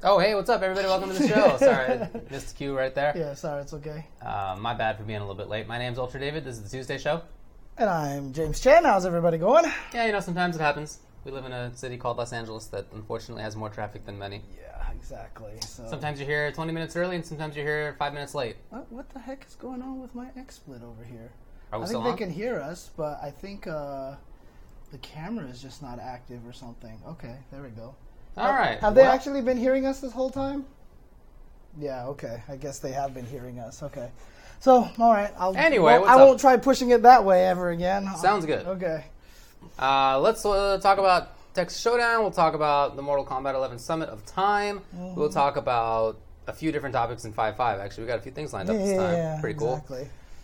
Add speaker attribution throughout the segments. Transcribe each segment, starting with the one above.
Speaker 1: Oh, hey, what's up, everybody? Welcome to the show. Sorry, I missed the cue right there.
Speaker 2: Yeah, sorry, it's okay.
Speaker 1: Uh, my bad for being a little bit late. My name's Ultra David. This is the Tuesday show.
Speaker 2: And I'm James Chan. How's everybody going?
Speaker 1: Yeah, you know, sometimes it happens. We live in a city called Los Angeles that unfortunately has more traffic than many.
Speaker 2: Yeah, exactly. So,
Speaker 1: Sometimes you're here 20 minutes early, and sometimes you're here five minutes late.
Speaker 2: what, what the heck is going on with my XSplit over here? I think they
Speaker 1: on?
Speaker 2: can hear us, but I think uh, the camera is just not active or something. Okay, there we go.
Speaker 1: All right.
Speaker 2: Have they
Speaker 1: Well,
Speaker 2: actually been hearing us this whole time? Yeah. Okay. I guess they have been hearing us. Okay. So, all right. I'll,
Speaker 1: Anyway,
Speaker 2: well, I
Speaker 1: up?
Speaker 2: won't try pushing it that way ever again.
Speaker 1: Sounds good.
Speaker 2: Okay.
Speaker 1: Uh, let's uh, talk about Texas Showdown. We'll talk about the Mortal Kombat 11 Summit of Time.
Speaker 2: Mm-hmm.
Speaker 1: We'll talk about a few different topics in 5 5. Actually, we got a few things lined up
Speaker 2: Yeah,
Speaker 1: this time.
Speaker 2: yeah,
Speaker 1: Pretty cool.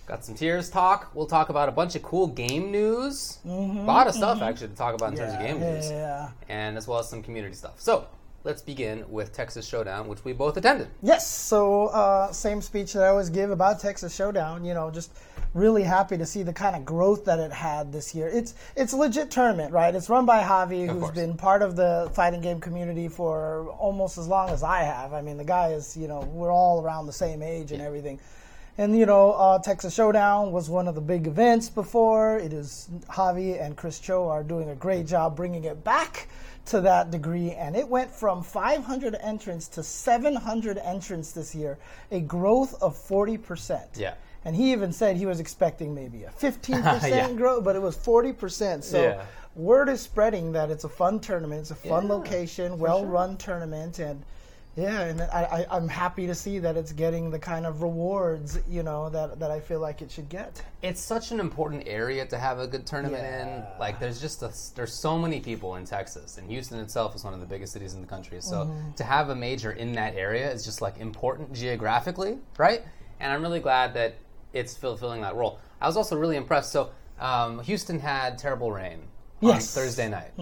Speaker 1: Got some tears talk. We'll talk about a bunch of cool game news.
Speaker 2: Mm-hmm,
Speaker 1: a lot of stuff actually to talk about in terms of game
Speaker 2: yeah,
Speaker 1: news,
Speaker 2: Yeah.
Speaker 1: and as well as some community stuff. So let's begin with Texas Showdown, which we both attended.
Speaker 2: Yes. So uh, same speech that I always give about Texas Showdown. You know, just really happy to see the kind of growth that it had this year. It's it's a legit tournament, right? It's run by Javi, who's been part of the fighting game community for almost as long as I have. I mean, the guy is you know we're all around the same age and everything. And you know, uh, Texas Showdown was one of the big events before. It is Javi and Chris Cho are doing a great job bringing it back to that degree, and it went from 500 entrants to 700 entrants this year, a growth of 40 percent.
Speaker 1: Yeah.
Speaker 2: And he even said he was expecting maybe a 15 percent
Speaker 1: Yeah.
Speaker 2: growth, but it was 40 percent. So
Speaker 1: Yeah.
Speaker 2: word is spreading that it's a fun tournament. It's a fun
Speaker 1: Yeah,
Speaker 2: location, well-run tournament, and yeah, and I, I, I'm happy to see that it's getting the kind of rewards you know that that I feel like it should get.
Speaker 1: It's such an important area to have a good tournament in. Like, there's just a, there's so many people in Texas, and Houston itself is one of the biggest cities in the country. So
Speaker 2: Mm-hmm.
Speaker 1: to have a major in that area is just like important geographically, right? And I'm really glad that it's fulfilling that role. I was also really impressed. So um, Houston had terrible rain on
Speaker 2: Yes. Mm-hmm.
Speaker 1: Thursday night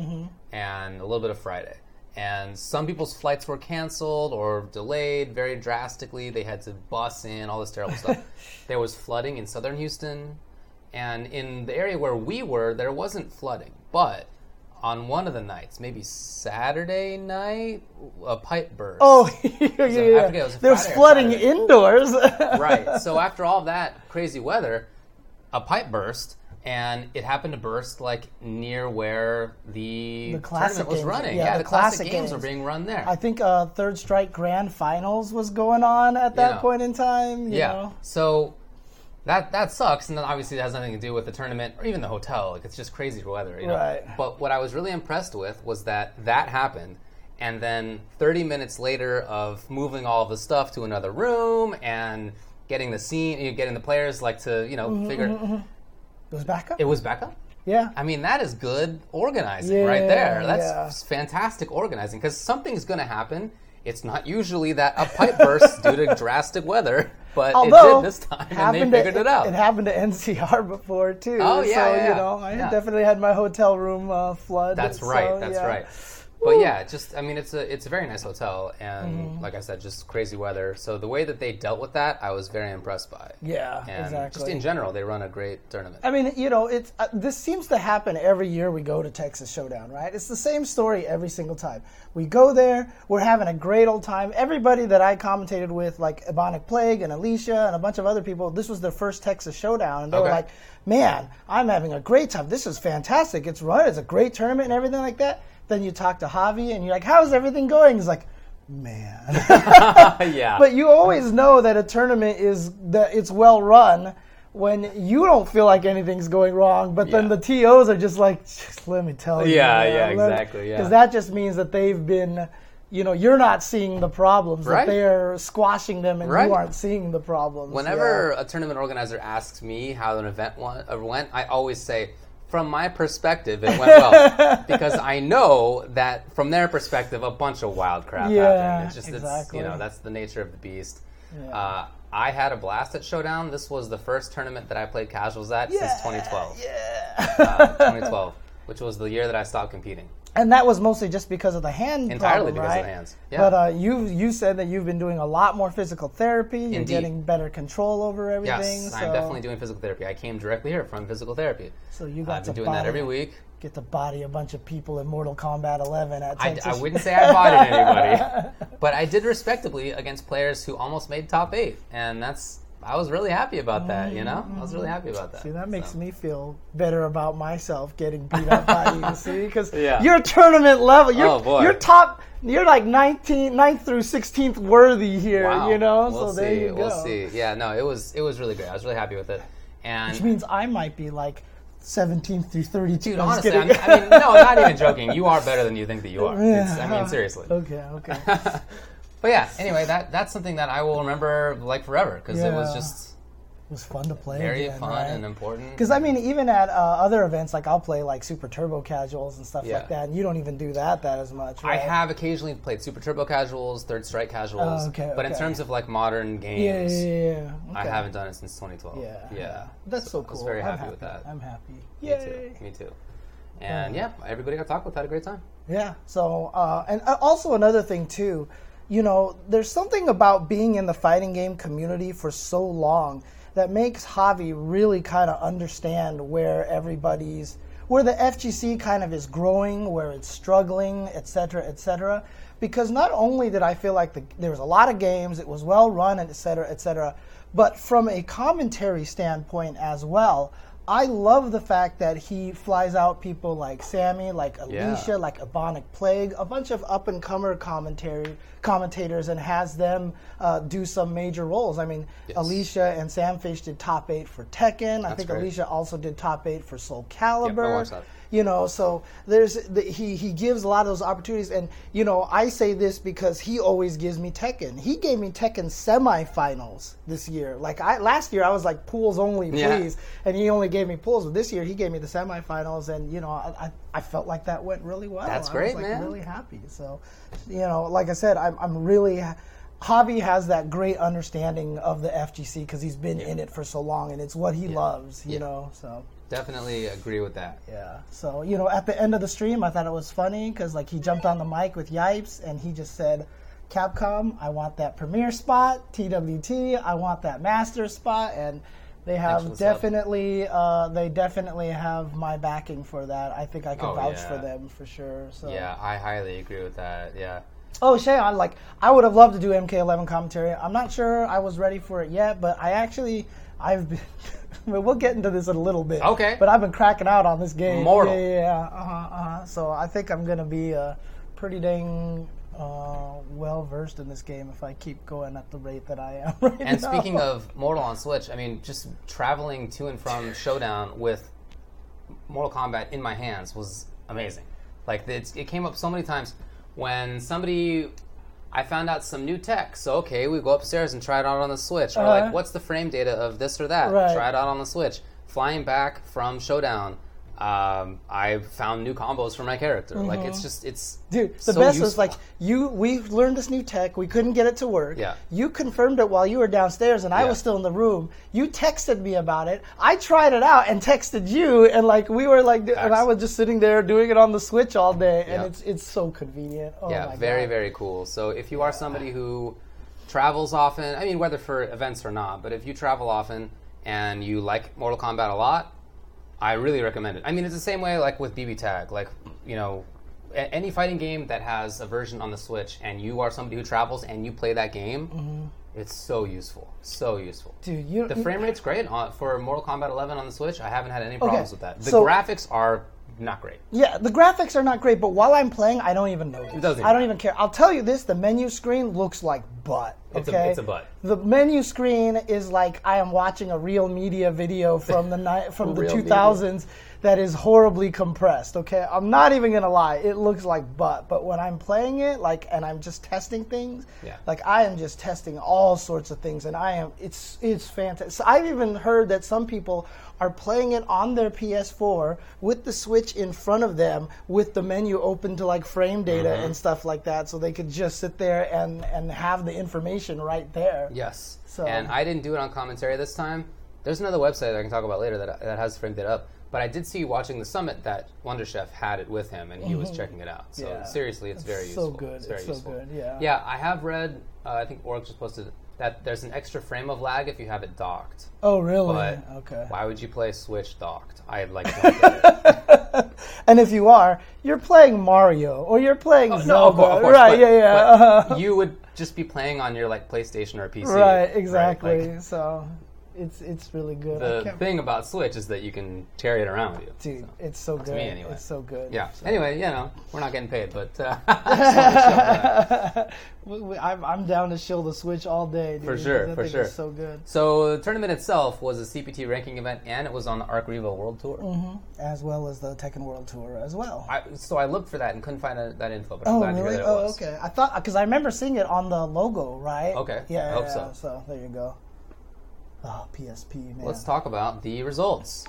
Speaker 1: and a little bit of Friday. And some people's flights were canceled or delayed very drastically. They had to bus in, all this terrible stuff. there was flooding in southern Houston. And in the area where we were, there wasn't flooding. But on one of the nights, maybe Saturday night, a pipe burst.
Speaker 2: Oh, yeah, yeah,
Speaker 1: forget,
Speaker 2: yeah.
Speaker 1: it was
Speaker 2: There was flooding indoors.
Speaker 1: right. So after all that crazy weather, a pipe burst, and it happened to burst like near where the,
Speaker 2: The classic
Speaker 1: tournament was
Speaker 2: games.
Speaker 1: running.
Speaker 2: Yeah,
Speaker 1: the,
Speaker 2: the
Speaker 1: classic,
Speaker 2: classic
Speaker 1: games, were being run there.
Speaker 2: I think uh, Third Strike Grand Finals was going on at that
Speaker 1: Yeah.
Speaker 2: point in time. You
Speaker 1: yeah.
Speaker 2: Know?
Speaker 1: So that that sucks, and then obviously it has nothing to do with the tournament or even the hotel. Like it's just crazy weather, you know.
Speaker 2: Right.
Speaker 1: But what I was really impressed with was that that happened, and then 30 minutes later of moving all of the stuff to another room and getting the scene, you know, getting the players like to you know
Speaker 2: Mm-hmm,
Speaker 1: figure
Speaker 2: It was back up.
Speaker 1: it was back up.
Speaker 2: yeah.
Speaker 1: I mean, that is good organizing
Speaker 2: Yeah,
Speaker 1: right there. That's
Speaker 2: yeah.
Speaker 1: fantastic organizing because something's going to happen. It's not usually that a pipe bursts due to drastic weather, but
Speaker 2: Although
Speaker 1: it did this time, and they figured
Speaker 2: to,
Speaker 1: it out.
Speaker 2: It happened to NCR before too.
Speaker 1: Oh, yeah,
Speaker 2: so
Speaker 1: yeah,
Speaker 2: you know, I definitely had my hotel room uh, flood.
Speaker 1: That's
Speaker 2: so,
Speaker 1: right. That's
Speaker 2: yeah.
Speaker 1: right. But yeah, just I mean, it's a it's a very nice hotel, and
Speaker 2: Mm-hmm.
Speaker 1: like I said, just crazy weather. So the way that they dealt with that, I was very impressed by.
Speaker 2: Yeah,
Speaker 1: and
Speaker 2: exactly.
Speaker 1: just in general, they run a great tournament.
Speaker 2: I mean, you know, it's uh, this seems to happen every year we go to Texas Showdown, right? It's the same story every single time. We go there, we're having a great old time. Everybody that I commentated with, like Ebonic Plague and Alicia and a bunch of other people, this was their first Texas Showdown, and they were like, "Man, I'm having a great time. This is fantastic. It's run. It's a great tournament and everything like that." Then you talk to Javi, and you're like, "How's everything going?" He's like, "Man."
Speaker 1: yeah,
Speaker 2: But you always know that a tournament is that it's well run when you don't feel like anything's going wrong, but then
Speaker 1: Yeah.
Speaker 2: the TOs are just like, just let me tell you.
Speaker 1: Yeah, yeah, exactly, yeah.
Speaker 2: Because that just means that they've been, you know, you're not seeing the problems,
Speaker 1: Right.
Speaker 2: they're squashing them and
Speaker 1: Right.
Speaker 2: you aren't seeing the problems.
Speaker 1: Whenever a tournament organizer asks me how an event uh, went, I always say, from my perspective, it went well because I know that from their perspective, a bunch of wild crap
Speaker 2: Yeah,
Speaker 1: happened. It's just it's,
Speaker 2: exactly.
Speaker 1: you know that's the nature of the beast.
Speaker 2: Yeah.
Speaker 1: Uh, I had a blast at Showdown. This was the first tournament that I played casuals at since 2012.
Speaker 2: Yeah.
Speaker 1: Uh, 2012, which was the year that I stopped competing.
Speaker 2: And that was mostly just because of the hand
Speaker 1: Entirely
Speaker 2: problem,
Speaker 1: because of the hands. Yeah.
Speaker 2: But uh, you you said that you've been doing a lot more physical therapy. You're
Speaker 1: Indeed.
Speaker 2: getting better control over everything.
Speaker 1: Yes,
Speaker 2: so,
Speaker 1: I'm definitely doing physical therapy. I came directly here from physical therapy.
Speaker 2: So you got
Speaker 1: I've been
Speaker 2: to
Speaker 1: doing that every week.
Speaker 2: Get to body a bunch of people in Mortal Kombat 11 at
Speaker 1: I, I wouldn't say I bodied anybody, but I did respectably against players who almost made top eight, and that's I was really happy about that. You know, I was really mm-hmm. happy about that.
Speaker 2: See, that makes
Speaker 1: So,
Speaker 2: me feel better about myself getting beat up by you. See, because
Speaker 1: Yeah.
Speaker 2: you're tournament level. You're,
Speaker 1: Oh, boy.
Speaker 2: you're top. You're like 19, 9th through 16th worthy here.
Speaker 1: Wow.
Speaker 2: You know,
Speaker 1: we'll
Speaker 2: so
Speaker 1: see.
Speaker 2: there you go.
Speaker 1: We'll see. Yeah, no, it was it was really great. I was really happy with it, and
Speaker 2: Which means I might be like 17th through 32.
Speaker 1: Dude,
Speaker 2: I'm
Speaker 1: honestly, I'm. I mean, no, I'm not even joking. You are better than you think that you are. It's, I mean, seriously.
Speaker 2: okay, okay.
Speaker 1: But yeah, anyway, that that's something that I will remember like forever because it was
Speaker 2: Yeah.
Speaker 1: just
Speaker 2: It was fun to play.
Speaker 1: very
Speaker 2: again,
Speaker 1: fun
Speaker 2: right?
Speaker 1: and important.
Speaker 2: Because I mean, even at uh, other events, like I'll play like Super Turbo Casuals and stuff
Speaker 1: Yeah.
Speaker 2: like that, and you don't even do that that as much.
Speaker 1: I
Speaker 2: Right?
Speaker 1: have occasionally played Super Turbo Casuals, Third Strike Casuals,
Speaker 2: Oh, okay,
Speaker 1: but in
Speaker 2: okay.
Speaker 1: terms of like modern
Speaker 2: Yeah,
Speaker 1: games,
Speaker 2: yeah, yeah. yeah.
Speaker 1: I
Speaker 2: Okay.
Speaker 1: haven't done it since 2012.
Speaker 2: Yeah,
Speaker 1: yeah,
Speaker 2: That's so,
Speaker 1: I was
Speaker 2: cool.
Speaker 1: very
Speaker 2: I'm
Speaker 1: happy
Speaker 2: happy
Speaker 1: with that.
Speaker 2: I'm happy.
Speaker 1: Me too. Me too. And yeah, everybody got talked with. Had a great time.
Speaker 2: Yeah. So, uh, and uh, also another thing too, you know, there's something about being in the fighting game community for so long that makes Javi really kind of understand where everybody's, where the FGC kind of is growing, where it's struggling, et cetera, et cetera. Because not only did I feel like the, there was a lot of games, it was well run, and et cetera, et cetera, but from a commentary standpoint as well, I love the fact that he flies out people like Sammy, like Alicia,
Speaker 1: Yeah.
Speaker 2: like Ebonic Plague, a bunch of up and comer commentary commentators, and has them uh, do some major roles. I mean,
Speaker 1: Yes.
Speaker 2: Alicia and Sam Fish did top eight for Tekken. I think
Speaker 1: great.
Speaker 2: Alicia also did top eight for Soul Calibur. You know, so there's the, he he gives a lot of those opportunities, and you know I say this because he always gives me Tekken. He gave me Tekken semifinals this year. Like I last year I was like pools only,
Speaker 1: Yeah.
Speaker 2: please, and he only gave me pools. But this year he gave me the semifinals, and you know I, I, I felt like that went really well.
Speaker 1: That's
Speaker 2: I
Speaker 1: great,
Speaker 2: was, like,
Speaker 1: man.
Speaker 2: Really happy. So, you know, like I said, I'm I'm really. Javi has that great understanding of the FGC because he's been in it for so long, and it's what he loves, you
Speaker 1: Yeah.
Speaker 2: know. So
Speaker 1: Definitely agree with that.
Speaker 2: yeah. So you know, at the end of the stream, I thought it was funny because like he jumped on the mic with Yipes and he just said, "Capcom, I want that premiere spot. TWT, I want that master spot." And they have
Speaker 1: for the sub.
Speaker 2: definitely, uh, they definitely have my backing for that. I think I can
Speaker 1: Oh,
Speaker 2: vouch
Speaker 1: yeah.
Speaker 2: for them for sure. So
Speaker 1: Yeah, I highly agree with that. Yeah.
Speaker 2: Oh, Shayon, like I would have loved to do MK11 commentary. I'm not sure I was ready for it yet, but I actually I've been. well, we'll get into this in a little bit.
Speaker 1: Okay.
Speaker 2: But I've been cracking out on this game.
Speaker 1: Mortal.
Speaker 2: Yeah, yeah, yeah. Uh-huh, uh-huh. So I think I'm gonna be uh, pretty dang uh, well versed in this game if I keep going at the rate that I am right
Speaker 1: And
Speaker 2: now.
Speaker 1: speaking of Mortal on Switch, I mean, just traveling to and from Showdown with Mortal Kombat in my hands was amazing. Like it's, it came up so many times when somebody. I found out some new tech. So okay, we go upstairs and try it out on the Switch. Or
Speaker 2: Uh-huh.
Speaker 1: like, what's the frame data of this or that?
Speaker 2: Right.
Speaker 1: Try it out on the Switch. Flying back from Showdown, um, I found new combos for my character. Like it's just it's
Speaker 2: Mm-hmm. Dude, the
Speaker 1: so
Speaker 2: best was like you. We learned this new tech. We couldn't get it to work.
Speaker 1: Yeah.
Speaker 2: You confirmed it while you were downstairs, and I
Speaker 1: Yeah.
Speaker 2: was still in the room. You texted me about it. I tried it out and texted you, and like we were like, and I was just sitting there doing it on the Switch all day, and
Speaker 1: Yeah.
Speaker 2: it's it's so convenient. Oh
Speaker 1: yeah,
Speaker 2: my
Speaker 1: very
Speaker 2: God.
Speaker 1: very cool. So if you are somebody who travels often, I mean whether for events or not, but if you travel often and you like Mortal Kombat a lot, I really recommend it. I mean it's the same way like with BB Tag, like you know a- any fighting game that has a version on the Switch and you are somebody who travels and you play that game,
Speaker 2: Mm-hmm.
Speaker 1: it's so useful, so useful.
Speaker 2: Dude, you
Speaker 1: The frame rate's great on, for Mortal Kombat 11 on the Switch. I haven't had any problems with that. The
Speaker 2: so-
Speaker 1: graphics are not great.
Speaker 2: Yeah, the graphics are not great, but while I'm playing, I don't even know. notice.
Speaker 1: doesn't
Speaker 2: I don't even care. I'll tell you this: the menu screen looks like butt.
Speaker 1: It's a-
Speaker 2: Okay,
Speaker 1: it's a butt.
Speaker 2: The menu screen is like I am watching a real media video from the ni- from the
Speaker 1: media.
Speaker 2: 2000s that is horribly compressed. Okay, I'm not even gonna lie; it looks like butt. But when I'm playing it, like, and I'm just testing things,
Speaker 1: Yeah.
Speaker 2: like I am just testing all sorts of things, and I am it's it's fantastic. So I've even heard that some people are playing it on their PS4 with the Switch in front of them, with the menu open to like frame data
Speaker 1: Mm-hmm.
Speaker 2: and stuff like that, so they could just sit there and and have the information right there.
Speaker 1: Yes.
Speaker 2: So-
Speaker 1: and I didn't do it on commentary this time. There's another website that I can talk about later that, that has framed it up. But I did see watching the summit that Wonder Chef had it with him, and he was checking it out. So
Speaker 2: Mm-hmm. Yeah.
Speaker 1: seriously, it's, very
Speaker 2: so
Speaker 1: useful.
Speaker 2: good.
Speaker 1: It's very
Speaker 2: It's so
Speaker 1: useful.
Speaker 2: good, yeah.
Speaker 1: Yeah, I have read. Uh, I think Org just posted that there's an extra frame of lag if you have it docked.
Speaker 2: Oh, really?
Speaker 1: But
Speaker 2: okay.
Speaker 1: why would you play Switch docked? I like. Don't get it.
Speaker 2: And if you are, you're playing Mario or you're playing
Speaker 1: Oh,
Speaker 2: Zelda,
Speaker 1: of course,
Speaker 2: right?
Speaker 1: but-
Speaker 2: yeah, yeah. uh-huh.
Speaker 1: you would just be playing on your like PlayStation or PC.
Speaker 2: right, exactly.
Speaker 1: Like,
Speaker 2: so it's it's really good.
Speaker 1: The thing about Switch is that you can carry it around with you.
Speaker 2: dude, it's so good.
Speaker 1: me, anyway.
Speaker 2: It's so good.
Speaker 1: Yeah.
Speaker 2: So-
Speaker 1: Anyway, you know, we're not getting paid, but uh, I just wanted to show that.
Speaker 2: We- we- I'm, I'm down to shill the Switch all day. Dude,
Speaker 1: For sure, for sure.
Speaker 2: so good.
Speaker 1: So the tournament itself was a CPT ranking event, and it was on the Arc Revo World Tour.
Speaker 2: Mm-hmm. As well as the Tekken World Tour as well.
Speaker 1: I, so I looked for that and couldn't find that that info, but I'm
Speaker 2: Oh
Speaker 1: glad to hear
Speaker 2: really?
Speaker 1: that it
Speaker 2: Oh
Speaker 1: was.
Speaker 2: okay. I thought because I remember seeing it on the logo, right?
Speaker 1: Okay,
Speaker 2: Yeah.
Speaker 1: I hope
Speaker 2: yeah,
Speaker 1: so.
Speaker 2: So there you go. Oh, PSP man.
Speaker 1: Let's talk about the results.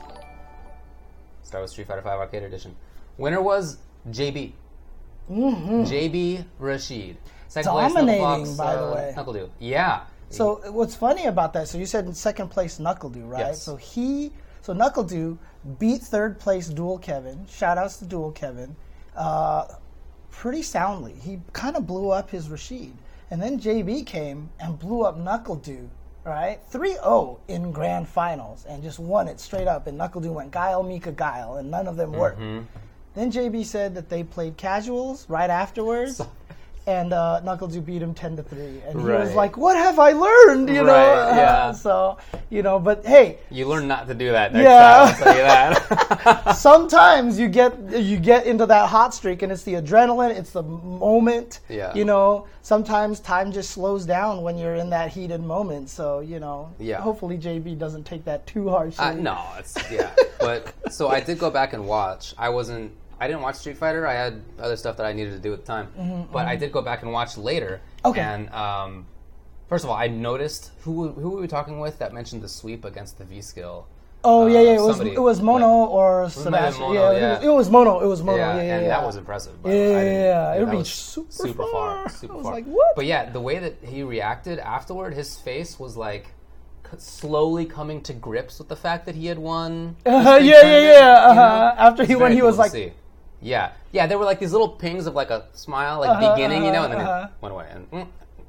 Speaker 1: Start with Street Fighter V Arcade Edition. Winner was JB. JB Rashid. Second place,
Speaker 2: Mm-hmm. Dominating,
Speaker 1: Knuckle Fox,
Speaker 2: by the
Speaker 1: uh,
Speaker 2: way.
Speaker 1: NuckleDu. Yeah.
Speaker 2: So what's funny about that? So you said in second place NuckleDu, right?
Speaker 1: Yes.
Speaker 2: So he, so NuckleDu beat third place Dual Kevin. Shout outs to Dual Kevin, uh, pretty soundly. He kind of blew up his Rashid, and then JB came and blew up NuckleDu. Right, 3-0 in grand finals, and just won it straight up. And NuckleDu went Guile, Mika, Guile, and none of them worked.
Speaker 1: Mm-hmm.
Speaker 2: Then JB said that they played casuals right afterwards, and uh, NuckleDu beat him ten to three. And he was like, "What have I learned?" You know.
Speaker 1: Right, yeah.
Speaker 2: so you know, but hey,
Speaker 1: You learn not to do that next
Speaker 2: Yeah.
Speaker 1: time. I'll tell you that.
Speaker 2: sometimes you get you get into that hot streak, and it's the adrenaline, it's the moment.
Speaker 1: Yeah.
Speaker 2: You know, sometimes time just slows down when you're in that heated moment. So you know,
Speaker 1: Yeah.
Speaker 2: Hopefully, JB doesn't take that too harshly.
Speaker 1: Uh, no, it's yeah. But so I did go back and watch. I wasn't. I didn't watch Street Fighter. I had other stuff that I needed to do at the time. but I did go back and watch later.
Speaker 2: Mm-hmm, Okay.
Speaker 1: And um, first of all, I noticed who who were we talking with that mentioned the sweep against the V skill.
Speaker 2: Oh yeah,
Speaker 1: Uh,
Speaker 2: yeah. It was it was Mono or
Speaker 1: might
Speaker 2: Sebastian.
Speaker 1: Mono,
Speaker 2: yeah,
Speaker 1: yeah.
Speaker 2: It, was, it was Mono. It was Mono. Yeah, yeah, yeah
Speaker 1: and
Speaker 2: yeah.
Speaker 1: that was impressive. but
Speaker 2: Yeah, yeah, yeah. It would be
Speaker 1: was
Speaker 2: super
Speaker 1: far,
Speaker 2: far.
Speaker 1: super
Speaker 2: I was
Speaker 1: far.
Speaker 2: like, what?
Speaker 1: But yeah, the way that he reacted afterward, his face was like slowly coming to grips with the fact that he had won.
Speaker 2: Uh, yeah, yeah, yeah.
Speaker 1: know?
Speaker 2: Uh-huh. After he won, he was like.
Speaker 1: Yeah, yeah. There were like these little pings of like a smile, like
Speaker 2: Uh-huh,
Speaker 1: beginning, you know, and then
Speaker 2: uh-huh.
Speaker 1: it went away, and mm,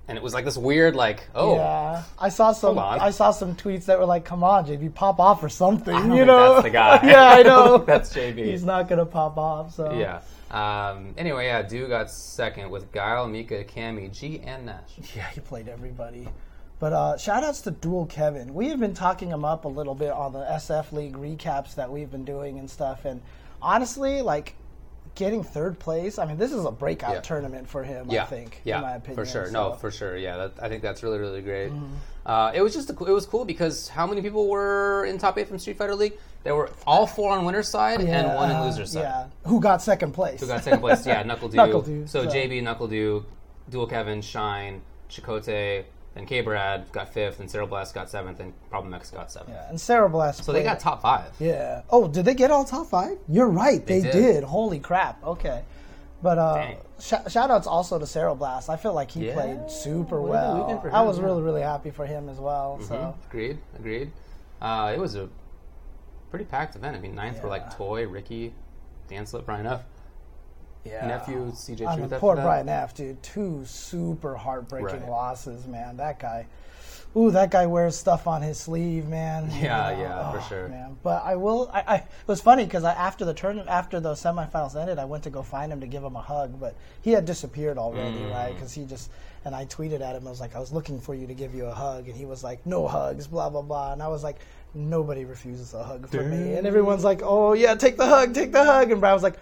Speaker 1: and it was like this weird, like, oh,
Speaker 2: Yeah, I saw some.
Speaker 1: Hold on.
Speaker 2: I saw some tweets that were like, "Come on, JB, pop off or something."
Speaker 1: don't
Speaker 2: you
Speaker 1: think
Speaker 2: know,
Speaker 1: that's the guy.
Speaker 2: yeah, I
Speaker 1: I don't
Speaker 2: know.
Speaker 1: think that's JB.
Speaker 2: He's not gonna pop off. So
Speaker 1: yeah. Um, anyway, yeah, Dew got second with Guile, Mika, Cammy, G, and Nash.
Speaker 2: yeah, he played everybody. But uh, shout outs to Dual Kevin. We have been talking him up a little bit on the SF League recaps that we've been doing and stuff. And honestly, like getting third place. I mean, this is a breakout
Speaker 1: Yeah.
Speaker 2: tournament for him.
Speaker 1: yeah,
Speaker 2: I think.
Speaker 1: yeah,
Speaker 2: in my opinion.
Speaker 1: for sure.
Speaker 2: So-
Speaker 1: No, for sure. Yeah, that, I think that's really, really great.
Speaker 2: Mm-hmm.
Speaker 1: Uh, it was just a, it was cool because how many people were in top eight from Street Fighter League? There were all four on winner's side and one in
Speaker 2: uh,
Speaker 1: loser's side.
Speaker 2: Yeah, who got second place?
Speaker 1: Who got second place? Yeah, NuckleDu.
Speaker 2: Knuckle Dew,
Speaker 1: so,
Speaker 2: so-
Speaker 1: JB, NuckleDu, Dual Kevin, Shine, Chakotay, then K Brad got fifth, and Cerebral Blast got seventh, and Problem X got seventh.
Speaker 2: Yeah, and Sarah Blast.
Speaker 1: So they got top five.
Speaker 2: Yeah. Oh, did they get all top five? You're right. They,
Speaker 1: did.
Speaker 2: did. Holy crap. Okay. But uh, sh- shout outs also to Sarah Blast. I feel like he
Speaker 1: Yeah.
Speaker 2: played super
Speaker 1: What
Speaker 2: well.
Speaker 1: weekend for
Speaker 2: I was
Speaker 1: yeah.
Speaker 2: really, really happy for him as well. So
Speaker 1: Agreed, agreed. Uh, it was a pretty packed event. I mean, ninth were like Toy, Ricky, Dan Slip, Brian F.
Speaker 2: yeah.
Speaker 1: Nephew, CJ
Speaker 2: I mean,
Speaker 1: after
Speaker 2: poor
Speaker 1: that.
Speaker 2: Brian F, dude. Two super heartbreaking
Speaker 1: Right.
Speaker 2: losses, man. That guy. Ooh, that guy wears stuff on his sleeve, man.
Speaker 1: Yeah,
Speaker 2: You know,
Speaker 1: yeah, for
Speaker 2: oh,
Speaker 1: sure.
Speaker 2: Man. But I will. I, I it was funny because after the tournament, after the semifinals ended, I went to go find him to give him a hug, but he had disappeared already,
Speaker 1: Mm.
Speaker 2: right? Because he just and I tweeted at him. I was like, I was looking for you to give you a hug, and he was like, no hugs, blah blah blah, and I was like, nobody refuses a hug from me, and everyone's like, oh yeah, take the hug, take the hug, and Brad was like.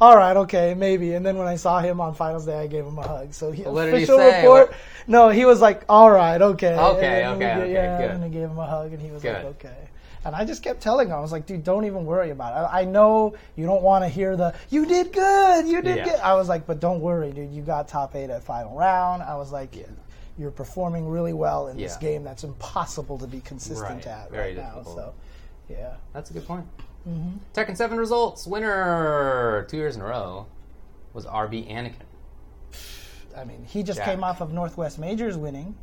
Speaker 2: All right, okay, maybe. And then when I saw him on finals day, I gave him a hug. So he
Speaker 1: What did he
Speaker 2: official
Speaker 1: say?
Speaker 2: report.
Speaker 1: What-
Speaker 2: No, he was like, "All right, okay."
Speaker 1: Okay,
Speaker 2: And
Speaker 1: okay,
Speaker 2: we-
Speaker 1: okay,
Speaker 2: yeah,
Speaker 1: good.
Speaker 2: And I gave him a hug, and he was like, "Okay." And I just kept telling him, I was like, "Dude, don't even worry about it. I, I know you don't want to hear the you did good, you did
Speaker 1: Yeah.
Speaker 2: good." I was like, "But don't worry, dude. You got top eight at final round." I was like, "You're performing really well in this game. That's impossible to be consistent
Speaker 1: Right.
Speaker 2: at
Speaker 1: Very
Speaker 2: right now." So, yeah.
Speaker 1: That's a good point.
Speaker 2: Mm-hmm.
Speaker 1: Tekken 7 results. Winner two years in a row was RB Anakin.
Speaker 2: I mean, he just
Speaker 1: Jack.
Speaker 2: came off of Northwest Majors winning,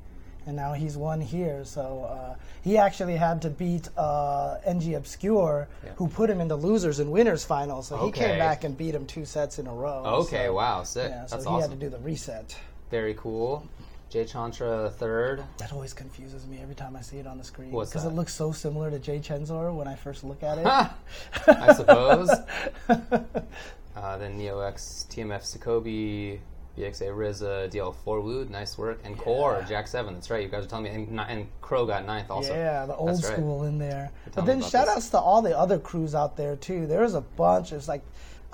Speaker 2: and now he's won here. So uh, he actually had to beat uh, NG Obscure,
Speaker 1: Yeah.
Speaker 2: who put him into losers and winners final. So he came back and beat him two sets in a row.
Speaker 1: Okay,
Speaker 2: So,
Speaker 1: wow, sick.
Speaker 2: Yeah, so
Speaker 1: That's
Speaker 2: he had to do the reset.
Speaker 1: Very cool. Jay Chantra third.
Speaker 2: That always confuses me every time I see it on the screen
Speaker 1: What's
Speaker 2: because it looks so similar to Jay Chenzor when I first look at it.
Speaker 1: I suppose. uh, then Neo X, TMF Sokobi, BXA RZA, DL4 Wood, nice work. And Core, Jack 7, that's right, you guys are telling me. And, and Crow got ninth also.
Speaker 2: Yeah, the old
Speaker 1: That's right.
Speaker 2: school in there. But then shout
Speaker 1: this.
Speaker 2: outs to all the other crews out there too. There was a bunch. It's like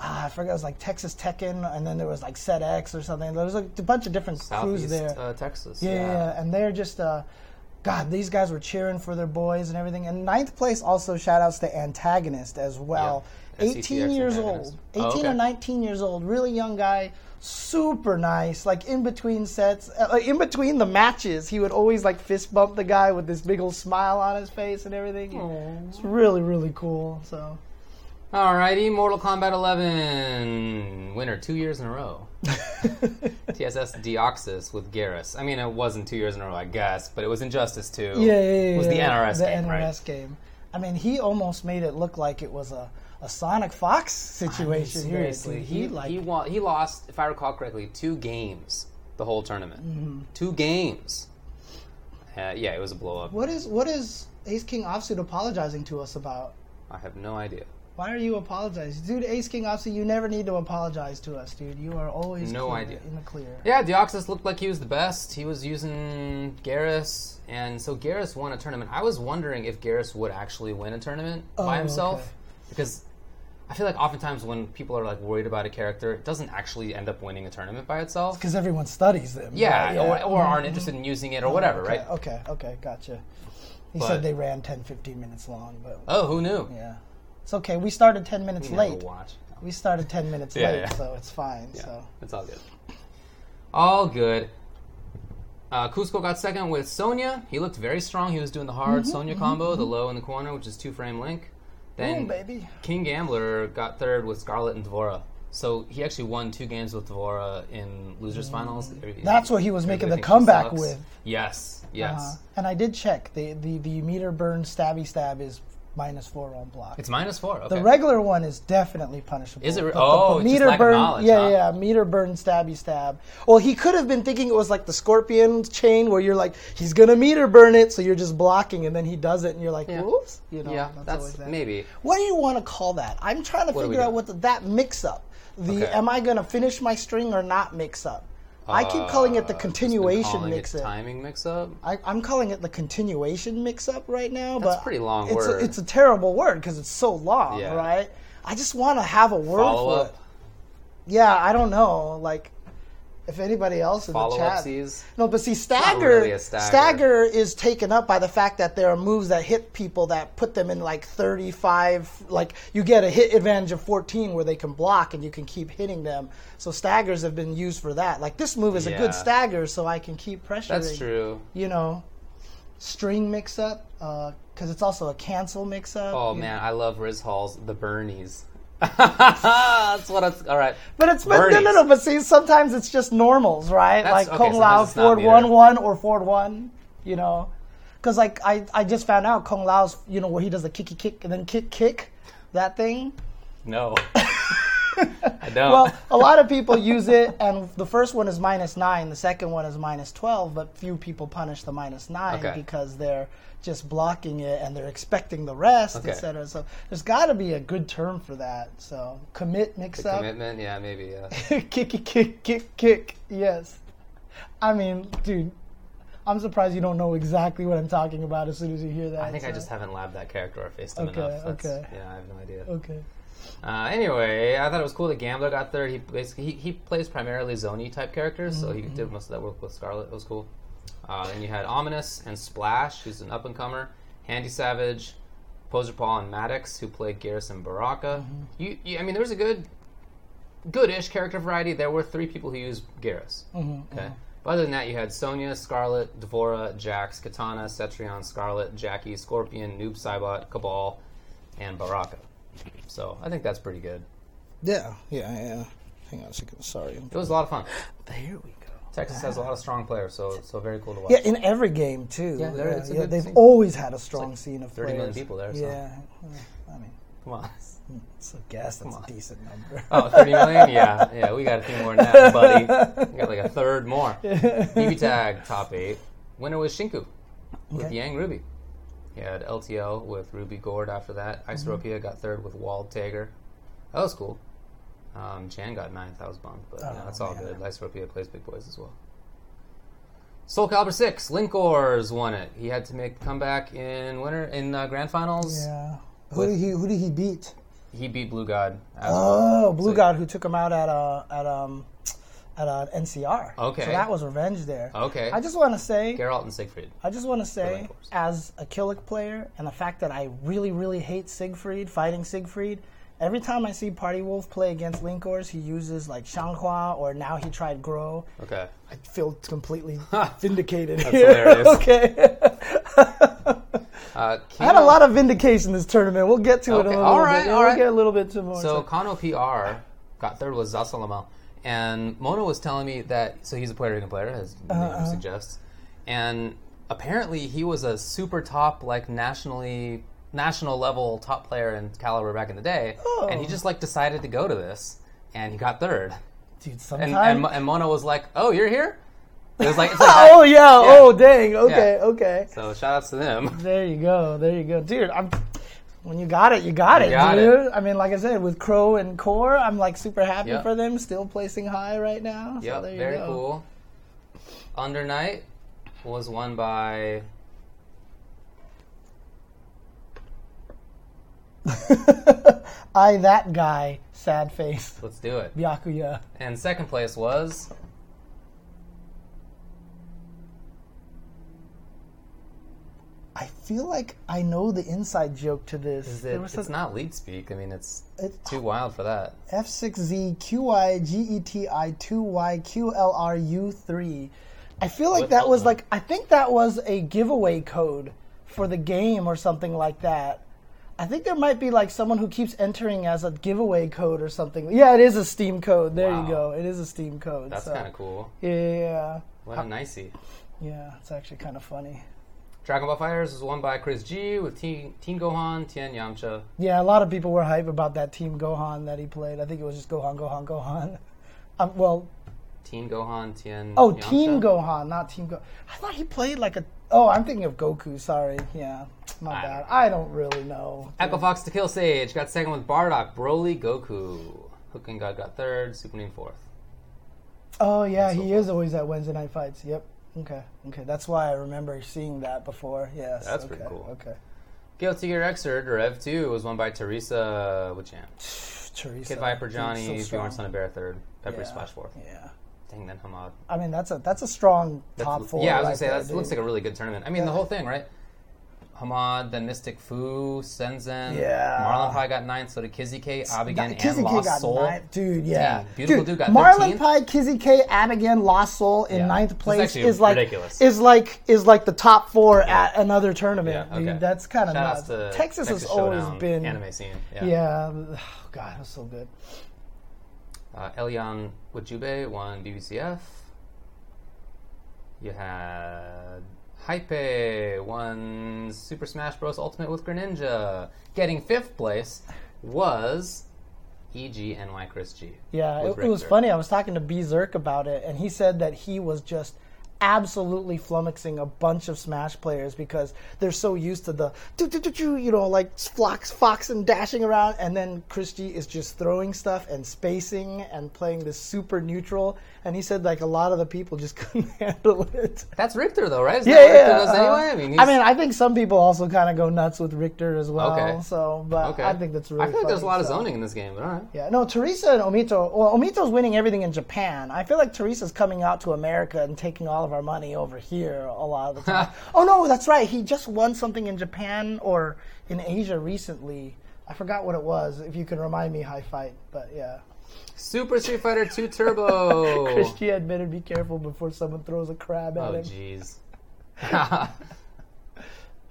Speaker 2: ah, I forget it was like Texas Tekken and then there was like Set X or something. There was like a bunch of different crews there.
Speaker 1: uh, Texas.
Speaker 2: yeah, yeah, yeah, and they're just uh God, these guys were cheering for their boys and everything. And ninth place also shout outs to Antagonist as well.
Speaker 1: Yeah,
Speaker 2: 18
Speaker 1: SCTX
Speaker 2: years
Speaker 1: Antagonist.
Speaker 2: old. 18
Speaker 1: Oh, okay.
Speaker 2: or 19 years old. Really young guy. Super nice. Like in between sets, uh, in between the matches, he would always like fist bump the guy with this big old smile on his face and everything. It's really, really cool. So
Speaker 1: Alrighty, Mortal Kombat 11 winner two years in a row. TSS Deoxys with Geras. I mean, it wasn't two years in a row, I guess, but it was Injustice 2.
Speaker 2: yeah, yeah, yeah.
Speaker 1: It was the NRS
Speaker 2: the
Speaker 1: game,
Speaker 2: NRS
Speaker 1: right?
Speaker 2: game. I mean, he almost made it look like it was a, a Sonic Fox situation here.
Speaker 1: Seriously,
Speaker 2: dude.
Speaker 1: he
Speaker 2: like
Speaker 1: he, wa- he lost, if I recall correctly, two games the whole tournament.
Speaker 2: Mm-hmm.
Speaker 1: Two games. Uh, yeah, it was a blow up.
Speaker 2: what is what is Ace King Offsuit apologizing to us about?
Speaker 1: I have no idea.
Speaker 2: Why are you apologizing, dude? Ace King Offsuit, you never need to apologize to us, dude. You are always
Speaker 1: No
Speaker 2: clear,
Speaker 1: idea.
Speaker 2: in the clear.
Speaker 1: Yeah, Deoxys looked like he was the best. He was using Geras, and so Geras won a tournament. I was wondering if Geras would actually win a tournament
Speaker 2: Oh,
Speaker 1: by himself,
Speaker 2: okay.
Speaker 1: because I feel like oftentimes when people are like worried about a character, it doesn't actually end up winning a tournament by itself.
Speaker 2: Because everyone studies them.
Speaker 1: Yeah,
Speaker 2: right?
Speaker 1: Or, or aren't
Speaker 2: Mhm.
Speaker 1: interested in using it or whatever,
Speaker 2: okay,
Speaker 1: right?
Speaker 2: Okay, okay, gotcha. He
Speaker 1: But-
Speaker 2: said they ran 10, 15 minutes long, but
Speaker 1: Oh, who knew?
Speaker 2: yeah. It's okay. We started 10 minutes
Speaker 1: We
Speaker 2: late.
Speaker 1: watch.
Speaker 2: We started 10 minutes
Speaker 1: Yeah,
Speaker 2: late,
Speaker 1: yeah.
Speaker 2: so it's fine.
Speaker 1: Yeah,
Speaker 2: So
Speaker 1: it's all good. All good. Uh, Cusco got second with Sonya. He looked very strong. He was doing the hard Sonya combo, the low in the corner, which is two frame link. Then
Speaker 2: baby.
Speaker 1: King Gambler got third with Scarlet and D'Vorah. So he actually won two games with D'Vorah in losers finals.
Speaker 2: Mm. That's what he was making the comeback with.
Speaker 1: Yes, yes.
Speaker 2: Uh, and I did check. The, the, the meter burn stabby stab is minus four on block.
Speaker 1: It's minus four. Okay.
Speaker 2: The regular one is definitely punishable.
Speaker 1: Is it re-
Speaker 2: But the-
Speaker 1: oh,
Speaker 2: the
Speaker 1: it's just
Speaker 2: meter
Speaker 1: lack of
Speaker 2: burn,
Speaker 1: knowledge,
Speaker 2: yeah,
Speaker 1: huh?
Speaker 2: yeah, meter burn, stabby stab. Well, he could have been thinking it was like the scorpion chain, where you're like, he's gonna meter burn it, so you're just blocking, and then he does it, and you're like,
Speaker 1: Yeah.
Speaker 2: whoops, you know.
Speaker 1: yeah,
Speaker 2: always
Speaker 1: that's
Speaker 2: that.
Speaker 1: maybe.
Speaker 2: What do you want to call that? I'm trying to
Speaker 1: What
Speaker 2: figure out what the, that mix up. The
Speaker 1: Okay.
Speaker 2: am I gonna finish my string or not mix up? I keep calling it the
Speaker 1: Uh,
Speaker 2: continuation mix up.
Speaker 1: timing mix up.
Speaker 2: I, I'm calling it the continuation mix-up right now.
Speaker 1: That's
Speaker 2: but
Speaker 1: a pretty long
Speaker 2: it's
Speaker 1: word.
Speaker 2: A, it's a terrible word because it's so long,
Speaker 1: Yeah.
Speaker 2: right? I just want to have a word
Speaker 1: Follow
Speaker 2: for
Speaker 1: up.
Speaker 2: it. Yeah, I don't know. Like, if anybody else in
Speaker 1: Follow
Speaker 2: the chat.
Speaker 1: sees.
Speaker 2: No, but see, stagger,
Speaker 1: really a stagger.
Speaker 2: is taken up by the fact that there are moves that hit people that put them in like 35. Like, you get a hit advantage of 14 where they can block and you can keep hitting them. So staggers have been used for that. Like, this move is a good stagger, so I can keep pressuring
Speaker 1: That's true.
Speaker 2: you know, string mix up, because uh, it's also a cancel mix up.
Speaker 1: Oh man, I love Riz Hall's The Bernies. That's what it's. All right.
Speaker 2: But it's but no, no, no. But see, sometimes it's just normals, right?
Speaker 1: That's-
Speaker 2: like
Speaker 1: okay,
Speaker 2: Kung Lao Ford one one or Ford one, you know, because like I I just found out Kung Lao's you know where he does the kicky kick and then kick kick, that thing.
Speaker 1: No. I don't.
Speaker 2: Well, a lot of people use it, and the first one is minus nine, the second one is minus twelve, but few people punish the minus nine
Speaker 1: Okay.
Speaker 2: because they're just blocking it and they're expecting the rest,
Speaker 1: Okay.
Speaker 2: etc. So there's got to be a good term for that. So commit mix up,
Speaker 1: Commitment, yeah, maybe. Yeah.
Speaker 2: kicky kick kick kick. Yes, I mean, dude. I'm surprised you don't know exactly what I'm talking about as soon as you hear that.
Speaker 1: I think I just haven't labbed that character or faced him
Speaker 2: Okay,
Speaker 1: enough. That's-
Speaker 2: okay.
Speaker 1: Yeah, I have no idea.
Speaker 2: Okay.
Speaker 1: Uh, anyway, I thought it was cool that Gambler got third. He basically he, he plays primarily Zony type characters, so he
Speaker 2: Mm-hmm.
Speaker 1: did most of that work with Scarlet. It was cool. Uh, and you had Ominous and Splash, who's an up and comer. Handy Savage, Poser Paul, and Maddox, who played Garrison Baraka.
Speaker 2: Mm-hmm.
Speaker 1: You, you, I mean, there was a good, good-ish character variety. There were three people who used Geras.
Speaker 2: Mm-hmm,
Speaker 1: Okay. But other than that, you had Sonya, Scarlet, D'Vorah, Jax, Katana, Cetrion, Scarlet, Jackie, Scorpion, Noob Saibot, Kabal, and Baraka. So I think that's pretty good.
Speaker 2: Yeah, yeah, yeah. Hang on a second. Sorry.
Speaker 1: It was a lot of fun.
Speaker 2: There we go.
Speaker 1: Texas has a lot of strong players, so so very cool to watch.
Speaker 2: Yeah, in every game too.
Speaker 1: Yeah, there- good
Speaker 2: they've
Speaker 1: scene.
Speaker 2: always had a strong
Speaker 1: like
Speaker 2: scene of
Speaker 1: 30
Speaker 2: players.
Speaker 1: million people there, so.
Speaker 2: Yeah, I mean,
Speaker 1: Come on.
Speaker 2: it's a guess. That's a decent number.
Speaker 1: Oh, 30 million? Yeah, yeah, we got a few more than that, buddy. We got like a third more. BB Tag top eight. Winner was Shinku with
Speaker 2: Okay.
Speaker 1: Yang Ruby. He had LTL with Ruby Gord after that.
Speaker 2: Mm-hmm.
Speaker 1: Got third with Wald Tager. That was cool. Um, Chan got ninth. That was bummed, but yeah,
Speaker 2: Oh,
Speaker 1: that's all
Speaker 2: man.
Speaker 1: good. Iceropia plays big boys as well. Soul Calibur 6, Linkors won it. He had to make a comeback in winter in uh, grand finals.
Speaker 2: Yeah. Who did he Who did he beat?
Speaker 1: He beat Blue God. As well.
Speaker 2: Oh, Blue
Speaker 1: So-
Speaker 2: God, who took him out at uh at um at uh, NCR.
Speaker 1: Okay.
Speaker 2: So that was revenge there.
Speaker 1: Okay.
Speaker 2: I just want to say,
Speaker 1: Geralt and Siegfried.
Speaker 2: I just want to say, as a Kilik player, and the fact that I really, really hate Siegfried, fighting Siegfried. Every time I see Party Wolf play against Linkors, he uses like Xianghua, or now he tried Grow.
Speaker 1: Okay.
Speaker 2: I feel completely vindicated
Speaker 1: That's hilarious.
Speaker 2: okay.
Speaker 1: Uh,
Speaker 2: I had a lot of vindication this tournament. We'll get to it a
Speaker 1: Okay,
Speaker 2: little
Speaker 1: all
Speaker 2: bit.
Speaker 1: right,
Speaker 2: Yeah,
Speaker 1: all
Speaker 2: we'll
Speaker 1: right.
Speaker 2: get a little bit to more.
Speaker 1: So Kano PR got third with Zasalamel. And Mono was telling me that so he's a Puerto Rican player, as the name suggests. And apparently he was a super top, like nationally national level top player in Calibur back in the day. And he
Speaker 2: Oh.
Speaker 1: just like decided to go to this and he got third.
Speaker 2: Dude,
Speaker 1: And
Speaker 2: sometimes.
Speaker 1: and, Mo- and Mono was like, Oh, you're here? It was like, it's like
Speaker 2: oh yeah. Oh dang. Okay. Okay.
Speaker 1: So shout outs to them.
Speaker 2: There you go. There you go, dude. I'm. When you got it, you got it,
Speaker 1: got
Speaker 2: dude. I mean, like I said, with Crow and Core, I'm like super happy
Speaker 1: Yep.
Speaker 2: for them. Still placing high right now. So
Speaker 1: Yep, very
Speaker 2: go.
Speaker 1: cool. Under Night was won by
Speaker 2: I that guy, sad face,
Speaker 1: let's do it.
Speaker 2: Byakuya.
Speaker 1: And second place was
Speaker 2: I feel like I know the inside joke to this.
Speaker 1: is it,
Speaker 2: was
Speaker 1: it's
Speaker 2: a-
Speaker 1: not lead speak. I mean, it's
Speaker 2: it-
Speaker 1: too wild for that.
Speaker 2: F6Z QI 2 3 I feel like
Speaker 1: With
Speaker 2: that was like I think that was a giveaway code for the game or something like that. I think there might be like someone who keeps entering as a giveaway code or something. Yeah, it is a Steam code. There
Speaker 1: Wow.
Speaker 2: you go. It is a Steam code.
Speaker 1: That's
Speaker 2: so-
Speaker 1: kind of cool.
Speaker 2: Yeah,
Speaker 1: What a nicey.
Speaker 2: yeah, it's actually kind of funny.
Speaker 1: Dragon Ball FighterZ was won by Chris G with Team, Team Gohan, Tien Yamcha.
Speaker 2: Yeah, a lot of people were hype about that Team Gohan that he played. I think it was just Gohan, Gohan, Gohan. Um, well,
Speaker 1: Team Gohan, Tien.
Speaker 2: Oh,
Speaker 1: Yamcha?
Speaker 2: Team Gohan, not Team Go. I thought he played like a. Oh, I'm thinking of Goku. Sorry, yeah, my
Speaker 1: I
Speaker 2: bad. I don't really know.
Speaker 1: Echo Fox to Kill Sage got second with Bardock, Broly, Goku. Hooking God got third, Super Name fourth.
Speaker 2: Oh yeah, he is always at Wednesday night fights. Yep. Okay. Okay. That's why I remember seeing that before. Yes.
Speaker 1: That's
Speaker 2: okay.
Speaker 1: pretty cool.
Speaker 2: Okay.
Speaker 1: Guilty Gear Xrd, or Ev 2, was won by Teresa Wichamp.
Speaker 2: Teresa.
Speaker 1: Kid Viper, Johnny,
Speaker 2: so
Speaker 1: Bjorn. Son of Bear third, Pepper
Speaker 2: Yeah.
Speaker 1: Splash fourth.
Speaker 2: Yeah.
Speaker 1: Then Hamad.
Speaker 2: I mean, that's a that's a strong
Speaker 1: That's-
Speaker 2: top four.
Speaker 1: Yeah, I was
Speaker 2: right
Speaker 1: gonna say uh,
Speaker 2: there,
Speaker 1: that looks like a really good tournament. I mean, the whole thing, right? Hamad, then Mystic Fu, Senzen.
Speaker 2: Yeah.
Speaker 1: Marlon Pie got ninth, so did Kizzy K, Abigail, and Lost
Speaker 2: got
Speaker 1: Soul.
Speaker 2: ninth. Dude, yeah.
Speaker 1: Dang, Beautiful Dude got
Speaker 2: Marlon
Speaker 1: 13th.
Speaker 2: Pie, Kizzy K, Abigail, Lost Soul in
Speaker 1: Yeah.
Speaker 2: ninth place is like
Speaker 1: ridiculous.
Speaker 2: is like is like the top four at another tournament.
Speaker 1: Yeah, okay.
Speaker 2: Dude, that's kind of nuts.
Speaker 1: to
Speaker 2: Texas, has
Speaker 1: Texas
Speaker 2: always been
Speaker 1: anime scene. Yeah.
Speaker 2: Yeah, oh, God, it was so good.
Speaker 1: Uh, Elian Wajube won BBCF. You had Hype won Super Smash Bros. Ultimate with Greninja. Getting fifth place was E EGNY Chris G.
Speaker 2: Yeah, it, it was funny. I was talking to B Zerk about it, and he said that he was just absolutely flummoxing a bunch of Smash players because they're so used to the you know, like fox, fox and dashing around, and then Chris G is just throwing stuff and spacing and playing this super neutral. And he said like a lot of the people just couldn't handle it.
Speaker 1: That's Richter, though, right? Isn't
Speaker 2: Yeah, yeah. Uh,
Speaker 1: anyway? I mean,
Speaker 2: I mean, I think some people also kind of go nuts with Richter as well.
Speaker 1: Okay.
Speaker 2: So, but
Speaker 1: okay.
Speaker 2: I think that's really.
Speaker 1: I feel like there's a lot of zoning in this game, but all right.
Speaker 2: Yeah, no, Teresa and Omito. Well, Omito's winning everything in Japan. I feel like Teresa's coming out to America and taking all of our money over here a lot of the time. oh no, that's right. He just won something in Japan or in Asia recently. I forgot what it was. If you can remind me, high fight. But yeah,
Speaker 1: Super Street Fighter 2 Turbo.
Speaker 2: Christy admitted, "Be careful before someone throws a crab at
Speaker 1: oh,
Speaker 2: him."
Speaker 1: jeez.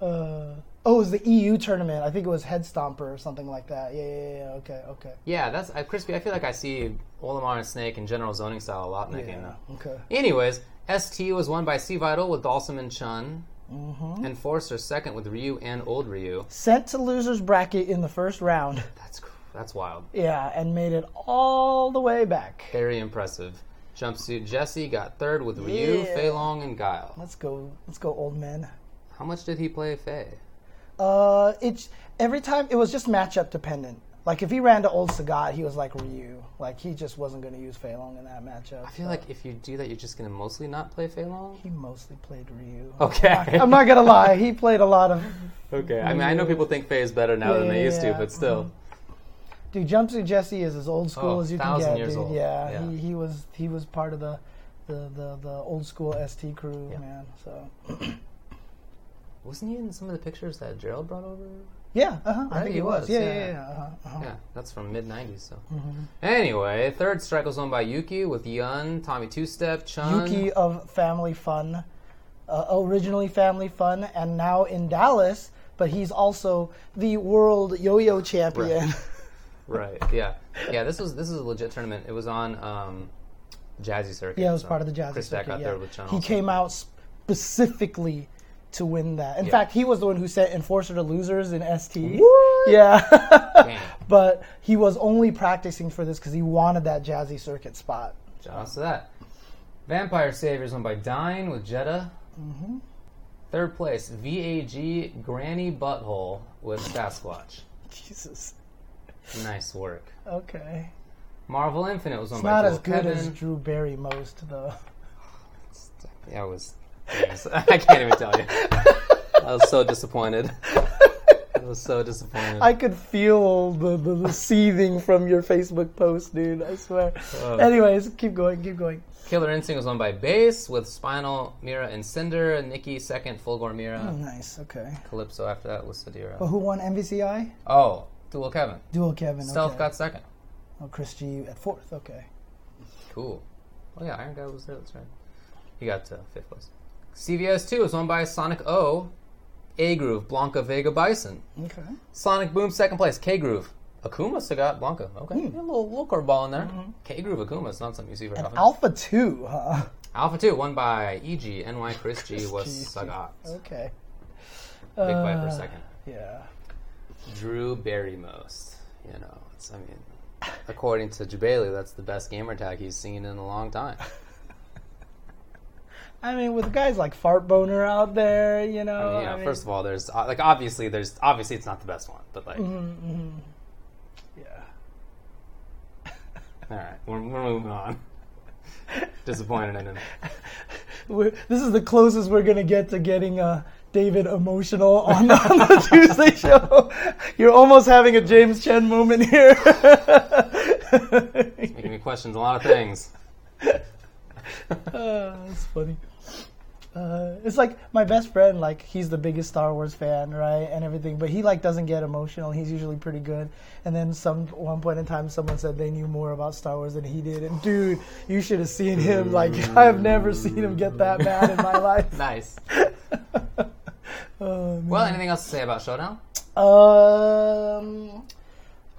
Speaker 2: Uh, Oh, it was the EU tournament. I think it was Head Stomper or something like that. Yeah, yeah, yeah. Okay, okay.
Speaker 1: Yeah, that's uh, crispy. I feel like I see Olimar and Snake and General Zoning style a lot making.
Speaker 2: Yeah, okay.
Speaker 1: Anyways, ST was won by C Vital with Dhalsim and Chun.
Speaker 2: Mm-hmm.
Speaker 1: And Forcer second with Ryu and Old Ryu.
Speaker 2: Sent to losers bracket in the first round.
Speaker 1: That's that's wild.
Speaker 2: Yeah, and made it all the way back.
Speaker 1: Very impressive. Jumpsuit Jesse got third with Ryu,
Speaker 2: Yeah.
Speaker 1: Fei Long, and Guile.
Speaker 2: Let's go. Let's go, old man.
Speaker 1: How much did he play Fei?
Speaker 2: Uh, it's every time it was just matchup dependent. Like if he ran to old Sagat, he was like Ryu. Like he just wasn't going to use Fei Long in that matchup.
Speaker 1: I feel like if you do that, you're just gonna mostly not play Fei Long.
Speaker 2: he mostly played Ryu.
Speaker 1: Okay.
Speaker 2: I'm not gonna lie, he played a lot of.
Speaker 1: Okay. I mean, I know people think Fei is better now than they
Speaker 2: Yeah,
Speaker 1: used to, but still.
Speaker 2: Dude, Jumpsuit Jesse is as old school
Speaker 1: Oh,
Speaker 2: as you can get,
Speaker 1: years
Speaker 2: dude.
Speaker 1: old.
Speaker 2: Yeah,
Speaker 1: Yeah.
Speaker 2: He, he was he was part of the the, the, the old school ST crew,
Speaker 1: Yeah.
Speaker 2: man. So
Speaker 1: Wasn't he in some of the pictures that Gerald brought over?
Speaker 2: yeah, uh-huh, I
Speaker 1: Right,
Speaker 2: think
Speaker 1: he
Speaker 2: was.
Speaker 1: was,
Speaker 2: Yeah,
Speaker 1: yeah.
Speaker 2: yeah, yeah. Uh-huh, uh-huh.
Speaker 1: Yeah, that's from mid '90s. So.
Speaker 2: Mm-hmm.
Speaker 1: Anyway, third strike was won by Yuki with Yun, Tommy Two Step, Chun.
Speaker 2: Yuki of Family Fun, uh, originally Family Fun, and now in Dallas. But he's also the world yo-yo champion.
Speaker 1: Right. Yeah. Yeah. This was this is a legit tournament. It was on um, Jazzy Circuit.
Speaker 2: yeah, it was
Speaker 1: so
Speaker 2: part of the Jazzy
Speaker 1: Chris
Speaker 2: circuit.
Speaker 1: out
Speaker 2: yeah.
Speaker 1: there with Chun.
Speaker 2: he
Speaker 1: also.
Speaker 2: came out specifically to win that. In
Speaker 1: Yeah.
Speaker 2: fact, he was the one who sent Enforcer to losers in ST.
Speaker 1: What?
Speaker 2: Yeah. But he was only practicing for this because he wanted that Jazzy Circuit spot.
Speaker 1: To that. Vampire Saviors won by Dine with Jedah.
Speaker 2: Mm-hmm.
Speaker 1: Third place, VAG Granny Butthole with Sasquatch.
Speaker 2: Jesus.
Speaker 1: Nice work.
Speaker 2: Okay.
Speaker 1: Marvel Infinite was won
Speaker 2: It's
Speaker 1: by
Speaker 2: not as good
Speaker 1: Kevin.
Speaker 2: as Drew Barry most, though.
Speaker 1: Yeah, I I can't even tell you. I was so disappointed. I was so disappointed.
Speaker 2: I could feel the, the, the seething from your Facebook post, dude. I swear.
Speaker 1: Oh.
Speaker 2: Anyways, keep going, keep going.
Speaker 1: Killer Instinct was won by Base with Spinal, Mira, and Cinder. Nikki second, Fulgore Mira.
Speaker 2: Oh, nice. Okay.
Speaker 1: Calypso after that was Sadira.
Speaker 2: But who won MVCI?
Speaker 1: Oh, Dual Kevin.
Speaker 2: Dual Kevin.
Speaker 1: Stealth
Speaker 2: okay.
Speaker 1: got second.
Speaker 2: Oh, Chris G at fourth. Okay.
Speaker 1: Cool. Oh yeah, Iron Guy was there. That's right. He got uh, fifth place. CVS two is won by Sonic O, A Groove, Blanka Vega Bison.
Speaker 2: Okay.
Speaker 1: Sonic Boom second place. K Groove. Akuma still got Blanka. Okay,
Speaker 2: Hmm.
Speaker 1: yeah, a little, little curveball in there. K Groove Akuma is not something you see very often.
Speaker 2: Alpha two. Huh?
Speaker 1: Alpha two won by EG. NY Chris G was Sagat.
Speaker 2: Okay.
Speaker 1: Big fight for
Speaker 2: Uh,
Speaker 1: second.
Speaker 2: Yeah.
Speaker 1: Drew Barry most. You know, it's, I mean, according to Jabali, that's the best gamer tag he's seen in a long time.
Speaker 2: I mean, with guys like Fart Boner out there, you know.
Speaker 1: I mean, you
Speaker 2: I mean,
Speaker 1: first of all, there's uh, like obviously there's obviously it's not the best one, but like,
Speaker 2: Mm-hmm. yeah.
Speaker 1: all right, we're, we're moving on. Disappointed in him.
Speaker 2: We're, this is the closest we're gonna get to getting uh, David emotional on the, on the Tuesday show. You're almost having a James Chen moment here.
Speaker 1: it's Making me question a lot of things.
Speaker 2: Uh, that's funny. Uh, it's like my best friend, like he's the biggest Star Wars fan, right, and everything. But he like doesn't get emotional. He's usually pretty good. And then some one point in time, someone said they knew more about Star Wars than he did. And dude, you should have seen him. Like I've never seen him get that mad in my life.
Speaker 1: Nice.
Speaker 2: Oh.
Speaker 1: Well, anything else to say about Showdown?
Speaker 2: Um,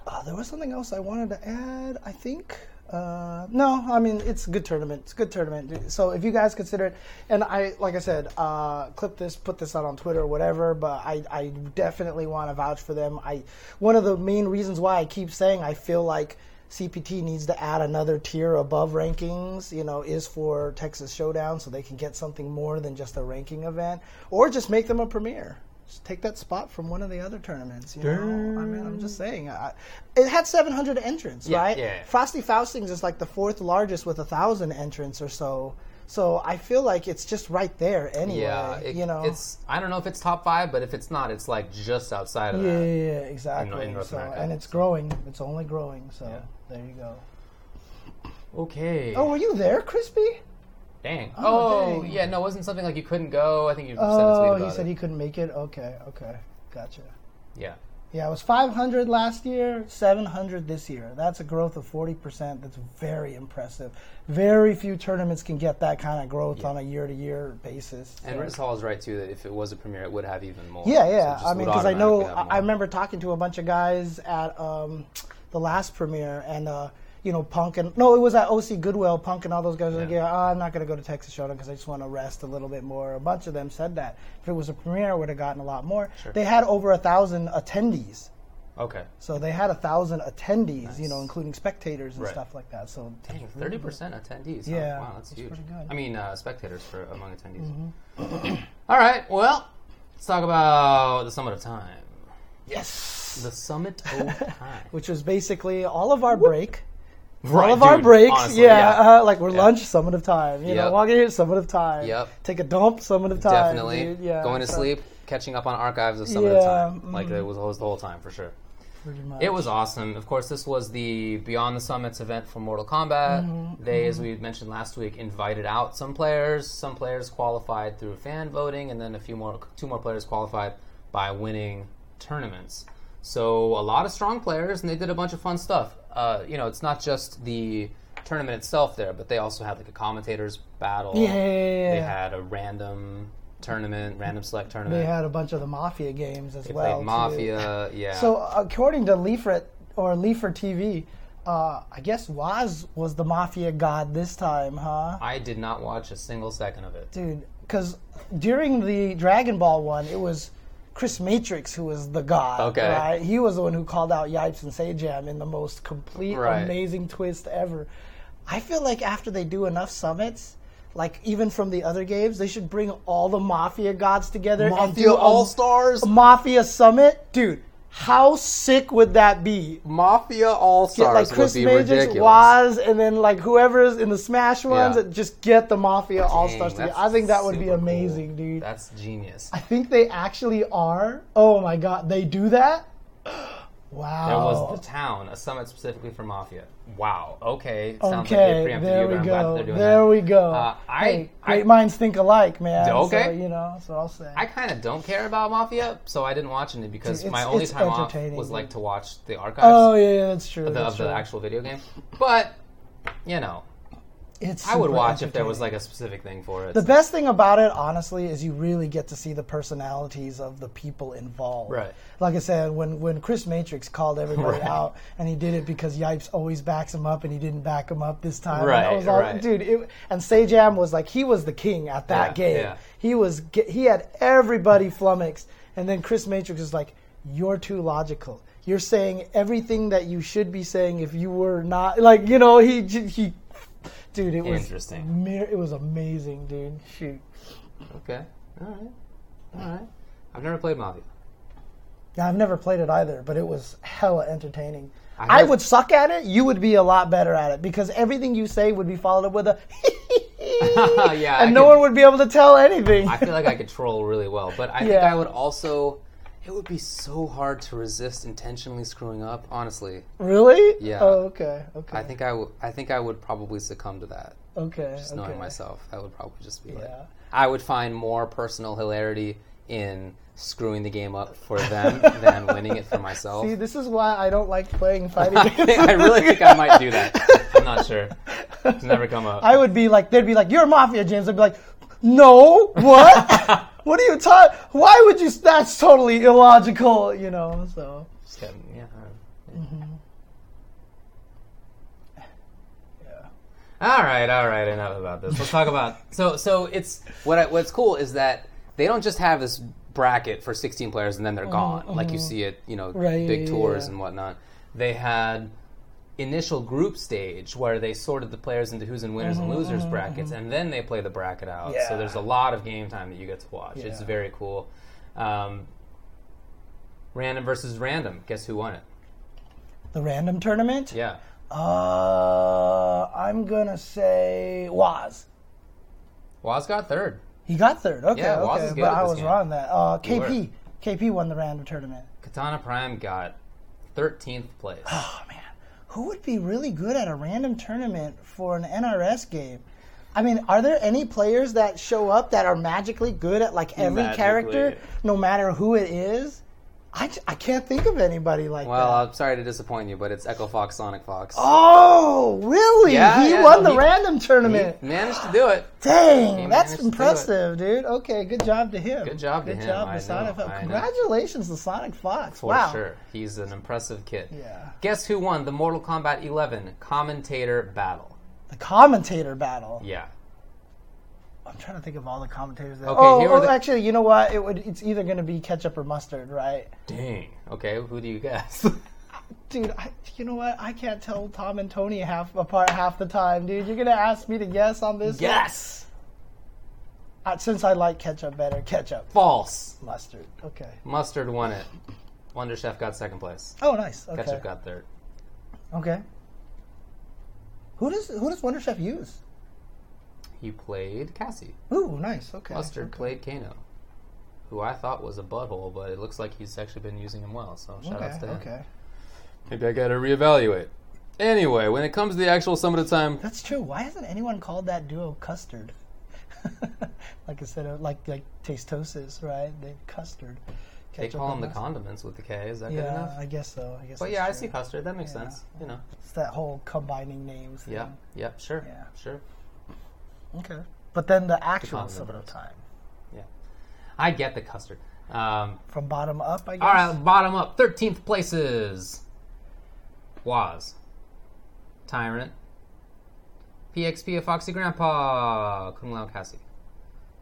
Speaker 2: uh, there was something else I wanted to add. I think. Uh, no, I mean it's a good tournament. It's a good tournament. So if you guys consider it, and I, like I said, uh, clip this, put this out on Twitter or whatever. But I, I definitely want to vouch for them. I, one of the main reasons why I keep saying I feel like CPT needs to add another tier above rankings, you know, is for Texas Showdown so they can get something more than just a ranking event, or just make them a premiere. Just take that spot from one of the other tournaments. You know, I mean, I'm just saying. I, it had 700 entrants,
Speaker 1: Yeah,
Speaker 2: right?
Speaker 1: yeah, yeah.
Speaker 2: Frosty Faustings is like the fourth largest with a thousand entrants or so. So I feel like it's just right there anyway.
Speaker 1: Yeah, it-
Speaker 2: you know.
Speaker 1: it's I don't know if it's top five, but if it's not, it's like just outside of
Speaker 2: yeah, yeah,
Speaker 1: that.
Speaker 2: yeah, exactly.
Speaker 1: in North
Speaker 2: so,
Speaker 1: America,
Speaker 2: and it's
Speaker 1: so.
Speaker 2: growing. It's only growing. So
Speaker 1: Yeah.
Speaker 2: there you go.
Speaker 1: Okay.
Speaker 2: Oh, were you there, Crispy?
Speaker 1: Dang.
Speaker 2: Oh,
Speaker 1: Oh,
Speaker 2: dang.
Speaker 1: yeah. No, it wasn't something like you couldn't go. I think you
Speaker 2: Oh, he said
Speaker 1: it.
Speaker 2: he couldn't make it. Okay, okay, gotcha.
Speaker 1: Yeah.
Speaker 2: Yeah, it was 500 last year, 700 this year. That's a growth of 40%. That's very impressive. Very few tournaments can get that kind of growth on a year-to-year basis.
Speaker 1: And
Speaker 2: So-
Speaker 1: Riz Hall is right too that if it was a premiere, it would have even more.
Speaker 2: Yeah, yeah.
Speaker 1: just
Speaker 2: I mean, because I know I, I remember talking to a bunch of guys at um, the last premiere, and uh, you know, Punk and no, it was at OC Goodwill. Punk and all those guys were like,
Speaker 1: Yeah.
Speaker 2: yeah, oh, I'm not gonna go to Texas Showdown because I just want to rest a little bit more. A bunch of them said that if it was a premiere, I would have gotten a lot more.
Speaker 1: Sure.
Speaker 2: They had over a thousand attendees.
Speaker 1: Okay.
Speaker 2: So they had a thousand attendees, you know, including spectators and
Speaker 1: Right.
Speaker 2: stuff like that. So
Speaker 1: Dang, thirty percent attendees. huh?
Speaker 2: Yeah,
Speaker 1: wow, that's
Speaker 2: that's
Speaker 1: huge.
Speaker 2: good. Mm-hmm.
Speaker 1: I mean, uh, spectators for among attendees. All right, well, let's talk about the summit of time.
Speaker 2: yes,
Speaker 1: The summit of time.
Speaker 2: which was basically all of our break.
Speaker 1: Right,
Speaker 2: all of our breaks,
Speaker 1: honestly,
Speaker 2: yeah, Uh, like we're
Speaker 1: Yeah.
Speaker 2: lunch, summit of time. You know,
Speaker 1: Yep.
Speaker 2: walking here, summit of time.
Speaker 1: Yep.
Speaker 2: Take a dump, summit of time.
Speaker 1: Definitely.
Speaker 2: dude. Yeah,
Speaker 1: Going to
Speaker 2: so
Speaker 1: sleep, catching up on archives of summit of
Speaker 2: Yeah,
Speaker 1: time, like it was always the whole time for sure.
Speaker 2: pretty much.
Speaker 1: It was awesome. Of course, this was the Beyond the Summits event for Mortal Kombat.
Speaker 2: Mm-hmm,
Speaker 1: They, as we mentioned last week, invited out some players. Some players qualified through fan voting, and then a few more, two more players qualified by winning tournaments. So a lot of strong players, and they did a bunch of fun stuff. Uh, you know, it's not just the tournament itself there, but they also had like a commentators battle.
Speaker 2: Yeah, yeah, yeah,
Speaker 1: They
Speaker 2: yeah.
Speaker 1: had a random tournament, random select tournament.
Speaker 2: They had a bunch of the Mafia games as
Speaker 1: They
Speaker 2: well.
Speaker 1: played
Speaker 2: too.
Speaker 1: Mafia. Yeah.
Speaker 2: So according to Leafret or Leafer TV, uh, I guess Waz was the Mafia god this time, huh?
Speaker 1: I did not watch a single second of it.
Speaker 2: Dude, because during the Dragon Ball one, it was Chris Matrix who was the god.
Speaker 1: Okay.
Speaker 2: Right? He was the one who called out Yipes and Sajam in the most complete,
Speaker 1: Right.
Speaker 2: amazing twist ever. I feel like after they do enough summits, like even from the other games, they should bring all the Mafia gods together and
Speaker 1: Mafia
Speaker 2: do
Speaker 1: All Stars.
Speaker 2: Mafia Summit. Dude, how sick would that be?
Speaker 1: Mafia All Stars
Speaker 2: like Chris
Speaker 1: would be
Speaker 2: Matrix,
Speaker 1: ridiculous.
Speaker 2: Waz, and then like whoever's in the Smash ones,
Speaker 1: Yeah.
Speaker 2: just get the Mafia All Stars together. I think that would be
Speaker 1: super cool.
Speaker 2: amazing, dude.
Speaker 1: That's genius.
Speaker 2: I think they actually are. Oh my god, they do that? Wow.
Speaker 1: There was the town, a summit specifically for Mafia. Wow. Okay. Sounds like they
Speaker 2: okay,
Speaker 1: preempted
Speaker 2: there
Speaker 1: you,
Speaker 2: we
Speaker 1: but I'm glad that
Speaker 2: go.
Speaker 1: they're doing
Speaker 2: There
Speaker 1: that.
Speaker 2: we go.
Speaker 1: Uh, I-
Speaker 2: hey, great
Speaker 1: I-
Speaker 2: minds think alike, man.
Speaker 1: Okay.
Speaker 2: So, you know, so I'll say.
Speaker 1: I kind of don't care about Mafia, so I didn't watch any because
Speaker 2: Dude,
Speaker 1: my only time off was like to watch the archives
Speaker 2: oh yeah, that's true.
Speaker 1: the,
Speaker 2: that's
Speaker 1: of the actual video game. But you know,
Speaker 2: It's
Speaker 1: I would watch if there was like a specific thing for it.
Speaker 2: The best thing about it, honestly, is you really get to see the personalities of the people involved.
Speaker 1: Right.
Speaker 2: Like I said, when, when Chris Matrix called everybody
Speaker 1: Right.
Speaker 2: out, and he did it because Yipes always backs him up, and he didn't back him up this time. and
Speaker 1: Right,
Speaker 2: I was all,
Speaker 1: right.
Speaker 2: Dude, it, and Sajam was like, he was the king at that
Speaker 1: Yeah,
Speaker 2: game.
Speaker 1: yeah.
Speaker 2: He was, he had everybody flummoxed, and then Chris Matrix is like, you're too logical. You're saying everything that you should be saying if you were not like you know he he, dude. It was
Speaker 1: Interesting.
Speaker 2: mir- It was amazing, dude. Shoot.
Speaker 1: okay. All right. All right. I've never played Mafia.
Speaker 2: Yeah, I've never played it either, but it was hella entertaining.
Speaker 1: I
Speaker 2: I, would suck at it. You would be a lot better at it because everything you say would be followed up with a
Speaker 1: Yeah,
Speaker 2: and
Speaker 1: I
Speaker 2: no
Speaker 1: could-
Speaker 2: one would be able to tell anything.
Speaker 1: I feel like I could troll really well, but I think I would also. It would be so hard to resist intentionally screwing up. Honestly,
Speaker 2: really?
Speaker 1: Yeah.
Speaker 2: Oh, okay. Okay.
Speaker 1: I think I would. I think I would probably succumb to that.
Speaker 2: okay.
Speaker 1: Just
Speaker 2: okay.
Speaker 1: knowing myself, that would probably just be like. I would find more personal hilarity in screwing the game up for them than winning it for myself.
Speaker 2: See, this is why I don't like playing fighting
Speaker 1: I,
Speaker 2: games.
Speaker 1: think- I really think I might do that. I'm not sure. It's never come up.
Speaker 2: I would be like, they'd be like, "You're a mafia, James." I'd be like, "No, what? what are you talking? Why would you? That's totally illogical, you know." So.
Speaker 1: Yeah. all right.
Speaker 2: yeah,
Speaker 1: All right, all right. Enough about this. Let's talk about so so. It's what I, what's cool is that they don't just have this bracket for 16 players and then they're gone, like you see it, you know,
Speaker 2: Mm-hmm, Right,
Speaker 1: big tours
Speaker 2: yeah.
Speaker 1: and whatnot. They had initial group stage where they sorted the players into who's in winners and losers brackets, and then they play the bracket out. So
Speaker 2: Mm-hmm,
Speaker 1: there's a lot of game time that you get to watch. It's very cool. Um, random versus random. Guess who won it?
Speaker 2: the random tournament.
Speaker 1: Yeah.
Speaker 2: Uh, I'm gonna say Waz.
Speaker 1: Waz got third.
Speaker 2: He got third. Okay,
Speaker 1: Yeah, Waz
Speaker 2: okay,
Speaker 1: is good
Speaker 2: but I was
Speaker 1: game.
Speaker 2: wrong that. Uh, KP, KP won the random tournament.
Speaker 1: Katana Prime got 13th place.
Speaker 2: Oh man, who would be really good at a random tournament for an NRS game? I mean, are there any players that show up that are magically good at like every
Speaker 1: Magically.
Speaker 2: character, no matter who it is? I, I can't think of anybody like
Speaker 1: Well,
Speaker 2: that.
Speaker 1: Well, I'm sorry to disappoint you, but it's Echo Fox, Sonic Fox.
Speaker 2: Oh, really?
Speaker 1: Yeah,
Speaker 2: he
Speaker 1: yeah,
Speaker 2: won
Speaker 1: no,
Speaker 2: the
Speaker 1: he-
Speaker 2: random tournament.
Speaker 1: managed to do it.
Speaker 2: Dang,
Speaker 1: he
Speaker 2: that's
Speaker 1: managed to do it.
Speaker 2: impressive, dude. Okay, good job to him.
Speaker 1: Good job to
Speaker 2: good
Speaker 1: him,
Speaker 2: job
Speaker 1: I
Speaker 2: to Sonic
Speaker 1: know,
Speaker 2: Fox. Congratulations to Sonic Fox.
Speaker 1: For
Speaker 2: wow.
Speaker 1: sure. He's an impressive kid.
Speaker 2: Yeah.
Speaker 1: Guess who won the Mortal Kombat 11 commentator battle?
Speaker 2: The commentator battle.
Speaker 1: Yeah.
Speaker 2: I'm trying to think of all the commentators. That,
Speaker 1: Okay,
Speaker 2: oh,
Speaker 1: here
Speaker 2: oh,
Speaker 1: the-
Speaker 2: actually, you know what? It would. It's either going to be ketchup or mustard, right?
Speaker 1: Dang. Okay, who do you guess?
Speaker 2: Dude, I, you know what? I can't tell Tom and Tony half apart half the time, dude. You're gonna ask me to guess on this? one?
Speaker 1: yes.
Speaker 2: Uh, since I like ketchup better, ketchup,
Speaker 1: False.
Speaker 2: mustard. Okay.
Speaker 1: Mustard won it. Wonder Chef got second place.
Speaker 2: Oh, nice. Okay.
Speaker 1: Ketchup got third.
Speaker 2: Okay. Who does Who does Wonder Chef use?
Speaker 1: He played Cassie.
Speaker 2: Ooh, nice. Okay.
Speaker 1: Mustard
Speaker 2: Okay.
Speaker 1: played Kano, who I thought was a butthole, but it looks like he's actually been using him well. So shout
Speaker 2: Okay.
Speaker 1: outs to him.
Speaker 2: Okay.
Speaker 1: Maybe I gotta reevaluate. Anyway, when it comes to the actual sum of the time,
Speaker 2: That's true. Why hasn't anyone called that duo custard? like instead of like like tastosis, right? They custard.
Speaker 1: they call them the
Speaker 2: mustard.
Speaker 1: condiments with the K. Is that good
Speaker 2: Yeah,
Speaker 1: enough?
Speaker 2: I guess so. I guess.
Speaker 1: But
Speaker 2: that's
Speaker 1: yeah, I
Speaker 2: true.
Speaker 1: see custard. That makes
Speaker 2: Yeah.
Speaker 1: sense. You know.
Speaker 2: It's that whole combining names. Thing.
Speaker 1: Yeah. Yeah. Sure.
Speaker 2: Yeah.
Speaker 1: Sure.
Speaker 2: Okay. But then the actual
Speaker 1: condiment
Speaker 2: sum of the time, Yeah.
Speaker 1: I get the custard. Um,
Speaker 2: from bottom up, I guess.
Speaker 1: all right, bottom up, thirteenth places. Waz, Tyrant, PXP of Foxy Grandpa, Kung Lao Cassie,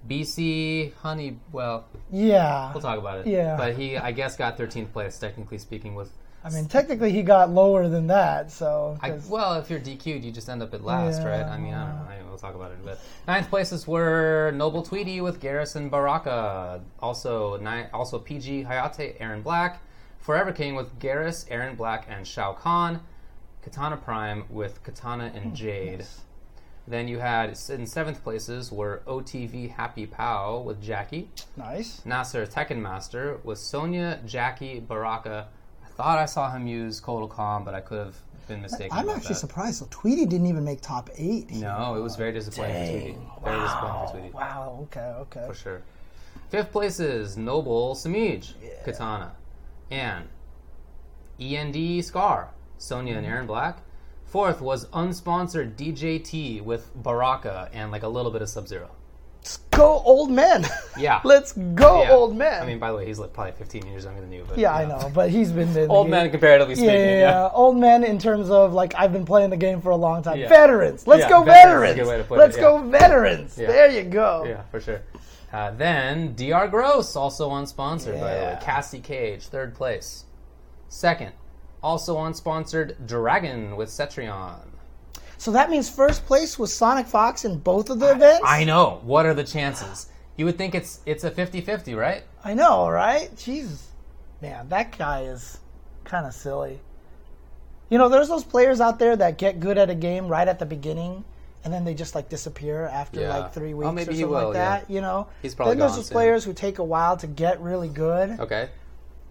Speaker 1: BC Honey. Well,
Speaker 2: Yeah.
Speaker 1: we'll talk about it.
Speaker 2: Yeah.
Speaker 1: But he, I guess, got thirteenth place, technically speaking. With
Speaker 2: I mean, technically, he got lower than that. So.
Speaker 1: I, well, if you're DQ'd, you just end up at last,
Speaker 2: Yeah.
Speaker 1: right? I mean, I don't know. I mean, we'll talk about it. But ninth places were Noble Tweedy with Garrison Baraka. Also, ni- also PG Hayate, Erron Black. Forever King with Geras, Erron Black, and Shao Kahn. Katana Prime with Katana
Speaker 2: Hmm,
Speaker 1: and Jade. Then you had in seventh places were OTV Happy Pow with Jackie.
Speaker 2: nice.
Speaker 1: Nasser Tekken Master with Sonya, Jackie, Baraka. I thought I saw him use Kotal Kahn, but I could have been mistaken.
Speaker 2: I'm actually
Speaker 1: that.
Speaker 2: surprised. So Tweedy didn't even make top eight.
Speaker 1: No, it was very disappointing for Tweedy. Very disappointing for Tweedy.
Speaker 2: Wow. Okay. Okay.
Speaker 1: For sure. Fifth place is Noble Samij, Katana. And END Scar, Sonya and Erron Black. Fourth was unsponsored DJT with Baraka and like a little bit of Sub Zero.
Speaker 2: Let's go, old men.
Speaker 1: Yeah.
Speaker 2: Let's go,
Speaker 1: Yeah.
Speaker 2: old men.
Speaker 1: I mean, by the way, he's like probably 15 years younger than you. But
Speaker 2: yeah,
Speaker 1: you
Speaker 2: I know, but he's been in
Speaker 1: Old
Speaker 2: the
Speaker 1: man, comparatively speaking.
Speaker 2: yeah,
Speaker 1: Yeah.
Speaker 2: old men in terms of like I've been playing the game for a long time. Veterans, let's go,
Speaker 1: veterans
Speaker 2: veterans.
Speaker 1: good way to put
Speaker 2: let's
Speaker 1: it,
Speaker 2: go, veterans. There you go.
Speaker 1: Yeah, for sure. Uh, then DR Gross, also unsponsored by the way. Cassie Cage, third place. Second, also unsponsored Dragon with Cetrion.
Speaker 2: So that means first place was Sonic Fox in both of the events.
Speaker 1: I know. What are the chances? You would think it's it's a 50-50, right?
Speaker 2: I know, right? Jesus, man, that guy is kind of silly. You know, there's those players out there that get good at a game right at the beginning, and then they just like disappear after
Speaker 1: Yeah.
Speaker 2: like three
Speaker 1: oh,
Speaker 2: weeks
Speaker 1: maybe
Speaker 2: or something
Speaker 1: will,
Speaker 2: like
Speaker 1: yeah.
Speaker 2: that. You know,
Speaker 1: He's probably
Speaker 2: then there's
Speaker 1: soon.
Speaker 2: players who take a while to get really good.
Speaker 1: Okay.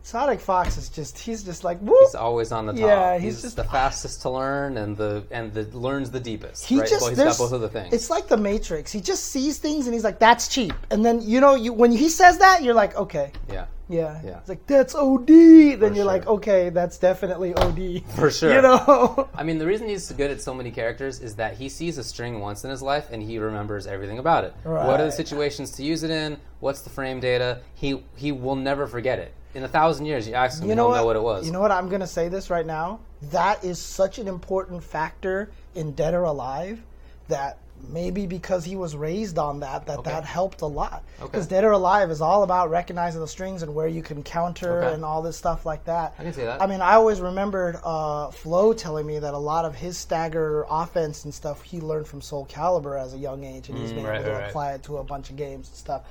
Speaker 2: Sonic Fox is just he's just like whoop.
Speaker 1: He's always on the top.
Speaker 2: Yeah,
Speaker 1: he's,
Speaker 2: he's just-
Speaker 1: the fastest to learn and the and the learns the deepest.
Speaker 2: He
Speaker 1: right?
Speaker 2: just
Speaker 1: well, he's got both of the things.
Speaker 2: It's like the Matrix. He just sees things and he's like, "That's cheap." And then you know, you when he says that, you're like, "Okay,
Speaker 1: yeah.
Speaker 2: yeah."
Speaker 1: Yeah.
Speaker 2: It's like that's OD. Then
Speaker 1: For
Speaker 2: you're
Speaker 1: sure.
Speaker 2: like, "Okay, that's definitely OD."
Speaker 1: For sure.
Speaker 2: You know.
Speaker 1: I mean, the reason he's good at so many characters is that he sees a string once in his life and he remembers everything about it. What are the situations to use it in? What's the frame data? He he will never forget it. In a thousand years, you ask him,
Speaker 2: you know what?
Speaker 1: know what it was.
Speaker 2: You know what? I'm gonna say this right now. That is such an important factor in Dead or Alive that maybe because he was raised on that, that
Speaker 1: Okay.
Speaker 2: that helped a lot.
Speaker 1: Okay.
Speaker 2: Because Dead or Alive is all about recognizing the strings and where you can counter
Speaker 1: Okay.
Speaker 2: and all this stuff like that.
Speaker 1: I can see that.
Speaker 2: I mean, I always remembered uh, Flo telling me that a lot of his stagger offense and stuff he learned from Soul Calibur as a young age, and he's been
Speaker 1: Mm, right,
Speaker 2: able to
Speaker 1: right.
Speaker 2: apply it to a bunch of games and stuff.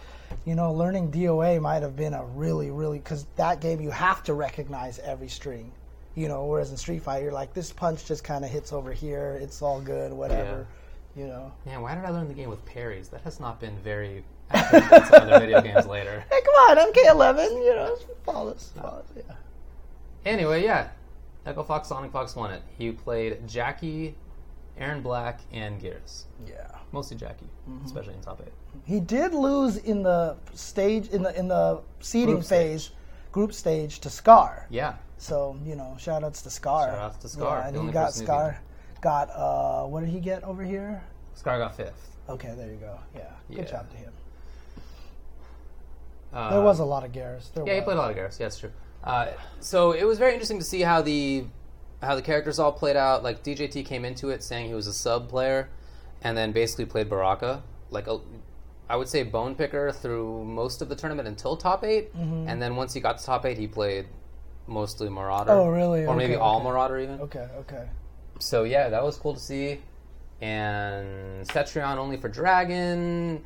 Speaker 2: You know, learning DOA might have been a really, really because that game you have to recognize every string. You know, whereas in Street Fighter, you're like this punch just kind of hits over here. It's all good, whatever. You know.
Speaker 1: Man, why did I learn the game with parries? That has not been very to other video games later.
Speaker 2: Hey, come on, MK11. You know, follow this. Follow this, Yeah.
Speaker 1: Anyway, yeah. Echo Fox, Sonic Fox won it. He played Jackie, Erron Black, and Geras.
Speaker 2: Yeah.
Speaker 1: Mostly Jackie,
Speaker 2: Mm-hmm.
Speaker 1: especially in top eight.
Speaker 2: He did lose in the stage in the in the seeding
Speaker 1: Group stage.
Speaker 2: phase group stage to Scar.
Speaker 1: Yeah.
Speaker 2: So you know, shout outs to Scar.
Speaker 1: Shout outs to Scar,
Speaker 2: Yeah, and he got Scar. Got uh, what did he get over here?
Speaker 1: Scar got fifth.
Speaker 2: Okay, there you go. Yeah, good
Speaker 1: Yeah.
Speaker 2: job to him.
Speaker 1: Uh,
Speaker 2: There was a lot of Geras. There
Speaker 1: Yeah, he played a lot of Geras. Yeah, that's true. Uh, so it was very interesting to see how the how the characters all played out. Like DJT came into it saying he was a sub player, and then basically played Baraka. Like a, I would say bone picker through most of the tournament until top 8
Speaker 2: Mm-hmm.
Speaker 1: and then once he got to top eight, he played mostly Marauder.
Speaker 2: Oh, really?
Speaker 1: Or maybe
Speaker 2: Okay,
Speaker 1: all. Marauder even.
Speaker 2: Okay, okay.
Speaker 1: So yeah, that was cool to see. And Cetrion only for Dragon.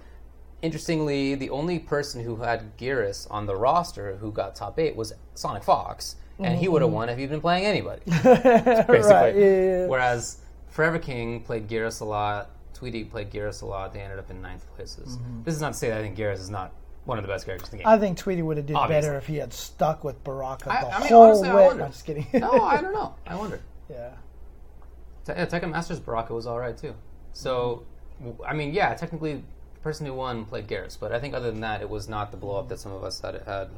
Speaker 1: Interestingly, the only person who had Geras on the roster who got top eight was Sonic Fox, and he would have won if he'd been playing anybody. Basically.
Speaker 2: right. Yeah, yeah.
Speaker 1: Whereas Forever King played Geras a lot. Tweedy played Geras a lot. They ended up in ninth places. Mm-hmm. This is not to say that I think Geras is not one of the best characters in the game.
Speaker 2: I think Tweedy would have did
Speaker 1: Obviously.
Speaker 2: better if he had stuck with Baraka
Speaker 1: I-
Speaker 2: the
Speaker 1: I mean,
Speaker 2: whole
Speaker 1: honestly, I
Speaker 2: way.
Speaker 1: wonder.
Speaker 2: No, just kidding.
Speaker 1: no, I don't know. I wonder.
Speaker 2: yeah.
Speaker 1: Te- yeah, Tekken Masters Baraka was all right too. So, mm-hmm. I mean, yeah, technically, the person who won played Geras, but I think other than that, it was not the blow up that some of us had, had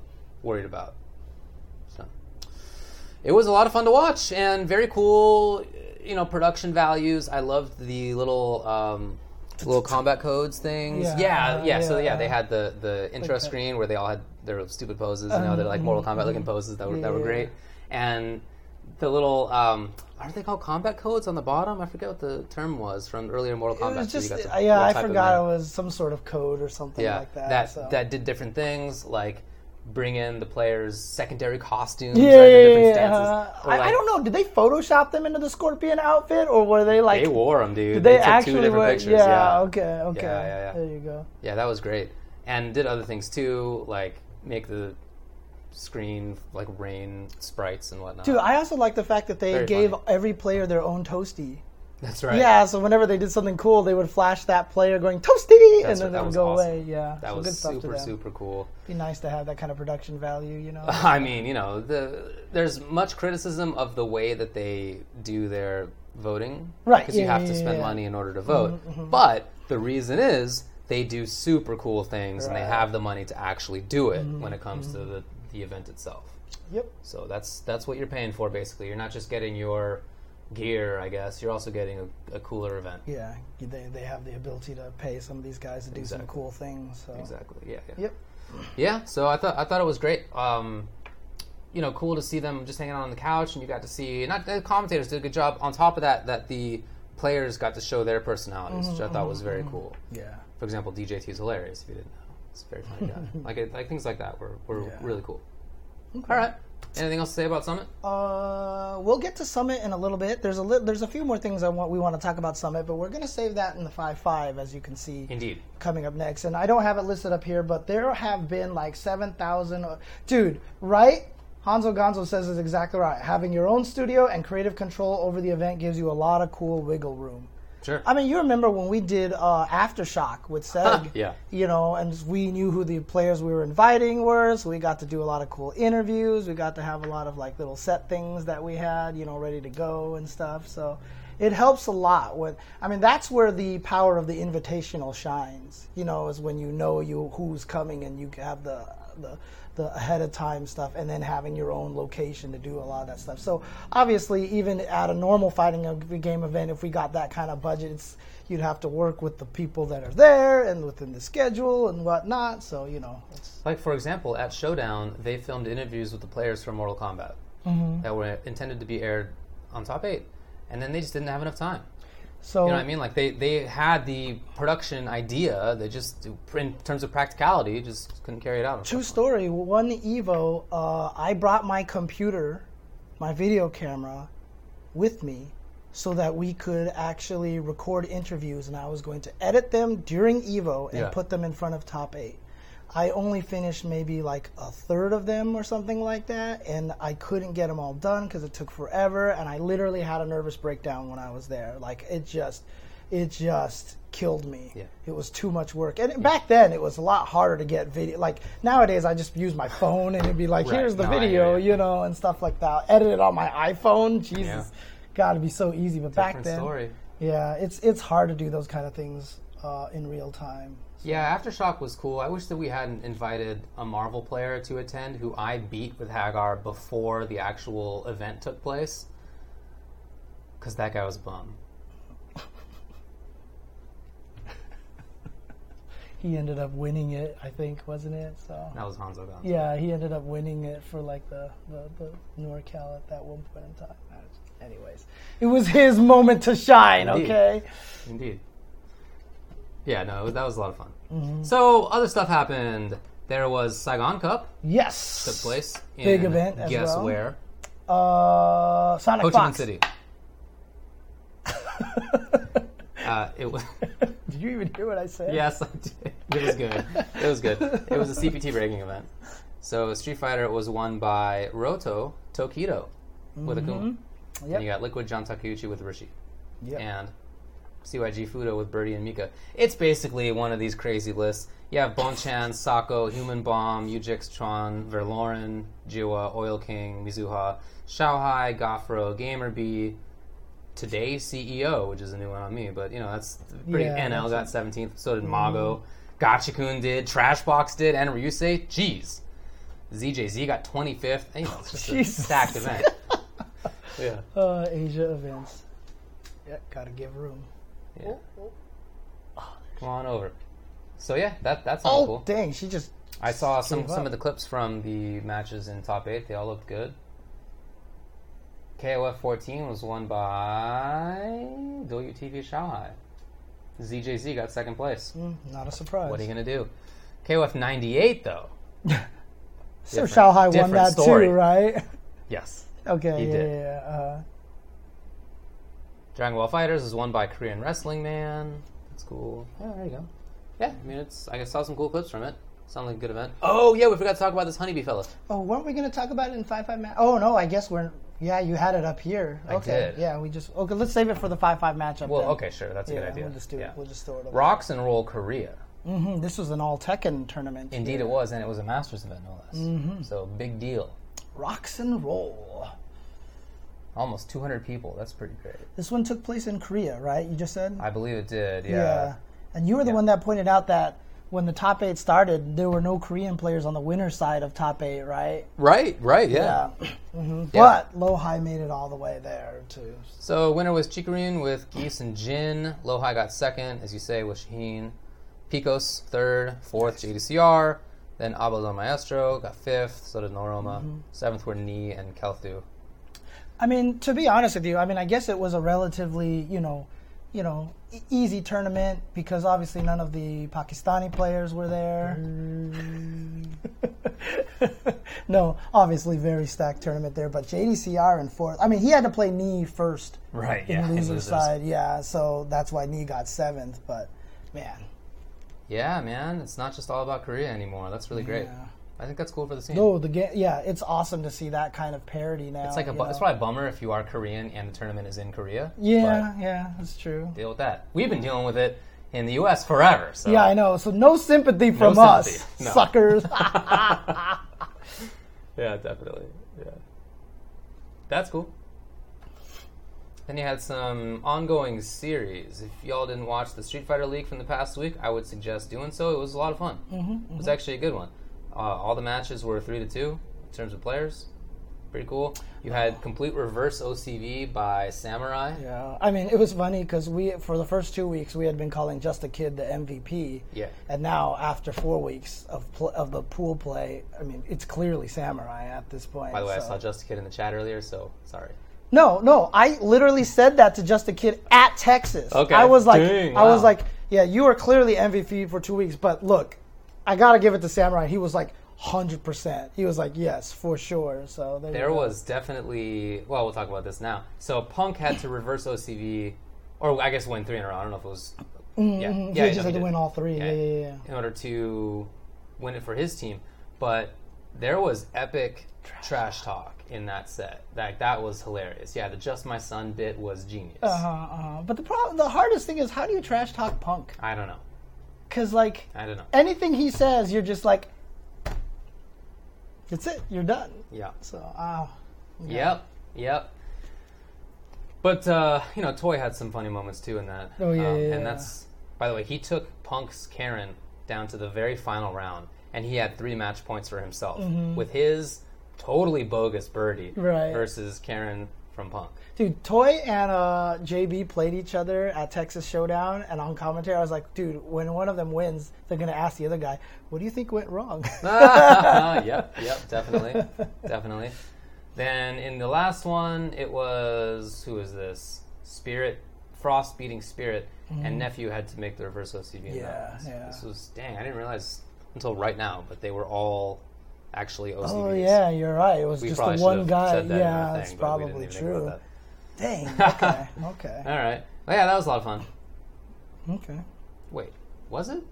Speaker 1: worried about. So, it was a lot of fun to watch and very cool. You know, production values. I loved the little. Um, Little Kombat Kodes things,
Speaker 2: Yeah,
Speaker 1: yeah,
Speaker 2: uh,
Speaker 1: yeah. So
Speaker 2: yeah,
Speaker 1: yeah, they had the the intro
Speaker 2: that.
Speaker 1: screen where they all had their stupid poses. You know, they're like Mortal Kombat looking poses that were that were great, and the little um, aren't they called Kombat Kodes on the bottom? I forget what the term was from earlier Mortal Kombat. It was
Speaker 2: just,
Speaker 1: to-
Speaker 2: yeah, I forgot it was some sort of code or something
Speaker 1: yeah,
Speaker 2: like that.
Speaker 1: that
Speaker 2: so.
Speaker 1: that did different things like bring in the players' secondary costumes.
Speaker 2: yeah,
Speaker 1: the
Speaker 2: yeah,
Speaker 1: different
Speaker 2: yeah,
Speaker 1: stances.
Speaker 2: uh,
Speaker 1: Or,
Speaker 2: I, I don't know. Did they Photoshop them into the Scorpion outfit, or were they like?
Speaker 1: They wore them, dude.
Speaker 2: Did they,
Speaker 1: two
Speaker 2: actually wear?
Speaker 1: pictures.
Speaker 2: yeah,
Speaker 1: yeah.
Speaker 2: Okay. Okay.
Speaker 1: Yeah, yeah, yeah.
Speaker 2: There you go.
Speaker 1: Yeah, that was great. And did other things too, like make the screen like rain sprites and whatnot.
Speaker 2: Dude, I also like the fact that they
Speaker 1: Very
Speaker 2: gave
Speaker 1: funny.
Speaker 2: every player their own toasty.
Speaker 1: That's right.
Speaker 2: Yeah, so whenever they did something cool, they would flash that player going toasty,
Speaker 1: That's
Speaker 2: and then
Speaker 1: that
Speaker 2: it would go
Speaker 1: awesome.
Speaker 2: away. Yeah,
Speaker 1: That
Speaker 2: so
Speaker 1: was super super cool.
Speaker 2: Be nice to have that kind of production value, you know.
Speaker 1: I mean, you know, the there's much criticism of the way that they do their voting,
Speaker 2: Right,
Speaker 1: Because you have
Speaker 2: yeah,
Speaker 1: to spend
Speaker 2: yeah.
Speaker 1: money in order to mm-hmm, vote. Mm-hmm. But the reason is they do super cool things, and they
Speaker 2: Mm-hmm,
Speaker 1: have the money to actually do it mm-hmm, when it comes to the, the event itself.
Speaker 2: Yep.
Speaker 1: So that's that's what you're paying for, basically. You're not just getting your gear, I guess. You're also getting a, a cooler event.
Speaker 2: Yeah, they they have the ability to pay some of these guys to do some cool things. So.
Speaker 1: Exactly. Yeah. yeah.
Speaker 2: Yep.
Speaker 1: Yeah, so I thought I thought it was great. Um, you know, cool to see them just hanging out on the couch, and you got to see not the commentators did a good job. On top of that, that the players got to show their personalities, mm-hmm, which I thought was mm-hmm, very mm-hmm. cool.
Speaker 2: Yeah.
Speaker 1: For example, DJT is hilarious. If you didn't know, it's a very funny guy. like it, like things like that were were
Speaker 2: Yeah.
Speaker 1: really cool. All right. Anything else to say about Summit?
Speaker 2: Uh, we'll get to Summit in a little bit. There's a li- there's a few more things I want we want to talk about Summit, but we're gonna save that in the five five as you can see
Speaker 1: Indeed.
Speaker 2: coming up next. And I don't have it listed up here, but there have been like seven thousand. Dude, right? Hanzo Gonzo says is exactly right. Having your own studio and creative control over the event gives you a lot of cool wiggle room.
Speaker 1: Sure.
Speaker 2: I mean, you remember when we did uh, Aftershock with Seg,
Speaker 1: Yeah.
Speaker 2: you know, and we knew who the players we were inviting were, so we got to do a lot of cool interviews. We got to have a lot of like little set things that we had, you know, ready to go and stuff. So it helps a lot. When I mean, that's where the power of the invitational shines. You know, is when you know you who's coming and you have the the the ahead of time stuff and then having your own location to do a lot of that stuff. So obviously even at a normal fighting game event if we got that kind of budget it's you'd have to work with the people that are there and within the schedule and whatnot. So, you know, it's
Speaker 1: Like for example, at Showdown, they filmed interviews with the players from Mortal Kombat
Speaker 2: Mm-hmm.
Speaker 1: that were intended to be aired on Top Eight, and then they just didn't have enough time.
Speaker 2: So
Speaker 1: You know what I mean? Like they, they had the production idea, they just in terms of practicality just couldn't carry it out.
Speaker 2: True story. One Evo, uh, I brought my computer, my video camera, with me, so that we could actually record interviews, and I was going to edit them during Evo and
Speaker 1: Yeah.
Speaker 2: put them in front of Top Eight. I only finished maybe like a third of them or something like that, and I couldn't get them all done because it took forever, and I literally had a nervous breakdown when I was there. Like it just, it just killed me.
Speaker 1: Yeah.
Speaker 2: It was too much work, and back then it was a lot harder to get video. Like nowadays, I just use my phone and it'd be like,
Speaker 1: Right.
Speaker 2: "Here's the
Speaker 1: No,
Speaker 2: video," you know, and stuff like that. Edit it on my iPhone. Jesus,
Speaker 1: Yeah.
Speaker 2: got to be so easy. But back then,
Speaker 1: story.
Speaker 2: yeah, it's it's hard to do those kind of things uh, in real time.
Speaker 1: Yeah, Aftershock was cool. I wish that we hadn't invited a Marvel player to attend who I beat with Haggar before the actual event took place. Because that guy was a bum.
Speaker 2: He ended up winning it, I think, wasn't it? So
Speaker 1: That was Hanzo Gonzo.
Speaker 2: yeah, he ended up winning it for like the the, the NorCal at that one point in time. Anyways, it was his moment to shine.
Speaker 1: Indeed.
Speaker 2: Okay.
Speaker 1: Indeed. Yeah, no, that was a lot of fun. So, other stuff happened. There was Saigon Cup
Speaker 2: Yes.
Speaker 1: took place. In,
Speaker 2: Big event as
Speaker 1: Guess
Speaker 2: well.
Speaker 1: where?
Speaker 2: Uh, Sonic
Speaker 1: Ho Chi Minh
Speaker 2: Fox.
Speaker 1: City. Uh, it was.
Speaker 2: Did you even hear what I said?
Speaker 1: Yes, I did. It was good. It was good. It was a CPT breaking event. So Street Fighter was won by Rohto Tokido with Akuma.
Speaker 2: Yep.
Speaker 1: And you got Liquid John Takeuchi with Rishi.
Speaker 2: Yep.
Speaker 1: And CYG Fudo with Birdie and Mika. It's basically one of these crazy lists. You have Bonchan, Sako, Human Bomb, Ujix Tron, Verloren, Jiwa, Oil King, Mizuha, Shaohai, Gafro, GamerBee, Today CEO, which is a new one on me, but you know, that's pretty
Speaker 2: Yeah,
Speaker 1: NL got 17th, so did Mago. Gachikun did, Trashbox did, and Ryusei, jeez. ZJZ got 25th. You know, it's just a stacked event. yeah.
Speaker 2: Uh, Asia events. Yeah, gotta give room.
Speaker 1: Yeah. Come on over. So yeah, that that sounds
Speaker 2: Oh,
Speaker 1: cool.
Speaker 2: dang! She just
Speaker 1: I saw some
Speaker 2: gave
Speaker 1: some
Speaker 2: up.
Speaker 1: of the clips from the matches in top eight. They all looked good. KOF 14 was won by Doyu TV Shanghai. ZJZ got second place.
Speaker 2: mm, not a surprise.
Speaker 1: What are you gonna do? KOF 98 though.
Speaker 2: so Shanghai won that
Speaker 1: story.
Speaker 2: too, right?
Speaker 1: Yes.
Speaker 2: okay,
Speaker 1: He
Speaker 2: yeah,
Speaker 1: did.
Speaker 2: yeah. yeah, Uh,
Speaker 1: Dragon Ball FighterZ is won by Korean Wrestling Man. That's cool. Yeah, there you go. Yeah, I mean it's I saw some cool clips from it. Sounded like a good event. Oh yeah, we forgot to talk about this honeybee fella.
Speaker 2: oh, weren't we gonna talk about it in five five match? Oh no, I guess we're. Yeah, you had it up here.
Speaker 1: I
Speaker 2: Okay,
Speaker 1: did.
Speaker 2: yeah, we just okay. Let's save it for the five five matchup.
Speaker 1: Well,
Speaker 2: then.
Speaker 1: okay, sure, that's a
Speaker 2: Yeah,
Speaker 1: good idea.
Speaker 2: we'll just do
Speaker 1: yeah.
Speaker 2: it. We'll just throw it. Over.
Speaker 1: Rocks and Roll Korea.
Speaker 2: Mm-hmm. This was an all Tekken tournament.
Speaker 1: Indeed,
Speaker 2: here.
Speaker 1: it was, and it was a Masters event, no less.
Speaker 2: Mm-hmm.
Speaker 1: So big deal.
Speaker 2: Rocks and roll.
Speaker 1: Almost 200 people. That's pretty great.
Speaker 2: This one took place in Korea, right? You just said.
Speaker 1: I believe it did. Yeah. yeah.
Speaker 2: And you were the
Speaker 1: Yeah.
Speaker 2: one that pointed out that when the top eight started, there were no Korean players on the winner's side of top eight, right?
Speaker 1: Right. Right. Yeah.
Speaker 2: Yeah. hmm
Speaker 1: Yeah.
Speaker 2: But Lowhigh made it all the way there too.
Speaker 1: So winner was Chikurin with Geese and Jin. Lowhigh got second, as you say, with Shaheen. Picos third, fourth JDCR. Then Abadon Maestro got fifth. So did Noroma.
Speaker 2: Mm-hmm.
Speaker 1: Seventh were Knee and Kelthu.
Speaker 2: I mean, to be honest with you, I mean, I guess it was a relatively, you know, you know, e- easy tournament because obviously none of the Pakistani players were there. Mm. no, obviously very stacked tournament there, but JDCR in fourth. I mean, he had to play knee first
Speaker 1: Right.
Speaker 2: in
Speaker 1: Yeah.
Speaker 2: loser side, yeah. So that's why knee got seventh. But man,
Speaker 1: Yeah, man. It's not just all about Korea anymore. That's really great. I think that's cool for the scene.
Speaker 2: no, the game, yeah, it's awesome to see that kind of parody now.
Speaker 1: It's like a bu- it's probably a bummer if you are Korean and the tournament is in Korea.
Speaker 2: yeah, yeah, that's true.
Speaker 1: Deal with that. We've been dealing with it in the U.S. forever. So
Speaker 2: Yeah, I know. So no sympathy from
Speaker 1: sympathy.
Speaker 2: us,
Speaker 1: No.
Speaker 2: suckers.
Speaker 1: Yeah, definitely. Yeah. That's cool. Then you had some ongoing series. If y'all didn't watch the Street Fighter League from the past week, I would suggest doing so. It was a lot of fun. Mm-hmm, It was actually a good one. Uh, all the matches were three to two in terms of players. Pretty cool. You had complete reverse OCV by Samurai.
Speaker 2: yeah, I mean, it was funny because we, for the first two weeks, we had been calling Just a Kid the MVP.
Speaker 1: Yeah.
Speaker 2: And now, after four weeks of pl- of the pool play, I mean, it's clearly Samurai at this point.
Speaker 1: By the way, I saw Just a Kid in the chat earlier, so sorry.
Speaker 2: No, no, I literally said that to Just a Kid at Texas.
Speaker 1: Okay.
Speaker 2: I was like,
Speaker 1: Dang,
Speaker 2: I was like, yeah, you were clearly MVP for two weeks, but look, I gotta give it to Samurai. He was like hundred percent. He was like, yes, for sure. So there,
Speaker 1: There was definitely well, we'll talk about this now. So Punk had to reverse OCV, or I guess win three in a row. I don't know if it was. Yeah,
Speaker 2: Mhm.
Speaker 1: yeah,
Speaker 2: he just had to win all three. Yeah, yeah, yeah.
Speaker 1: in order to win it for his team. But there was epic trash, talk in that set. Like that was hilarious. Yeah, the "Just My Son" bit was genius.
Speaker 2: Uh-huh, uh-huh. But the problem, the hardest thing is, how do you trash talk Punk?
Speaker 1: I don't know.
Speaker 2: Because like
Speaker 1: I don't know.
Speaker 2: anything he says, you're just like, that's it. You're done.
Speaker 1: Yeah.
Speaker 2: So, ah,
Speaker 1: Yep. Yep. But uh, you know, Toy had some funny moments too in that.
Speaker 2: Oh, yeah,
Speaker 1: Um,
Speaker 2: yeah, yeah.
Speaker 1: And that's By the way, he took Punk's Karin down to the very final round, and he had three match points for himself with his totally bogus birdie
Speaker 2: Right.
Speaker 1: versus Karin from Punk.
Speaker 2: Dude, Toy and uh, JB played each other at Texas Showdown, and on commentary, I was like, dude, when one of them wins, they're gonna ask the other guy, "What do you think went wrong?"
Speaker 1: yep, yep, definitely, definitely. Then in the last one, it was who is this? Spirit, Frost beating Spirit, and nephew had to make the reverse
Speaker 2: Mm-hmm. Yeah, yeah.
Speaker 1: This was dang. I didn't realize until right now, but they were all actually OCVs.
Speaker 2: oh yeah, you're right. It was
Speaker 1: we
Speaker 2: just the one guy.
Speaker 1: said that in
Speaker 2: yeah, that's
Speaker 1: thing, but we didn't
Speaker 2: probably true. Dang. Okay. okay.
Speaker 1: All right. Well, yeah, that was a lot of fun.
Speaker 2: Okay.
Speaker 1: Wait, was it?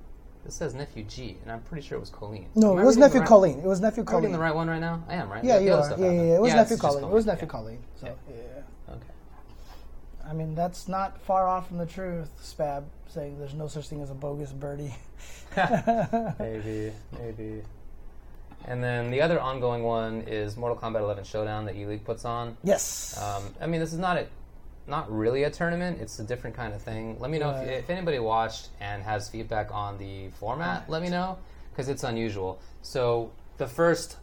Speaker 1: This says nephew G, and I'm pretty sure it was Colleen.
Speaker 2: No, it was nephew
Speaker 1: right-
Speaker 2: Colleen. It was nephew
Speaker 1: Am I reading
Speaker 2: Colleen.
Speaker 1: the right one right now? I am, right?
Speaker 2: Yeah,
Speaker 1: The
Speaker 2: you are. Yeah, yeah, yeah. It was
Speaker 1: Yeah,
Speaker 2: nephew
Speaker 1: just
Speaker 2: Colleen. It was
Speaker 1: Yeah.
Speaker 2: nephew Colleen. So yeah.
Speaker 1: Okay.
Speaker 2: I mean, that's not far off from the truth. Spab saying there's no such thing as a bogus birdie.
Speaker 1: maybe, maybe. And then the other ongoing one is Mortal Kombat 11 Showdown that E League puts on.
Speaker 2: Yes.
Speaker 1: Um, I mean, this is not a, not really a tournament. It's a different kind of thing. Let me know
Speaker 2: Right.
Speaker 1: if, if anybody watched and has feedback on the format. Let me know because it's unusual. So the first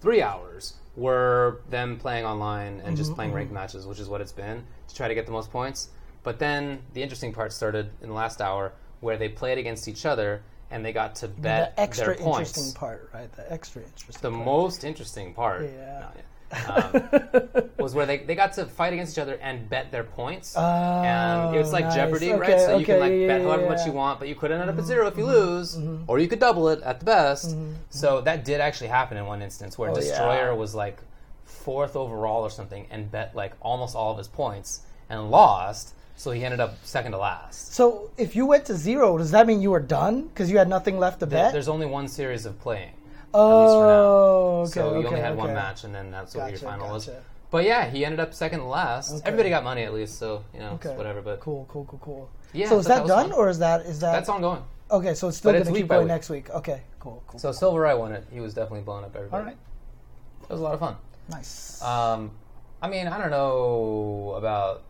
Speaker 1: three hours were them playing online and just playing ranked matches, which is what it's been to try to get the most points. But then the interesting part started in the last hour where they played against each other and they got to bet
Speaker 2: the extra
Speaker 1: their points.
Speaker 2: interesting part, right? The extra interesting.
Speaker 1: The
Speaker 2: part.
Speaker 1: most interesting part
Speaker 2: Yeah.
Speaker 1: um, was where they, they got to fight against each other and bet their points. Oh, and it was like
Speaker 2: Oh, nice.
Speaker 1: Jeopardy, right?
Speaker 2: Okay,
Speaker 1: So you can like
Speaker 2: yeah,
Speaker 1: bet however
Speaker 2: yeah.
Speaker 1: much you want, but you could end up at mm-hmm, zero if you mm-hmm, lose, mm-hmm. or you could double it at the best. So that did actually happen in one instance where
Speaker 2: Oh,
Speaker 1: Destroyer
Speaker 2: yeah.
Speaker 1: was like fourth overall or something and bet like almost all of his points and lost. So he ended up second to last.
Speaker 2: So if you went to zero, does that mean you were done because you had nothing left to bet?
Speaker 1: There's only one series of playing.
Speaker 2: oh, okay.
Speaker 1: so you
Speaker 2: okay,
Speaker 1: only had one
Speaker 2: okay.
Speaker 1: match, and then that's what your
Speaker 2: Gotcha,
Speaker 1: final was.
Speaker 2: gotcha.
Speaker 1: But yeah, he ended up second to last. Everybody got money at least, so you know,
Speaker 2: Okay.
Speaker 1: it's whatever. But
Speaker 2: Cool, cool, cool, cool.
Speaker 1: Yeah,
Speaker 2: So is
Speaker 1: that
Speaker 2: that,
Speaker 1: was
Speaker 2: done,
Speaker 1: fun.
Speaker 2: or is that is that?
Speaker 1: that's ongoing.
Speaker 2: Okay, so it's still
Speaker 1: But
Speaker 2: going
Speaker 1: it's
Speaker 2: to
Speaker 1: week
Speaker 2: keep
Speaker 1: by
Speaker 2: going
Speaker 1: week.
Speaker 2: next week. Okay, cool, cool.
Speaker 1: So Silver Eye won it. He was definitely blowing up everybody.
Speaker 2: All right,
Speaker 1: it was a lot of fun.
Speaker 2: nice.
Speaker 1: Um, I mean, I don't know about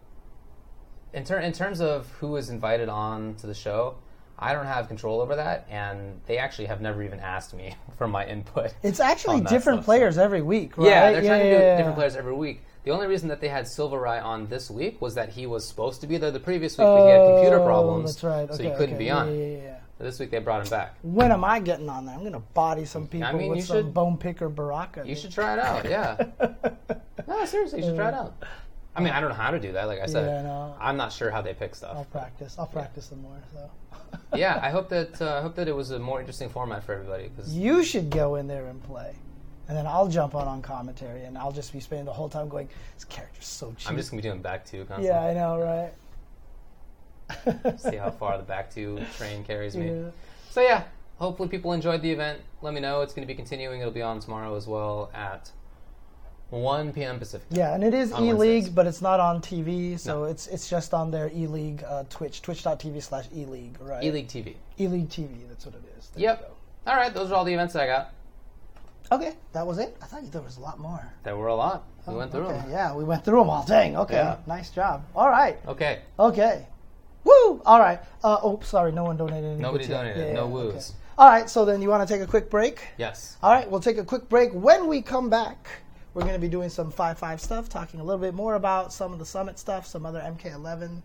Speaker 1: in, ter- in terms of who is invited on to the show. I don't have control over that, and they actually have never even asked me for my input.
Speaker 2: it's actually different
Speaker 1: stuff, so-
Speaker 2: players every week, right?
Speaker 1: Yeah, they're trying to do
Speaker 2: yeah,
Speaker 1: different
Speaker 2: yeah.
Speaker 1: players every week. The only reason that they had Silver Eye on this week was that he was supposed to be there the previous week, but he had computer
Speaker 2: Oh,
Speaker 1: problems,
Speaker 2: That's right.
Speaker 1: so he couldn't
Speaker 2: okay.
Speaker 1: be on.
Speaker 2: Yeah, yeah, yeah.
Speaker 1: This week they brought him back.
Speaker 2: When am I getting on there? I'm gonna body some people
Speaker 1: mean,
Speaker 2: with
Speaker 1: you
Speaker 2: some
Speaker 1: should-
Speaker 2: bone picker baraka.
Speaker 1: You
Speaker 2: dude.
Speaker 1: should try it out. Yeah. no, seriously, you should try it uh, out. I mean, I don't know how to do that. Like I said,
Speaker 2: Yeah, no.
Speaker 1: I'm not sure how they pick stuff.
Speaker 2: I'll practice. I'll practice some more. So.
Speaker 1: yeah, I hope that uh, I hope that it was a more interesting format for everybody. Because
Speaker 2: You should go in there and play, and then I'll jump on on commentary, and I'll just be spending the whole time going, "This character's so cheap."
Speaker 1: I'm just gonna be doing back two constantly.
Speaker 2: yeah, I know, right?
Speaker 1: See how far the back two train carries me.
Speaker 2: Yeah.
Speaker 1: So yeah, hopefully people enjoyed the event. Let me know. It's going to be continuing. It'll be on tomorrow as well at 1 p.m. Pacific.
Speaker 2: Yeah, and it is E League, but it's not on TV, so
Speaker 1: No.
Speaker 2: it's it's just on their E League uh, Twitch, twitch.tv slash E League, right?
Speaker 1: E League TV.
Speaker 2: E League TV, that's what it is. There
Speaker 1: Yep. All right, those are all the events that I got.
Speaker 2: Okay, that was it. I thought there was a lot more.
Speaker 1: There were a lot. We went through
Speaker 2: Oh, Okay,
Speaker 1: them.
Speaker 2: Yeah, we went through them all. Dang. Okay,
Speaker 1: Yeah.
Speaker 2: nice job. All right.
Speaker 1: Okay.
Speaker 2: Okay. Woo! All right. Uh, oh, sorry, no one donated. any
Speaker 1: Nobody donated. No woos.
Speaker 2: All right, so then you want to take a quick break?
Speaker 1: Yes.
Speaker 2: All right, we'll take a quick break. When we come back, we're going to be doing some 5-5 stuff, talking a little bit more about some of the Summit stuff, some other MK11,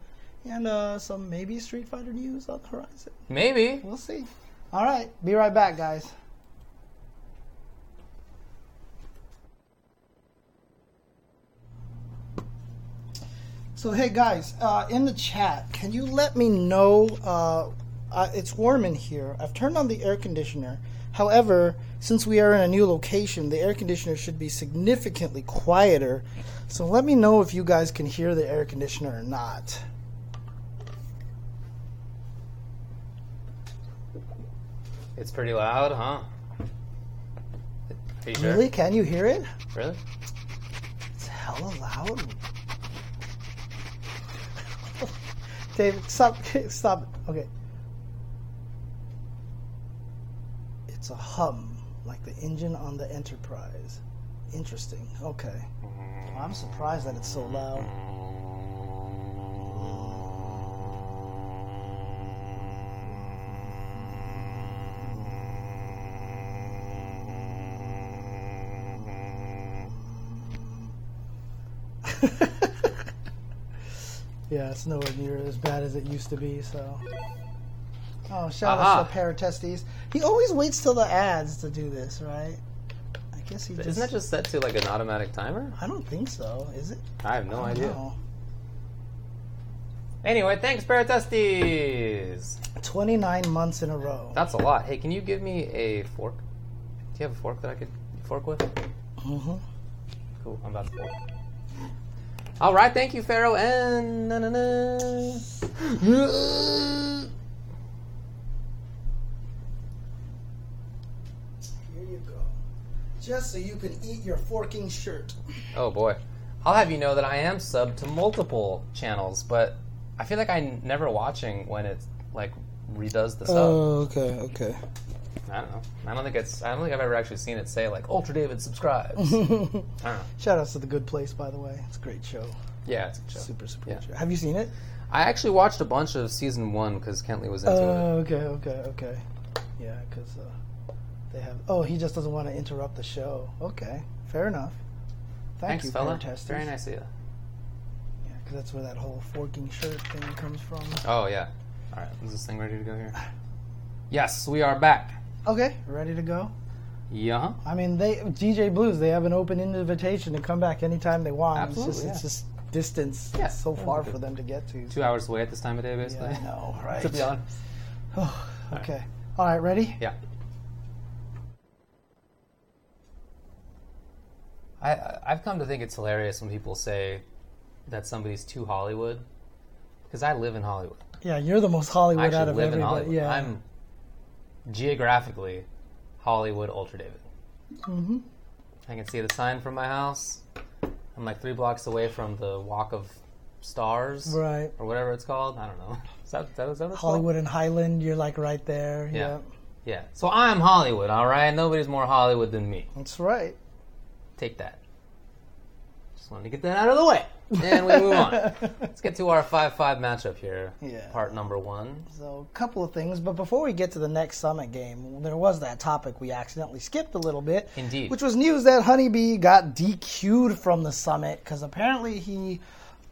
Speaker 2: and uh, some maybe Street Fighter news on the horizon.
Speaker 1: Maybe.
Speaker 2: We'll see. All right, be right back, guys. So hey guys, uh, in the chat, can you let me know? Uh, uh, it's warm in here. I've turned on the air conditioner. However, since we are in a new location, the air conditioner should be significantly quieter. So let me know if you guys can hear the air conditioner or not.
Speaker 1: It's pretty loud, huh? Are you sure?
Speaker 2: Really? Can you hear it?
Speaker 1: Really?
Speaker 2: It's hella loud. David, stop, stop. Okay. It's a hum, like the engine on the Enterprise. Interesting. Okay. I'm surprised that it's so loud. yeah, it's nowhere near as bad as it used to be, so oh, shout
Speaker 1: Aha.
Speaker 2: out to Paratestes. He always waits till the ads to do this, right? I guess he just.
Speaker 1: Isn't that just set to like an automatic timer?
Speaker 2: I don't think so. Is it?
Speaker 1: I have no
Speaker 2: I
Speaker 1: idea.
Speaker 2: know.
Speaker 1: Anyway, thanks, Paratestes.
Speaker 2: Twenty-nine months in a row.
Speaker 1: That's a lot. Hey, can you give me a fork? Do you have a fork that I could fork with?
Speaker 2: hmm
Speaker 1: Cool, I'm about to fork. All right, thank you, Pharaoh. And na, na, na.
Speaker 2: Here you go. Just so you can eat your forking shirt.
Speaker 1: Oh boy, I'll have you know that I am subbed to multiple channels, but I feel like I'm never watching when it like redoes the sub.
Speaker 2: Oh, okay, okay.
Speaker 1: I don't know. I don't think it's. I don't think I've ever actually seen it say like Ultra David subscribes. I don't know.
Speaker 2: Shout outs to The Good Place, by the way. It's a great show.
Speaker 1: Yeah, it's a show.
Speaker 2: Super, super
Speaker 1: Yeah.
Speaker 2: good show. Have you seen it?
Speaker 1: I actually watched a bunch of season one because Kentley was into it.
Speaker 2: Oh, okay, okay, okay. Yeah, because uh, they have. Oh, he just doesn't want to interrupt the show. Okay, fair enough. Thank
Speaker 1: Thanks,
Speaker 2: you,
Speaker 1: fella. Very nice of you.
Speaker 2: Yeah, because that's where that whole forking shirt thing comes from.
Speaker 1: Oh yeah. All right, is this thing ready to go here? Yes, we are back.
Speaker 2: Okay, ready to go.
Speaker 1: Yeah.
Speaker 2: I mean, they DJ Blues. They have an open invitation to come back anytime they want.
Speaker 1: Absolutely,
Speaker 2: it's just,
Speaker 1: yeah.
Speaker 2: it's just distance.
Speaker 1: Yeah,
Speaker 2: so far for them to get to.
Speaker 1: Two hours away at this time of day,
Speaker 2: Yeah,
Speaker 1: basically.
Speaker 2: I know, right?
Speaker 1: to be honest.
Speaker 2: Oh, okay. All right, ready?
Speaker 1: Yeah. I I've come to think it's hilarious when people say that somebody's too Hollywood, because I live in Hollywood.
Speaker 2: Yeah, you're the most Hollywood out of
Speaker 1: live in
Speaker 2: everybody.
Speaker 1: Hollywood.
Speaker 2: Yeah.
Speaker 1: I'm geographically Hollywood Ultra David.
Speaker 2: hmm
Speaker 1: I can see the sign from my house. I'm like three blocks away from the Walk of Stars
Speaker 2: Right.
Speaker 1: or whatever it's called. I don't know. Is that, is that, is that what it's
Speaker 2: Hollywood and Highland, you're like right there.
Speaker 1: Yeah.
Speaker 2: Yeah.
Speaker 1: Yeah. So I'm Hollywood, all right? Nobody's more Hollywood than me.
Speaker 2: That's right.
Speaker 1: Take that. Just wanted to get that out of the way. And we move on. Let's get to our 5 5 matchup here.
Speaker 2: Yeah.
Speaker 1: Part number one.
Speaker 2: So, a couple of things, but before we get to the next summit game, there was that topic we accidentally skipped a little bit.
Speaker 1: Indeed.
Speaker 2: Which was news that Honeybee got DQ'd from the summit because apparently he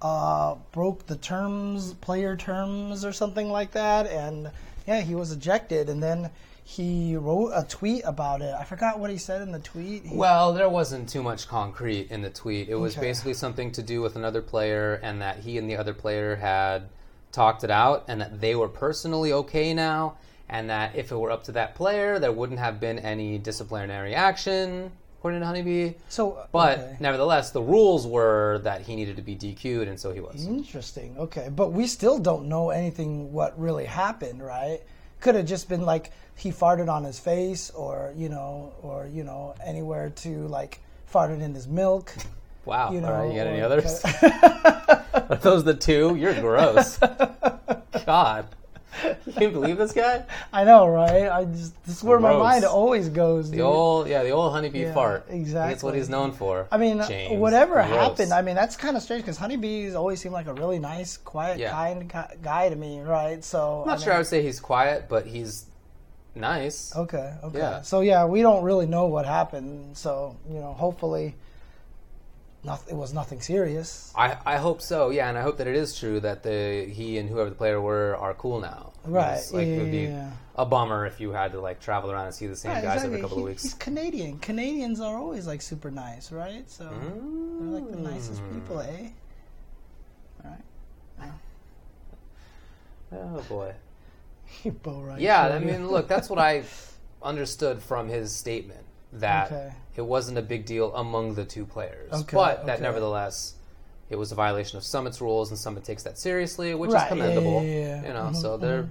Speaker 2: uh, broke the terms, player terms, or something like that, and yeah, he was ejected. And then he wrote a tweet about it. I forgot what he said in the tweet. He-
Speaker 1: Well, there wasn't too much concrete in the tweet. It was
Speaker 2: Okay.
Speaker 1: basically something to do with another player and that he and the other player had talked it out and that they were personally okay now and that if it were up to that player, there wouldn't have been any disciplinary action, according to Honeybee.
Speaker 2: so,
Speaker 1: But
Speaker 2: okay.
Speaker 1: nevertheless, the rules were that he needed to be DQ'd, and so he was.
Speaker 2: Interesting. Okay, but we still don't know anything what really happened, right? Could have just been like he farted on his face, or you know, or you know, anywhere to like farted in his milk.
Speaker 1: Wow.
Speaker 2: You know,
Speaker 1: right, you got any others? Are those the two? You're gross. God. You can believe this guy?
Speaker 2: I know, right? I just this is where my mind always goes.
Speaker 1: The old, yeah, the old honeybee
Speaker 2: Yeah,
Speaker 1: fart. Exactly, that's what he's known for.
Speaker 2: I mean,
Speaker 1: James.
Speaker 2: whatever
Speaker 1: Gross.
Speaker 2: happened, I mean, that's kind of strange because honeybees always seem like a really nice, quiet,
Speaker 1: Yeah.
Speaker 2: kind ki- guy to me, right? So
Speaker 1: I'm not
Speaker 2: I
Speaker 1: sure I would say he's quiet, but he's nice.
Speaker 2: Okay, okay.
Speaker 1: Yeah.
Speaker 2: So yeah, we don't really know what happened. So you know, hopefully, not, it was nothing serious.
Speaker 1: I, I hope so, yeah, and I hope that it is true that the he and whoever the player were are cool now.
Speaker 2: Right,
Speaker 1: Like, it would be
Speaker 2: yeah.
Speaker 1: a bummer if you had to like travel around and see the same
Speaker 2: Right,
Speaker 1: guys
Speaker 2: exactly.
Speaker 1: every couple of weeks.
Speaker 2: He's Canadian. Canadians are always like super nice, right? So they're like the nicest
Speaker 1: Mm.
Speaker 2: people, eh? Right.
Speaker 1: Oh boy.
Speaker 2: Bo right
Speaker 1: Yeah, I mean, look, that's what I understood from his statement that
Speaker 2: Okay.
Speaker 1: it wasn't a big deal among the two players,
Speaker 2: Okay,
Speaker 1: but that
Speaker 2: okay.
Speaker 1: nevertheless it was a violation of Summit's rules, and Summit takes that seriously, which
Speaker 2: Right,
Speaker 1: is commendable.
Speaker 2: yeah, yeah, yeah.
Speaker 1: You know,
Speaker 2: Mhm,
Speaker 1: so they're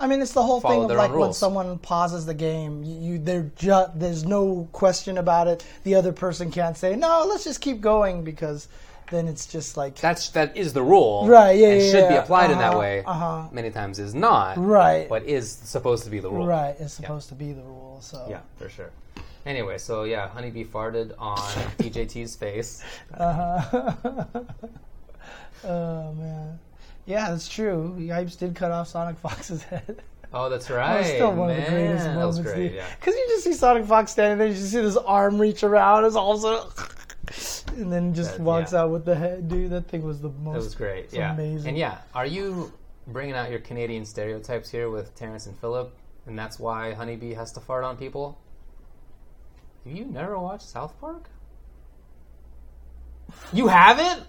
Speaker 2: I mean, it's the whole thing of like when
Speaker 1: rules.
Speaker 2: someone pauses the game, you, you ju- there's no question about it. The other person can't say no. Let's just keep going because then it's just like
Speaker 1: that's that is the rule,
Speaker 2: Right, yeah,
Speaker 1: and
Speaker 2: yeah,
Speaker 1: should be
Speaker 2: yeah.
Speaker 1: applied in that
Speaker 2: Uh-huh,
Speaker 1: way.
Speaker 2: uh-huh.
Speaker 1: Many times is not,
Speaker 2: right,
Speaker 1: but is supposed to be the rule.
Speaker 2: right. It's supposed to be the rule. So
Speaker 1: Yeah, for sure. Anyway, so yeah, Honeybee farted on DJT's face.
Speaker 2: Uh-huh. oh man. Yeah, that's true. Yipes did cut off Sonic Fox's head.
Speaker 1: Oh, that's
Speaker 2: That
Speaker 1: right.
Speaker 2: was still one of the
Speaker 1: man.
Speaker 2: greatest
Speaker 1: That
Speaker 2: moments.
Speaker 1: was great. Yeah.
Speaker 2: Because you just see Sonic Fox standing there, you just see this arm reach around, it's all of a sudden, and then just
Speaker 1: That-
Speaker 2: walks
Speaker 1: yeah.
Speaker 2: out with the head. Dude, that thing was the most.
Speaker 1: It was great. yeah.
Speaker 2: amazing.
Speaker 1: And yeah, are you bringing out your Canadian stereotypes here with Terrance and Phillip? and that's why Honeybee has to fart on people? Have you never watched South Park? You haven't?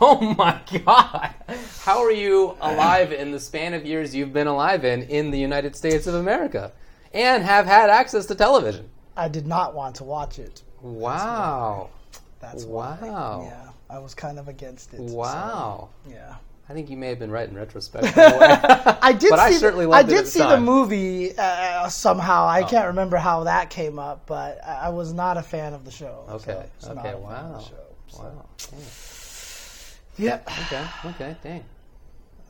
Speaker 1: Oh my god! How are you alive in the span of years you've been alive in in the United States of America, and have had access to television?
Speaker 2: I did not want to watch it.
Speaker 1: Wow!
Speaker 2: That's why.
Speaker 1: Wow!
Speaker 2: Yeah, I was kind of against it. so,
Speaker 1: Wow!
Speaker 2: yeah.
Speaker 1: I think you may have been right in retrospect. in a way.
Speaker 2: I did
Speaker 1: But I
Speaker 2: see.
Speaker 1: certainly
Speaker 2: the, I did
Speaker 1: at the
Speaker 2: the movie uh, somehow. I
Speaker 1: Oh.
Speaker 2: can't remember how that came up, but I I was not a fan of the show.
Speaker 1: Okay.
Speaker 2: I not
Speaker 1: Okay. Wow.
Speaker 2: show, so.
Speaker 1: Wow. Dang.
Speaker 2: Yeah.
Speaker 1: Okay. Okay. Dang.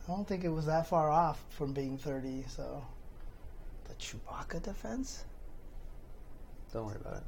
Speaker 2: I don't think it was that far off from being 30. So, the Chewbacca defense.
Speaker 1: Don't worry about it.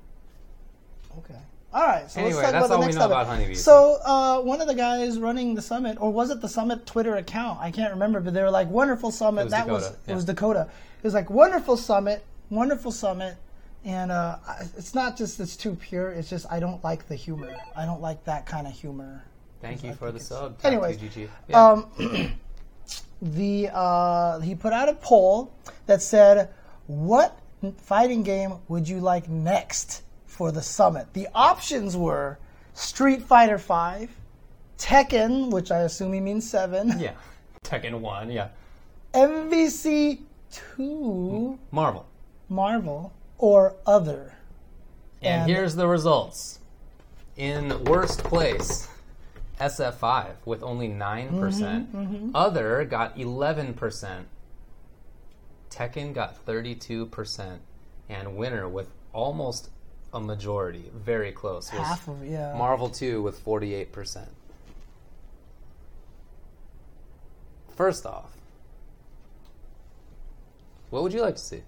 Speaker 2: Okay. All right. So
Speaker 1: Anyway,
Speaker 2: let's talk about the next
Speaker 1: know
Speaker 2: summit.
Speaker 1: about honeybees.
Speaker 2: So uh, one of the guys running the summit, or was it the summit Twitter account? I can't remember, but they were like, "Wonderful summit."
Speaker 1: It was
Speaker 2: that
Speaker 1: Dakota,
Speaker 2: was
Speaker 1: yeah.
Speaker 2: it was Dakota. It was like wonderful summit, wonderful summit, and uh, it's not just it's too pure. It's just I don't like the humor. I don't like that kind of humor.
Speaker 1: Thank you
Speaker 2: I
Speaker 1: for the sub.
Speaker 2: Anyways,
Speaker 1: Yeah.
Speaker 2: Um, the uh, he put out a poll that said, "What fighting game would you like next for the summit?" The options were Street Fighter Five, Tekken, which I assume he means seven,
Speaker 1: yeah. Tekken one. Yeah.
Speaker 2: MVC Two,
Speaker 1: Marvel.
Speaker 2: Marvel, or other.
Speaker 1: And,
Speaker 2: And-
Speaker 1: here's the results. In worst place, SF5 with only 9%. percent
Speaker 2: Mm-hmm,
Speaker 1: Other got 11%. Tekken got 32%. And winner with almost a majority, very close,
Speaker 2: Half of yeah.
Speaker 1: Marvel 2 with 48%. First off, what would you like to see?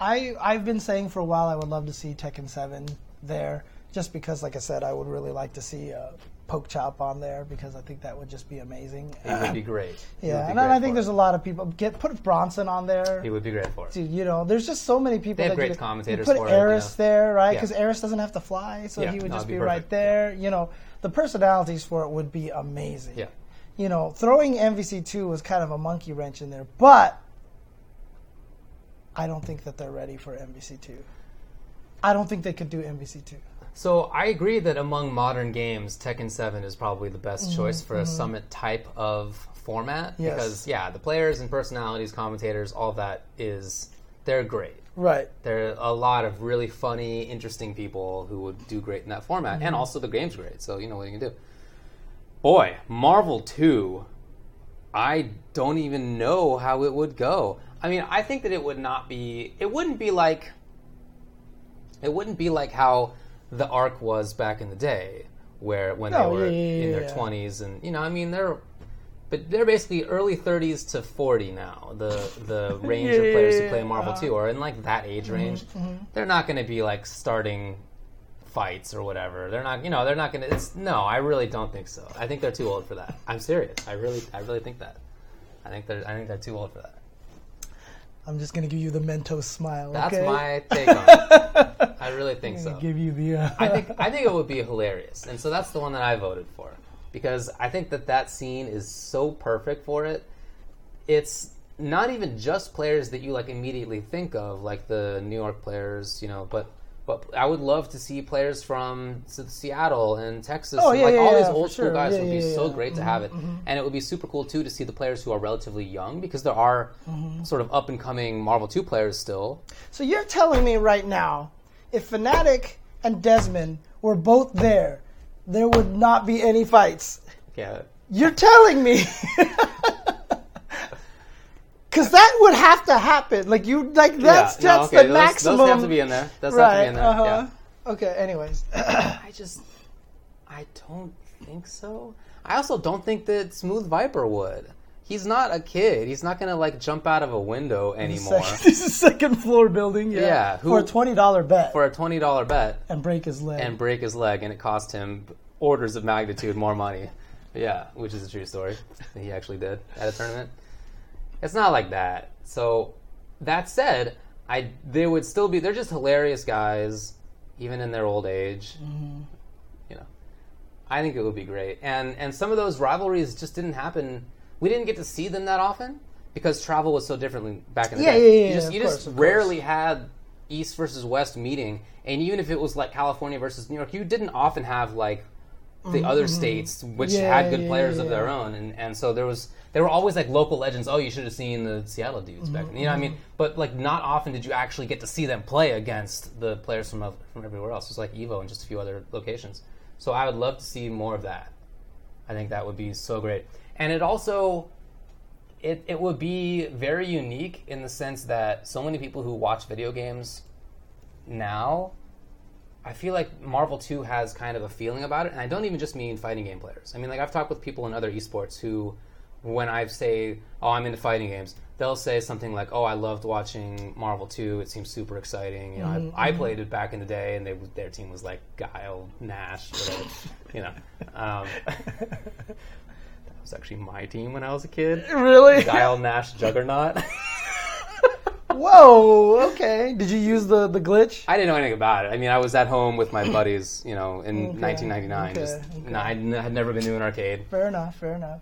Speaker 2: I I've been saying for a while I would love to see Tekken Seven there, just because, like I said, I would really like to see uh, Pokchop on there because I think that would just be amazing.
Speaker 1: It would be great.
Speaker 2: Yeah,
Speaker 1: be
Speaker 2: and
Speaker 1: great
Speaker 2: I think there's
Speaker 1: it.
Speaker 2: a lot of people get put Bronson on there.
Speaker 1: He would be great for it.
Speaker 2: Dude, you know, there's just so many people.
Speaker 1: They have
Speaker 2: that
Speaker 1: great
Speaker 2: you,
Speaker 1: commentators
Speaker 2: You put
Speaker 1: for it,
Speaker 2: Aris
Speaker 1: yeah.
Speaker 2: there, right?
Speaker 1: Yeah.
Speaker 2: Because Aris doesn't have to fly, so
Speaker 1: Yeah,
Speaker 2: he would
Speaker 1: no,
Speaker 2: just be,
Speaker 1: be
Speaker 2: right there. You know, the personalities for it would be amazing.
Speaker 1: Yeah.
Speaker 2: You know, throwing MVC two was kind of a monkey wrench in there, but I don't think that they're ready for MVC two. I don't think they could do MVC two.
Speaker 1: So I agree that among modern games, Tekken 7 is probably the best
Speaker 2: Mm-hmm,
Speaker 1: choice for a summit type of format
Speaker 2: Yes.
Speaker 1: because yeah, the players and personalities, commentators, all that is they're great.
Speaker 2: Right.
Speaker 1: There are a lot of really funny, interesting people who would do great in that format,
Speaker 2: Mm-hmm.
Speaker 1: and also the game's great. So you know what you can do. Boy, Marvel Two, I don't even know how it would go. I mean, I think that it would not be. It wouldn't be like. It wouldn't be like how the arc was back in the day, where when
Speaker 2: No,
Speaker 1: they were
Speaker 2: yeah, yeah,
Speaker 1: in their twenties, and you know, I mean, they're. But they're basically early 30s to 40 now. The the range of players who play Marvel
Speaker 2: uh-huh.
Speaker 1: 2 are in like that age range. They're not going to be like starting fights or whatever. They're not, you know, they're not going to. It's no, I really don't think so. I think they're too old for that. I'm serious. I really, I really think that. I think they're, I think they're too old for that.
Speaker 2: I'm just gonna give you the Mentos smile.
Speaker 1: That's
Speaker 2: okay?
Speaker 1: my take on it. I really think so.
Speaker 2: give you the. Uh,
Speaker 1: I think I think it would be hilarious, and so that's the one that I voted for because I think that that scene is so perfect for it. It's not even just players that you like immediately think of, like the New York players, you know, but but I would love to see players from Seattle and Texas,
Speaker 2: Oh,
Speaker 1: and,
Speaker 2: yeah,
Speaker 1: like
Speaker 2: yeah,
Speaker 1: all
Speaker 2: yeah,
Speaker 1: these old school
Speaker 2: sure.
Speaker 1: guys would be so
Speaker 2: yeah. Mm-hmm,
Speaker 1: great to have it, and it would be super cool too to see the players who are relatively young because there are
Speaker 2: Mm-hmm.
Speaker 1: sort of up and coming Marvel Two players still.
Speaker 2: So you're telling me right now, if Fanatiq and Desmond were both there, there would not be any fights.
Speaker 1: Yeah,
Speaker 2: You're telling me. Because that would have to happen. Like you, like that's
Speaker 1: yeah, no,
Speaker 2: that's
Speaker 1: okay,
Speaker 2: the
Speaker 1: those,
Speaker 2: maximum.
Speaker 1: Those have to be in there. Those have to be
Speaker 2: right.
Speaker 1: in there.
Speaker 2: Uh-huh.
Speaker 1: Yeah.
Speaker 2: Okay. Anyways,
Speaker 1: I just, I don't think so. I also don't think that Smooth Viper would. He's not a kid. He's not gonna like jump out of a window anymore
Speaker 2: Second- this is second floor building. Yeah.
Speaker 1: Yeah, who-
Speaker 2: for a twenty dollar bet
Speaker 1: for a twenty dollar bet
Speaker 2: and break his leg.
Speaker 1: and break his leg, and it cost him orders of magnitude more money. Yeah, which is a true story. He actually did at a tournament. It's not like that. So that said, I they would still be. They're just hilarious guys, even in their old age.
Speaker 2: Mm-hmm.
Speaker 1: You know, I think it would be great. And and some of those rivalries just didn't happen. We didn't get to see them that often because travel was so different back in the
Speaker 2: Yeah,
Speaker 1: day.
Speaker 2: yeah, yeah,
Speaker 1: You just, you
Speaker 2: course,
Speaker 1: just
Speaker 2: of
Speaker 1: rarely had East versus West meeting, and even if it was like California versus New York, you didn't often have like the other states which
Speaker 2: Mm-hmm. Yeah,
Speaker 1: had good
Speaker 2: yeah,
Speaker 1: players of
Speaker 2: yeah.
Speaker 1: their own, and and so there was there were always like local legends. Oh, you should have seen the Seattle dudes back then. You know what I
Speaker 2: Mm-hmm.
Speaker 1: mean? But like not often did you actually get to see them play against the players from from everywhere else. It was like Evo and just a few other locations. So I would love to see more of that. I think that would be so great. And it also it, it would be very unique in the sense that so many people who watch video games now I feel like Marvel 2 has kind of a feeling about it, and I don't even just mean fighting game players. I mean, like, I've talked with people in other esports who, when I say, oh, I'm into fighting games, they'll say something like, oh, I loved watching Marvel 2. It seems super exciting. You know, I, I played it back in the day, and they, their team was like Guile, Nash, whatever. you know. Um, that was actually my team when I was a kid.
Speaker 2: Really?
Speaker 1: Guile, Nash, Juggernaut.
Speaker 2: Whoa. Okay. Did you use the the glitch?
Speaker 1: I didn't know anything about it. I mean, I was at home with my buddies, you know, in
Speaker 2: Okay,
Speaker 1: 1999.
Speaker 2: okay,
Speaker 1: just,
Speaker 2: okay.
Speaker 1: no, I n- had never been to an arcade.
Speaker 2: Fair enough. Fair enough.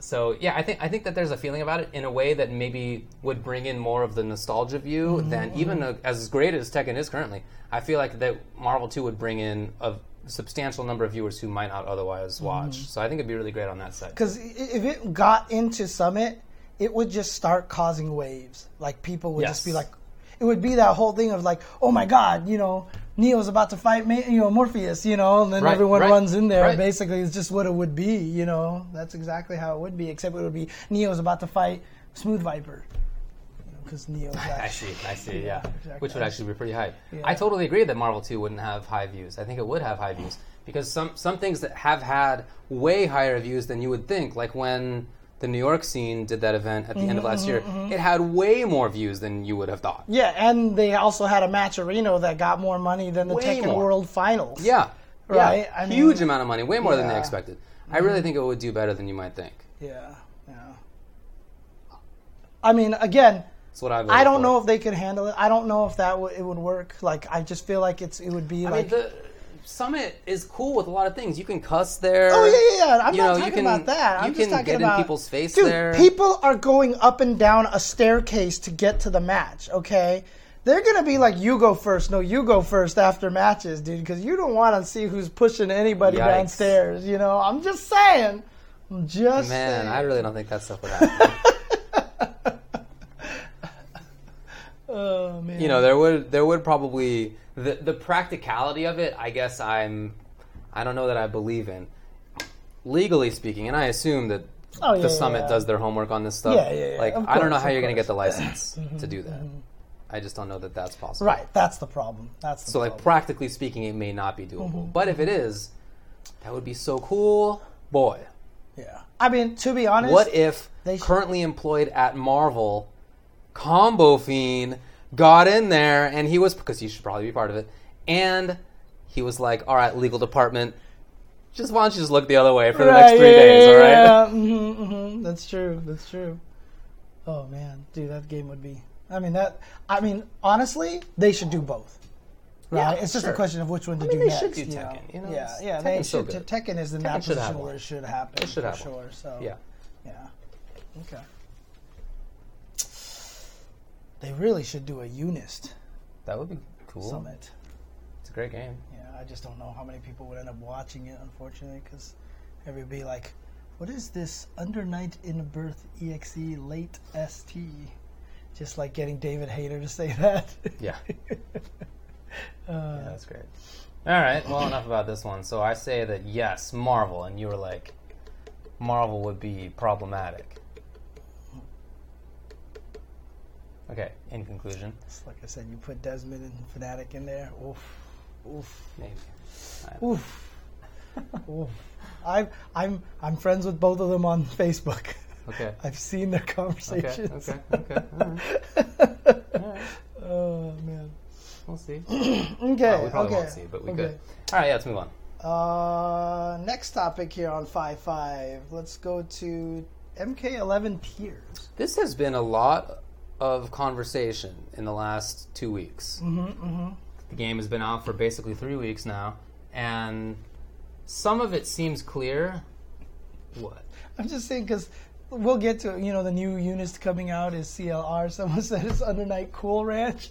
Speaker 1: So yeah, I think I think that there's a feeling about it in a way that maybe would bring in more of the nostalgia view
Speaker 2: Mm-hmm,
Speaker 1: than even a, as great as Tekken is currently. I feel like that Marvel 2 would bring in a substantial number of viewers who might not otherwise watch.
Speaker 2: Mm-hmm.
Speaker 1: So I think it'd be really great on that side.
Speaker 2: Because if it got into Summit, it would just start causing waves. Like people would just be like, it would be that whole thing of like, oh my god, you know, Neo's about to fight, you know, Morpheus, you know, and then
Speaker 1: Right,
Speaker 2: everyone
Speaker 1: right,
Speaker 2: runs in there.
Speaker 1: right.
Speaker 2: Basically, it's just what it would be, you know. That's exactly how it would be, except it would be Neo's about to fight Smooth Viper, because Neo's.
Speaker 1: I see, I see, yeah.
Speaker 2: exactly.
Speaker 1: Which would actually be pretty hype.
Speaker 2: Yeah.
Speaker 1: I totally agree that Marvel 2 wouldn't have high views. I think it would have high views because some some things that have had way higher views than you would think, like when the New York scene did that event at the end of mm-hmm, last year,
Speaker 2: mm-hmm, mm-hmm,
Speaker 1: it had way more views than you would have thought.
Speaker 2: Yeah, and they also had a match at Reno that got more money than the
Speaker 1: Way
Speaker 2: Tekken
Speaker 1: more.
Speaker 2: World Finals.
Speaker 1: Yeah.
Speaker 2: Right,
Speaker 1: Yeah.
Speaker 2: I mean-
Speaker 1: Huge amount of money, way more than they
Speaker 2: Yeah.
Speaker 1: expected. I really mm-hmm. think it would do better than you might think.
Speaker 2: Yeah, yeah. I mean, again,
Speaker 1: That's what I've
Speaker 2: I don't know if they could handle it. I don't know if that w- it would work. Like, I just feel like it's it would be
Speaker 1: I
Speaker 2: like.
Speaker 1: mean, the Summit is cool with a lot of things. You can cuss there.
Speaker 2: Oh yeah, yeah, yeah. I'm
Speaker 1: you
Speaker 2: not
Speaker 1: know, you
Speaker 2: talking
Speaker 1: can-
Speaker 2: about that. I'm
Speaker 1: you
Speaker 2: just
Speaker 1: can
Speaker 2: talking
Speaker 1: get in
Speaker 2: about
Speaker 1: people's face
Speaker 2: Dude,
Speaker 1: there.
Speaker 2: people are going up and down a staircase to get to the match. Okay, they're gonna be like, "You go first. No, you go first after matches, dude, because you don't want to see who's pushing anybody
Speaker 1: Yikes.
Speaker 2: downstairs. You know, I'm just saying. I'm just
Speaker 1: Man,
Speaker 2: saying.
Speaker 1: I really don't think that stuff would happen.
Speaker 2: Oh man.
Speaker 1: you know, there would there would probably the the practicality of it. I guess I'm I don't know that I believe in. Legally speaking, and I assume that
Speaker 2: Oh, yeah,
Speaker 1: the summit
Speaker 2: yeah.
Speaker 1: does their homework on this stuff.
Speaker 2: Yeah, yeah, yeah.
Speaker 1: Like
Speaker 2: Of
Speaker 1: I don't know how you're going to get the.
Speaker 2: Mm-hmm,
Speaker 1: license to do that. I just don't know that that's possible.
Speaker 2: Right, that's the problem. That's the
Speaker 1: So like practically speaking, it may not be doable.
Speaker 2: Mm-hmm.
Speaker 1: But if it is, that would be so cool, boy.
Speaker 2: yeah. I mean, to be honest,
Speaker 1: What if
Speaker 2: They
Speaker 1: currently employed at Marvel, Combo Fiend got in there and he was because he should probably be part of it, and he was like, "All right, legal department, just why don't you just look the other way for the
Speaker 2: Right,
Speaker 1: next three
Speaker 2: yeah,
Speaker 1: days,
Speaker 2: yeah,
Speaker 1: all right?"
Speaker 2: Yeah, hmm hmm That's true. That's true. Oh man, dude, that game would be. I mean that. I mean, honestly, they should do both. Right?
Speaker 1: Yeah,
Speaker 2: it's just
Speaker 1: sure.
Speaker 2: a question of which one to
Speaker 1: mean,
Speaker 2: do
Speaker 1: they
Speaker 2: next.
Speaker 1: should do
Speaker 2: you know?
Speaker 1: You know,
Speaker 2: yeah, yeah. They
Speaker 1: Tekken's so
Speaker 2: should.
Speaker 1: good.
Speaker 2: Tekken is in
Speaker 1: Tekken
Speaker 2: that position where it should happen.
Speaker 1: It should have
Speaker 2: sure. So
Speaker 1: Yeah.
Speaker 2: yeah. Okay. They really should do a Unist
Speaker 1: That would be cool.
Speaker 2: summit.
Speaker 1: It's a great game.
Speaker 2: Yeah, I just don't know how many people would end up watching it, unfortunately, because everybody be like, "What is this Under Night in Birth EXE late ST?" Just like getting David Hayter to say that.
Speaker 1: Yeah.
Speaker 2: Uh,
Speaker 1: Yeah, that's great. All right, well, enough about this one. So I say that yes, Marvel, and you were like, Marvel would be problematic. Okay, in conclusion,
Speaker 2: It's like I said, you put Desmond and Fanatiq in there. Oof, oof,
Speaker 1: maybe.
Speaker 2: oof, oof. I'm I'm I'm friends with both of them on Facebook.
Speaker 1: Okay.
Speaker 2: I've seen their conversations.
Speaker 1: okay, okay. All right. All right.
Speaker 2: Oh man.
Speaker 1: We'll see.
Speaker 2: Okay.
Speaker 1: Well, we probably
Speaker 2: okay.
Speaker 1: won't see, but we
Speaker 2: okay.
Speaker 1: could. All right, yeah, let's move on.
Speaker 2: Uh, next topic here on Five Five. Let's go to MK11 tiers.
Speaker 1: This has been a lot of conversation in the last two weeks. Mm-hmm, The game has been out for basically three weeks now, and some of it seems clear. What?
Speaker 2: I'm just saying because we'll get to you know the new units coming out is CLR. Someone said it's Under Night Cool Ranch.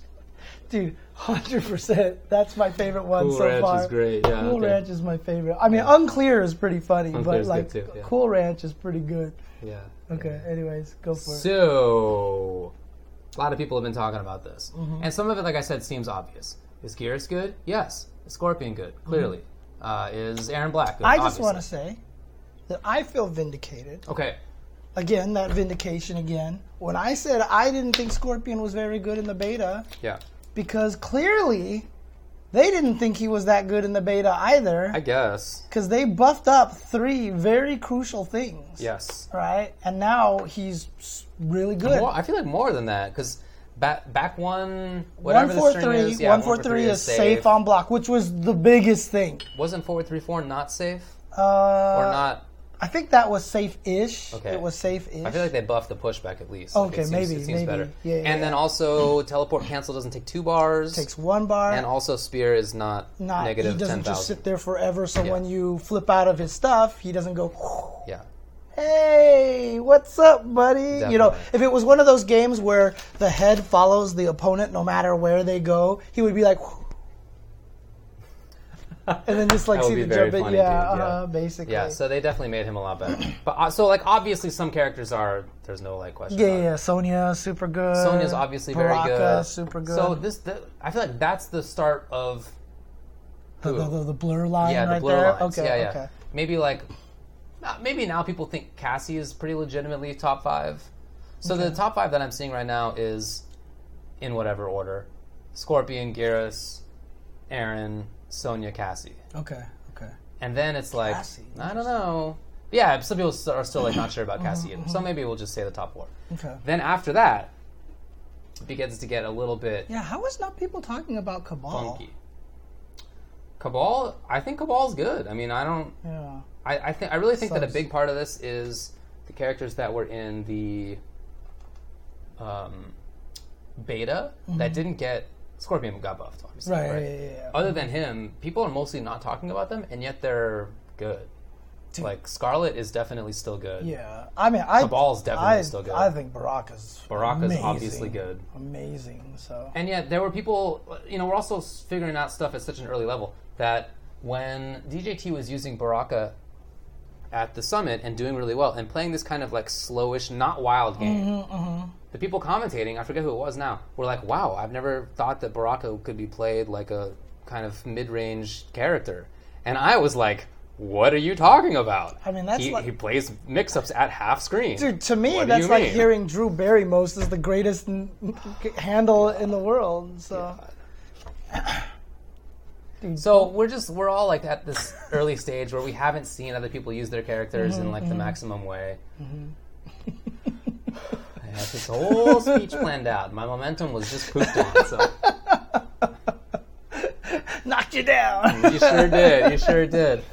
Speaker 2: Dude, hundred percent. That's my favorite one
Speaker 1: Cool
Speaker 2: so
Speaker 1: Ranch
Speaker 2: far.
Speaker 1: is great, yeah,
Speaker 2: Cool
Speaker 1: okay.
Speaker 2: Ranch is my favorite. I mean, Unclear is pretty funny,
Speaker 1: Unclear
Speaker 2: but like
Speaker 1: too, yeah.
Speaker 2: Cool Ranch is pretty good.
Speaker 1: Yeah.
Speaker 2: Okay. Anyways, go for it.
Speaker 1: So, a lot of people have been talking about this,
Speaker 2: Mm-hmm.
Speaker 1: and some of it, like I said, seems obvious. Is Geras good? Yes. Is Scorpion good? Clearly. Uh, is Erron Black good?
Speaker 2: Mm-hmm. I just want to say that I feel vindicated.
Speaker 1: Okay.
Speaker 2: Again, that vindication again. When I said I didn't think Scorpion was very good in the beta,
Speaker 1: Yeah.
Speaker 2: because clearly they didn't think he was that good in the beta either.
Speaker 1: I guess.
Speaker 2: because they buffed up three very crucial things.
Speaker 1: Yes.
Speaker 2: Right, and now he's really good.
Speaker 1: More, I feel like more than that because back back one
Speaker 2: One
Speaker 1: whatever
Speaker 2: four
Speaker 1: the string
Speaker 2: three,
Speaker 1: is, yeah,
Speaker 2: one four three is safe. on block, which was the biggest thing.
Speaker 1: Wasn't four three four not safe
Speaker 2: Uh,
Speaker 1: or not?
Speaker 2: I think that was safe-ish.
Speaker 1: Okay.
Speaker 2: It was safe-ish.
Speaker 1: I feel like they buffed the pushback at least. Like,
Speaker 2: Okay,
Speaker 1: it seems,
Speaker 2: maybe,
Speaker 1: it seems
Speaker 2: maybe.
Speaker 1: better.
Speaker 2: Yeah, yeah,
Speaker 1: and then also teleport cancel doesn't take two bars.
Speaker 2: takes one bar.
Speaker 1: and also spear is not,
Speaker 2: not
Speaker 1: negative
Speaker 2: he doesn't
Speaker 1: ten
Speaker 2: just
Speaker 1: thousand.
Speaker 2: sit there forever. So
Speaker 1: Yeah.
Speaker 2: when you flip out of his stuff, he doesn't go.
Speaker 1: Yeah.
Speaker 2: Hey, what's up, buddy? You know, if it was one of those games where the head follows the opponent no matter where they go, he would be like, and then just like see the jump in. Yeah, uh, basically.
Speaker 1: Yeah, so they definitely made him a lot better. But uh, so like obviously some characters are there's no like question.
Speaker 2: yeah,
Speaker 1: about it.
Speaker 2: yeah. Sonya, super good.
Speaker 1: Sonya's obviously very good.
Speaker 2: super good.
Speaker 1: So this, the, I feel like that's the start of
Speaker 2: the, the, the, the blur line
Speaker 1: yeah, the
Speaker 2: right
Speaker 1: blur
Speaker 2: there.
Speaker 1: lines.
Speaker 2: Okay,
Speaker 1: yeah, yeah.
Speaker 2: okay.
Speaker 1: Maybe like, uh, maybe now people think Cassie is pretty legitimately top five. So the top five that I'm seeing right now is, in whatever order, Scorpion, Geras, Erron, Sonya, Cassie,
Speaker 2: Okay, okay.
Speaker 1: and then it's like
Speaker 2: Cassie,
Speaker 1: I don't know. Yeah, some people are still like not sure about Cassie,
Speaker 2: Mm-hmm,
Speaker 1: either. so maybe we'll just say the top four.
Speaker 2: Okay.
Speaker 1: Then after that, it begins to get a little bit
Speaker 2: Yeah, how is not people talking about Kabal?
Speaker 1: funky. Kabal, I think Kabal's good. I mean, I don't.
Speaker 2: Yeah.
Speaker 1: I, I think I really think that a
Speaker 2: Subs.
Speaker 1: big part of this is the characters that were in the um, beta that didn't get Scorpion got buffed, obviously.
Speaker 2: Mm-hmm. Right,
Speaker 1: Right.
Speaker 2: yeah, yeah, yeah.
Speaker 1: Other than him, people are mostly not talking about them, and yet they're good. Like Skarlet is definitely still good.
Speaker 2: Yeah, I mean, I
Speaker 1: Kabal's definitely
Speaker 2: I,
Speaker 1: still good.
Speaker 2: I think Baraka's
Speaker 1: Baraka's
Speaker 2: amazing.
Speaker 1: obviously good.
Speaker 2: amazing. So
Speaker 1: And yet there were people, you know, we're also figuring out stuff at such an early level that when DJT was using Baraka at the summit and doing really well and playing this kind of like slowish, not wild game,
Speaker 2: Mm-hmm,
Speaker 1: the people commentating, I forget who it was now, were like, wow, I've never thought that Baraka could be played like a kind of mid range character. And I was like, what are you talking about?
Speaker 2: I mean, that's
Speaker 1: he,
Speaker 2: like-
Speaker 1: he plays mix ups at half screen.
Speaker 2: Dude, to me,
Speaker 1: What
Speaker 2: that's like
Speaker 1: mean?
Speaker 2: hearing Drew Barrymore is the greatest n- handle in the world. So
Speaker 1: So we're just we're all like at this early stage where we haven't seen other people use their characters
Speaker 2: Mm-hmm,
Speaker 1: in like the maximum way. I had this whole speech planned out. My momentum was just pooped on. So
Speaker 2: knocked you down.
Speaker 1: you sure did. You sure did.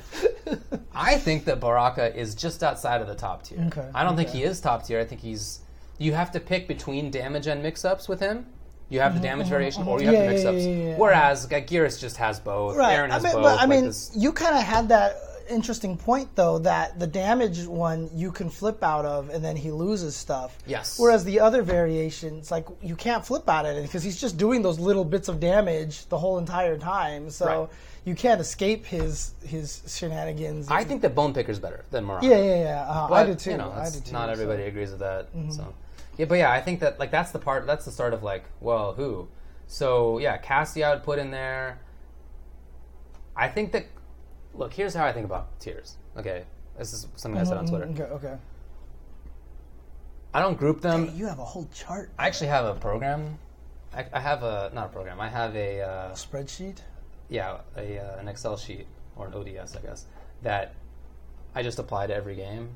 Speaker 1: I think that Baraka is just outside of the top tier.
Speaker 2: Okay,
Speaker 1: I don't think he is top tier. I think he's. You have to pick between damage and mix-ups with him. You have the damage variation, or you have
Speaker 2: Mm-hmm, Yeah,
Speaker 1: the mix-ups.
Speaker 2: yeah, yeah, yeah.
Speaker 1: Whereas Geras just has both.
Speaker 2: right.
Speaker 1: Erron
Speaker 2: I
Speaker 1: has
Speaker 2: mean,
Speaker 1: both.
Speaker 2: but I mean, you kind of had that interesting point though that the damage one you can flip out of, and then he loses stuff.
Speaker 1: Yes.
Speaker 2: Whereas the other variations, like you can't flip out of it because he's just doing those little bits of damage the whole entire time. So
Speaker 1: Right.
Speaker 2: you can't escape his his shenanigans.
Speaker 1: I think that Bone Picker's better than Marauder.
Speaker 2: yeah, yeah, yeah. Uh, I
Speaker 1: But,
Speaker 2: do too.
Speaker 1: You know,
Speaker 2: I do too.
Speaker 1: not
Speaker 2: so- Mm-hmm.
Speaker 1: everybody agrees with that. So, yeah, but yeah, I think that like that's the part. That's the start of like, well, who? So yeah, Cassie I would put in there. I think that. Look, here's how I think about tiers. Okay, this is something I said on Twitter.
Speaker 2: Okay, okay.
Speaker 1: I don't group them.
Speaker 2: You have a whole chart
Speaker 1: I actually have a program. I, I have a not a program. I have a uh,
Speaker 2: spreadsheet.
Speaker 1: yeah a uh, an Excel sheet or an ODS, I guess that I just apply to every game.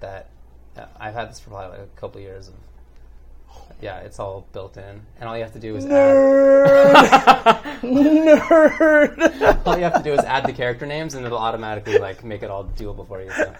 Speaker 1: That uh, I've had this for probably like a couple years of. Yeah, it's all built in, and all you have to do is add.
Speaker 2: Nerd, nerd.
Speaker 1: All you have to do is add the character names, and it'll automatically like make it all doable for you. So.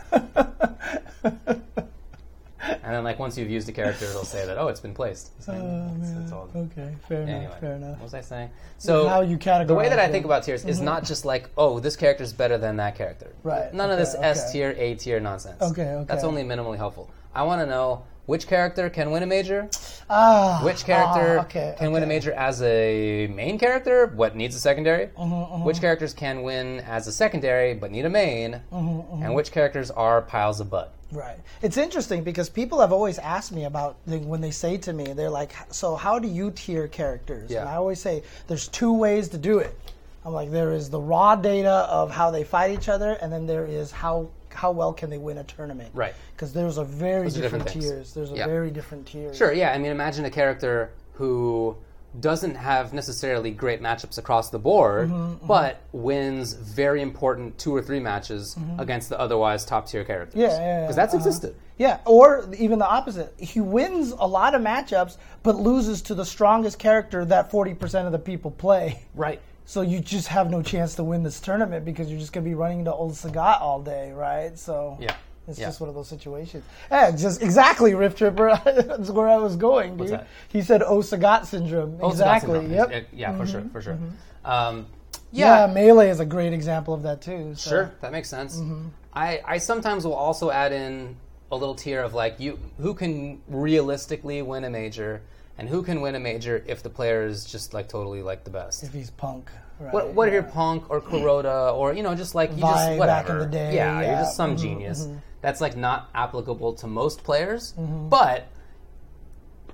Speaker 1: And then like once you've used a character, it'll say that oh, it's been placed. So it's- oh, it's all-
Speaker 2: Okay, fair
Speaker 1: Anyway,
Speaker 2: enough. Fair enough.
Speaker 1: what was I saying? So
Speaker 2: How you categorize
Speaker 1: the way that I think about tiers is mm-hmm. not just like oh, this character is better than that character.
Speaker 2: Right,
Speaker 1: None of this
Speaker 2: okay.
Speaker 1: S tier, A tier nonsense.
Speaker 2: Okay, okay.
Speaker 1: That's only minimally helpful. I want to know which character can win a major,
Speaker 2: Ah,
Speaker 1: which character
Speaker 2: ah, okay,
Speaker 1: can win a major as a main character, what needs a secondary,
Speaker 2: Mm-hmm,
Speaker 1: which characters can win as a secondary but need a main,
Speaker 2: Mm-hmm,
Speaker 1: and which characters are piles of butt.
Speaker 2: Right. It's interesting because people have always asked me about the, when they say to me, they're like, "So how do you tier characters?"
Speaker 1: Yeah.
Speaker 2: And I always say, "There's two ways to do it." I'm like, there is the raw data of how they fight each other, and then there is how how well can they win a tournament.
Speaker 1: Right.
Speaker 2: Because there's a very
Speaker 1: Those different
Speaker 2: different, tiers. There's a
Speaker 1: Yeah.
Speaker 2: very different tiers.
Speaker 1: Sure, yeah. I mean, imagine a character who doesn't have necessarily great matchups across the board,
Speaker 2: Mm-hmm,
Speaker 1: but wins very important two or three matches against the otherwise top tier characters.
Speaker 2: Mm-hmm. Yeah, yeah, yeah,
Speaker 1: Because that's
Speaker 2: uh-huh.
Speaker 1: existed.
Speaker 2: Yeah, or even the opposite. He wins a lot of matchups, but loses to the strongest character that 40% of the people play.
Speaker 1: Right.
Speaker 2: So you just have no chance to win this tournament because you're just gonna be running into old Sagat all day, right? So
Speaker 1: Yeah.
Speaker 2: it's
Speaker 1: Yeah.
Speaker 2: just one of those situations. Yeah, just exactly, Rift Tripper. That's where I was going, dude. He said "Oh Sagat syndrome." Exactly.
Speaker 1: Sagat
Speaker 2: Yep.
Speaker 1: syndrome. Uh, Yeah, for sure, for sure. Um,
Speaker 2: yeah.
Speaker 1: yeah,
Speaker 2: melee is a great example of that too. So.
Speaker 1: Sure, that makes sense.
Speaker 2: Mm-hmm.
Speaker 1: I, I sometimes will also add in a little tier of like you who can realistically win a major and who can win a major if the player is just like totally like the best.
Speaker 2: If he's punk, right?
Speaker 1: What what if you're Punk or Kuroda or you know just like you
Speaker 2: Vi
Speaker 1: just
Speaker 2: back
Speaker 1: whatever.
Speaker 2: in the day,
Speaker 1: yeah, you're just some
Speaker 2: Mhm,
Speaker 1: genius. That's like not applicable to most players,
Speaker 2: Mm-hmm.
Speaker 1: but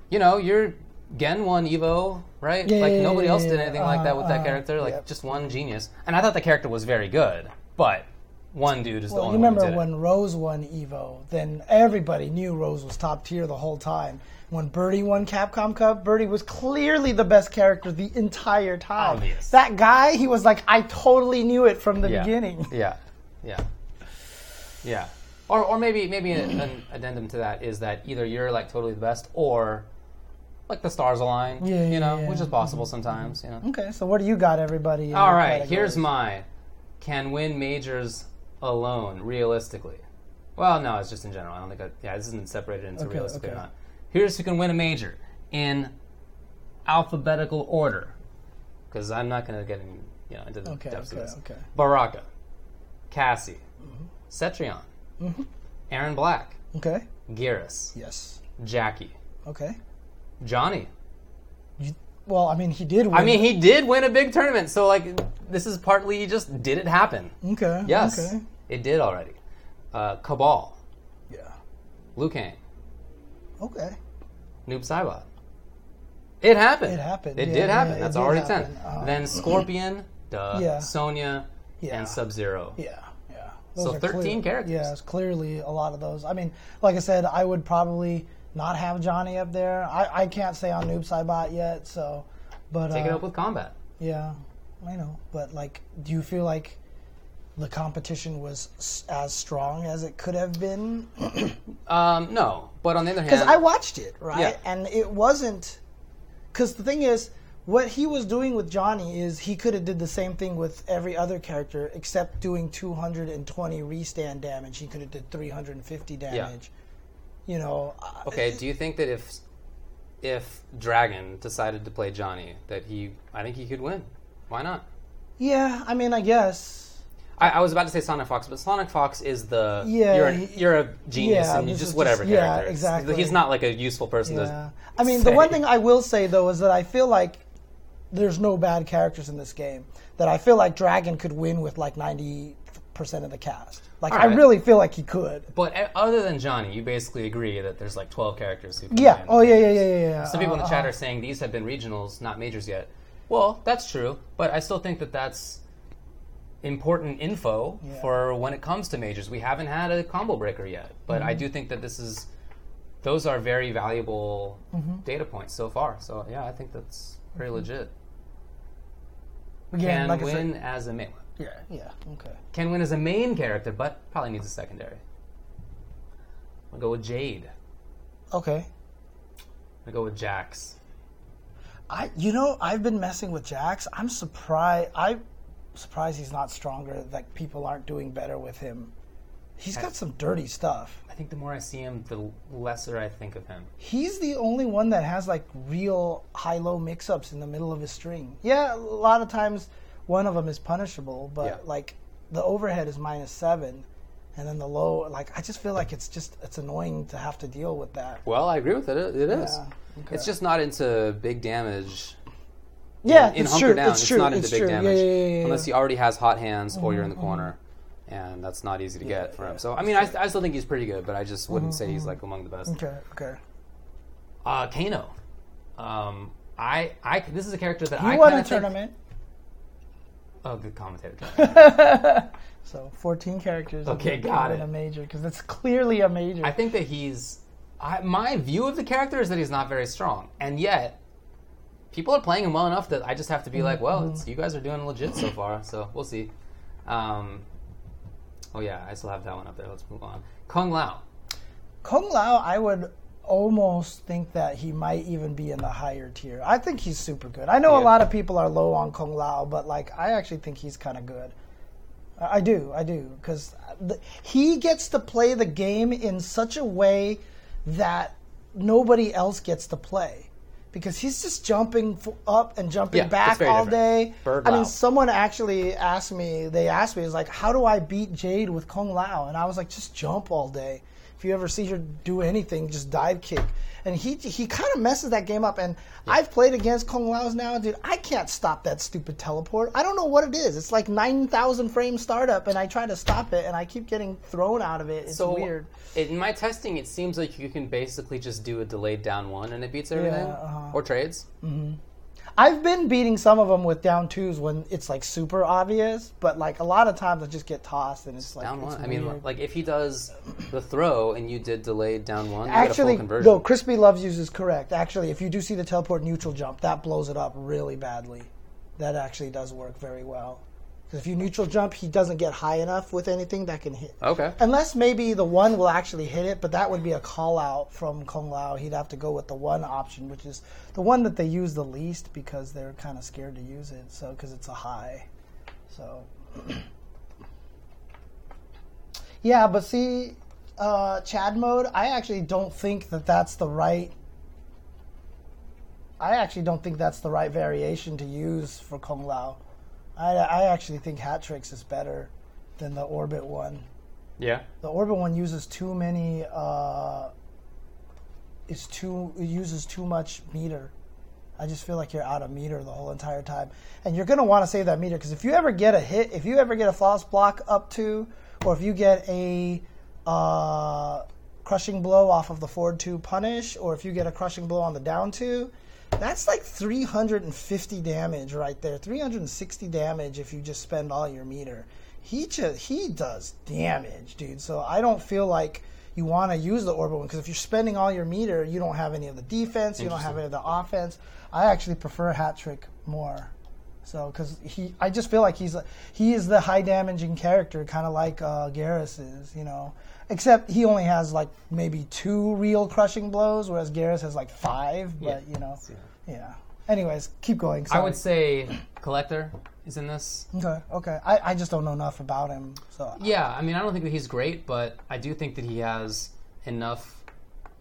Speaker 1: you know you're Gen won Evo, right?
Speaker 2: Yeah,
Speaker 1: like
Speaker 2: yeah,
Speaker 1: nobody
Speaker 2: yeah,
Speaker 1: else
Speaker 2: yeah,
Speaker 1: did
Speaker 2: yeah.
Speaker 1: anything like that with that
Speaker 2: Uh-huh,
Speaker 1: character. Like
Speaker 2: yep.
Speaker 1: just one genius, and I thought the character was very good, but one dude is
Speaker 2: Well,
Speaker 1: the
Speaker 2: you
Speaker 1: only one who
Speaker 2: remember when Rose won Evo? Then everybody knew Rose was top tier the whole time. When Birdie won Capcom Cup, Birdie was clearly the best character the entire time.
Speaker 1: Obvious.
Speaker 2: That guy, he was like, I totally knew it from the
Speaker 1: yeah.
Speaker 2: beginning.
Speaker 1: Yeah, yeah, yeah. Or, or maybe maybe an, an addendum to that is that either you're like totally the best, or like the stars align.
Speaker 2: Yeah,
Speaker 1: you know,
Speaker 2: yeah.
Speaker 1: which is possible sometimes. You know.
Speaker 2: Okay, so what do you got, everybody?
Speaker 1: All right,
Speaker 2: categories?
Speaker 1: here's my can win majors alone realistically. Well, no, it's just in general. I don't think. I, yeah, this isn't separated into
Speaker 2: Okay,
Speaker 1: realistically
Speaker 2: okay.
Speaker 1: or not. Here's who can win a major in alphabetical order, because I'm not going to get in, you know, into the
Speaker 2: Okay,
Speaker 1: depths
Speaker 2: okay,
Speaker 1: of this.
Speaker 2: okay.
Speaker 1: Baraka, Cassie,
Speaker 2: Mm-hmm.
Speaker 1: Cetrion, Erron Black,
Speaker 2: Okay.
Speaker 1: Geras,
Speaker 2: Yes.
Speaker 1: Jackie,
Speaker 2: Okay.
Speaker 1: Johnny.
Speaker 2: You, well, I mean, he did win.
Speaker 1: I mean, he did win a big tournament, so like this is partly just did it happen.
Speaker 2: Okay.
Speaker 1: Yes,
Speaker 2: Okay.
Speaker 1: it did already. Uh, Kabal,
Speaker 2: Yeah.
Speaker 1: Liu Kang,
Speaker 2: Okay.
Speaker 1: Noob Saibot. It happened.
Speaker 2: It happened,
Speaker 1: It
Speaker 2: yeah,
Speaker 1: did happen.
Speaker 2: yeah,
Speaker 1: That's
Speaker 2: did
Speaker 1: already
Speaker 2: happen.
Speaker 1: ten.
Speaker 2: Uh,
Speaker 1: then Scorpion, duh,
Speaker 2: Yeah.
Speaker 1: Sonya,
Speaker 2: Yeah.
Speaker 1: and Sub Zero.
Speaker 2: Yeah, yeah.
Speaker 1: So
Speaker 2: are
Speaker 1: 13 characters.
Speaker 2: Yeah, it's clearly a lot of those. I mean, like I said, I would probably not have Johnny up there. I, I can't say on Noob Saibot yet, so. But
Speaker 1: Take
Speaker 2: uh,
Speaker 1: it up with combat.
Speaker 2: yeah, I know. But like, do you feel like the competition was as strong as it could have been?
Speaker 1: Um, no, but on the other hand,
Speaker 2: Because I watched it, right?
Speaker 1: Yeah.
Speaker 2: And it wasn't. Because the thing is, what he was doing with Johnny is he could have did the same thing with every other character except doing 220 restand damage. He could have did 350 damage. Yeah. You know.
Speaker 1: Okay, do you think that if if Dragon decided to play Johnny, that he, I think he could win. Why not?
Speaker 2: Yeah, I mean, I guess.
Speaker 1: I, I was about to say Sonic Fox, but Sonic Fox is the
Speaker 2: Yeah,
Speaker 1: You're, a, you're a genius,
Speaker 2: yeah,
Speaker 1: and you just whatever
Speaker 2: just- yeah,
Speaker 1: character. It's-
Speaker 2: exactly.
Speaker 1: He's not like a useful person
Speaker 2: Yeah.
Speaker 1: to.
Speaker 2: I mean, the one thing I will say though is that I feel like there's no bad characters in this game. That I feel like Dragon could win with like 90 percent of the cast. Like I really feel like he could.
Speaker 1: But uh, other than Johnny, you basically agree that there's like 12 characters who.
Speaker 2: Yeah. Oh yeah, yeah, yeah, yeah. yeah.
Speaker 1: Some people in the
Speaker 2: Uh,
Speaker 1: chat
Speaker 2: uh,
Speaker 1: are saying these have been regionals, not majors yet. Well, that's true, but I still think that that's important info
Speaker 2: Yeah.
Speaker 1: for when it comes to majors. We haven't had a combo breaker yet, but
Speaker 2: Mm-hmm.
Speaker 1: I do think that this is those are very valuable
Speaker 2: Mm-hmm.
Speaker 1: data points so far. So yeah, I think that's very legit.
Speaker 2: Again,
Speaker 1: Can
Speaker 2: like I
Speaker 1: win
Speaker 2: said,
Speaker 1: as a main.
Speaker 2: yeah, yeah, okay.
Speaker 1: Can win as a main character, but probably needs a secondary. I'll go with Jade.
Speaker 2: Okay.
Speaker 1: I'll go with Jax.
Speaker 2: I, you know, I've been messing with Jax. I'm surprised. I'm surprised he's not stronger. Like people aren't doing better with him. He's got some dirty stuff.
Speaker 1: I think the more I see him, the lesser I think of him.
Speaker 2: He's the only one that has like real high-low mix-ups in the middle of his string. Yeah, a lot of times one of them is punishable, but
Speaker 1: Yeah.
Speaker 2: like the overhead is minus seven, and then the low, like I just feel like it's just it's annoying to have to deal with that.
Speaker 1: Well, I agree with it. It is.
Speaker 2: Yeah, okay.
Speaker 1: It's just not into big damage.
Speaker 2: Yeah,
Speaker 1: in
Speaker 2: it's
Speaker 1: hunker
Speaker 2: true.
Speaker 1: down,
Speaker 2: it's
Speaker 1: it's,
Speaker 2: true.
Speaker 1: not into
Speaker 2: it's
Speaker 1: big
Speaker 2: true.
Speaker 1: damage
Speaker 2: Yeah, yeah, yeah, yeah.
Speaker 1: unless he already has hot hands or you're in the corner, and that's not easy to get for him. So I mean, I, I still think he's pretty good, but I just wouldn't say he's like among the best.
Speaker 2: Okay, okay.
Speaker 1: Uh, Kano, um, I, I, this is a character that
Speaker 2: He
Speaker 1: I
Speaker 2: won
Speaker 1: kinda
Speaker 2: a
Speaker 1: think-
Speaker 2: tournament,
Speaker 1: Oh, good commentator.
Speaker 2: so 14 characters.
Speaker 1: Okay, got
Speaker 2: won
Speaker 1: it.
Speaker 2: A major because it's clearly a major.
Speaker 1: I think that he's. I, my view of the character is that he's not very strong, and yet people are playing him well enough that I just have to be like, well, it's, you guys are doing legit so far, so we'll see. Um, oh yeah, I still have that one up there. Let's move on. Kung Lao.
Speaker 2: Kung Lao, I would almost think that he might even be in the higher tier. I think he's super good. I know a lot of people are low on Kung Lao, but like I actually think he's kind of good. I do, I do, because he gets to play the game in such a way that nobody else gets to play. Because he's just jumping f- up and jumping
Speaker 1: Yeah,
Speaker 2: back all
Speaker 1: different.
Speaker 2: day.
Speaker 1: Bird
Speaker 2: I mean, someone actually asked me. They asked me, "Is like, how do I beat Jade with Kung Lao?" And I was like, "Just jump all day. If you ever see her do anything, just dive kick." And he he kind of messes that game up. And I've played against Kung Lao's now, dude. I can't stop that stupid teleport. I don't know what it is. It's like nine thousand frame startup, and I try to stop it, and I keep getting thrown out of it. It's
Speaker 1: So
Speaker 2: weird.
Speaker 1: In my testing, it seems like you can basically just do a delayed down one and it beats everything,
Speaker 2: uh-huh.
Speaker 1: or trades.
Speaker 2: I've been beating some of them with down twos when it's like super obvious, but like a lot of times I just get tossed and it's like
Speaker 1: Down
Speaker 2: it's
Speaker 1: one. I mean, like if he does the throw and you did delayed down one, you get a
Speaker 2: Actually,
Speaker 1: full conversion.
Speaker 2: no, Crispy Loves Yous is correct. Actually, if you do see the teleport neutral jump, that blows it up really badly. That actually does work very well. Because if you neutral jump, he doesn't get high enough with anything that can hit.
Speaker 1: Okay.
Speaker 2: Unless maybe the one will actually hit it, but that would be a call out from Kung Lao. He'd have to go with the one option, which is the one that they use the least because they're kind of scared to use it. So because it's a high, so yeah. But see, uh, Chad mode. I actually don't think that that's the right. I actually don't think that's the right variation to use for Kung Lao. I, I actually think Hat Tricks is better than the Orbit one.
Speaker 1: Yeah.
Speaker 2: The Orbit one uses too many. Uh, is too it uses too much meter. I just feel like you're out of meter the whole entire time, and you're gonna want to save that meter because if you ever get a hit, if you ever get a flawless block up to, or if you get a uh, crushing blow off of the forward two punish, or if you get a crushing blow on the down two, that's like 350 damage right there. 360 damage if you just spend all your meter. He just he does damage, dude. So I don't feel like you want to use the orbital one because if you're spending all your meter, you don't have any of the defense, you don't have any of the offense. I actually prefer hat trick more. So because he, I just feel like he's he is the high damaging character, kind of like uh, Geras is, you know. Except he only has like maybe two real crushing blows, whereas Geras has like five. But you know, yeah. Anyways, keep going.
Speaker 1: I
Speaker 2: sorry.
Speaker 1: would say Kollector is in this.
Speaker 2: Okay, okay. I, I just don't know enough about him, so
Speaker 1: Yeah, I mean, I don't think that he's great, but I do think that he has enough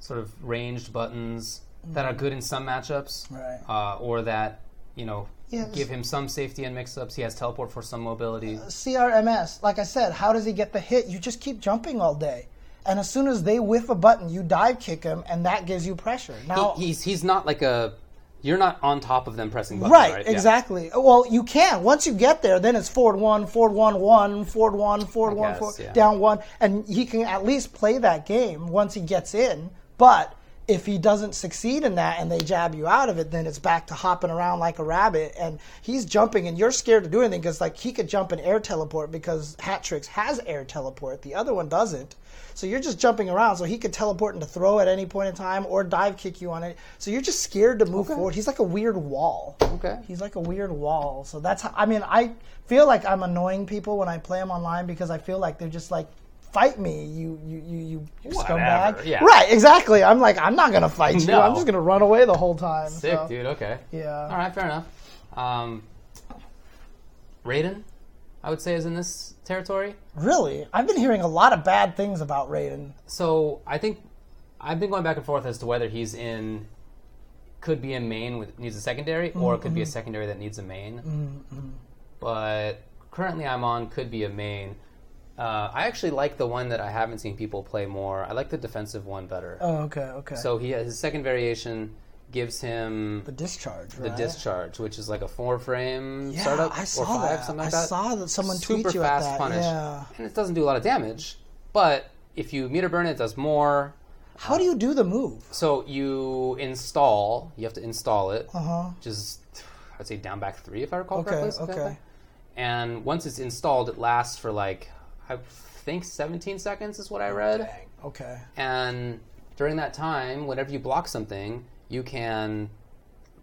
Speaker 1: sort of ranged buttons that are good in some matchups,
Speaker 2: Right.
Speaker 1: Uh, or that you know
Speaker 2: Yeah,
Speaker 1: give him some safety in mix-ups. He has teleport for some mobility.
Speaker 2: Uh, CRMS, like I said, how does he get the hit? You just keep jumping all day. And as soon as they whiff a button, you dive kick him, and that gives you pressure. Now,
Speaker 1: He- he's he's not like a you're not on top of them pressing buttons,
Speaker 2: right,
Speaker 1: right? Yeah.
Speaker 2: exactly. Well, you can. Once you get there, then it's forward one, forward one, one, forward one, forward one,
Speaker 1: guess,
Speaker 2: forward,
Speaker 1: yeah.
Speaker 2: down one. And he can at least play that game once he gets in. But if he doesn't succeed in that and they jab you out of it, then it's back to hopping around like a rabbit. And he's jumping, and you're scared to do anything because, like, he could jump and air teleport because Hat Tricks has air teleport. The other one doesn't. So you're just jumping around. So he could teleport and throw at any point in time or dive kick you on it. So you're just scared to move forward. He's like a weird wall.
Speaker 1: Okay.
Speaker 2: He's like a weird wall. So that's how, I mean, I feel like I'm annoying people when I play him online because I feel like they're just like, fight me, you, you, you, you
Speaker 1: Whatever,
Speaker 2: scumbag.
Speaker 1: yeah.
Speaker 2: Right, exactly. I'm like, I'm not going to fight you.
Speaker 1: No.
Speaker 2: I'm just going to run away the whole time.
Speaker 1: Sick,
Speaker 2: so,
Speaker 1: dude. Okay.
Speaker 2: Yeah.
Speaker 1: All right, fair enough. Um, Raiden. I would say, is in this territory.
Speaker 2: Really, I've been hearing a lot of bad things about Raiden.
Speaker 1: So I think I've been going back and forth as to whether he's in could be a main with needs a secondary, or it could be a secondary that needs a main. But currently, I'm on could be a main. Uh, I actually like the one that I haven't seen people play more. I like the defensive one better.
Speaker 2: Oh, okay, okay.
Speaker 1: So he his second variation gives him
Speaker 2: the discharge,
Speaker 1: the
Speaker 2: right?
Speaker 1: discharge, which is like a four frame
Speaker 2: Yeah,
Speaker 1: startup
Speaker 2: I saw
Speaker 1: or five,
Speaker 2: that.
Speaker 1: something like
Speaker 2: I
Speaker 1: that.
Speaker 2: saw that someone tweet
Speaker 1: Super fast
Speaker 2: that,
Speaker 1: punish,
Speaker 2: yeah.
Speaker 1: and it doesn't do a lot of damage. But if you meter burn it, it does more.
Speaker 2: How do you do the move?
Speaker 1: So you install. You have to install it,
Speaker 2: Uh huh.
Speaker 1: which is I'd say down back three if I recall
Speaker 2: Okay,
Speaker 1: correctly. like
Speaker 2: okay.
Speaker 1: And once it's installed, it lasts for like I think 17 seconds is what I oh, read.
Speaker 2: Dang. Okay.
Speaker 1: And during that time, whenever you block something, you can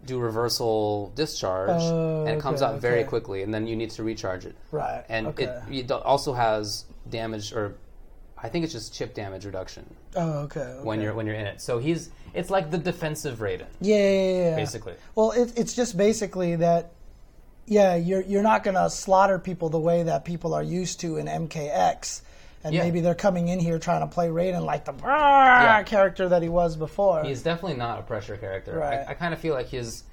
Speaker 1: do reversal discharge,
Speaker 2: Oh,
Speaker 1: and it oh, comes
Speaker 2: okay,
Speaker 1: out very
Speaker 2: okay.
Speaker 1: quickly, and then you need to recharge it.
Speaker 2: Right.
Speaker 1: And
Speaker 2: okay.
Speaker 1: it, it also has damage, or I think it's just chip damage reduction
Speaker 2: oh, okay.
Speaker 1: when you're when you're in it. So he's it's like the defensive Raiden,
Speaker 2: yeah, yeah, yeah, yeah.
Speaker 1: basically.
Speaker 2: Well, it, it's just basically that. Yeah, you're you're not gonna slaughter people the way that people are used to in MKX, and
Speaker 1: Yeah.
Speaker 2: maybe they're coming in here trying to play Raiden like the "Brrr" character that he was before.
Speaker 1: He's definitely not a pressure character.
Speaker 2: Right.
Speaker 1: I, I kind of feel like his.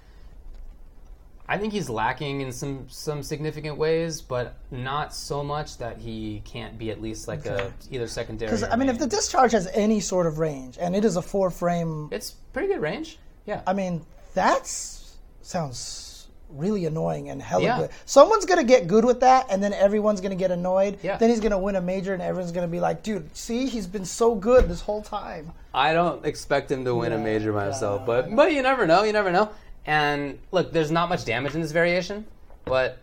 Speaker 1: I think he's lacking in some some significant ways, but not so much that he can't be at least like a either secondary.
Speaker 2: Because I mean, if the discharge has any sort of range, and it is a four frame,
Speaker 1: it's pretty good range. Yeah.
Speaker 2: I mean, that's sounds really annoying and hella
Speaker 1: Yeah.
Speaker 2: good. Someone's gonna get good with that, and then everyone's gonna get annoyed.
Speaker 1: Yeah.
Speaker 2: Then he's gonna win a major, and everyone's gonna be like, "Dude, see, he's been so good this whole time."
Speaker 1: I don't expect him to win a major myself,
Speaker 2: yeah,
Speaker 1: but but you never know. You never know. And look, there's not much damage in this variation, but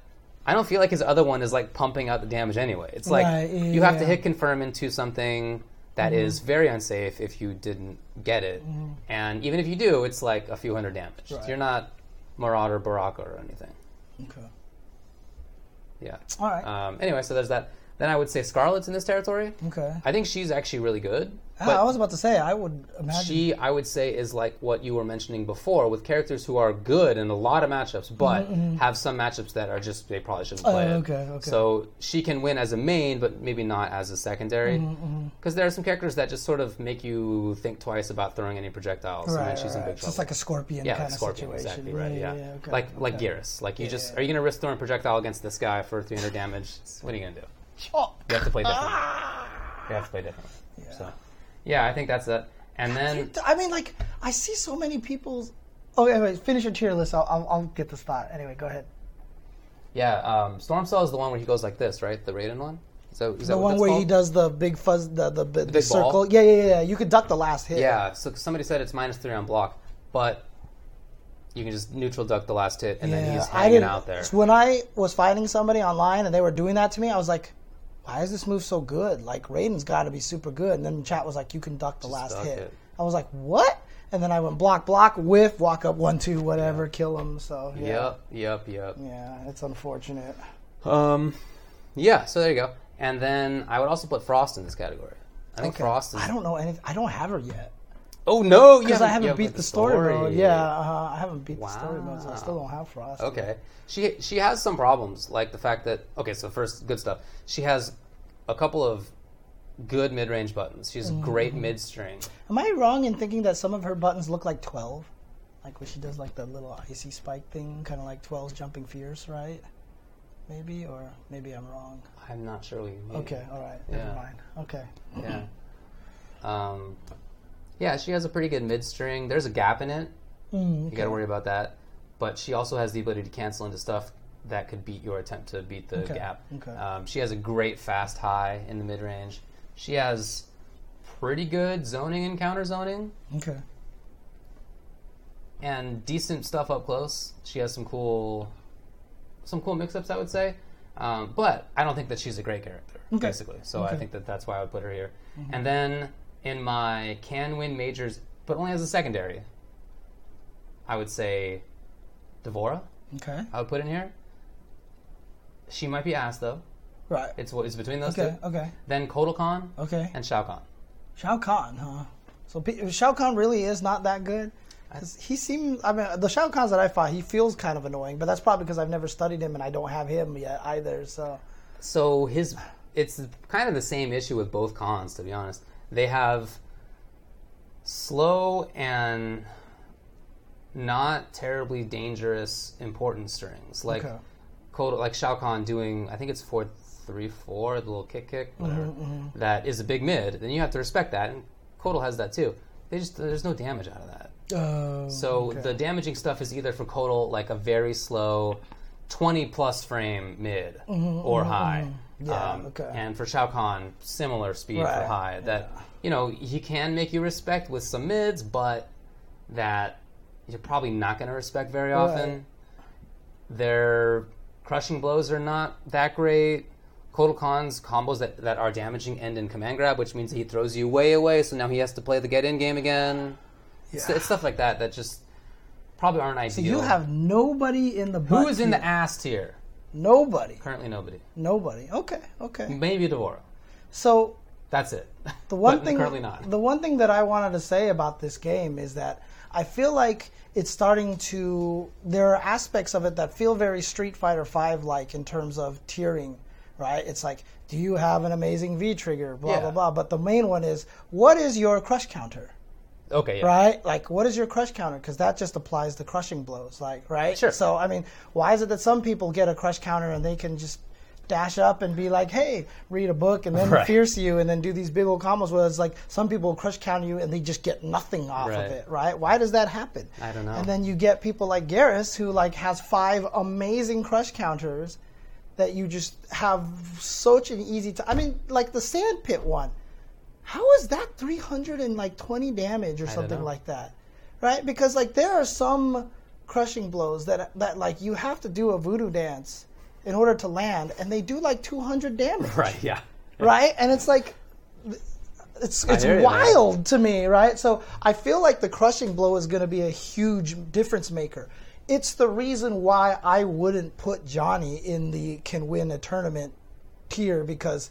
Speaker 1: I don't feel like his other one is like pumping out the damage anyway. It's like
Speaker 2: Right,
Speaker 1: you have to hit confirm into something that mm-hmm. is very unsafe if you didn't get it, mm-hmm. and even if you do, it's like a few hundred damage.
Speaker 2: Right.
Speaker 1: You're not Marauder, Baraka, or anything.
Speaker 2: Okay.
Speaker 1: Yeah.
Speaker 2: All right.
Speaker 1: Um, anyway, so there's that. Then I would say Skarlet's in this territory.
Speaker 2: okay.
Speaker 1: I think she's actually really good.
Speaker 2: Ah,
Speaker 1: but-
Speaker 2: I was about to say, I would imagine.
Speaker 1: she i would say is like what you were mentioning before with characters who are good in a lot of matchups but have some matchups that are just they probably shouldn't play
Speaker 2: Mm-hmm, Oh,
Speaker 1: it.
Speaker 2: okay, okay.
Speaker 1: so she can win as a main but maybe not as a secondary
Speaker 2: Mm-hmm,
Speaker 1: because there are some characters that just sort of make you think twice about throwing any projectiles and then
Speaker 2: right,
Speaker 1: she's
Speaker 2: right,
Speaker 1: in big
Speaker 2: It's
Speaker 1: trouble
Speaker 2: just like a scorpion
Speaker 1: yeah,
Speaker 2: kind
Speaker 1: like
Speaker 2: of
Speaker 1: Scorpion,
Speaker 2: situation.
Speaker 1: exactly right. Yeah,
Speaker 2: okay,
Speaker 1: like like. Geras. Like you just
Speaker 2: yeah.
Speaker 1: are you gonna risk throwing a projectile against this guy for 300 damage? What are you gonna do?
Speaker 2: Oh.
Speaker 1: You have to play differently. You have to play differently. So, yeah, I think that's it. And then
Speaker 2: I mean, like, I see so many people's. Okay, wait, finish your tier list. I'll, I'll, I'll get this thought. Anyway, go ahead.
Speaker 1: Yeah, um, Storm Cell is the one where he goes like this, right? The Raiden one. So Is that, is that
Speaker 2: The one where he does the big fuzz, the the, the, the
Speaker 1: big
Speaker 2: circle.
Speaker 1: ball?
Speaker 2: Yeah, yeah, yeah. You could duck the last hit.
Speaker 1: Yeah. So somebody said it's minus three on block, but you can just neutral duck the last hit, and then he's hanging out there.
Speaker 2: So When I was fighting somebody online and they were doing that to me, I was like, "Why is this move so good? Like Raiden's got to be super good." And then chat was like, "You can duck the last
Speaker 1: duck
Speaker 2: hit."
Speaker 1: it.
Speaker 2: I was like, "What?" And then I went block, block, whiff, walk up one, two, whatever, kill him. So yeah,
Speaker 1: Yep, yep, yep.
Speaker 2: yeah, it's unfortunate.
Speaker 1: Um, yeah. So there you go. And then I would also put Frost in this category. I think
Speaker 2: Okay.
Speaker 1: Frost is.
Speaker 2: I don't know anything. I don't have her yet
Speaker 1: Oh no,
Speaker 2: because I haven't beat the story, mode. Yeah, uh, I haven't beat the story mode, so I still don't have Frost.
Speaker 1: Okay. She she has some problems, like the fact that okay. So first, good stuff. She has a couple of good mid range buttons. She's
Speaker 2: Mm-hmm.
Speaker 1: great mid string.
Speaker 2: Am I wrong in thinking that some of her buttons look like 12? Like when she does like the little icy spike thing, kind of like 12's jumping fierce, right? Maybe, or maybe I'm wrong.
Speaker 1: I'm not sure what you mean.
Speaker 2: Okay, all right,
Speaker 1: yeah.
Speaker 2: never mind. Okay.
Speaker 1: Yeah. Um, yeah, she has a pretty good mid string. There's a gap in it.
Speaker 2: Mm,
Speaker 1: You got to worry about that. But she also has the ability to cancel into stuff that could beat your attempt to beat the
Speaker 2: Okay,
Speaker 1: gap.
Speaker 2: okay.
Speaker 1: Um, she has a great fast high in the mid range. She has pretty good zoning and counter zoning
Speaker 2: Okay.
Speaker 1: and decent stuff up close. She has some cool, some cool mix-ups, I would say. Um, but I don't think that she's a great character,
Speaker 2: Okay.
Speaker 1: basically. So I think that that's why I would put her here. And then in my can win majors, but only as a secondary, I would say D'Vorah.
Speaker 2: Okay.
Speaker 1: I would put in here. She might be asked though.
Speaker 2: Right.
Speaker 1: It's what is between those
Speaker 2: Okay.
Speaker 1: two.
Speaker 2: Okay.
Speaker 1: Then Kotal Kahn
Speaker 2: Okay.
Speaker 1: and Shao Kahn.
Speaker 2: Shao Kahn, huh? So Shao Kahn really is not that good. he seems. I mean, the Shao Kahns that I fought, he feels kind of annoying, but that's probably because I've never studied him and I don't have him yet either. So
Speaker 1: so his it's kind of the same issue with both Kahns to be honest they have slow and not terribly dangerous important strings like
Speaker 2: Okay.
Speaker 1: Kotal, like Shao Kahn doing I think it's four three four the little kick kick mm-hmm, whatever mm-hmm. that is a big mid then you have to respect that and Kotal has that too they just there's no damage out of that
Speaker 2: Uh,
Speaker 1: so
Speaker 2: okay.
Speaker 1: the damaging stuff is either for Kotal like a very slow 20 plus frame mid mm-hmm, or high.
Speaker 2: Yeah, um, okay.
Speaker 1: And for Shao Kahn, similar speed for high. That, you know, he can make you respect with some mids, but that you're probably not going to respect very often. Their crushing blows are not that great. Kotal Kahn's combos that, that are damaging end in command grab, which means he throws you way away, so now he has to play the get in game again. It's, it's stuff like that that just probably aren't ideal.
Speaker 2: So you have nobody in the
Speaker 1: Who is in the ass tier?
Speaker 2: Nobody,
Speaker 1: Currently nobody.
Speaker 2: nobody. Okay, okay.
Speaker 1: Maybe D'Vorah.
Speaker 2: So
Speaker 1: That's it.
Speaker 2: the one thing
Speaker 1: currently not.
Speaker 2: the one thing that I wanted to say about this game is that I feel like it's starting to there are aspects of it that feel very Street Fighter 5 like in terms of tiering, right? It's like do you have an amazing V trigger blah
Speaker 1: Yeah.
Speaker 2: blah blah, but the main one is what is your crush counter?
Speaker 1: Okay, yeah.
Speaker 2: right? Like, what is your crush counter? Because that just applies to crushing blows, like, right?
Speaker 1: Sure.
Speaker 2: So, I mean, why is it that some people get a crush counter and they can just dash up and be like, hey, read a book and then
Speaker 1: Right.
Speaker 2: fierce you and then do these big old combos where it's like some people crush counter you and they just get nothing off
Speaker 1: Right.
Speaker 2: of it, right? Why does that happen?
Speaker 1: I don't know.
Speaker 2: And then you get people like Geras who like has five amazing crush counters that you just have such an easy time. I mean, like the sand pit one. How is that 320 damage or something like that? Right? Because like there are some crushing blows that that like you have to do a voodoo dance in order to land and they do like 200 damage.
Speaker 1: Right, yeah.
Speaker 2: Right? And it's like it's it's
Speaker 1: hear you,
Speaker 2: wild to me, right? So I feel like the crushing blow is going to be a huge difference maker. It's the reason why I wouldn't put Johnny in the can win a tournament tier because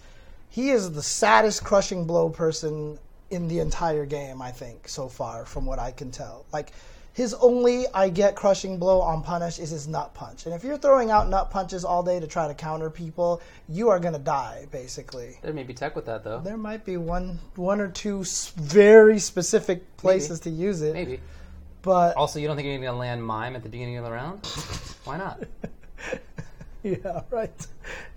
Speaker 2: he is the saddest crushing blow person in the entire game, I think, so far, from what I can tell. Like, his only I get crushing blow on punish is his nut punch. And if you're throwing out nut punches all day to try to counter people, you are going to die, basically.
Speaker 1: There may be tech with that, though.
Speaker 2: There might be one, one or two very specific places to use it,
Speaker 1: Maybe.
Speaker 2: but
Speaker 1: Also, you don't think you're going to land mime at the beginning of the round? Why not?
Speaker 2: yeah, right.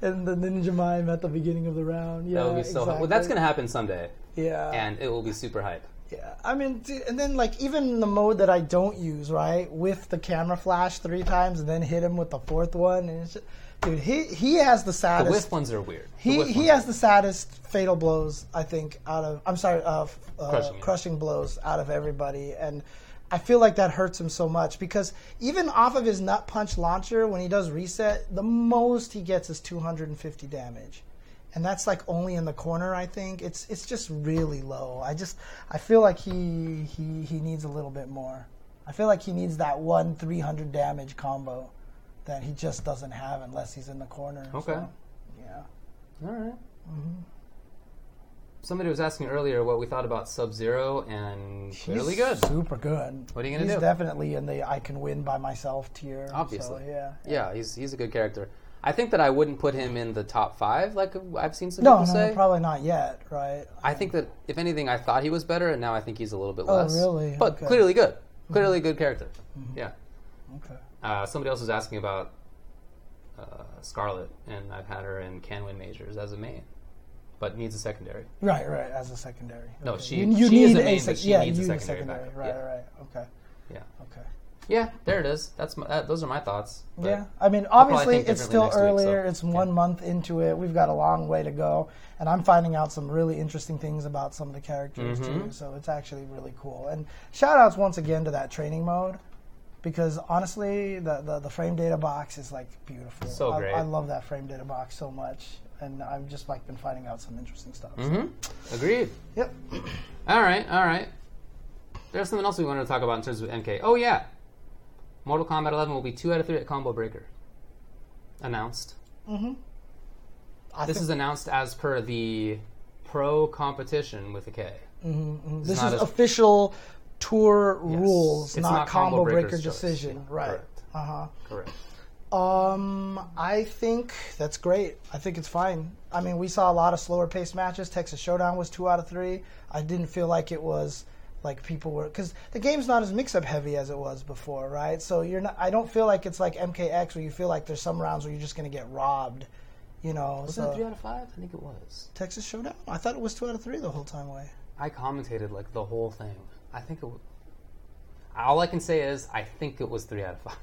Speaker 2: And the ninja mime at the beginning of the round, yeah,
Speaker 1: That would be so.
Speaker 2: exactly.
Speaker 1: Well, that's going to happen someday,
Speaker 2: yeah,
Speaker 1: and it will be super hype.
Speaker 2: Yeah, I mean, and then like even the mode that I don't use, right, with the camera flash three times and then hit him with the fourth one, and just, dude, he he has the saddest.
Speaker 1: The whiff ones are weird. The
Speaker 2: he he has the saddest fatal blows I think out of I'm sorry, uh, uh,
Speaker 1: Crushing,
Speaker 2: crushing, blows out of everybody, and I feel like that hurts him so much because even off of his nut punch launcher when he does reset, the most he gets is 250 damage. And that's like only in the corner. I think it's it's just really low. I just I feel like he he he needs a little bit more. I feel like he needs that one 300 damage combo that he just doesn't have unless he's in the corner.
Speaker 1: Okay.
Speaker 2: So, yeah.
Speaker 1: All right.
Speaker 2: Mm-hmm.
Speaker 1: Somebody was asking earlier what we thought about Sub Zero, and really good.
Speaker 2: Super good.
Speaker 1: What are you gonna
Speaker 2: He's
Speaker 1: do?
Speaker 2: definitely in the I can win by myself tier. so,
Speaker 1: Obviously.
Speaker 2: yeah.
Speaker 1: Yeah, he's he's a good character. I think that I wouldn't put him in the top five, like I've seen some
Speaker 2: No,
Speaker 1: people
Speaker 2: no,
Speaker 1: say.
Speaker 2: probably not yet, right?
Speaker 1: I think that if anything, I thought he was better, and now I think he's a little bit
Speaker 2: Oh,
Speaker 1: less.
Speaker 2: really?
Speaker 1: But
Speaker 2: Okay.
Speaker 1: clearly good. Clearly good character. Yeah.
Speaker 2: Okay.
Speaker 1: Uh, somebody else was asking about uh, Skarlet, and I've had her in can win majors as a main, but needs a secondary.
Speaker 2: Right, right. As a secondary.
Speaker 1: No,
Speaker 2: Okay.
Speaker 1: she-
Speaker 2: You, you
Speaker 1: she is
Speaker 2: need
Speaker 1: a main,
Speaker 2: sec- yeah,
Speaker 1: needs a
Speaker 2: you need
Speaker 1: secondary.
Speaker 2: Right,
Speaker 1: Yeah.
Speaker 2: right. Okay.
Speaker 1: Yeah.
Speaker 2: Okay.
Speaker 1: Yeah, there it is. That's my, that, those are my thoughts. But
Speaker 2: yeah, I mean, obviously it's still
Speaker 1: next week, so,
Speaker 2: earlier. it's one
Speaker 1: yeah.
Speaker 2: month into it. We've got a long way to go, and I'm finding out some really interesting things about some of the characters
Speaker 1: Mm-hmm.
Speaker 2: too. So it's actually really cool. And shout outs once again to that training mode, because honestly, the the, the frame data box is like beautiful.
Speaker 1: So
Speaker 2: I,
Speaker 1: great.
Speaker 2: I love that frame data box so much, and I've just like been finding out some interesting stuff. so-
Speaker 1: hmm Agreed.
Speaker 2: Yep.
Speaker 1: All right, all right. There's something else we wanted to talk about in terms of MK. Oh yeah, Mortal Kombat 11 will be two out of three at Combo Breaker. Announced.
Speaker 2: I
Speaker 1: This
Speaker 2: think
Speaker 1: is announced as per the pro competition with a K.
Speaker 2: this is
Speaker 1: as-
Speaker 2: official tour
Speaker 1: Yes.
Speaker 2: rules,
Speaker 1: It's
Speaker 2: not,
Speaker 1: not
Speaker 2: combo,
Speaker 1: Combo
Speaker 2: breaker
Speaker 1: Breaker's choice.
Speaker 2: decision. Right.
Speaker 1: correct.
Speaker 2: Uh huh.
Speaker 1: Correct.
Speaker 2: Um, I think that's great. I think it's fine. I mean, we saw a lot of slower paced matches. Texas Showdown was two out of three. I didn't feel like it was like people were because the game's not as mix up heavy as it was before, right? So you're not. I don't feel like it's like MKX where you feel like there's some rounds where you're just gonna get robbed. You know,
Speaker 1: Was
Speaker 2: so
Speaker 1: that three out of five? I think it was.
Speaker 2: Texas Showdown. I thought it was two out of three the whole time Way
Speaker 1: I commentated like the whole thing. I think it. Was, all I can say is I think it was three out of five.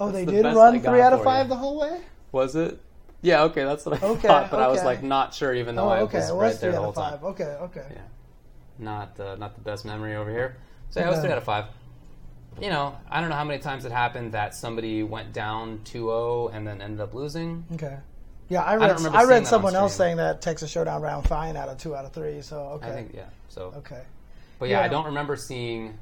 Speaker 2: Oh, they
Speaker 1: the
Speaker 2: did run three out of five
Speaker 1: you.
Speaker 2: the whole way.
Speaker 1: Was it? Yeah. Okay, that's what I
Speaker 2: Okay,
Speaker 1: thought. But I was like not sure, even though
Speaker 2: Oh,
Speaker 1: I
Speaker 2: okay,
Speaker 1: was
Speaker 2: it
Speaker 1: right
Speaker 2: was
Speaker 1: there
Speaker 2: three
Speaker 1: the
Speaker 2: out
Speaker 1: whole
Speaker 2: of
Speaker 1: time.
Speaker 2: five. Okay, okay.
Speaker 1: Yeah. Not uh, not the best memory over here. So yeah, it was three out of five. You know, I don't know how many times it happened that somebody went down 2-0 and then ended up losing.
Speaker 2: Okay. Yeah, I read.
Speaker 1: remember
Speaker 2: I, read someone else saying that Texas Showdown round fine out of two out of three. So okay,
Speaker 1: I think yeah. So,
Speaker 2: okay.
Speaker 1: but yeah, I don't remember seeing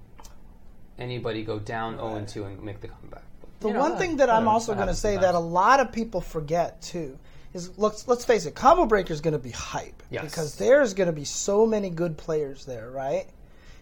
Speaker 1: anybody go down 0 and 2 and make the comeback.
Speaker 2: The
Speaker 1: you know,
Speaker 2: one thing that I'm also going to say that a lot of people forget too is let's let's face it, Combo Breaker is going to be hype
Speaker 1: Yes.
Speaker 2: because there's going to be so many good players there, right?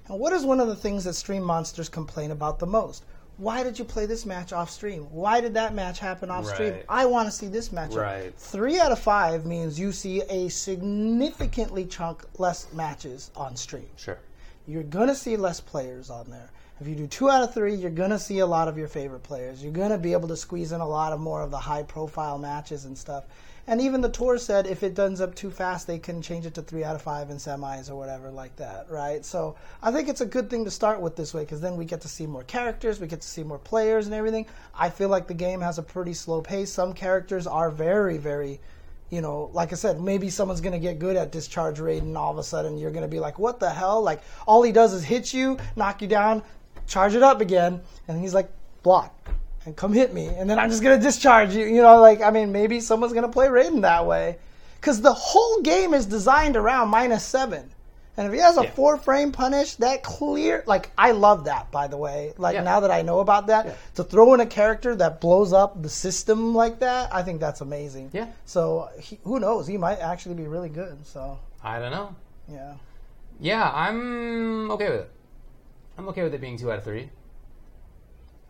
Speaker 2: And what is one of the things that stream monsters complain about the most? Why did you play this match off stream? Why did that match happen off stream?
Speaker 1: Right.
Speaker 2: I want to see this match.
Speaker 1: Right.
Speaker 2: Three out of five means you see a significantly chunk less matches on stream
Speaker 1: sure.
Speaker 2: you're gonna see less players on there. If you do two out of three, you're gonna see a lot of your favorite players. You're gonna be able to squeeze in a lot of more of the high profile matches and stuff. And even the tour said if it does up too fast, they can change it to three out of five in semis or whatever like that, right? So I think it's a good thing to start with this way because then we get to see more characters, we get to see more players and everything. I feel like the game has a pretty slow pace. Some characters are very, very you know, like I said, maybe someone's going to get good at discharge raid, and all of a sudden you're going to be like, what the hell? Like, all he does is hit you, knock you down, charge it up again, and he's like, block, and come hit me, and then I'm just going to discharge you. You know, like, I mean, maybe someone's going to play Raiden that way. Because the whole game is designed around minus seven. And if he has a
Speaker 1: Yeah.
Speaker 2: four frame punish, that clear, like, I love that, by the way. Like,
Speaker 1: Yeah.
Speaker 2: now that I know about that,
Speaker 1: Yeah.
Speaker 2: to throw in a character that blows up the system like that, I think that's amazing.
Speaker 1: Yeah.
Speaker 2: So he, who knows? He might actually be really good. So
Speaker 1: I don't know.
Speaker 2: yeah.
Speaker 1: Yeah, I'm okay with it. I'm okay with it being two out of three.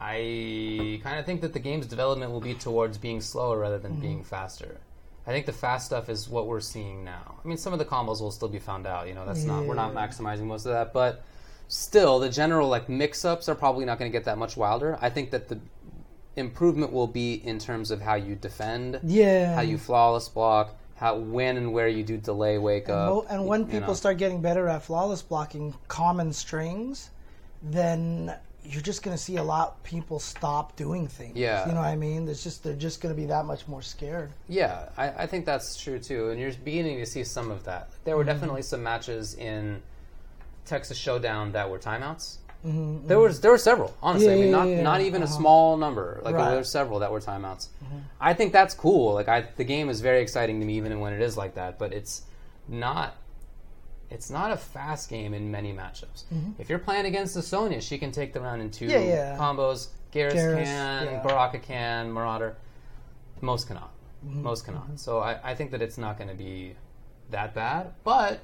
Speaker 1: I kind of think that the game's development will be towards being slower rather than being mm-hmm. faster. I think the fast stuff is what we're seeing now. I mean, some of the combos will still be found out. You know, that's not we're not maximizing most of that, but still, the general like mix-ups are probably not going to get that much wilder. I think that the improvement will be in terms of how you defend,
Speaker 2: Yeah.
Speaker 1: how you flawless block, how when and where you do delay wake up,
Speaker 2: Mo- and when
Speaker 1: you
Speaker 2: people
Speaker 1: know.
Speaker 2: start getting better at flawless blocking common strings, then you're just going to see a lot of people stop doing things.
Speaker 1: Yeah.
Speaker 2: You know what I mean? There's just they're just going to be that much more scared.
Speaker 1: Yeah, I, I think that's true too, and you're beginning to see some of that. There
Speaker 2: Mm-hmm.
Speaker 1: were definitely some matches in Texas Showdown that were timeouts. There was there were several, honestly.
Speaker 2: Mm-hmm, Yeah,
Speaker 1: I mean,
Speaker 2: yeah,
Speaker 1: not
Speaker 2: yeah,
Speaker 1: not even a
Speaker 2: Uh-huh.
Speaker 1: small number. Like
Speaker 2: Right. Mm-hmm.
Speaker 1: there were several that were timeouts. I think that's cool. Like I, the game is very exciting to me, even when it is like that. But it's not. It's not a fast game in many matchups. If you're playing against a Sonya, she can take the round in two
Speaker 2: Mm-hmm. Yeah, yeah.
Speaker 1: combos. Geras,
Speaker 2: Geras,
Speaker 1: can,
Speaker 2: yeah.
Speaker 1: Baraka can, Marauder. Most cannot.
Speaker 2: Mm-hmm.
Speaker 1: Most cannot. So I, I think that it's not going to be that bad. But,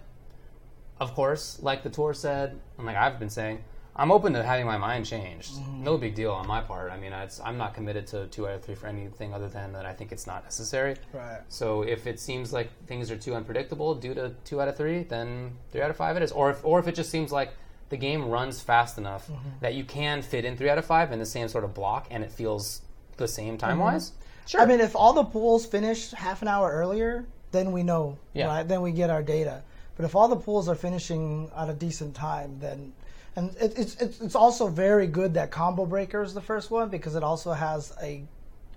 Speaker 1: of course, like the tour said, and like I've been saying, I'm open to having my mind changed.
Speaker 2: Mm-hmm.
Speaker 1: No big deal on my part. I mean, it's, I'm not committed to two out of three for anything other than that I think it's not necessary.
Speaker 2: Right.
Speaker 1: So if it seems like things are too unpredictable due to two out of three, then three out of five it is. Or if, or if it just seems like the game runs fast enough
Speaker 2: Mm-hmm.
Speaker 1: that you can fit in three out of five in the same sort of block and it feels the same time wise, sure.
Speaker 2: Mm-hmm. I mean, if all the pools finish half an hour earlier, then we know,
Speaker 1: Yeah.
Speaker 2: right? Then we get our data. But if all the pools are finishing at a decent time, then and it, it's it's it's also very good that Combo Breaker is the first one because it also has a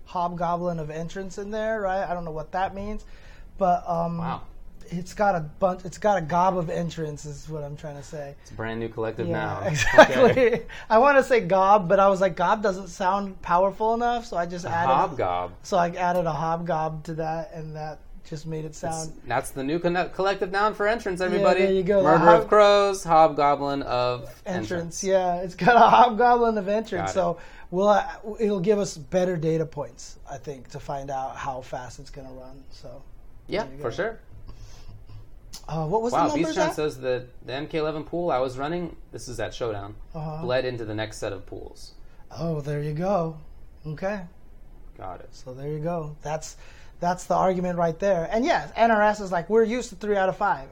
Speaker 2: hobgoblin of entrance in there, right? I don't know what that means, but um,
Speaker 1: wow.
Speaker 2: it's got a bunch. It's got a gob of entrance, is what I'm trying to say.
Speaker 1: It's a brand new collective
Speaker 2: Yeah,
Speaker 1: now.
Speaker 2: exactly.
Speaker 1: Okay.
Speaker 2: I want to say gob, but I was like, gob doesn't sound powerful enough, so I just added.
Speaker 1: Hobgob.
Speaker 2: So I added a hobgob to that, and that just made it sound.
Speaker 1: That's the new conne- collective noun for entrance, everybody.
Speaker 2: Yeah, there you go.
Speaker 1: Murder
Speaker 2: hob-
Speaker 1: of crows, hobgoblin of
Speaker 2: entrance. Yeah, it's got a hobgoblin of entrance, so we'll uh, it'll give us better data points, I think, to find out how fast it's going to run. So,
Speaker 1: Yeah, for sure.
Speaker 2: uh, what was
Speaker 1: Wow,
Speaker 2: the numbers at?
Speaker 1: says that the MK11 pool I was running, this is at Showdown,
Speaker 2: Uh-huh.
Speaker 1: bled into the next set of pools.
Speaker 2: Oh, there you go. Okay.
Speaker 1: Got it.
Speaker 2: So there you go. That's that's the argument right there. And yes, NRS is like we're used to three out of five.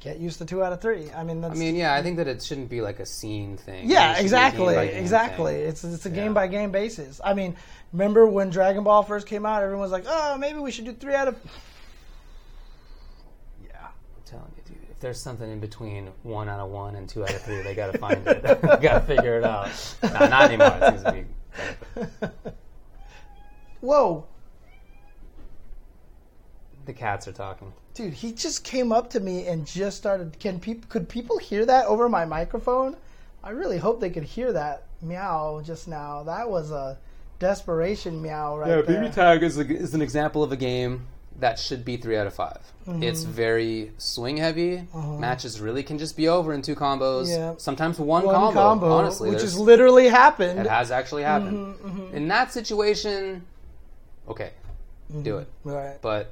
Speaker 2: Get used to two out of three. I mean, that's,
Speaker 1: I mean, yeah, I think that it shouldn't be like a scene thing.
Speaker 2: yeah,
Speaker 1: It should be a
Speaker 2: exactly,
Speaker 1: game-by-game
Speaker 2: exactly.
Speaker 1: thing.
Speaker 2: It's it's a
Speaker 1: Yeah.
Speaker 2: game by game basis. I mean, remember when Dragon Ball first came out? Everyone was like, oh, maybe we should do three out of. Yeah.
Speaker 1: I'm telling you, dude. If there's something in between one out of one and two out of three, they gotta find it. they gotta figure it out. Nah, not anymore. It seems to be.
Speaker 2: Whoa,
Speaker 1: The cats are talking.
Speaker 2: dude! He just came up to me and just started. Can people? Could people hear that over my microphone? I really hope they could hear that meow just now. That was a desperation meow right
Speaker 1: Yeah,
Speaker 2: there.
Speaker 1: Yeah, BB Tag is, a, is an example of a game that should be three out of 5
Speaker 2: Mm-hmm.
Speaker 1: It's very swing heavy. Matches really can just be over in two combos.
Speaker 2: Yeah.
Speaker 1: Sometimes one,
Speaker 2: One
Speaker 1: combo,
Speaker 2: combo,
Speaker 1: honestly.
Speaker 2: which has literally happened.
Speaker 1: it has actually happened.
Speaker 2: Mm-hmm,
Speaker 1: In that situation, okay, do it.
Speaker 2: Right.
Speaker 1: But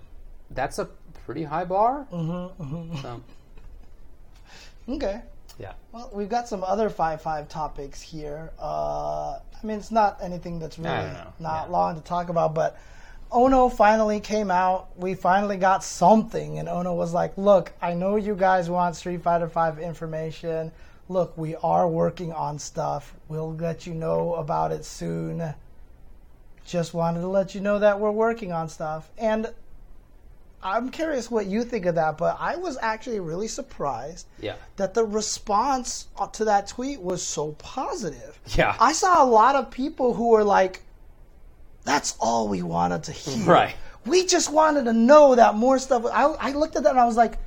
Speaker 1: that's a pretty high bar.
Speaker 2: Mm-hmm,
Speaker 1: So,
Speaker 2: Okay.
Speaker 1: yeah.
Speaker 2: Well, we've got some other five five topics here. Uh, I mean, it's not anything that's really
Speaker 1: I don't
Speaker 2: not
Speaker 1: Yeah.
Speaker 2: long to talk about, but Ono finally came out. We finally got something, and Ono was like, "Look, I know you guys want Street Fighter Five information. Look, we are working on stuff. We'll let you know about it soon. Just wanted to let you know that we're working on stuff." And I'm curious what you think of that, but I was actually really surprised
Speaker 1: Yeah.
Speaker 2: that the response to that tweet was so positive.
Speaker 1: Yeah.
Speaker 2: I saw a lot of people who were like, that's all we wanted to hear.
Speaker 1: Right.
Speaker 2: We just wanted to know that more stuff. I, I looked at that and I was like,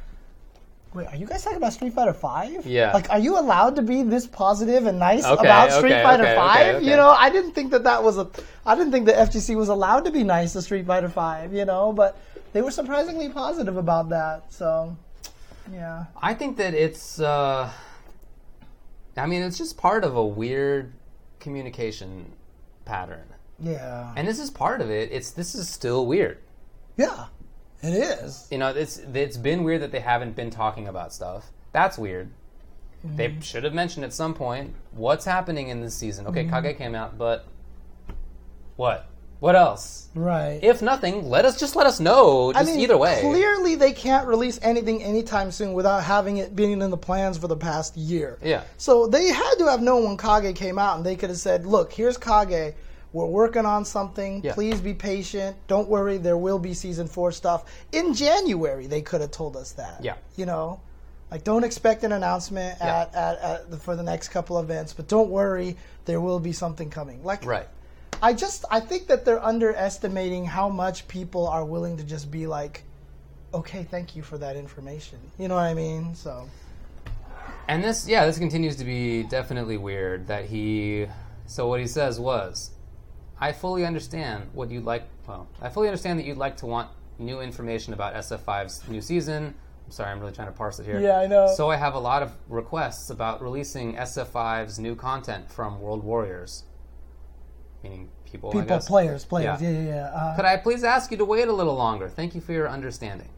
Speaker 2: wait, are you guys talking about Street Fighter 5?
Speaker 1: Yeah.
Speaker 2: Like, are you allowed to be this positive and nice
Speaker 1: Okay,
Speaker 2: about Street
Speaker 1: okay,
Speaker 2: Fighter 5?
Speaker 1: okay, okay.
Speaker 2: You know, I didn't think that that was a, I didn't think the FGC was allowed to be nice to Street Fighter 5, you know, but they were surprisingly positive about that. So, yeah.
Speaker 1: I think that it's. Uh, I mean, it's just part of a weird communication pattern,
Speaker 2: Yeah.
Speaker 1: and this is part of it. It's this is still weird.
Speaker 2: Yeah, it is.
Speaker 1: You know, it's it's been weird that they haven't been talking about stuff. That's weird. They mm-hmm. should have mentioned at some point what's happening in this season. Okay, mm-hmm. Kage came out, but what? What else?
Speaker 2: Right.
Speaker 1: If nothing, let us just let us know. Just either way.
Speaker 2: Clearly, they can't release anything anytime soon without having it being in the plans for the past year.
Speaker 1: Yeah.
Speaker 2: So they had to have known when Kage came out, and they could have said, "Look, here's Kage. We're working on something.
Speaker 1: Yeah.
Speaker 2: Please be patient. Don't worry. There will be season four stuff in January." They could have told us that.
Speaker 1: Yeah.
Speaker 2: You know, like don't expect an announcement
Speaker 1: Yeah.
Speaker 2: at, at, at the, for the next couple events, but don't worry. There will be something coming. Like
Speaker 1: Right.
Speaker 2: I just I think that they're underestimating how much people are willing to just be like, okay, thank you for that information. You know what I mean? So
Speaker 1: And this, yeah, this continues to be definitely weird that he. So what he says was, I fully understand what you'd like. Well, I fully understand that you'd like to want new information about SF5's new season. I'm sorry, I'm really trying to parse it here.
Speaker 2: Yeah, I know.
Speaker 1: So I have a lot of requests about releasing SF5's new content from World Warriors, meaning people.
Speaker 2: People, players, players,
Speaker 1: Yeah.
Speaker 2: yeah, yeah. yeah. Uh,
Speaker 1: Could I please ask you to wait a little longer? Thank you for your understanding.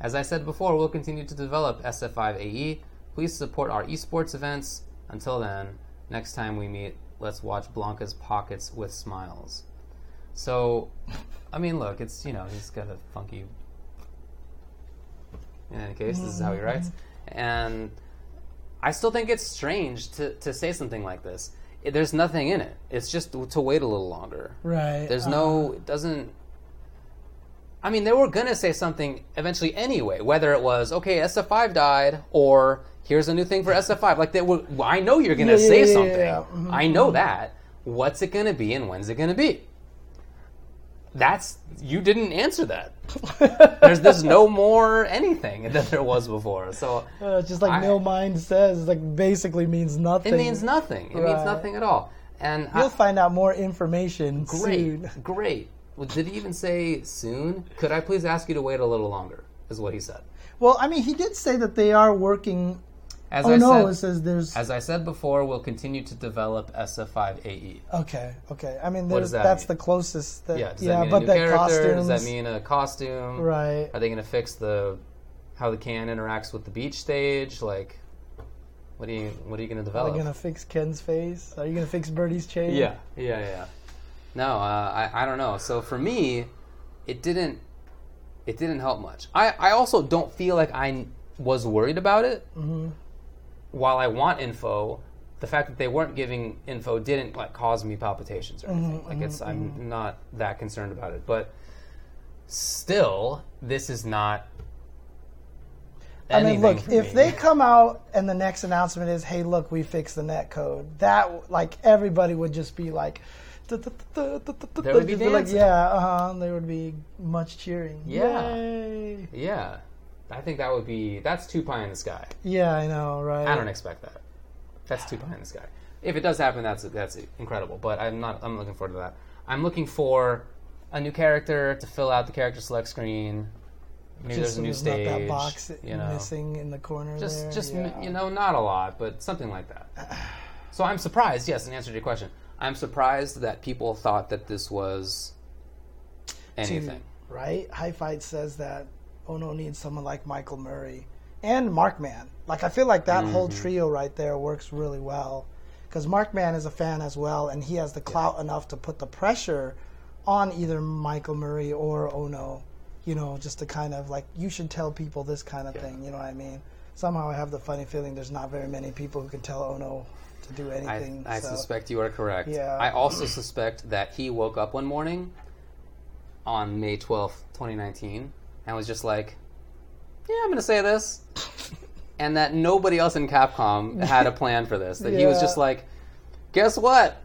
Speaker 1: As I said before, we'll continue to develop SF5AE. E. Please support our esports events. Until then, next time we meet, let's watch Blanka's Pockets with Smiles. So, I mean, look, it's, you know, he's got a funky. In any case, this is how he writes. And I still think it's strange to, to say something like this. It- There's nothing in it. It's just to wait a little longer.
Speaker 2: right.
Speaker 1: There's
Speaker 2: uh,
Speaker 1: no, it doesn't. I mean, they were gonna say something eventually anyway, whether it was okay, SF5 died, or here's a new thing for SF5. Like they well, I know you're gonna
Speaker 2: Yeah, yeah,
Speaker 1: say
Speaker 2: yeah,
Speaker 1: something.
Speaker 2: yeah. Mhm,
Speaker 1: I know that. What's it gonna be, and when's it gonna be? That's you didn't answer that. there's there's no more anything than there was before. So
Speaker 2: Uh, just like
Speaker 1: I-
Speaker 2: Neil Mind says, like basically means nothing.
Speaker 1: it means nothing. It means nothing at all. And I-
Speaker 2: You'll find out more information
Speaker 1: Great,
Speaker 2: soon.
Speaker 1: great. Well, did he even say soon? Could I please ask you to wait a little longer? Is what he said.
Speaker 2: Well, I mean, he did say that they are working.
Speaker 1: As
Speaker 2: Oh
Speaker 1: I
Speaker 2: no, it
Speaker 1: said,
Speaker 2: says there's.
Speaker 1: as I said before, we'll continue to develop SF5AE.
Speaker 2: Okay, okay. I mean,
Speaker 1: that
Speaker 2: that's
Speaker 1: mean?
Speaker 2: the closest. That,
Speaker 1: Yeah, does
Speaker 2: yeah,
Speaker 1: that mean
Speaker 2: but
Speaker 1: a new character?
Speaker 2: costumes.
Speaker 1: Does that mean a costume?
Speaker 2: right?
Speaker 1: Are they going to fix the how the can interacts with the beach stage? Like, What are you What are you going to develop?
Speaker 2: Are you gonna fix Ken's face? Are you gonna fix Birdie's chain?
Speaker 1: Yeah, yeah, yeah. No, uh, I I don't know. So for me, it didn't it didn't help much. I I also don't feel like I was worried about it. Mm-hmm. While I want info, the fact that they weren't giving info didn't like cause me palpitations or mm-hmm, anything. like it's mm-hmm, I'm mm-hmm. not that concerned about it, but still, this is not.
Speaker 2: I mean, look, if
Speaker 1: me.
Speaker 2: they come out and the next announcement is, "Hey, look, we fixed the net code," that like everybody would just be like,
Speaker 1: There would be
Speaker 2: like, yeah, uh huh. There would be much cheering.
Speaker 1: Yeah.
Speaker 2: Yay.
Speaker 1: yeah, I think that would be that's too pie in the sky.
Speaker 2: yeah, I know, right?
Speaker 1: I don't expect that. That's too pie in the sky. If it does happen, that's that's incredible. But I'm not. I'm looking forward to that. I'm looking for a new character to fill out the character select screen. Maybe
Speaker 2: Just
Speaker 1: there's a new
Speaker 2: there's
Speaker 1: stage.
Speaker 2: not that box
Speaker 1: you know,
Speaker 2: missing in the corner
Speaker 1: just
Speaker 2: there.
Speaker 1: just
Speaker 2: yeah.
Speaker 1: you know, not a lot, but something like that. So I'm surprised. Yes, in answer to your question, I'm surprised that people thought that this was anything.
Speaker 2: right? High Fight says that Ono needs someone like Michael Murray and Markman. Like I feel like that whole
Speaker 1: Mm-hmm.
Speaker 2: trio right there works really well because Markman is a fan as well, and he has the clout enough to put the pressure on either Michael Murray or Ono. You know, just to kind of like you should tell people this kind of thing. You know what I mean? Somehow I have the funny feeling there's not very many people who can tell Ono to do
Speaker 1: I,
Speaker 2: anything.
Speaker 1: I
Speaker 2: so.
Speaker 1: suspect you are correct.
Speaker 2: Yeah.
Speaker 1: I also suspect that he woke up one morning on May 12th, 2019, and was just like, yeah, I'm going to say this. and that nobody else in Capcom had a plan for this. That he was just like, guess what?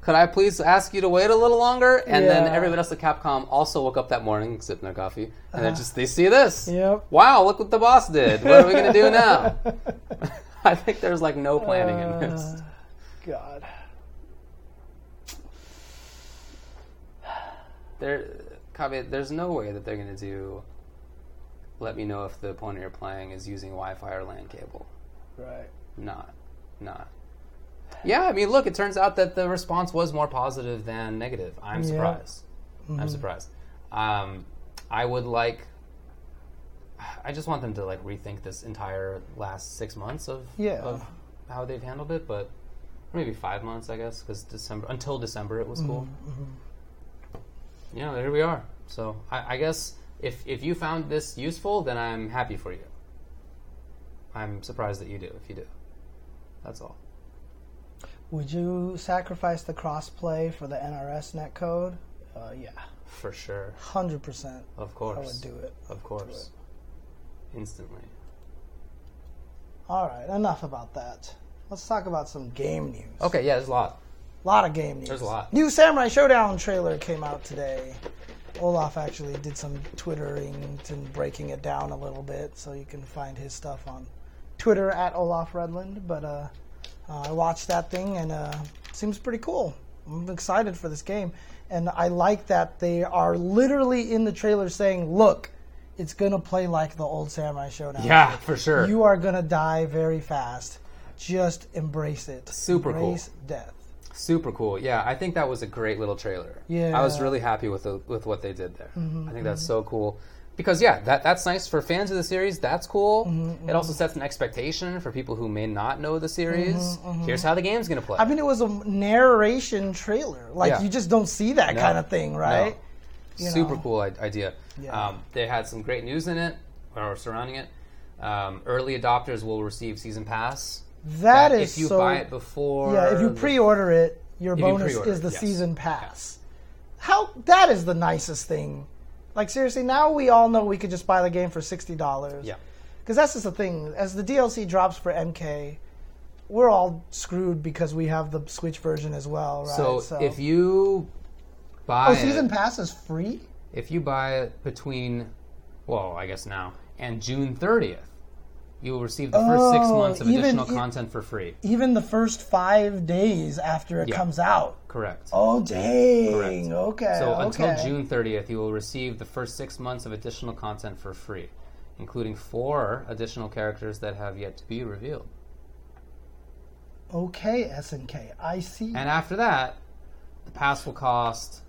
Speaker 1: Could I please ask you to wait a little longer? And then
Speaker 2: Yeah.
Speaker 1: everybody else at Capcom also woke up that morning, sipping their coffee, and they just they see this.
Speaker 2: Yep.
Speaker 1: Wow, look what the boss did. What are we gonna do now? I think there's like no planning in this.
Speaker 2: Uh, God.
Speaker 1: There, There's no way that they're gonna do. Let me know if the opponent you're playing is using Wi-Fi or LAN cable.
Speaker 2: Right.
Speaker 1: Not, not. Yeah, I mean, look, it turns out that the response was more positive than negative. I'm
Speaker 2: Yeah.
Speaker 1: surprised. I'm mm-hmm. surprised. Um, I would like. I just want them to like rethink this entire last six months of
Speaker 2: Yeah.
Speaker 1: of how they've handled it, but maybe five months, I guess, because December until December it was cool. Mm-hmm, mm-hmm. Yeah, there we are. So I, I guess if if you found this useful, then I'm happy for you. I'm surprised that you do. If you do, that's all.
Speaker 2: Would you sacrifice the crossplay for the NRS netcode? Uh, yeah,
Speaker 1: For sure,
Speaker 2: hundred percent.
Speaker 1: of course.
Speaker 2: I would do it.
Speaker 1: of course, instantly.
Speaker 2: All right, enough about that. Let's talk about some game news.
Speaker 1: Okay, yeah, there's a lot.
Speaker 2: A lot of game news.
Speaker 1: There's a lot.
Speaker 2: New Samurai Shodown trailer came out today. Olaf actually did some twittering and breaking it down a little bit, so you can find his stuff on Twitter at Olaf Redland. But uh, uh, I watched that thing and uh, it seems pretty cool. I'm excited for this game, and I like that they are literally in the trailer saying, "Look, it's gonna play like the old Samurai Shodown."
Speaker 1: Yeah, for sure.
Speaker 2: You are gonna die very fast. Just embrace it.
Speaker 1: Super cool.
Speaker 2: embrace death.
Speaker 1: Super cool. Yeah, I think that was a great little trailer.
Speaker 2: Yeah.
Speaker 1: I was really happy with the, with what they did there.
Speaker 2: Mm-hmm,
Speaker 1: I think that's so cool. Because yeah, that that's nice for fans of the series. That's cool.
Speaker 2: Mm-hmm,
Speaker 1: It also sets an expectation for people who may not know the series. Here's how the game's gonna play.
Speaker 2: Mm-hmm, I mean, it was a narration trailer. Like
Speaker 1: Yeah.
Speaker 2: you just don't see that
Speaker 1: No.
Speaker 2: kind of thing, right? You
Speaker 1: Super
Speaker 2: know.
Speaker 1: cool idea.
Speaker 2: Yeah.
Speaker 1: Um, they had some great news in it or surrounding it. Um, early adopters will receive season pass.
Speaker 2: That is
Speaker 1: if you
Speaker 2: so.
Speaker 1: buy it before.
Speaker 2: yeah, if you pre-order it, your bonus is the
Speaker 1: yes.
Speaker 2: season pass. How that is the nicest thing. Like seriously, now we all know we could just buy the game for sixty dollars.
Speaker 1: Yeah.
Speaker 2: Because that's just the thing. As the DLC drops for MK, we're all screwed because we have the Switch version as well, right?
Speaker 1: So, if you buy
Speaker 2: oh,
Speaker 1: it-
Speaker 2: season pass is free.
Speaker 1: if you buy it between, well, I guess now and June 30th, you will receive the first six
Speaker 2: Oh,
Speaker 1: months of
Speaker 2: even
Speaker 1: additional content for free.
Speaker 2: Even the first five days after it
Speaker 1: Yeah.
Speaker 2: comes out.
Speaker 1: Correct.
Speaker 2: Oh dang!
Speaker 1: Correct.
Speaker 2: Okay.
Speaker 1: so
Speaker 2: okay.
Speaker 1: until June 30th, you will receive the first six months of additional content for free, including four additional characters that have yet to be revealed.
Speaker 2: Okay, SNK. I see.
Speaker 1: And after that, the pass will cost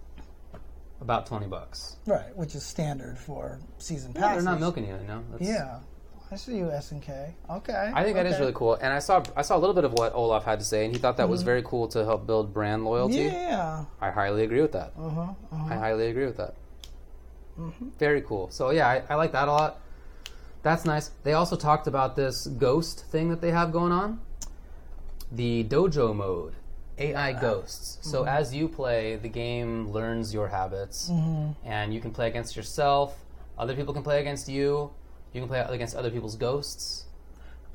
Speaker 1: about 20 bucks.
Speaker 2: right, which is standard for season
Speaker 1: Yeah,
Speaker 2: passes.
Speaker 1: they're not milking you, you know. That's,
Speaker 2: Yeah, I see you, SNK. Okay.
Speaker 1: I think that is really cool. And I saw I saw a little bit of what Olaf had to say, and he thought that was very cool to help build brand loyalty.
Speaker 2: Mm-hmm. Yeah.
Speaker 1: I highly agree with that.
Speaker 2: Uh huh. Uh-huh.
Speaker 1: I highly agree with that.
Speaker 2: Mm-hmm.
Speaker 1: Very cool. So yeah, I, I like that a lot. That's nice. They also talked about this ghost thing that they have going on. The dojo mode, AI ghosts. So
Speaker 2: Mm-hmm.
Speaker 1: as you play, the game learns your habits,
Speaker 2: Mm-hmm.
Speaker 1: and you can play against yourself. Other people can play against you. You can play against other people's ghosts.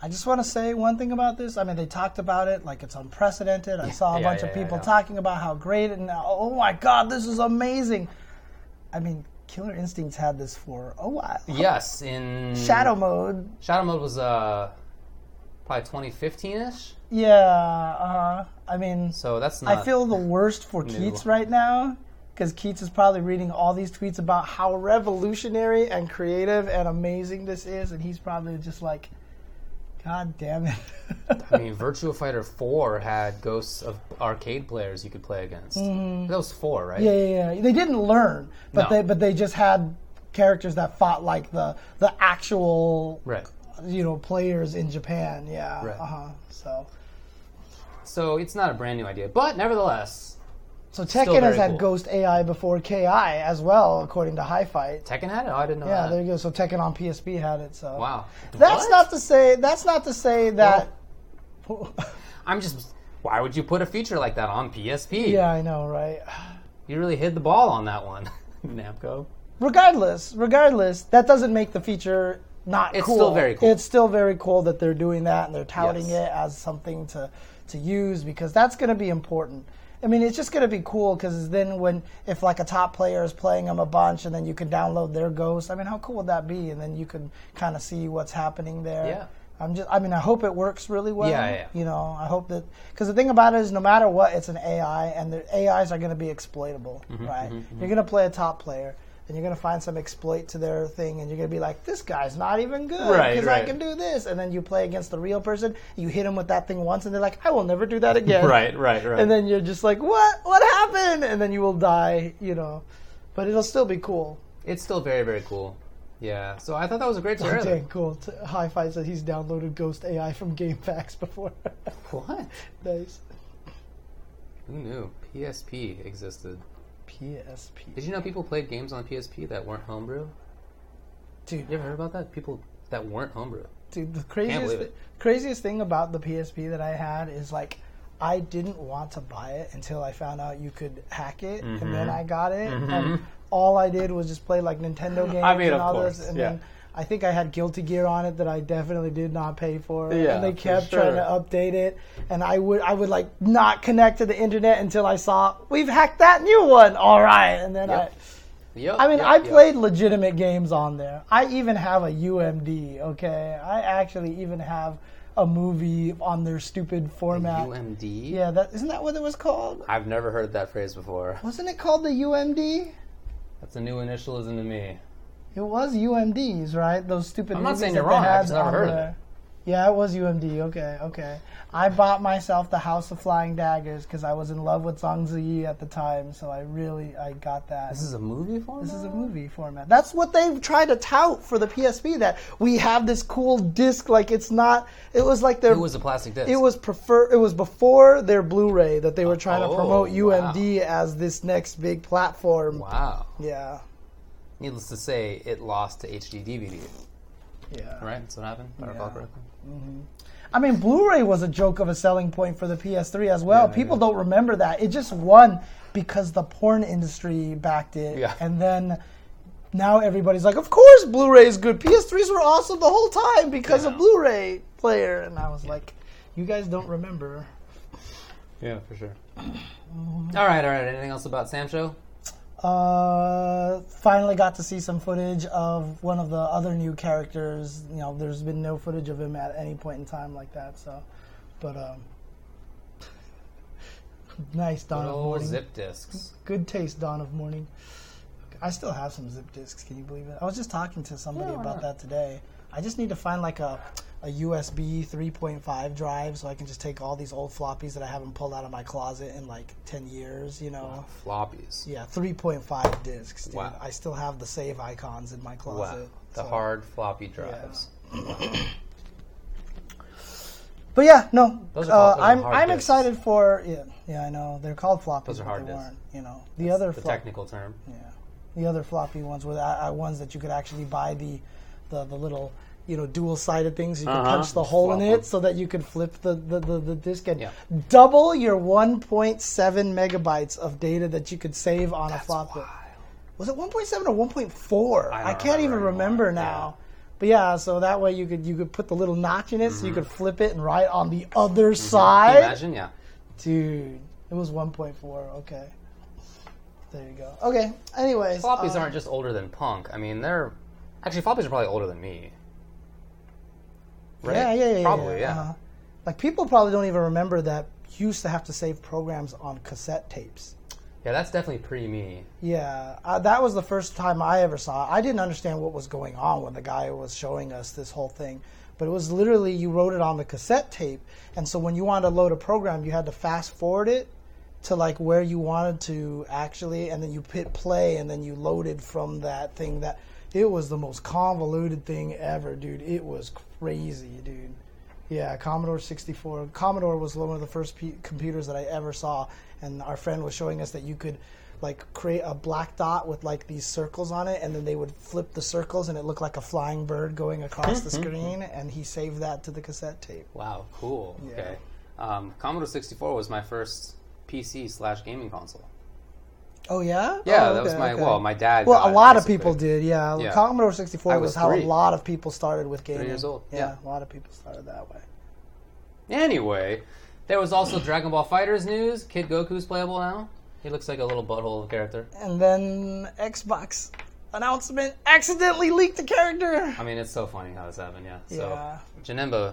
Speaker 2: I just want to say one thing about this. I mean, they talked about it like it's unprecedented. I saw a
Speaker 1: Yeah,
Speaker 2: bunch
Speaker 1: yeah,
Speaker 2: of people
Speaker 1: yeah.
Speaker 2: talking about how great and oh my god, this is amazing. I mean, Killer Instincts had this for a while.
Speaker 1: Yes, in
Speaker 2: Shadow mode,
Speaker 1: Shadow mode was uh probably 2015 ish.
Speaker 2: yeah. Uh, I mean,
Speaker 1: So that's not.
Speaker 2: I feel the worst for
Speaker 1: new.
Speaker 2: Keits right now because Keits is probably reading all these tweets about how revolutionary and creative and amazing this is, and he's probably just like, God damn it.
Speaker 1: I mean, Virtua Fighter 4 had ghosts of arcade players you could play against. That was four, right?
Speaker 2: Mm-hmm. Yeah, yeah, yeah. They didn't learn, but
Speaker 1: No.
Speaker 2: they but they just had characters that fought like the the actual
Speaker 1: Right.
Speaker 2: you know players in Japan. Yeah.
Speaker 1: Right.
Speaker 2: Uh huh. So
Speaker 1: So it's not a brand new idea, but nevertheless,
Speaker 2: so Tekken has had
Speaker 1: cool.
Speaker 2: Ghost AI before Ki as well, according to Hi Fight.
Speaker 1: Tekken had it. Oh, I didn't know
Speaker 2: Yeah,
Speaker 1: that.
Speaker 2: there you go. So Tekken on PSP had it. So
Speaker 1: Wow.
Speaker 2: That's
Speaker 1: What?
Speaker 2: not to say. That's not to say that.
Speaker 1: I'm just. Why would you put a feature like that on PSP?
Speaker 2: yeah, I know, right?
Speaker 1: You really hid the ball on that one, Namco.
Speaker 2: regardless, regardless, that doesn't make the feature not
Speaker 1: It's
Speaker 2: cool.
Speaker 1: still very cool.
Speaker 2: It's still very cool that they're doing that and they're touting
Speaker 1: Yes.
Speaker 2: it as something to to use because that's going to be important. I mean, it's just going to be cool because then when if like a top player is playing them a bunch and then you can download their ghost. I mean, how cool would that be? And then you can kind of see what's happening there.
Speaker 1: Yeah.
Speaker 2: I'm just. I mean, I hope it works really well.
Speaker 1: Yeah, yeah.
Speaker 2: You know, I hope that because the thing about it is, no matter what, it's an AI, and the AIs are going to be exploitable,
Speaker 1: Mm-hmm,
Speaker 2: right? You're going to play a top player, and you're going to find some exploit to their thing, and you're going to be like, "This guy's not even good
Speaker 1: Right,
Speaker 2: because I can do this." And then you play against the real person, you hit him with that thing once, and they're like, "I will never do that again."
Speaker 1: Right, right, right.
Speaker 2: And then you're just like, "What? What happened?" And then you will die, you know. But it'll still be cool.
Speaker 1: it's still very, very cool. Yeah. So I thought that was a great trailer.
Speaker 2: Okay, cool. T- High Five said he's downloaded Ghost AI from GameFAQs before.
Speaker 1: What?
Speaker 2: nice.
Speaker 1: Who knew PSP existed?
Speaker 2: PSP.
Speaker 1: Did you know people played games on PSP that weren't homebrew?
Speaker 2: Dude,
Speaker 1: You ever heard about that? People that weren't homebrew.
Speaker 2: dude, the craziest
Speaker 1: it.
Speaker 2: craziest thing about the PSP that I had is like I didn't want to buy it until I found out you could hack it, and then
Speaker 1: Mm-hmm.
Speaker 2: I got it, and all I did was just play like Nintendo games
Speaker 1: I mean,
Speaker 2: and all
Speaker 1: course,
Speaker 2: this, and
Speaker 1: yeah.
Speaker 2: then. I think I had Guilty Gear on it that I definitely did not pay for,
Speaker 1: Yeah,
Speaker 2: and they kept trying to update it. And I would, I would like not connect to the internet until I saw we've hacked that new one. All right, and then
Speaker 1: Yep.
Speaker 2: I,
Speaker 1: Yep.
Speaker 2: I mean,
Speaker 1: yep,
Speaker 2: I
Speaker 1: yep.
Speaker 2: played legitimate games on there. I even have a UMD, okay? I actually even have a movie on their stupid format.
Speaker 1: UMD.
Speaker 2: Yeah, that isn't that what it was called?
Speaker 1: I've never heard that phrase before.
Speaker 2: Wasn't it called the UMD?
Speaker 1: That's a new initialism to me.
Speaker 2: It was UMDs, right? Those stupid
Speaker 1: I'm not
Speaker 2: movies
Speaker 1: saying
Speaker 2: that
Speaker 1: you're wrong, I
Speaker 2: had
Speaker 1: just never
Speaker 2: on
Speaker 1: heard of
Speaker 2: there.
Speaker 1: it.
Speaker 2: Yeah, it was UMD. Okay, okay. I bought myself the House of Flying Daggers because I was in love with Zhang Ziyi at the time, so I really I got that.
Speaker 1: This is a movie format.
Speaker 2: This is a movie format. That's what they've tried to tout for the PSP. That we have this cool disc. Like it's not. It was like their.
Speaker 1: It was a plastic disc.
Speaker 2: It was prefer. It was before their Blu-ray that they were trying to
Speaker 1: Oh,
Speaker 2: promote
Speaker 1: wow.
Speaker 2: UMD as this next big platform.
Speaker 1: Wow.
Speaker 2: Yeah,
Speaker 1: Needless to say, it lost to HD DVD.
Speaker 2: yeah.
Speaker 1: Right? That's what happened. If I recall
Speaker 2: Yeah.
Speaker 1: correctly. Mm-hmm.
Speaker 2: I mean, Blu-ray was a joke of a selling point for the PS3 as well.
Speaker 1: Yeah,
Speaker 2: People don't remember that. It just won because the porn industry backed it,
Speaker 1: Yeah.
Speaker 2: and then now everybody's like, "Of course, Blu-ray is good. PS3s were awesome the whole time because of
Speaker 1: Yeah.
Speaker 2: Blu-ray player." And I was like, "You guys don't remember."
Speaker 1: Yeah, for sure. Mm-hmm. all right, all right. Anything else about Sam Show?
Speaker 2: Uh, finally got to see some footage of one of the other new characters. You know, there's been no footage of him at any point in time like that. So, but um, nice dawn of
Speaker 1: Oh,
Speaker 2: morning.
Speaker 1: zip discs.
Speaker 2: Good taste, dawn of morning. I still have some zip discs. Can you believe it? I was just talking to somebody
Speaker 1: Yeah,
Speaker 2: about
Speaker 1: not?
Speaker 2: that today. I just need to find like a a USB 3.5 drive so I can just take all these old floppies that I haven't pulled out of my closet in like 10 years. You know.
Speaker 1: Floppies.
Speaker 2: Yeah, 3.5 discs. Dude.
Speaker 1: Wow.
Speaker 2: I still have the save icons in my
Speaker 1: Wow.
Speaker 2: closet.
Speaker 1: The
Speaker 2: so-
Speaker 1: hard floppy drives.
Speaker 2: But yeah, no.
Speaker 1: Those are
Speaker 2: uh, I'm I'm
Speaker 1: discs.
Speaker 2: excited for yeah yeah I know they're called floppies.
Speaker 1: Those are hard discs.
Speaker 2: weren't, You know the other
Speaker 1: the
Speaker 2: flop,
Speaker 1: technical term.
Speaker 2: yeah the other floppy ones were the uh, ones that you could actually buy the the, the little you know dual sided things you could
Speaker 1: Uh-huh.
Speaker 2: punch the hole in it so that you could flip the the, the, the disc and
Speaker 1: Yeah.
Speaker 2: double your 1.7 megabytes of data that you could save on a flop.
Speaker 1: wild.
Speaker 2: Was it 1.7 or 1.4?
Speaker 1: I
Speaker 2: I, can't even
Speaker 1: remember anymore.
Speaker 2: now. But yeah, so that way you could you could put the little notch in it, so you
Speaker 1: Mm-hmm.
Speaker 2: could flip it and write on the other
Speaker 1: Can
Speaker 2: side.
Speaker 1: imagine? Yeah.
Speaker 2: Dude, it was 1.4. Okay, there you go. Okay. Anyways,
Speaker 1: Floppies
Speaker 2: uh,
Speaker 1: aren't just older than punk. I mean, they're actually floppies are probably older than me. Right?
Speaker 2: Yeah, yeah, yeah.
Speaker 1: Probably, yeah.
Speaker 2: uh-huh. Like people probably don't even remember that you used to have to save programs on cassette tapes.
Speaker 1: Yeah, that's definitely pre me.
Speaker 2: Yeah, uh, that was the first time I ever saw. it. I didn't understand what was going on when the guy was showing us this whole thing, but it was literally you wrote it on the cassette tape, and so when you wanted to load a program, you had to fast forward it to like where you wanted to actually, and then you hit play, and then you loaded from that thing. That it was the most convoluted thing ever, dude. It was crazy, dude. Yeah, Commodore 64. Commodore was one of the first p- computers that I ever saw, and our friend was showing us that you could like create a black dot with like these circles on it, and then they would flip the circles, and it looked like a flying bird going across the screen. And he saved that to the cassette tape.
Speaker 1: Wow, cool.
Speaker 2: Yeah.
Speaker 1: Okay. Um, Commodore 64 was my first PC slash gaming console.
Speaker 2: Oh yeah,
Speaker 1: Yeah,
Speaker 2: Oh,
Speaker 1: that was my
Speaker 2: okay.
Speaker 1: well, my dad.
Speaker 2: Well, a lot of people did. Yeah,
Speaker 1: Yeah.
Speaker 2: Commodore 64 was,
Speaker 1: was
Speaker 2: how
Speaker 1: three.
Speaker 2: a lot of people started with gaming.
Speaker 1: years old, yeah.
Speaker 2: a lot of people started that way.
Speaker 1: Anyway, there was also Dragon Ball FighterZ news. Kid Goku's playable now. He looks like a little butthole character.
Speaker 2: And then Xbox announcement accidentally leaked the character.
Speaker 1: I mean, it's so funny how this happened. Yeah. So
Speaker 2: Yeah.
Speaker 1: Janemba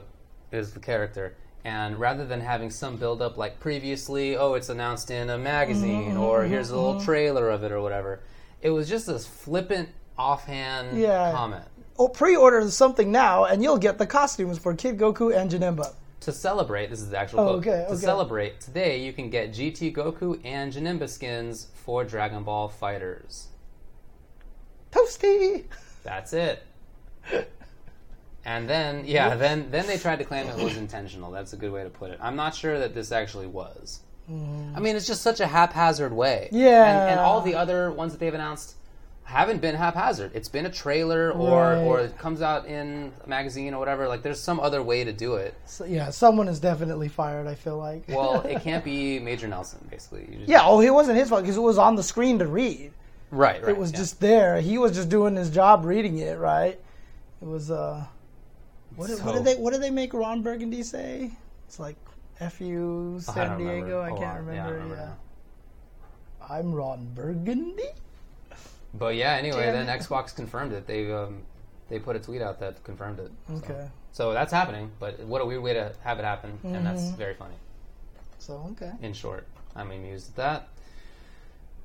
Speaker 1: is the character, and rather than having some buildup like previously, oh, it's announced in a magazine,
Speaker 2: Mm-hmm,
Speaker 1: or here's a little trailer of it, or whatever. It was just this flippant, offhand
Speaker 2: Yeah.
Speaker 1: comment.
Speaker 2: Oh, pre-order something now, and you'll get the costumes for Kid Goku and Janemba.
Speaker 1: To celebrate, this is the actual
Speaker 2: Oh,
Speaker 1: quote.
Speaker 2: okay,
Speaker 1: To
Speaker 2: okay.
Speaker 1: celebrate, today you can get GT Goku and Janemba skins for Dragon Ball FighterZ.
Speaker 2: Toasty.
Speaker 1: That's it. And then, yeah, then then they tried to claim it was intentional. That's a good way to put it. I'm not sure that this actually was. I mean, it's just such a haphazard way.
Speaker 2: Mm. Yeah.
Speaker 1: And, and all the other ones that they've announced haven't been haphazard. It's been a trailer, or
Speaker 2: Right.
Speaker 1: or it comes out in a magazine or whatever. Like, there's some other way to do it.
Speaker 2: So, yeah, someone is definitely fired. I feel like.
Speaker 1: Well, it can't be Major Nelson, basically.
Speaker 2: Yeah. Oh, it wasn't his fault because it was on the screen to read.
Speaker 1: Right. Right.
Speaker 2: It was
Speaker 1: yeah.
Speaker 2: just there. He was just doing his job reading it. Right. It was. uh What, did, what
Speaker 1: So-
Speaker 2: did they What did they make Ron Burgundy say? It's like "F you,
Speaker 1: I
Speaker 2: San
Speaker 1: don't
Speaker 2: Diego."
Speaker 1: remember.
Speaker 2: I can't
Speaker 1: on. Yeah, I
Speaker 2: remember.
Speaker 1: remember
Speaker 2: yeah. I'm Ron Burgundy.
Speaker 1: But yeah, anyway,
Speaker 2: Damn
Speaker 1: then
Speaker 2: it.
Speaker 1: Xbox confirmed it. They um, they put a tweet out that confirmed it. So.
Speaker 2: Okay.
Speaker 1: So that's happening, but what a weird way to have it happen, and that's
Speaker 2: Mm-hmm.
Speaker 1: very funny.
Speaker 2: So okay.
Speaker 1: In short, I'm amused at that.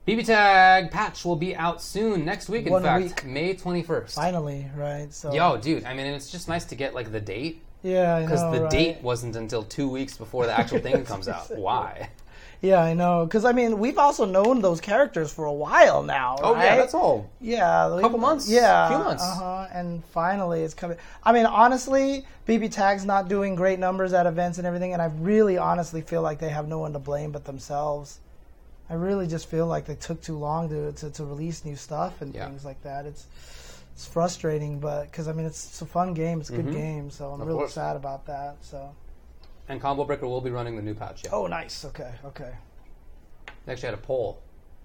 Speaker 1: BB Tag patch will be out soon, next week. In
Speaker 2: One
Speaker 1: fact,
Speaker 2: week.
Speaker 1: May 21st.
Speaker 2: Finally, right? So
Speaker 1: Yo, dude, I mean, it's just nice to get like the date
Speaker 2: yeah,
Speaker 1: because
Speaker 2: because
Speaker 1: the date wasn't until two weeks before the actual thing comes out. Why?
Speaker 2: Yeah, I know. Because I mean, we've also known those characters for a while now.
Speaker 1: Oh yeah, that's all.
Speaker 2: Yeah, a
Speaker 1: Couple months,
Speaker 2: Yeah, a
Speaker 1: few months.
Speaker 2: Uh huh. And finally, it's coming. I mean, honestly, BB Tag's not doing great numbers at events and everything, and I really, honestly feel like they have no one to blame but themselves. I really just feel like they took too long to to, to release new stuff and
Speaker 1: Yeah.
Speaker 2: things like that. It's it's frustrating, but because I mean, it's, it's a fun game. It's a good game, so I'm
Speaker 1: Mm-hmm. Of
Speaker 2: really
Speaker 1: course.
Speaker 2: sad about that. So.
Speaker 1: And Combo Breaker will be running the new patch. Yeah.
Speaker 2: Oh, nice. Okay. Okay.
Speaker 1: They actually had a poll.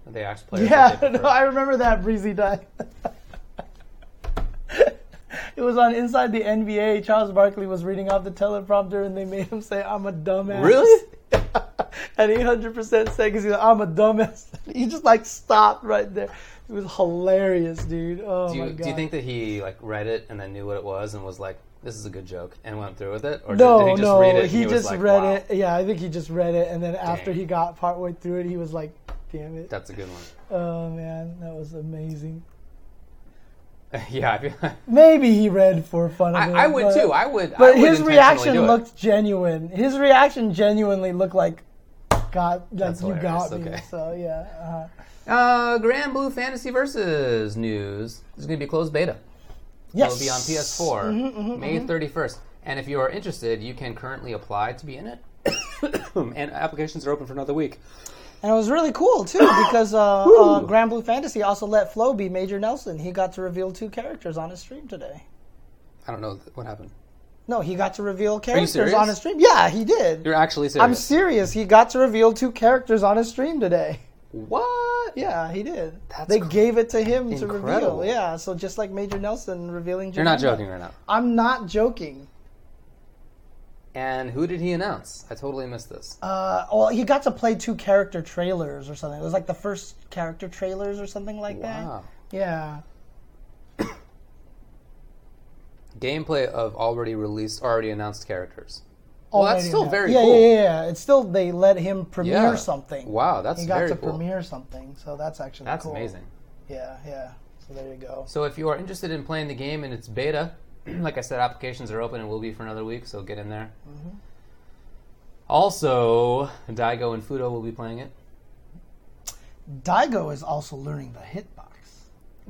Speaker 1: that They asked players.
Speaker 2: Yeah, no. I remember that breezy die. it was on Inside the NBA. Charles Barkley was reading off the teleprompter, and they made him say, "I'm a dumbass."
Speaker 1: Really?
Speaker 2: and he hundred percent said, "Because he's like, I'm a dumbass." He just like stopped right there. It was hilarious, dude. Oh
Speaker 1: Do
Speaker 2: my
Speaker 1: you,
Speaker 2: god.
Speaker 1: do you think that he like read it and then knew what it was and was like, "This is a good joke," and went through with it, or
Speaker 2: no,
Speaker 1: did, did he just
Speaker 2: no,
Speaker 1: read it?
Speaker 2: he,
Speaker 1: was
Speaker 2: just
Speaker 1: like,
Speaker 2: read
Speaker 1: "Wow,
Speaker 2: it. Yeah, I think he just read it, and then after he got partway through it, he was like, "Damn it!"
Speaker 1: That's a good one.
Speaker 2: Oh man, that was amazing.
Speaker 1: yeah,
Speaker 2: Maybe he read for fun of it.
Speaker 1: I, I would
Speaker 2: but-
Speaker 1: too. I would. I
Speaker 2: But
Speaker 1: would
Speaker 2: his reaction looked genuine. His reaction genuinely looked like, God, like you got
Speaker 1: hilarious,
Speaker 2: me.
Speaker 1: okay.
Speaker 2: So yeah, uh,
Speaker 1: Uh, Granblue Fantasy Versus news. This is going to be a closed beta.
Speaker 2: Yes.
Speaker 1: It'll be on PS4 May 31st. And if you are interested, you can currently apply to be in it. and applications are open for another week.
Speaker 2: And it was really cool too because uh, uh, Grand Blue Fantasy also let Flo be Major Nelson. He got to reveal two characters on his stream today.
Speaker 1: I don't know what happened.
Speaker 2: No, he got to reveal characters on his stream. Yeah, he did.
Speaker 1: You're actually serious.
Speaker 2: I'm serious. He got to reveal two characters on his stream today.
Speaker 1: what?
Speaker 2: Yeah, he did.
Speaker 1: That's
Speaker 2: they
Speaker 1: cr-
Speaker 2: gave it to him to reveal. Yeah, so just like Major Nelson revealing.
Speaker 1: You're not joking right now.
Speaker 2: I'm not joking.
Speaker 1: And who did he announce? I totally missed this.
Speaker 2: Uh, well, he got to play two character trailers or something. It was like the first character trailers or something like
Speaker 1: Wow.
Speaker 2: that. Yeah.
Speaker 1: Gameplay of already released, already announced characters. Well, that's still very
Speaker 2: yeah,
Speaker 1: cool.
Speaker 2: Yeah, yeah, yeah. It's still they let him premiere
Speaker 1: Yeah.
Speaker 2: something.
Speaker 1: Wow, that's
Speaker 2: He got to
Speaker 1: cool.
Speaker 2: premiere something, so that's actually
Speaker 1: That's
Speaker 2: cool.
Speaker 1: amazing.
Speaker 2: Yeah, yeah. So there you go.
Speaker 1: So if you are interested in playing the game and its beta, like I said, applications are open and will be for another week, so get in there.
Speaker 2: Mm-hmm.
Speaker 1: Also, Daigo and Fuudo will be playing it.
Speaker 2: Daigo is also learning the hitbox.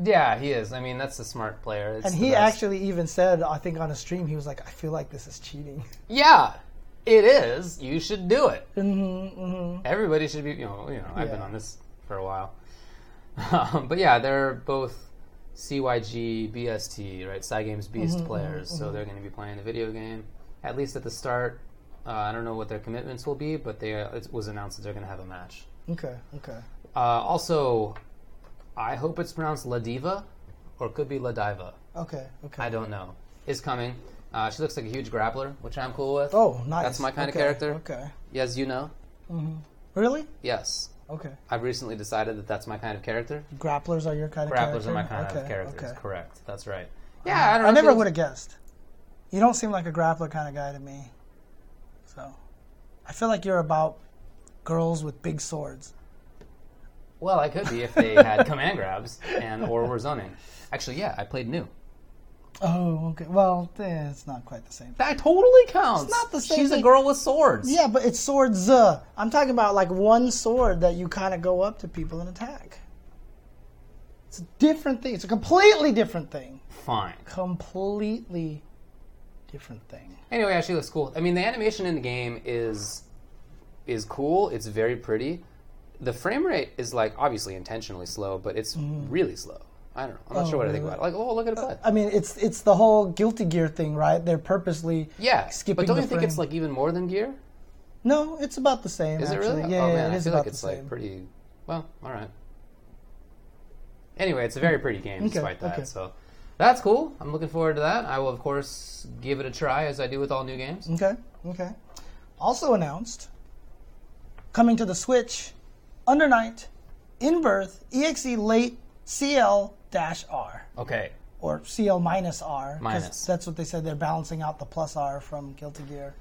Speaker 1: Yeah, he is. I mean, that's a smart player. It's
Speaker 2: And he actually even said, I think on a stream, he was like, I feel like this is cheating.
Speaker 1: Yeah, it is. You should do it.
Speaker 2: mm-hmm, mm-hmm.
Speaker 1: Everybody should be. You know, you know. I've been on this for a while. Um, but yeah, they're both CYG, BST, right? Cygames Beast
Speaker 2: Mm-hmm,
Speaker 1: players, so they're going to be playing the video game at least at the start. Uh, I don't know what their commitments will be, but they uh, it was announced that they're going to have a match.
Speaker 2: Okay, okay.
Speaker 1: Uh, also, I hope it's pronounced Ladiva, or it could be Ladiva.
Speaker 2: Okay, okay.
Speaker 1: I don't know. Is coming. Uh, she looks like a huge grappler, which I'm cool with.
Speaker 2: Oh, nice.
Speaker 1: That's my kind
Speaker 2: Okay,
Speaker 1: of character.
Speaker 2: Okay.
Speaker 1: Yes, you know.
Speaker 2: Really?
Speaker 1: Yes,
Speaker 2: Okay.
Speaker 1: I've recently decided that that's my kind of character.
Speaker 2: Grapplers are your kind of character.
Speaker 1: Grapplers
Speaker 2: character?
Speaker 1: are my kind
Speaker 2: okay,
Speaker 1: of characters.
Speaker 2: Okay.
Speaker 1: Correct. That's right. Yeah, I don't know.
Speaker 2: I never would have guessed. You don't seem like a grappler kind of guy to me. So, I feel like you're about girls with big swords.
Speaker 1: Well, I could be if they had command grabs and or were zoning. Actually, yeah, I played Nu.
Speaker 2: Oh, okay. Well, eh, it's not quite the same.
Speaker 1: That totally counts.
Speaker 2: It's not the same
Speaker 1: She's a girl with swords.
Speaker 2: Yeah, but it's swords. Uh, I'm talking about like one sword that you kind of go up to people and attack. It's a different thing. It's a completely different thing.
Speaker 1: Fine.
Speaker 2: Completely different thing.
Speaker 1: Anyway, yeah, she looks cool. I mean, the animation in the game is is cool. It's very pretty. The frame rate is like obviously intentionally slow, but it's really slow. I don't know. I'm not
Speaker 2: Mm. Oh,
Speaker 1: sure what I think about it. Like, oh, look at it play.
Speaker 2: I mean, it's it's the whole Guilty Gear thing, right? They're purposely
Speaker 1: yeah,
Speaker 2: skipping
Speaker 1: but don't
Speaker 2: the
Speaker 1: you think it's like even more than Gear?
Speaker 2: no, it's about the same.
Speaker 1: Is
Speaker 2: actually.
Speaker 1: it really?
Speaker 2: Yeah,
Speaker 1: oh
Speaker 2: yeah,
Speaker 1: man,
Speaker 2: it
Speaker 1: I
Speaker 2: is
Speaker 1: feel
Speaker 2: about
Speaker 1: like
Speaker 2: the
Speaker 1: it's
Speaker 2: same.
Speaker 1: like pretty. Well, all right. Anyway, it's a very pretty game
Speaker 2: Okay,
Speaker 1: despite that.
Speaker 2: okay.
Speaker 1: So that's cool. I'm looking forward to that. I will of course give it a try as I do with all new games.
Speaker 2: Okay, okay. Also announced, coming to the Switch, Under Night, In Birth, EXE Late CL dash R.
Speaker 1: Okay.
Speaker 2: Or CL minus R. 'cause
Speaker 1: Minus.
Speaker 2: That's what they said. They're balancing out the plus R from Guilty Gear.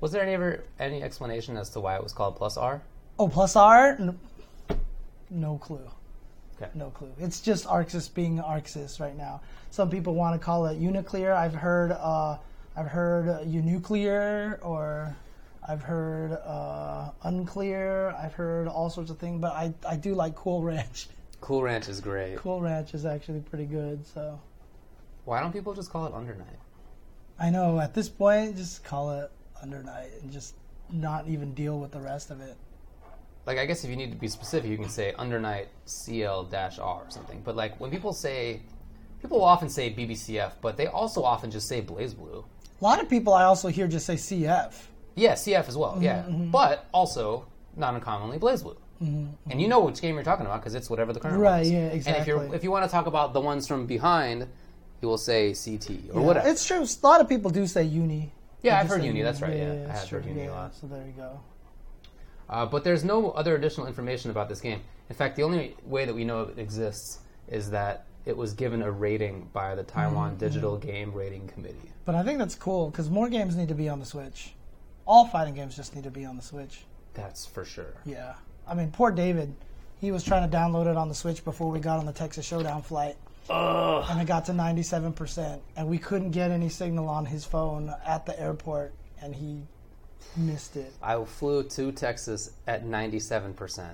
Speaker 1: Was there any ever any explanation as to why it was called Plus R?
Speaker 2: Oh, plus R? No, no clue.
Speaker 1: Okay.
Speaker 2: No clue. It's just Arc Sys being Arc Sys right now. Some people want to call it Unuclear. I've heard, uh, I've heard uh, Unuclear, or I've heard uh, Unclear. I've heard all sorts of things. But I, I do like Cool Ranch.
Speaker 1: Cool Ranch is great.
Speaker 2: Cool Ranch is actually pretty good. So
Speaker 1: Why don't people just call it Under Night?
Speaker 2: I know at this point, just call it Under Night and just not even deal with the rest of it.
Speaker 1: Like I guess if you need to be specific, you can say Under Night CL R or something. But like when people say, people will often say BBCF, but they also often just say BlazBlue.
Speaker 2: A lot of people I also hear just say CF.
Speaker 1: Yeah, CF as well. Yeah,
Speaker 2: Mm-hmm,
Speaker 1: but also not uncommonly BlazBlue. And you know which game you're talking about because it's whatever the current
Speaker 2: Right,
Speaker 1: one is.
Speaker 2: yeah, Exactly.
Speaker 1: And if you if you want to talk about the ones from behind, you will say CT or
Speaker 2: Yeah,
Speaker 1: whatever.
Speaker 2: It's true. A lot of people do say uni.
Speaker 1: Yeah,
Speaker 2: They
Speaker 1: I've heard uni, that's right, yeah. I
Speaker 2: it's
Speaker 1: have heard uni a lot.
Speaker 2: So there you go.
Speaker 1: Uh, but there's no other additional information about this game. In fact, the only way that we know it exists is that it was given a rating by the Taiwan
Speaker 2: Mm-hmm.
Speaker 1: Digital Game Rating Committee.
Speaker 2: But I think that's cool because more games need to be on the Switch. All fighting games just need to be on the Switch.
Speaker 1: That's for sure.
Speaker 2: Yeah. I mean, poor David. He was trying to download it on the Switch before we got on the Texas Showdown flight. And it got to 97%. And we couldn't get any signal on his phone at the airport. And he missed it.
Speaker 1: I flew to Texas at 97%.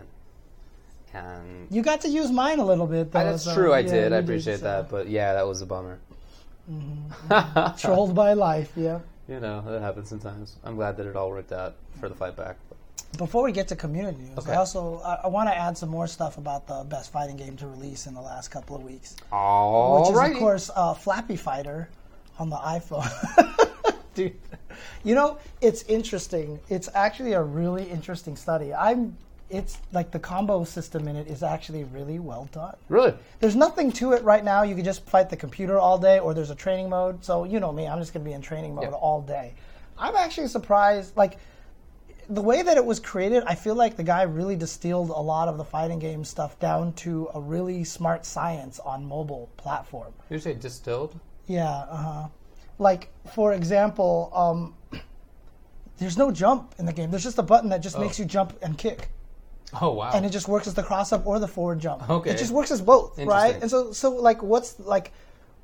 Speaker 1: and
Speaker 2: You got to use mine a little bit, though.
Speaker 1: That's
Speaker 2: so,
Speaker 1: true. I
Speaker 2: yeah,
Speaker 1: did. I
Speaker 2: you
Speaker 1: appreciate
Speaker 2: so.
Speaker 1: that, but yeah, that was a bummer. Mm-hmm.
Speaker 2: Trolled by life, yeah.
Speaker 1: You know, that happens sometimes. I'm glad that it all worked out for the fight back.
Speaker 2: Before we get to community news,
Speaker 1: Okay.
Speaker 2: I also I, I want to add some more stuff about the best fighting game to release in the last couple of weeks,
Speaker 1: All
Speaker 2: which is
Speaker 1: right.
Speaker 2: of course uh, Flappy Fighter on the iPhone. Dude, you know it's interesting. It's actually a really interesting study. I'm. It's like the combo system in it is actually really well done.
Speaker 1: Really?
Speaker 2: There's nothing to it right now. You can just fight the computer all day, or there's a training mode. So you know me, I'm just going to be in training mode
Speaker 1: Yeah.
Speaker 2: all day. I'm actually surprised, like the way that it was created. I feel like the guy really distilled a lot of the fighting game stuff down to a really smart science on mobile platform.
Speaker 1: You say distilled?
Speaker 2: Yeah, uh huh. Like for example, um, there's no jump in the game. There's just a button that just makes you jump and kick
Speaker 1: Oh wow.
Speaker 2: and it just works as the cross up or the forward jump.
Speaker 1: Okay.
Speaker 2: It just works as both, right? And so, so like, what's like,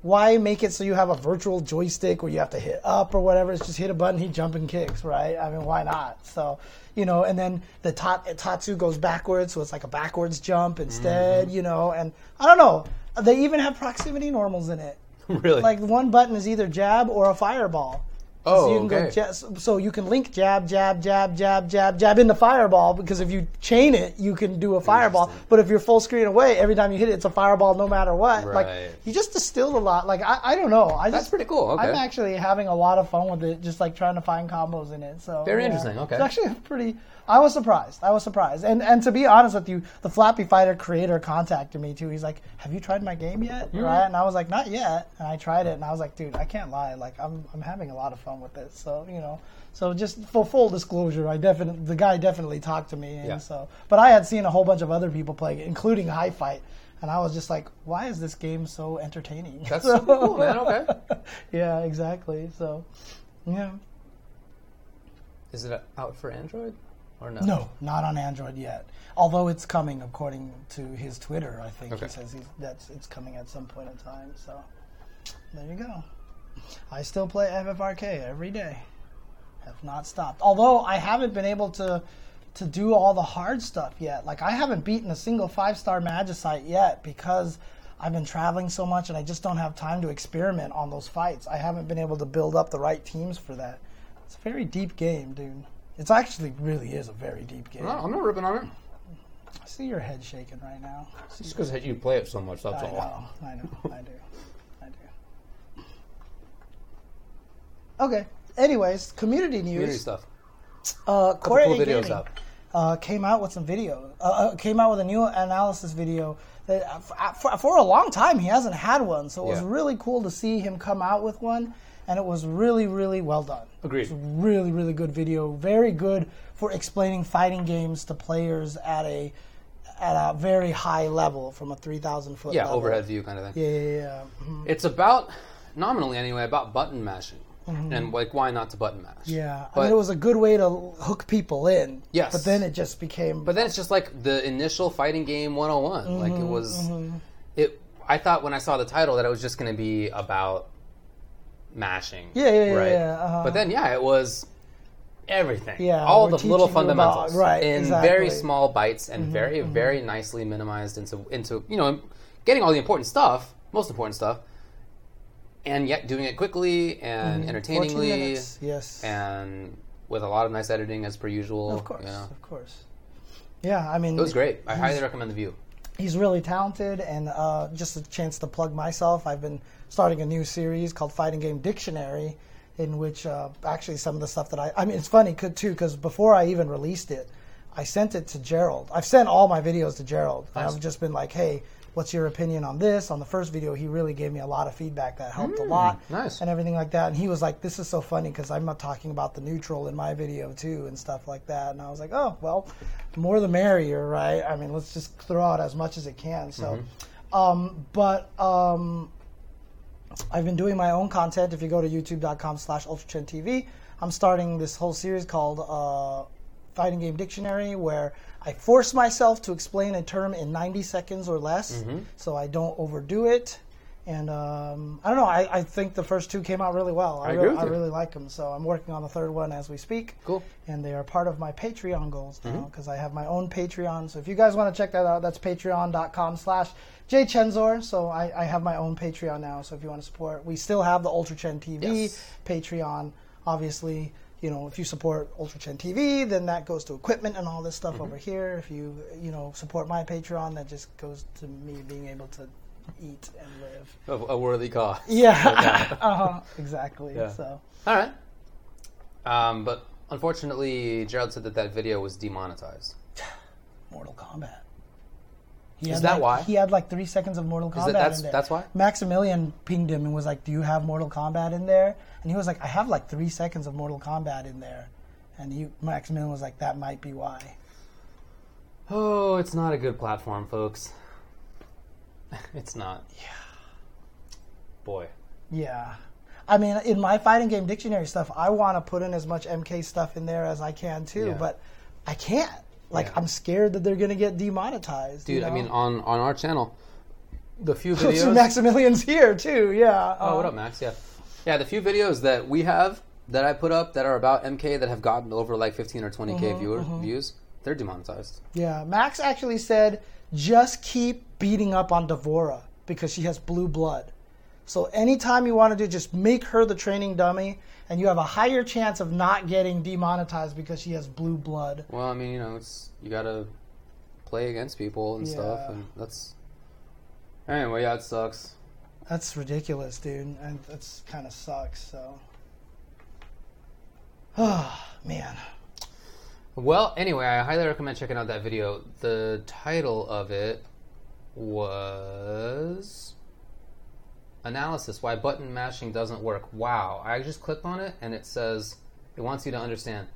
Speaker 2: why make it so you have a virtual joystick where you have to hit up or whatever? It's just hit a button, he jump and kicks, right? I mean, why not? So, you know, and then the tat, tatsu goes backwards, so it's like a backwards jump instead,
Speaker 1: Mm-hmm.
Speaker 2: you know. And I don't know, they even have proximity normals in it.
Speaker 1: really?
Speaker 2: Like one button is either jab or a fireball.
Speaker 1: Oh,
Speaker 2: so you can
Speaker 1: okay.
Speaker 2: go ja- so you can link jab, jab, jab, jab, jab, jab into fireball because if you chain it, you can do a fireball. But if you're full screen away, every time you hit it, it's a fireball no matter what.
Speaker 1: Right.
Speaker 2: Like you just distilled a lot. Like I, I don't know. I
Speaker 1: That's
Speaker 2: just,
Speaker 1: pretty cool. Okay.
Speaker 2: I'm actually having a lot of fun with it, just like trying to find combos in it. So
Speaker 1: Very
Speaker 2: yeah.
Speaker 1: interesting, okay.
Speaker 2: It's actually pretty. I was surprised. I was surprised. And and to be honest with you, the Flappy Fighter creator contacted me too. He's like, "Have you tried my game yet?"
Speaker 1: Hmm.
Speaker 2: Right? And I was like, "Not yet." And I tried it, and I was like, "Dude, I can't lie. Like, I'm I'm having a lot of fun with this." So you know. So just for full disclosure, I definitely the guy definitely talked to me, and
Speaker 1: Yeah.
Speaker 2: so. But I had seen a whole bunch of other people playing including High Fight, and I was just like, "Why is this game so entertaining?"
Speaker 1: That's
Speaker 2: So-
Speaker 1: cool, man. Okay.
Speaker 2: yeah, exactly. So, yeah.
Speaker 1: Is it out for Android or no?
Speaker 2: No, not on Android yet. Although it's coming, according to his Twitter, I think
Speaker 1: Okay.
Speaker 2: he says he's, that's it's coming at some point in time. So there you go. I still play FFRK every day. Have not stopped. Although I haven't been able to to do all the hard stuff yet. Like I haven't beaten a single five star Magicite yet because I've been traveling so much and I just don't have time to experiment on those fights. I haven't been able to build up the right teams for that. It's a very deep game, dude. It's actually really is a very deep game.
Speaker 1: No, I'm not ripping on it.
Speaker 2: I see your head shaking right now.
Speaker 1: Just because you play it so much, that's
Speaker 2: I
Speaker 1: all.
Speaker 2: know, I know, I do, I do. Okay. Anyways, community news.
Speaker 1: Community stuff.
Speaker 2: Uh,
Speaker 1: Couple
Speaker 2: Core
Speaker 1: cool videos up.
Speaker 2: Uh, came out with some video. Uh, uh, came out with a new analysis video. That uh, for, for a long time he hasn't had one, so it was really cool to see him come out with one, and it was really, really well done.
Speaker 1: Agreed.
Speaker 2: It's a really, really good video. Very good for explaining fighting games to players at a at a very high level from a three thousand foot.
Speaker 1: Yeah,
Speaker 2: level.
Speaker 1: overhead view kind of thing.
Speaker 2: Yeah, yeah, yeah. Mhm.
Speaker 1: It's about, nominally anyway, about button mashing. And like, why not to button mash?
Speaker 2: Mm-hmm. Yeah, I mean, it was a good way to hook people in.
Speaker 1: Yes.
Speaker 2: but then it just became.
Speaker 1: But then it's just like the initial fighting game 101. like
Speaker 2: Mm-hmm,
Speaker 1: it was, it. I thought when I saw the title that it was just going to be about mashing.
Speaker 2: Yeah, yeah, yeah,
Speaker 1: right?
Speaker 2: yeah, uh-huh.
Speaker 1: But then yeah, it was everything.
Speaker 2: Yeah,
Speaker 1: all the little
Speaker 2: you about-
Speaker 1: fundamentals,
Speaker 2: right,
Speaker 1: in
Speaker 2: exactly. Mm-hmm,
Speaker 1: very small bites and very very nicely minimized into into you know getting all the important stuff, most important stuff, and yet doing it quickly and
Speaker 2: 14
Speaker 1: entertainingly
Speaker 2: minutes, Yes.
Speaker 1: and with a lot of nice editing as per usual.
Speaker 2: of course,
Speaker 1: you know.
Speaker 2: of course. Yeah, I mean,
Speaker 1: It was great. I highly recommend the view.
Speaker 2: he's really talented and uh, just a chance to plug myself i've been starting a new series called fighting game dictionary in which uh, actually some of the stuff that i i mean it's funny could too because before i even released it i sent it to gerald i've sent all my videos to gerald
Speaker 1: Nice.
Speaker 2: i've just been like hey what's your opinion on this? On the first video he really gave me a lot of feedback that helped a lot
Speaker 1: nice.
Speaker 2: and everything like that. And he was like this is so funny because i'm not talking about the neutral in my video too and stuff like that. And i was like oh well more the merrier right? I mean let's just throw out as much as it can. So um, but um, i've been doing my own content. If you go to youtube.com slash ultratv i'm starting this whole series called uh, fighting game dictionary where i force myself to explain a term in 90 seconds or less so i don't overdo it And um, I don't know. I, I think the first two came out really well.
Speaker 1: I
Speaker 2: I,
Speaker 1: with
Speaker 2: I really like them. So I'm working on the third one as we speak.
Speaker 1: Cool.
Speaker 2: And they are part of my Patreon goals
Speaker 1: Mm-hmm.
Speaker 2: now because I have my own Patreon. So if you guys want to check that out, that's patreon.com slash jchensor. So I, I have my own Patreon now. So if you want to support, we still have the Ultra Chen TV
Speaker 1: Yes.
Speaker 2: Patreon. Obviously, you know, if you support Ultra Chen TV, then that goes to equipment and all this stuff
Speaker 1: Mm-hmm.
Speaker 2: over here. If you, you know, support my Patreon, that just goes to me being able to eat and live.
Speaker 1: A, a worthy cause.
Speaker 2: Yeah, uh-huh, exactly.
Speaker 1: Yeah.
Speaker 2: So
Speaker 1: All right. Um, but unfortunately, Gerald said that that video was demonetized.
Speaker 2: Mortal Kombat. He
Speaker 1: Is that
Speaker 2: like-
Speaker 1: why?
Speaker 2: He had like three seconds of Mortal Kombat
Speaker 1: Is that, that's
Speaker 2: in there.
Speaker 1: that's why?
Speaker 2: Maximilian pinged him and was like, "Do you have Mortal Kombat in there?" And he was like, "I have like three seconds of Mortal Kombat in there." And he, Maximilian was like, "That might be why."
Speaker 1: Oh, it's not a good platform, folks. It's not. Yeah. Boy.
Speaker 2: Yeah. I mean, in my fighting game dictionary stuff, I want to put in as much MK stuff in there as I can too,
Speaker 1: Yeah.
Speaker 2: but I can't. Like,
Speaker 1: Yeah.
Speaker 2: I'm scared that they're gonna get demonetized.
Speaker 1: Dude,
Speaker 2: you know?
Speaker 1: I mean, on, on our channel, the few videos.
Speaker 2: Maximilian's here too. Yeah.
Speaker 1: Oh, what
Speaker 2: Uh,
Speaker 1: up, Max? Yeah. Yeah, the few videos that we have that I put up that are about MK that have gotten over like 15 or 20k
Speaker 2: Mm-hmm,
Speaker 1: viewer, views, they're demonetized.
Speaker 2: Yeah, Max actually said just keep beating up on D'Vorah because she has blue blood. So anytime you want to do, just make her the training dummy, and you have a higher chance of not getting demonetized because she has blue blood.
Speaker 1: Well, I mean, you know, it's you gotta play against people and stuff, and that's. Anyway, yeah, it sucks.
Speaker 2: That's ridiculous, dude, and that's kind of sucks. So, oh man,
Speaker 1: Well, anyway, I highly recommend checking out that video. The title of it was Analysis Why Button Mashing Doesn't Work. Wow. I just clicked on it and it says it wants you to understand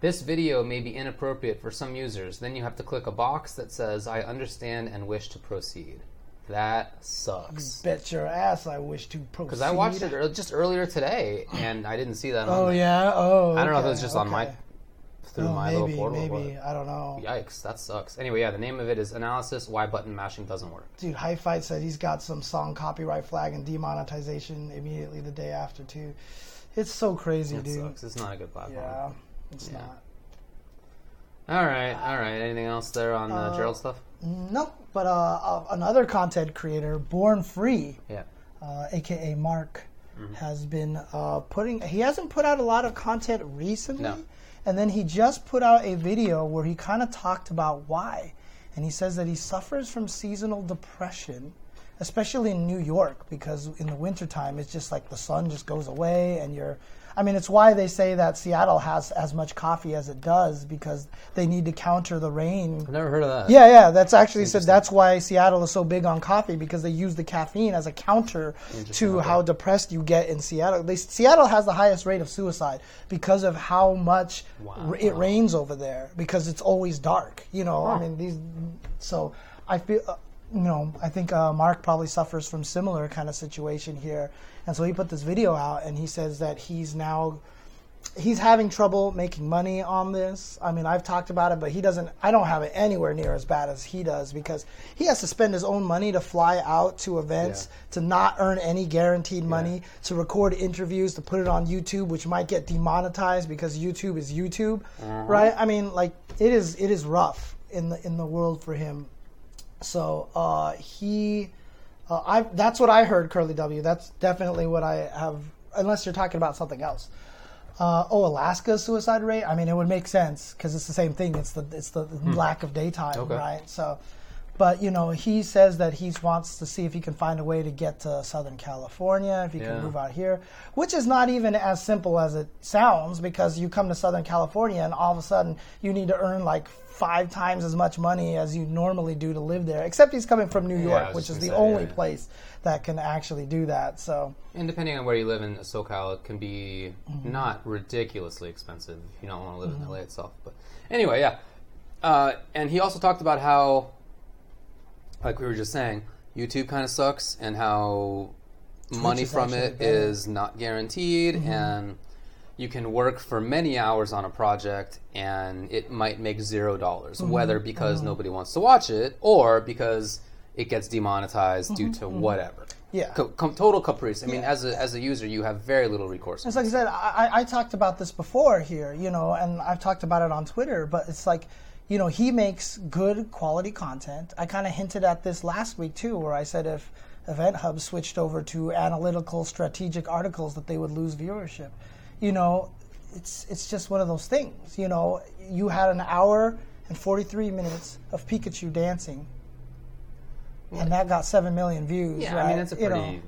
Speaker 1: this video may be inappropriate for some users. Then you have to click a box that says I understand and wish to proceed. That sucks.
Speaker 2: bet your ass I wish to proceed.
Speaker 1: Because I watched it just earlier today and I didn't see that on
Speaker 2: Oh
Speaker 1: there.
Speaker 2: yeah. Oh.
Speaker 1: I don't know if it
Speaker 2: okay,
Speaker 1: was just on my
Speaker 2: okay.
Speaker 1: through
Speaker 2: Oh,
Speaker 1: my
Speaker 2: maybe,
Speaker 1: little portal. or what.
Speaker 2: maybe I don't know.
Speaker 1: Yikes, that sucks. Anyway, yeah, the name of it is Analysis Why Button Mashing Doesn't Work.
Speaker 2: Dude, High Fight said he's got some song copyright flag and demonetization immediately the day after too. It's so crazy,
Speaker 1: It
Speaker 2: dude.
Speaker 1: sucks. It's not a good platform.
Speaker 2: Yeah, it's
Speaker 1: Yeah.
Speaker 2: not.
Speaker 1: All right, all right. Anything else there on uh,
Speaker 2: Uh,
Speaker 1: Gerald stuff?
Speaker 2: Nope. But uh, uh, another content creator, Born Free,
Speaker 1: Yeah.
Speaker 2: uh, aka Mark,
Speaker 1: Mm-hmm.
Speaker 2: has been uh, putting. He hasn't put out a lot of content recently,
Speaker 1: No.
Speaker 2: and then he just put out a video where he kind of talked about why, and he says that he suffers from seasonal depression, especially in New York because in the wintertime it's just like the sun just goes away and you're. I mean, it's why they say that Seattle has as much coffee as it does because they need to counter the rain
Speaker 1: I've never heard of that.
Speaker 2: yeah, yeah, that's actually said that's why Seattle is so big on coffee because they use the caffeine as a counter to how depressed you get in Seattle. They, Seattle has the highest rate of suicide because of how much
Speaker 1: Wow.
Speaker 2: r- it rains over there because it's always dark. You know, I mean these. So I feel. You know, I think uh, Mark probably suffers from similar kind of situation here, and so he put this video out, and he says that he's now he's having trouble making money on this. I mean, I've talked about it, but he doesn't. I don't have it anywhere near as bad as he does because he has to spend his own money to fly out to events, to not earn any guaranteed money, to record interviews, to put it on YouTube, which might get demonetized because YouTube is YouTube, right? I mean, like it is. It is rough in the in the world for him. So uh, he. Uh, I that's what I heard, Curly W. That's definitely what I have. Unless you're talking about something else. Uh, oh, Alaska's suicide rate. I mean, it would make sense because it's the same thing. It's the it's the lack of daytime,
Speaker 1: Okay.
Speaker 2: right? So, but you know, he says that he wants to see if he can find a way to get to Southern California, if he
Speaker 1: Yeah.
Speaker 2: can move out here, which is not even as simple as it sounds because you come to Southern California and all of a sudden you need to earn like five times as much money as you normally do to live there. Except he's coming from New York,
Speaker 1: was
Speaker 2: which is the
Speaker 1: say,
Speaker 2: only
Speaker 1: yeah, yeah.
Speaker 2: place that can actually do that. So.
Speaker 1: And depending on where you live in SoCal, it can be
Speaker 2: Mm-hmm.
Speaker 1: not ridiculously expensive if you don't want to live in LA itself. But anyway, yeah. Uh, and he also talked about how, like we were just saying, YouTube kind of sucks and how money from
Speaker 2: actually
Speaker 1: it
Speaker 2: better. Mm-hmm.
Speaker 1: is not guaranteed and you can work for many hours on a project and it might make zero dollars
Speaker 2: Mm-hmm.
Speaker 1: whether because nobody wants to watch it or because it gets demonetized due
Speaker 2: Mm-hmm.
Speaker 1: to whatever
Speaker 2: Yeah.
Speaker 1: Co- com- total caprice. I mean,
Speaker 2: Yeah.
Speaker 1: as a as a user, you have very little recourse.
Speaker 2: It's like I said, I, I- I talked about this before here, you know, and I've talked about it on Twitter, but it's like, you know, he makes good quality content. I kind of hinted at this last week too, where I said if Event Hub switched over to analytical, strategic articles, that they would lose viewership. You know, it's it's just one of those things. You know, you had an hour and 43 minutes of Pikachu dancing, and that got seven million views.
Speaker 1: yeah,
Speaker 2: right?
Speaker 1: I mean, it's a
Speaker 2: You
Speaker 1: pretty.
Speaker 2: know,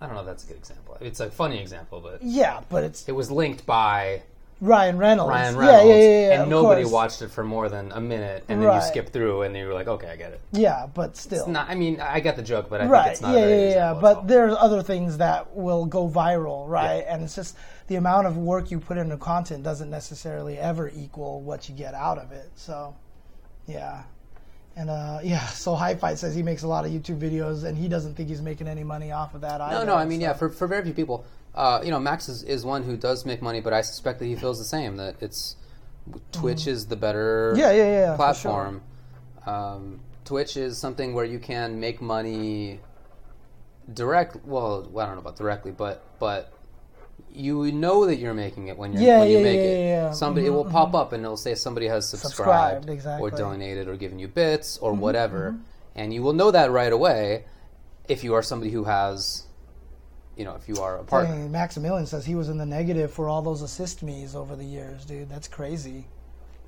Speaker 1: I don't know. if That's a good example. It's a funny example, but
Speaker 2: yeah, but it's
Speaker 1: it was linked by
Speaker 2: Ryan Reynolds.
Speaker 1: Ryan Reynolds,
Speaker 2: yeah, yeah, yeah,
Speaker 1: and
Speaker 2: of
Speaker 1: nobody
Speaker 2: course.
Speaker 1: watched it for more than a minute, and then
Speaker 2: Right.
Speaker 1: you skip through, and you were like, okay, I get it.
Speaker 2: Yeah, but still.
Speaker 1: It's not. I mean, I get the joke, but I think it's not.
Speaker 2: yeah, yeah, yeah. But there's other things that will go viral, right?
Speaker 1: Yeah.
Speaker 2: And it's just the amount of work you put into content doesn't necessarily ever equal what you get out of it. So, yeah. And uh, yeah, so Fight says he makes a lot of YouTube videos and he doesn't think he's making any money off of that either.
Speaker 1: No, no. I mean,
Speaker 2: so-
Speaker 1: yeah. For, for very few people, uh, you know, Max is, is one who does make money, but I suspect that he feels the same. That it's Twitch is the better
Speaker 2: Mm-hmm. Yeah, yeah, yeah, for
Speaker 1: platform. Um, Twitch is something where you can make money direct. Well, I don't know about directly, but but you know that you're making it when you're
Speaker 2: Yeah,
Speaker 1: when you
Speaker 2: yeah,
Speaker 1: make
Speaker 2: yeah,
Speaker 1: it.
Speaker 2: yeah, yeah.
Speaker 1: Somebody it mm-hmm, will pop mm-hmm. up and it'll say somebody has subscribed,
Speaker 2: Subscribed,
Speaker 1: or
Speaker 2: exactly. Mm-hmm,
Speaker 1: donated or given you bits or mm-hmm, whatever, and you will know that right away if you are somebody who has, you know, if you are a partner.
Speaker 2: Dang, Maximilian says he was in the negative for all those assist me's over the years, dude. That's crazy.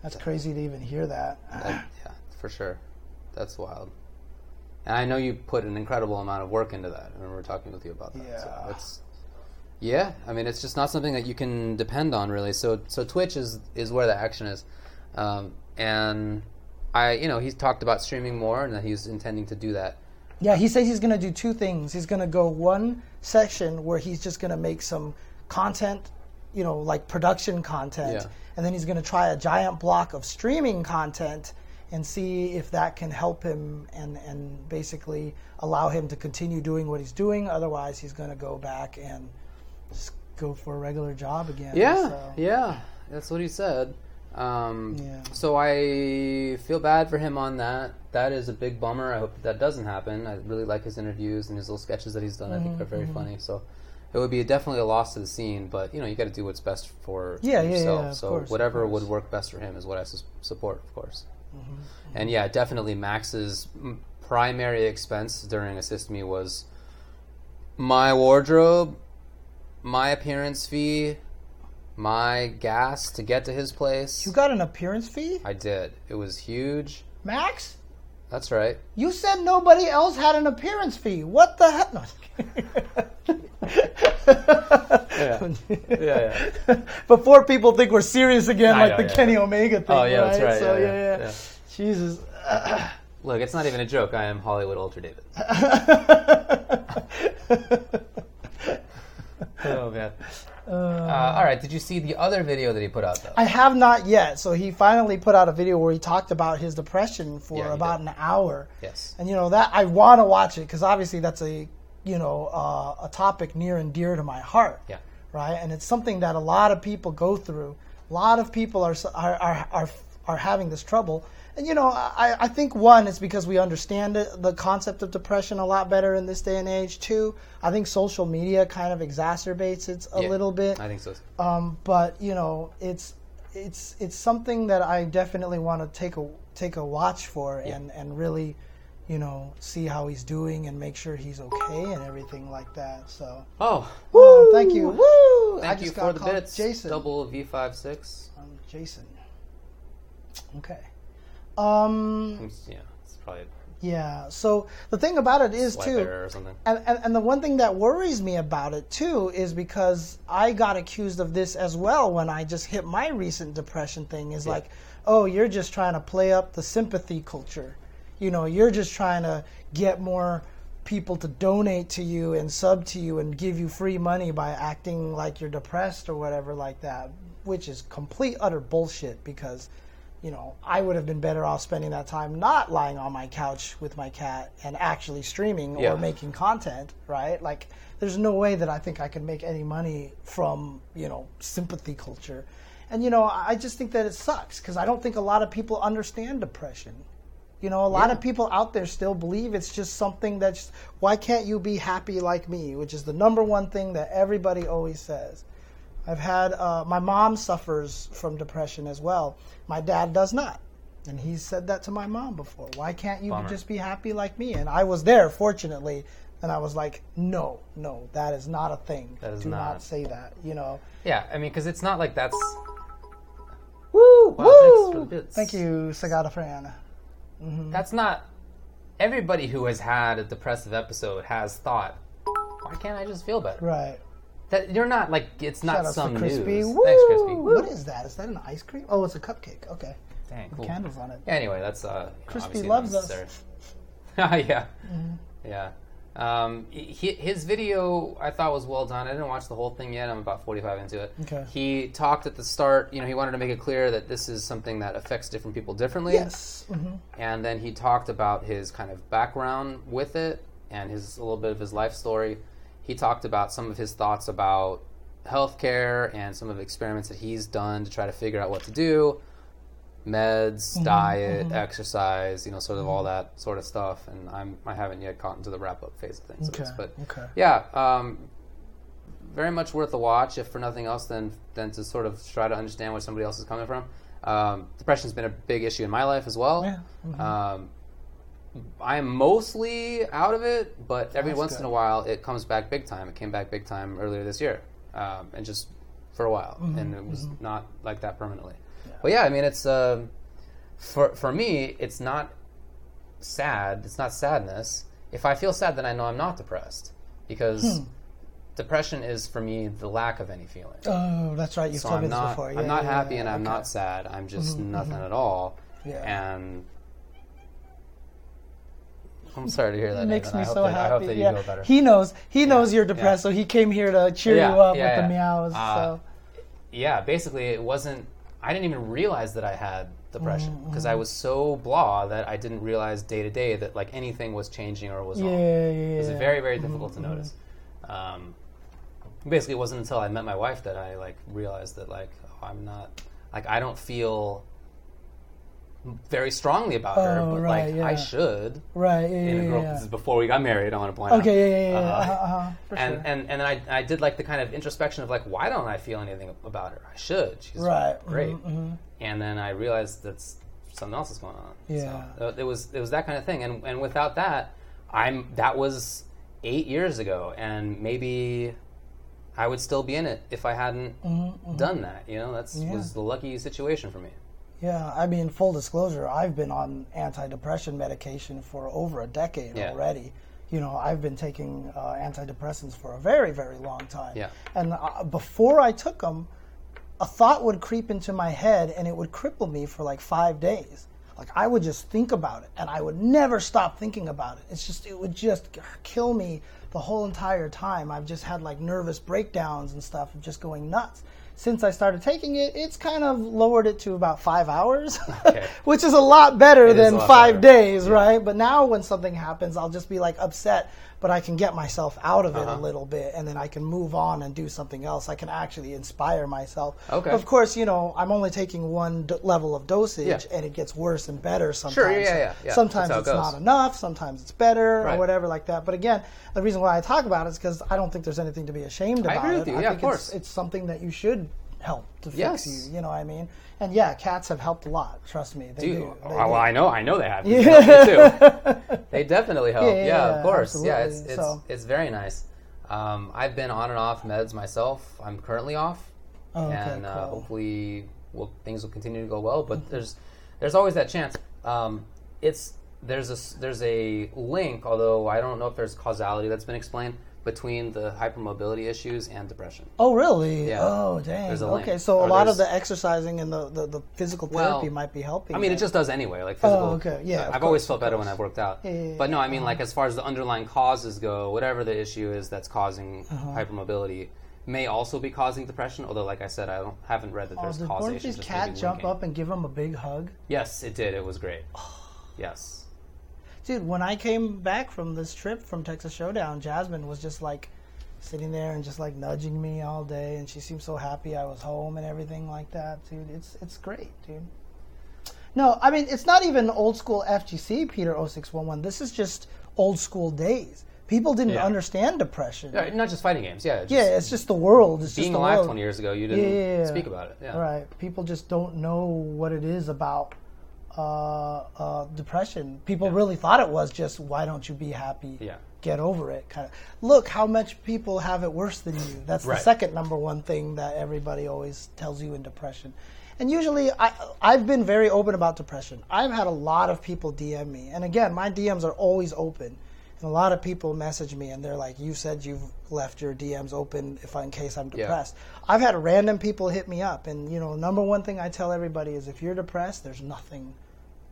Speaker 2: That's crazy to even hear that.
Speaker 1: That- yeah, for sure. That's wild. And I know you put an incredible amount of work into that. I remember talking with you about that. So
Speaker 2: Yeah.
Speaker 1: Yeah. I mean, it's just not something that you can depend on really. So so Twitch is is where the action is, um, and I you know he's talked about streaming more and that he's intending to do that.
Speaker 2: Yeah, he says he's going to do two things. He's going to go one section where he's just going to make some content, you know, like production content,
Speaker 1: Yeah.
Speaker 2: and then he's going to try a giant block of streaming content and see if that can help him and and basically allow him to continue doing what he's doing. Otherwise, he's going to go back and go for a regular job again.
Speaker 1: Yeah,
Speaker 2: So,
Speaker 1: yeah, that's what he said. Um,
Speaker 2: Yeah.
Speaker 1: So I feel bad for him on that. That is a big bummer. I hope that, that doesn't happen. I really like his interviews and his little sketches that he's done. I
Speaker 2: Mm-hmm,
Speaker 1: think are very funny. So it would be definitely a loss to the scene. But you know, you got to do what's best for
Speaker 2: Yeah, yeah,
Speaker 1: yourself.
Speaker 2: yeah, of
Speaker 1: so
Speaker 2: course,
Speaker 1: whatever would work best for him is what I sus- support, of course.
Speaker 2: Mm-hmm,
Speaker 1: And yeah, definitely Max's m- primary expense during Assist Me was my wardrobe, my appearance fee, my gas to get to his place.
Speaker 2: You got an appearance fee,
Speaker 1: I did. It was huge.
Speaker 2: Max?
Speaker 1: That's right.
Speaker 2: You said nobody else had an appearance fee. What the heck? No.
Speaker 1: Yeah. Yeah, yeah.
Speaker 2: Before people think we're serious again,
Speaker 1: I
Speaker 2: like
Speaker 1: know,
Speaker 2: the
Speaker 1: yeah,
Speaker 2: Kenny
Speaker 1: yeah.
Speaker 2: Omega thing.
Speaker 1: Oh, yeah, that's right.
Speaker 2: So
Speaker 1: yeah,
Speaker 2: yeah.
Speaker 1: yeah.
Speaker 2: Jesus.
Speaker 1: Look, it's not even a joke. I am Hollywood Ultra David. oh man. Uh, all right. Did you see the other video that he put out though?
Speaker 2: I have not yet. So he finally put out a video where he talked about his depression for
Speaker 1: Yeah,
Speaker 2: about
Speaker 1: did.
Speaker 2: an hour.
Speaker 1: yes.
Speaker 2: And you know that I want to watch it because obviously that's a you know uh, a topic near and dear to my heart.
Speaker 1: Yeah.
Speaker 2: right? And it's something that a lot of people go through. A lot of people are are are are, are having this trouble. And you know, I, I think one is because we understand it, the concept of depression a lot better in this day and age. Two, I think social media kind of exacerbates it a
Speaker 1: Yeah,
Speaker 2: little bit.
Speaker 1: I think so.
Speaker 2: Um, but you know, it's it's it's something that I definitely want to take a take a watch for and and really, you know, see how he's doing and make sure he's okay and everything like that. So,
Speaker 1: Oh,
Speaker 2: oh, thank you, woo! I
Speaker 1: thank
Speaker 2: just
Speaker 1: you
Speaker 2: got
Speaker 1: for the bits.
Speaker 2: Jason.
Speaker 1: Double V five six.
Speaker 2: Um, Jason. Okay. Um.
Speaker 1: Yeah, it's probably
Speaker 2: Yeah. So the thing about it is too. And, and, and the one thing that worries me about it too is because I got accused of this as well when I just hit my recent depression thing is like, oh, you're just trying to play up the sympathy culture. You know, you're just trying to get more people to donate to you and sub to you and give you free money by acting like you're depressed or whatever like that, which is complete utter bullshit because you know, I would have been better off spending that time not lying on my couch with my cat and actually streaming
Speaker 1: Yeah.
Speaker 2: or making content, right? Like, there's no way that I think I could make any money from, you know, sympathy culture. And, you know, I I just think that it sucks because I don't think a lot of people understand depression. You know, a lot
Speaker 1: Yeah.
Speaker 2: of people out there still believe it's just something that's why can't you be happy like me, which is the number one thing that everybody always says. I've had uh, my mom suffers from depression as well. My dad does not. And he said that to my mom before. Why can't you
Speaker 1: Bummer.
Speaker 2: just be happy like me? And I was there, fortunately, and I was like, no, no, that is not a thing.
Speaker 1: That is
Speaker 2: Do not.
Speaker 1: not.
Speaker 2: say that. You know.
Speaker 1: Yeah, I mean, because it's not like that's.
Speaker 2: Woo!
Speaker 1: Wow, thanks for the
Speaker 2: woo!
Speaker 1: bits.
Speaker 2: Thank you, Sagata Fran.
Speaker 1: That's not. Everybody who has had a depressive episode has thought, why can't I just feel better?
Speaker 2: Right.
Speaker 1: That you're not like it's not
Speaker 2: Shout
Speaker 1: some
Speaker 2: to Crispy.
Speaker 1: news.
Speaker 2: Woo!
Speaker 1: Thanks, Crispy.
Speaker 2: What is that? Is that an ice cream? Oh, it's a cupcake. Okay.
Speaker 1: Dang,
Speaker 2: With
Speaker 1: cool.
Speaker 2: candles on it.
Speaker 1: Yeah, anyway, that's uh. you know,
Speaker 2: Crispy
Speaker 1: obviously
Speaker 2: loves us.
Speaker 1: unnecessary. yeah, yeah. Um, he, his video I thought was well done. I didn't watch the whole thing yet. I'm about 45 into it.
Speaker 2: Okay.
Speaker 1: He talked at the start. You know, he wanted to make it clear that this is something that affects different people differently.
Speaker 2: Yes. hmm
Speaker 1: and then he talked about his kind of background with it and his a little bit of his life story. He talked about some of his thoughts about healthcare and some of the experiments that he's done to try to figure out what to do, meds,
Speaker 2: Mm-hmm,
Speaker 1: diet, exercise, you know, sort of all that sort of stuff. And I'm I haven't yet gotten to the wrap up phase of things, of this, but
Speaker 2: Okay.
Speaker 1: yeah, um, very much worth a watch, if for nothing else than than to sort of try to understand where somebody else is coming from. Um, depression's been a big issue in my life as well.
Speaker 2: Yeah. mhm.
Speaker 1: Um, I am mostly out of it, but every
Speaker 2: That's
Speaker 1: once
Speaker 2: good.
Speaker 1: in a while it comes back big time. It came back big time earlier this year, um, and just for a while,
Speaker 2: Mm-hmm,
Speaker 1: and it was not like that permanently. But yeah, I mean, it's um for for me, it's not sad. It's not sadness. If I feel sad, then I know I'm not depressed because
Speaker 2: Hmm.
Speaker 1: depression is for me the lack of any feeling.
Speaker 2: Oh, that's right. You've
Speaker 1: So
Speaker 2: told me
Speaker 1: I'm
Speaker 2: this
Speaker 1: not,
Speaker 2: before. Yeah,
Speaker 1: I'm not
Speaker 2: yeah,
Speaker 1: happy
Speaker 2: yeah,
Speaker 1: and I'm
Speaker 2: okay.
Speaker 1: not sad. I'm just nothing at all.
Speaker 2: Yeah.
Speaker 1: And I'm sorry to hear that.
Speaker 2: It makes
Speaker 1: Nathan.
Speaker 2: me
Speaker 1: I
Speaker 2: so
Speaker 1: that,
Speaker 2: happy.
Speaker 1: I hope that you
Speaker 2: yeah.
Speaker 1: feel better.
Speaker 2: He knows. He knows you're
Speaker 1: yeah.
Speaker 2: depressed, so he came here to cheer
Speaker 1: Yeah,
Speaker 2: you up
Speaker 1: yeah,
Speaker 2: with the
Speaker 1: yeah.
Speaker 2: meows.
Speaker 1: Uh,
Speaker 2: so
Speaker 1: yeah, basically, it wasn't. I didn't even realize that I had depression
Speaker 2: Mm-hmm,
Speaker 1: because I was so blah that I didn't realize day to day that like anything was changing or was
Speaker 2: yeah,
Speaker 1: wrong.
Speaker 2: yeah, yeah.
Speaker 1: It was very, very difficult to notice. Um, basically, it wasn't until I met my wife that I like realized that like oh, I'm not like I don't feel very strongly about her,
Speaker 2: Oh,
Speaker 1: but
Speaker 2: right,
Speaker 1: like
Speaker 2: yeah.
Speaker 1: I should.
Speaker 2: right. Yeah,
Speaker 1: In a
Speaker 2: yeah,
Speaker 1: girl,
Speaker 2: yeah.
Speaker 1: This is before we got married. I want to point out.
Speaker 2: Okay, yeah, yeah, yeah.
Speaker 1: Uh,
Speaker 2: Uh-huh, uh-huh,
Speaker 1: and,
Speaker 2: sure.
Speaker 1: and and then I, I did like the kind of introspection of like why don't I feel anything about her? I should. She's
Speaker 2: Right,
Speaker 1: great.
Speaker 2: mhm, mhm.
Speaker 1: And then I realized that's something else is going on.
Speaker 2: Yeah.
Speaker 1: So uh, it was it was that kind of thing. And and without that, I'm that was eight years ago, and maybe I would still be in it if I hadn't done that. You know, that's
Speaker 2: Mm-hmm, Yeah.
Speaker 1: was the lucky situation for me.
Speaker 2: Yeah, I mean, full disclosure, I've been on antidepressant medication for over a decade
Speaker 1: Yeah.
Speaker 2: already. You know, I've been taking uh, antidepressants for a very, very long time.
Speaker 1: Yeah.
Speaker 2: And uh, before I took them, a thought would creep into my head and it would cripple me for like five days. Like I would just think about it and I would never stop thinking about it. It's just, it would just kill me the whole entire time. I've just had like nervous breakdowns and stuff of just going nuts. Since I started taking it, it's kind of lowered it to about five hours,
Speaker 1: Okay.
Speaker 2: which is a lot better
Speaker 1: It
Speaker 2: than
Speaker 1: lot
Speaker 2: five
Speaker 1: better.
Speaker 2: days, right? But now when something happens, I'll just be like upset, but I can get myself out of it
Speaker 1: Uh-huh.
Speaker 2: a little bit and then I can move on and do something else. I can actually inspire myself.
Speaker 1: Okay.
Speaker 2: Of course, you know, I'm only taking one d- level of dosage
Speaker 1: Yeah.
Speaker 2: and it gets worse and better sometimes.
Speaker 1: Sure, yeah, yeah, yeah.
Speaker 2: Sometimes it's
Speaker 1: goes.
Speaker 2: not enough, sometimes it's better or whatever like that. But again, the reason why I talk about it is because I don't think there's anything to be ashamed about.
Speaker 1: I agree
Speaker 2: it.
Speaker 1: with you.
Speaker 2: I
Speaker 1: Yeah,
Speaker 2: think
Speaker 1: of course.
Speaker 2: It's, it's something that you should help to fix
Speaker 1: Yes.
Speaker 2: you. You know what I mean? And yeah, cats have helped a lot. Trust me, they
Speaker 1: Do
Speaker 2: do. They
Speaker 1: well,
Speaker 2: do.
Speaker 1: I know, I know they have. They help too. They definitely help.
Speaker 2: Yeah,
Speaker 1: Yeah,
Speaker 2: yeah,
Speaker 1: of course. Yeah, it's it's
Speaker 2: So-
Speaker 1: it's very nice. Um, I've been on and off meds myself. I'm currently off,
Speaker 2: Oh, okay,
Speaker 1: and uh,
Speaker 2: cool. Mm-hmm.
Speaker 1: hopefully, will things will continue to go well. But there's there's always that chance. Um, it's there's a there's a link, although I don't know if there's causality that's been explained between the hypermobility issues and depression.
Speaker 2: Oh, really?
Speaker 1: Yeah.
Speaker 2: Oh, dang.
Speaker 1: A.
Speaker 2: Okay, so a
Speaker 1: Or
Speaker 2: lot of the exercising and the, the, the physical
Speaker 1: Well,
Speaker 2: therapy might be helping.
Speaker 1: I mean, it just does anyway. Like physical.
Speaker 2: Oh, okay. Yeah,
Speaker 1: I've always felt better when. I've worked out.
Speaker 2: Yeah, yeah.
Speaker 1: But no, I mean, like as far as the underlying causes go, whatever the issue is that's causing
Speaker 2: Uh-huh.
Speaker 1: hypermobility may also be causing depression. Although, like I said, I don't haven't read that
Speaker 2: Oh,
Speaker 1: there's
Speaker 2: did
Speaker 1: causation.
Speaker 2: Borges
Speaker 1: just
Speaker 2: cat jump up and give him a big hug?
Speaker 1: Yes, it did. It was great. yes.
Speaker 2: Dude, when I came back from this trip from Texas Showdown, Jasmine was just like sitting there and just like nudging me all day, and she seemed so happy I was home and everything like that, dude. It's it's great, dude. No, I mean it's not even old school FGC Peter 0611. This is just old school days. People didn't
Speaker 1: Yeah.
Speaker 2: understand depression.
Speaker 1: Yeah, not just fighting games. Yeah. Just
Speaker 2: Yeah, it's just the world. It's
Speaker 1: being
Speaker 2: just the
Speaker 1: alive
Speaker 2: world.
Speaker 1: 20 years ago, you didn't
Speaker 2: Yeah.
Speaker 1: speak about it. Yeah.
Speaker 2: Right. People just don't know what it is about uh, uh, depression. People really thought it was just why don't you be happy?
Speaker 1: Yeah.
Speaker 2: Get over it. Kind of. Look how much people have it worse than you. That's the second number one thing that everybody always tells you in depression. And usually, I, I've been very open about depression. I've had a lot of people DM me, and again, my DMs are always open. And a lot of people message me, and they're like, "You said you've left your DMs open if in case I'm depressed."
Speaker 1: Yeah.
Speaker 2: depressed." I've had random people hit me up, and you know, number one thing I tell everybody is if you're depressed, there's nothing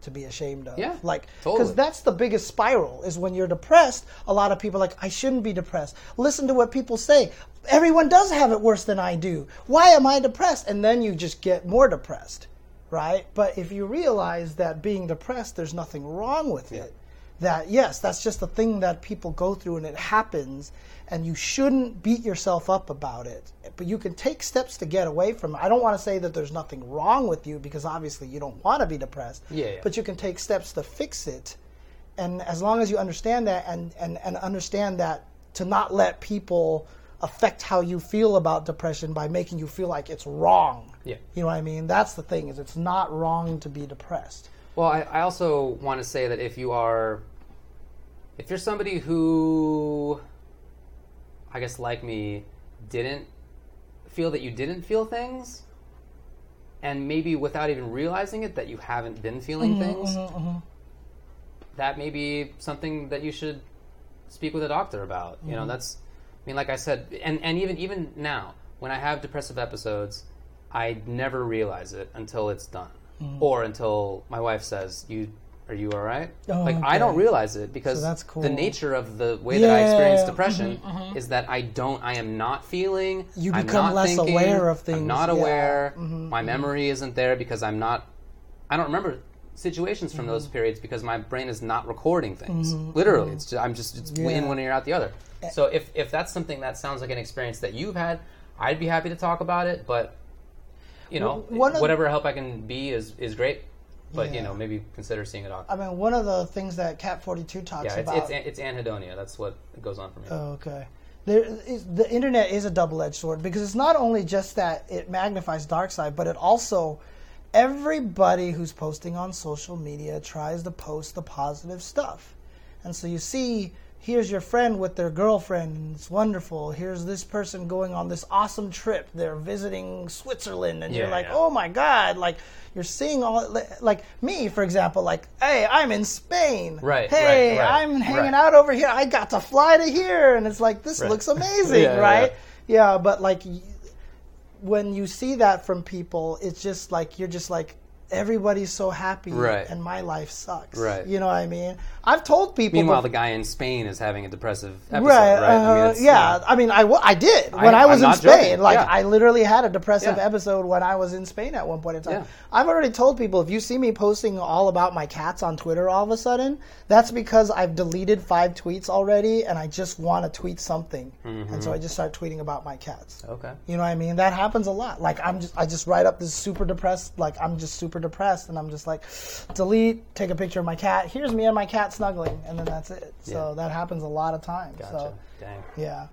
Speaker 2: to be ashamed of.
Speaker 1: Yeah,
Speaker 2: like
Speaker 1: totally.
Speaker 2: because that's the biggest spiral is when you're depressed. A lot of people are like I shouldn't be depressed. Listen to what people say. Everyone does have it worse than I do. Why am I depressed? And then you just get more depressed, right? But if you realize that being depressed, there's nothing wrong with it. That yes, that's just a thing that people go through and it happens, and you shouldn't beat yourself up about it. But you can take steps to get away from it. I don't want to say that there's nothing wrong with you because obviously you don't want to be depressed.
Speaker 1: Yeah, yeah.
Speaker 2: But you can take steps to fix it. And as long as you understand that and, and, and understand that to not let people affect how you feel about depression by making you feel like it's wrong.
Speaker 1: Yeah.
Speaker 2: You know what I mean? That's the thing is it's not wrong to be depressed.
Speaker 1: Well, I, I also want to say that if you are, if you're somebody who, I guess like me, didn't feel that you didn't feel things, and maybe without even realizing it that you haven't been feeling mm-hmm, things, mm-hmm, mm-hmm. that may be something that you should speak with a doctor about. You know, that's, I mean, like I said, and, and even even now, when I have depressive episodes, I never realize it until it's done, or until my wife says, "You are you all right?"
Speaker 2: Oh,
Speaker 1: like I don't realize it because
Speaker 2: So that's cool.
Speaker 1: the nature of the way that I experience
Speaker 2: Yeah,
Speaker 1: depression mm-hmm. Mm-hmm. is that I don't, I am not feeling.
Speaker 2: You
Speaker 1: I'm
Speaker 2: become
Speaker 1: not
Speaker 2: less
Speaker 1: thinking,
Speaker 2: aware of things.
Speaker 1: I'm not
Speaker 2: yeah. Mm-hmm,
Speaker 1: aware. My memory isn't there because I'm not. I don't remember situations from
Speaker 2: Mm-hmm.
Speaker 1: those periods because my brain is not recording things. Literally, it's just, I'm just it's
Speaker 2: Yeah.
Speaker 1: in one ear out the other. Eh. So if if that's something that sounds like an experience that you've had, I'd be happy to talk about it. But you know,
Speaker 2: Well,
Speaker 1: whatever help I can be is is great. But you know, maybe consider seeing a doctor.
Speaker 2: I mean, one of the things that Cat 42 talks
Speaker 1: yeah, it's,
Speaker 2: about.
Speaker 1: it's it's anhedonia. That's what goes on for me.
Speaker 2: Oh, okay. There is, the internet is a double-edged sword because it's not only just that it magnifies dark side, but it also everybody who's posting on social media tries to post the positive stuff. And so you see here's your friend with their girlfriend and it's wonderful. Here's this person going on this awesome trip. They're visiting Switzerland and you're like,
Speaker 1: yeah.
Speaker 2: "Oh my god, like you're seeing all like me for example, like, "Hey, I'm in Spain."
Speaker 1: Right,
Speaker 2: Hey,
Speaker 1: right, right,
Speaker 2: I'm hanging
Speaker 1: right.
Speaker 2: out over here. I got to fly to here and it's like this looks amazing,
Speaker 1: Yeah, yeah,
Speaker 2: right? Yeah. but like when you see that from people, it's just like you're just like everybody's so happy
Speaker 1: Right.
Speaker 2: and my life sucks.
Speaker 1: Right.
Speaker 2: You know what I mean? I've told people
Speaker 1: Meanwhile, the guy in Spain is having a depressive episode,
Speaker 2: right,
Speaker 1: right?
Speaker 2: uh,
Speaker 1: it's-
Speaker 2: yeah. I mean, I, w- I did when
Speaker 1: I-
Speaker 2: I, was
Speaker 1: I'm
Speaker 2: in Spain.
Speaker 1: joking,
Speaker 2: Like,
Speaker 1: yeah.
Speaker 2: I literally had a depressive
Speaker 1: Yeah.
Speaker 2: episode when I was in Spain at one point in time.
Speaker 1: Yeah.
Speaker 2: I've already told people if you see me posting all about my cats on Twitter all of a sudden, that's because I've deleted five tweets already, and I just want to tweet something, and
Speaker 1: Mm-hmm.
Speaker 2: so I just start tweeting about my cats.
Speaker 1: Okay.
Speaker 2: You know what I mean? That happens a lot. Like I'm just I just write up this super depressed like I'm just super depressed and I'm just like delete, take a picture of my cat. Here's me and my cat snuggling and then that's it. So
Speaker 1: Yeah.
Speaker 2: that happens a lot of times.
Speaker 1: Gotcha.
Speaker 2: So
Speaker 1: Dang.
Speaker 2: yeah.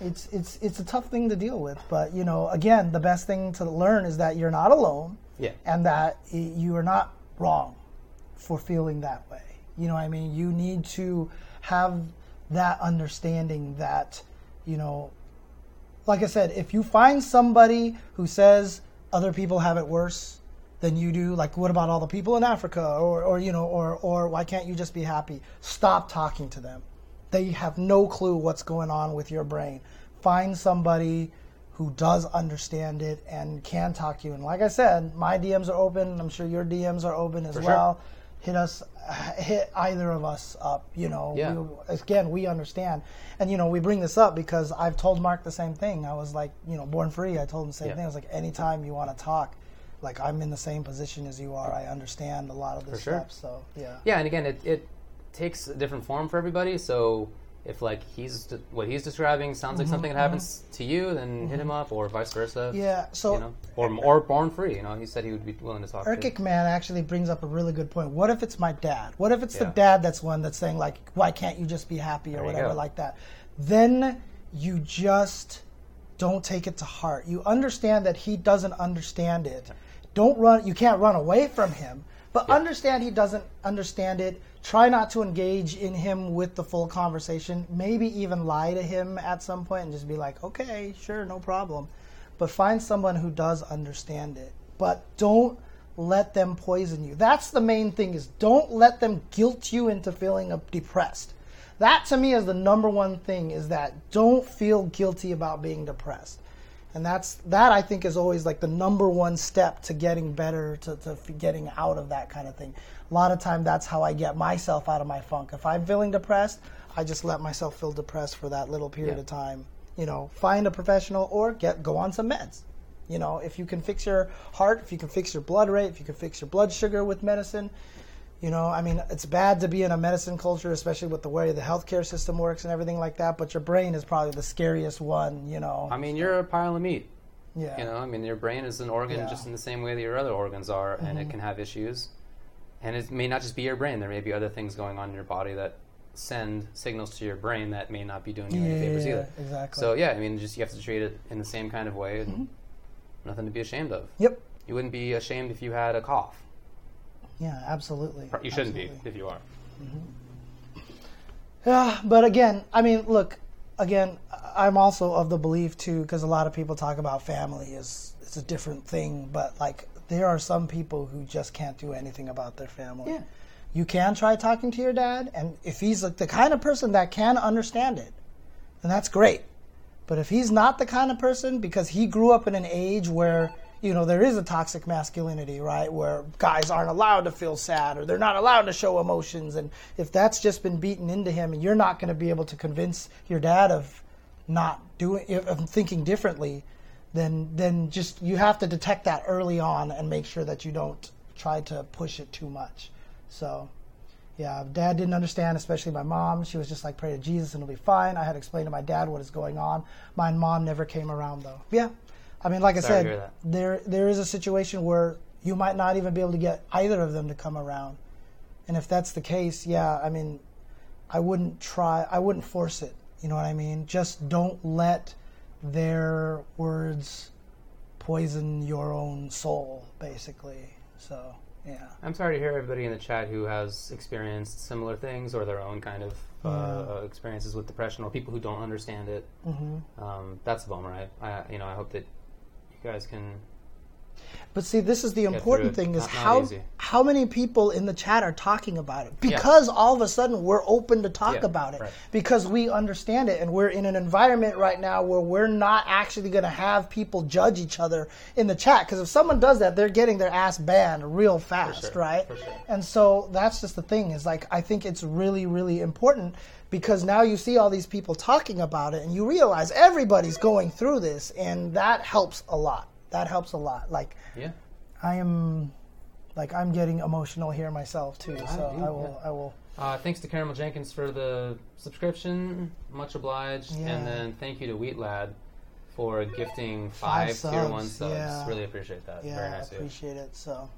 Speaker 2: It's it's it's a tough thing to deal with, but you know, again, the best thing to learn is that you're not alone
Speaker 1: Yeah.
Speaker 2: and that you are not wrong for feeling that way. You know what I mean? You need to have that understanding that, you know, like I said, if you find somebody who says other people have it worse than you do, like what about all the people in Africa or, or you know, or or why can't you just be happy? Stop talking to them. They have no clue what's going on with your brain. Find somebody who does understand it and can talk to you. And like I said, my DMs are open. I'm sure your DMs are open as
Speaker 1: sure.
Speaker 2: well. Hit us, hit either of us up. You know,
Speaker 1: Yeah.
Speaker 2: we, again, we understand. And, you know, we bring this up because I've told Mark the same thing. I was like, you know, born free, I told him the same
Speaker 1: Yeah.
Speaker 2: thing. I was like, anytime you want to talk, like, I'm in the same position as you are. I understand a lot of the
Speaker 1: For sure.
Speaker 2: steps. So, yeah.
Speaker 1: Yeah, and again, it, it takes a different form for everybody. So if like he's what he's describing sounds like something that happens to you, then hit him up, or vice versa.
Speaker 2: Mm-hmm. Yeah, so-
Speaker 1: you know, or or born free. You know, he said he would be willing to talk. to
Speaker 2: Erkic man actually brings up a really good point. What if it's my dad? What if it's the dad that's one that's saying like, "Why can't you just be happy?" or
Speaker 1: There
Speaker 2: whatever
Speaker 1: go.
Speaker 2: like that? Then you just don't take it to heart. You understand that he doesn't understand it. Don't run. You can't run away from him, but
Speaker 1: Yeah.
Speaker 2: understand he doesn't understand it. Try not to engage in him with the full conversation. Maybe even lie to him at some point and just be like, "Okay, sure, no problem." But find someone who does understand it. But don't let them poison you. That's the main thing is don't let them guilt you into feeling depressed. That to me is the number one thing is that don't feel guilty about being depressed. And that's that I think is always like the number one step to getting better to, to getting out of that kind of thing. A lot of time that's how I get myself out of my funk. If I'm feeling depressed, I just let myself feel depressed for that little period
Speaker 1: Yeah.
Speaker 2: of time. You know, find a professional or get go on some meds. You know, if you can fix your heart, if you can fix your blood rate, if you can fix your blood sugar with medicine, you know, I mean, it's bad to be in a medicine culture, especially with the way the healthcare system works and everything like that. But your brain is probably the scariest one. You know,
Speaker 1: I mean, you're a pile of meat.
Speaker 2: yeah,
Speaker 1: You know, I mean, your brain is an organ
Speaker 2: Yeah. Mm-hmm.
Speaker 1: just in the same way that your other organs are, and it can have issues. And it may not just be your brain. There may be other things going on in your body that send signals to your brain that may not be doing you any favors
Speaker 2: Yeah,
Speaker 1: either.
Speaker 2: exactly.
Speaker 1: So yeah, I mean, just you have to treat it in the same kind of way, and
Speaker 2: Mm-hmm.
Speaker 1: nothing to be ashamed of.
Speaker 2: Yep.
Speaker 1: You wouldn't be ashamed if you had a cough.
Speaker 2: Yeah, absolutely.
Speaker 1: You shouldn't
Speaker 2: Absolutely.
Speaker 1: be if you are. Mm-hmm.
Speaker 2: Yeah, but again, I mean, look, again, I'm also of the belief too, because a lot of people talk about family is it's a different thing, but like there are some people who just can't do anything about their family.
Speaker 1: Yeah.
Speaker 2: You can try talking to your dad, and if he's like the kind of person that can understand it, then that's great. But if he's not the kind of person, because he grew up in an age where you know there is a toxic masculinity, right, where guys aren't allowed to feel sad or they're not allowed to show emotions, and if that's just been beaten into him, and you're not going to be able to convince your dad of not doing of thinking differently, then then just you have to detect that early on and make sure that you don't try to push it too much. So yeah, dad didn't understand, especially my mom. She was just like, pray to Jesus and it'll be fine. I had to explain to my dad what is going on. My mom never came around though. Yeah. I mean, like I
Speaker 1: Sorry to
Speaker 2: said, there there is a situation where you might not even be able to get either of them to come around. And if that's the case, yeah, I mean, I wouldn't try, I wouldn't force it. You know what I mean? Just don't let their words poison your own soul, basically. So, yeah.
Speaker 1: I'm sorry to hear everybody in the chat who has experienced similar things or their own kind of uh, uh, experiences with depression, or people who don't understand it. Mm-hmm. Um, that's a bummer. I, I, you know, I hope that guys can.
Speaker 2: But see, this is the important thing: is
Speaker 1: Not- not
Speaker 2: how
Speaker 1: easy.
Speaker 2: how many people in the chat are talking about it because all of a sudden we're open to talk
Speaker 1: Yeah,
Speaker 2: about it
Speaker 1: right.
Speaker 2: because we understand it, and we're in an environment right now where we're not actually going to have people judge each other in the chat. Because if someone does that, they're getting their ass banned real fast,
Speaker 1: sure,
Speaker 2: right?
Speaker 1: sure.
Speaker 2: And so that's just the thing is like I think it's really really important because now you see all these people talking about it and you realize everybody's going through this and that helps a lot. That helps a lot. Like
Speaker 1: Yeah.
Speaker 2: I am like I'm getting emotional here myself too. So
Speaker 1: do,
Speaker 2: I will I will
Speaker 1: Uh, thanks to Caramel Jenkins for the subscription. Much obliged.
Speaker 2: Yeah.
Speaker 1: And then thank you to Wheat Lad for gifting
Speaker 2: Five
Speaker 1: five, tier one subs.
Speaker 2: yeah.
Speaker 1: Really appreciate that.
Speaker 2: yeah,
Speaker 1: Very
Speaker 2: I
Speaker 1: nice you.
Speaker 2: appreciate it. So,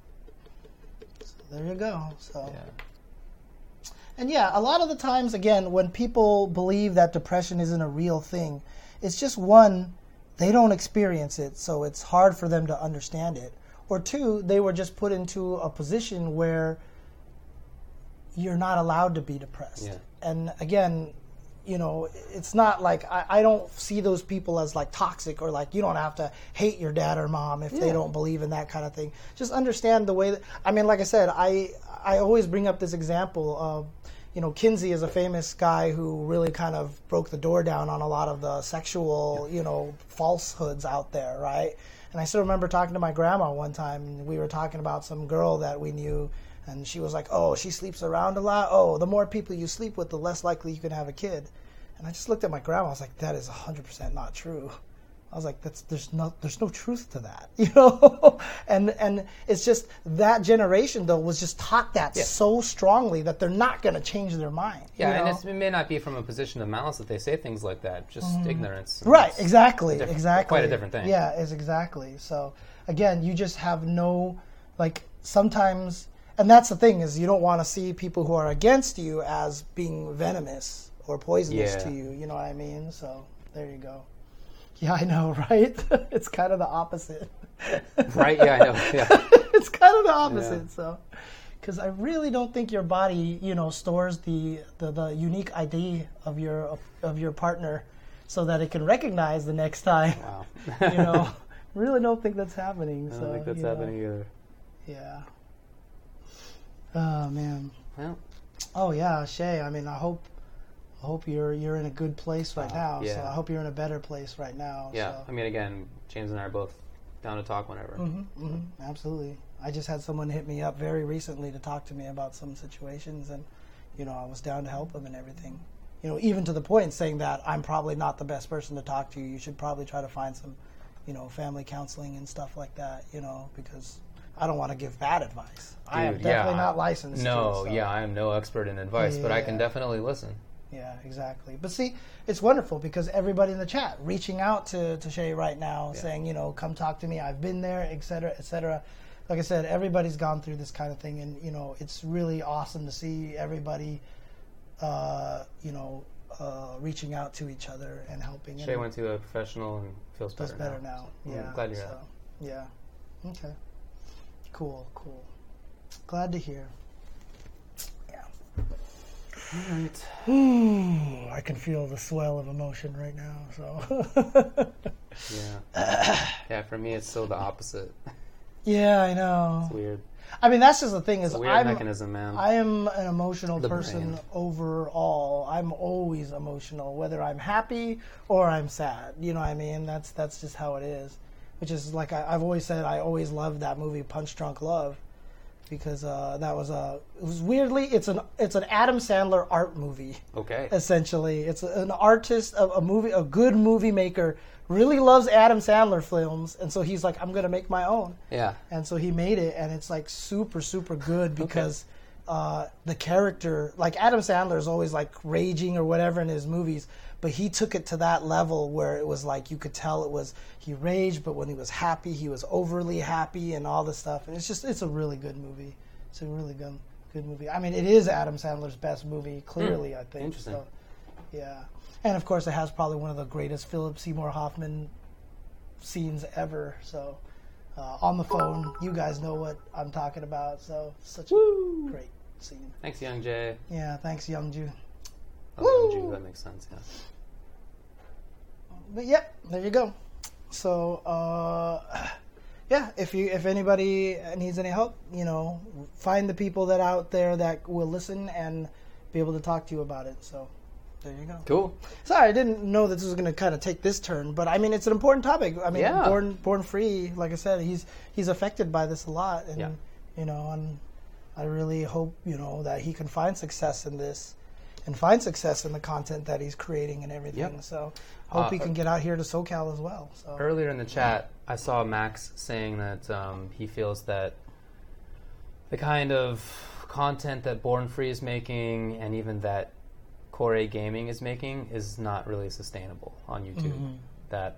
Speaker 2: so there you go. So
Speaker 1: Yeah.
Speaker 2: and yeah, a lot of the times again when people believe that depression isn't a real thing, it's just one they don't experience it, so it's hard for them to understand it. Or two, they were just put into a position where you're not allowed to be depressed.
Speaker 1: Yeah.
Speaker 2: And again, you know, it's not like I, I don't see those people as like toxic or like you don't have to hate your dad or mom if they don't believe in that kind of thing. Just understand the way that I mean, like I said, I I always bring up this example of you know, Kinsey is a famous guy who really kind of broke the door down on a lot of the sexual, you know, falsehoods out there, right? And I still remember talking to my grandma one time, and we were talking about some girl that we knew, and she was like, "Oh, she sleeps around a lot. Oh, the more people you sleep with, the less likely you can have a kid." And I just looked at my grandma. I was like, "That is 100% not true." I was like, "That's there's no there's no truth to that," you know. and and it's just that generation though was just taught that
Speaker 1: Yeah.
Speaker 2: so strongly that they're not going to change their mind. you
Speaker 1: Yeah, and
Speaker 2: know?
Speaker 1: it's, it may not be from a position of malice that they say things like that, just ignorance.
Speaker 2: Mm-hmm. Right, exactly, exactly.
Speaker 1: quite a different thing.
Speaker 2: Yeah, is exactly. So again, you just have no like sometimes, and that's the thing is you don't want to see people who are against you as being venomous or poisonous
Speaker 1: Yeah.
Speaker 2: to you. You know what I mean? So there you go. Yeah, I know, right? it's kind of the opposite.
Speaker 1: Right? Yeah, I know. Yeah.
Speaker 2: it's kind of the opposite.
Speaker 1: Yeah.
Speaker 2: So, because I really don't think your body, you know, stores the, the the unique ID of your of your partner, so that it can recognize the next time.
Speaker 1: Wow.
Speaker 2: You know, really don't think that's happening.
Speaker 1: I
Speaker 2: so,
Speaker 1: don't think that's
Speaker 2: you know,
Speaker 1: happening either.
Speaker 2: Yeah. Oh man.
Speaker 1: Well,
Speaker 2: Oh yeah, Shay. I mean, I hope. I hope you're you're in a good place right now. So. I hope you're in a better place right now.
Speaker 1: yeah.
Speaker 2: So.
Speaker 1: I mean, again, James and I are both down to talk whenever.
Speaker 2: hmm hmm absolutely. I just had someone hit me up very recently to talk to me about some situations, and you know, I was down to help them and everything. You know, even to the point saying that I'm probably not the best person to talk to. You You should probably try to find some, you know, family counseling and stuff like that. You know, because I don't want to give bad advice. I am definitely
Speaker 1: yeah,
Speaker 2: not licensed.
Speaker 1: No,
Speaker 2: to, so.
Speaker 1: yeah, I am no expert in advice, but I can
Speaker 2: Yeah.
Speaker 1: definitely listen.
Speaker 2: Yeah, exactly. But see, it's wonderful because everybody in the chat reaching out to, to Shay right now,
Speaker 1: Yeah.
Speaker 2: saying, you know, come talk to me. I've been there, et cetera, et cetera. Like I said, everybody's gone through this kind of thing, and you know, it's really awesome to see everybody, uh, you know, uh, reaching out to each other and helping.
Speaker 1: Shay
Speaker 2: and
Speaker 1: went to a professional and feels better,
Speaker 2: better now.
Speaker 1: I'm
Speaker 2: Yeah,
Speaker 1: glad you're
Speaker 2: so,
Speaker 1: out.
Speaker 2: Yeah. Okay. Cool. Cool. Glad to hear. Yeah.
Speaker 1: Alright.
Speaker 2: Ooh, I can feel the swell of emotion right now. So.
Speaker 1: Yeah. yeah, for me, it's still the opposite.
Speaker 2: yeah, I know.
Speaker 1: It's weird.
Speaker 2: I mean, that's just the thing is,
Speaker 1: It's a weird
Speaker 2: I'm
Speaker 1: mechanism, man.
Speaker 2: I am an emotional
Speaker 1: The
Speaker 2: person
Speaker 1: brain.
Speaker 2: overall. I'm always emotional, whether I'm happy or I'm sad. You know what I mean? That's that's just how it is. Which is like I, I've always said. I always loved that movie, Punch Drunk Love, because uh, that was a. It was weirdly, it's an it's an Adam Sandler art movie
Speaker 1: okay.
Speaker 2: essentially. It's an artist, a, a movie, a good movie maker, really loves Adam Sandler films, and so he's like, I'm gonna make my own,
Speaker 1: Yeah.
Speaker 2: and so he made it, and it's like super, super good because uh, the character, like Adam Sandler, is always like raging or whatever in his movies, but he took it to that level where it was like you could tell it was he raged, but when he was happy, he was overly happy and all this stuff, and it's just it's a really good movie. It's a really good good movie. I mean, it is Adam Sandler's best movie, clearly. I think.
Speaker 1: Interesting.
Speaker 2: So, yeah, and of course, it has probably one of the greatest Philip Seymour Hoffman scenes ever. So, uh, on the phone, you guys know what I'm talking about. So, such a great scene.
Speaker 1: Thanks, Young Jay.
Speaker 2: Yeah, thanks, Young Ju. Woo!
Speaker 1: That makes sense. Yeah.
Speaker 2: But yep, there you go. So, uh, yeah, if you if anybody needs any help, you know, find the people that out there that will listen and be able to talk to you about it. So, there you go.
Speaker 1: Cool.
Speaker 2: Sorry, I didn't know that this was going to kind of take this turn, but I mean, it's an important topic. I mean,
Speaker 1: Yeah.
Speaker 2: born born free, like I said, he's he's affected by this a lot, and
Speaker 1: Yeah.
Speaker 2: you know, and I really hope you know that he can find success in this, and find success in the content that he's creating and everything.
Speaker 1: Yep.
Speaker 2: So, hope
Speaker 1: Uh,
Speaker 2: he can get out here to SoCal as well. So,
Speaker 1: Earlier in the chat, I saw Max saying that um, he feels that the kind of content that Born Free is making, and even that Core Gaming is making, is not really sustainable on YouTube.
Speaker 2: Mm-hmm.
Speaker 1: That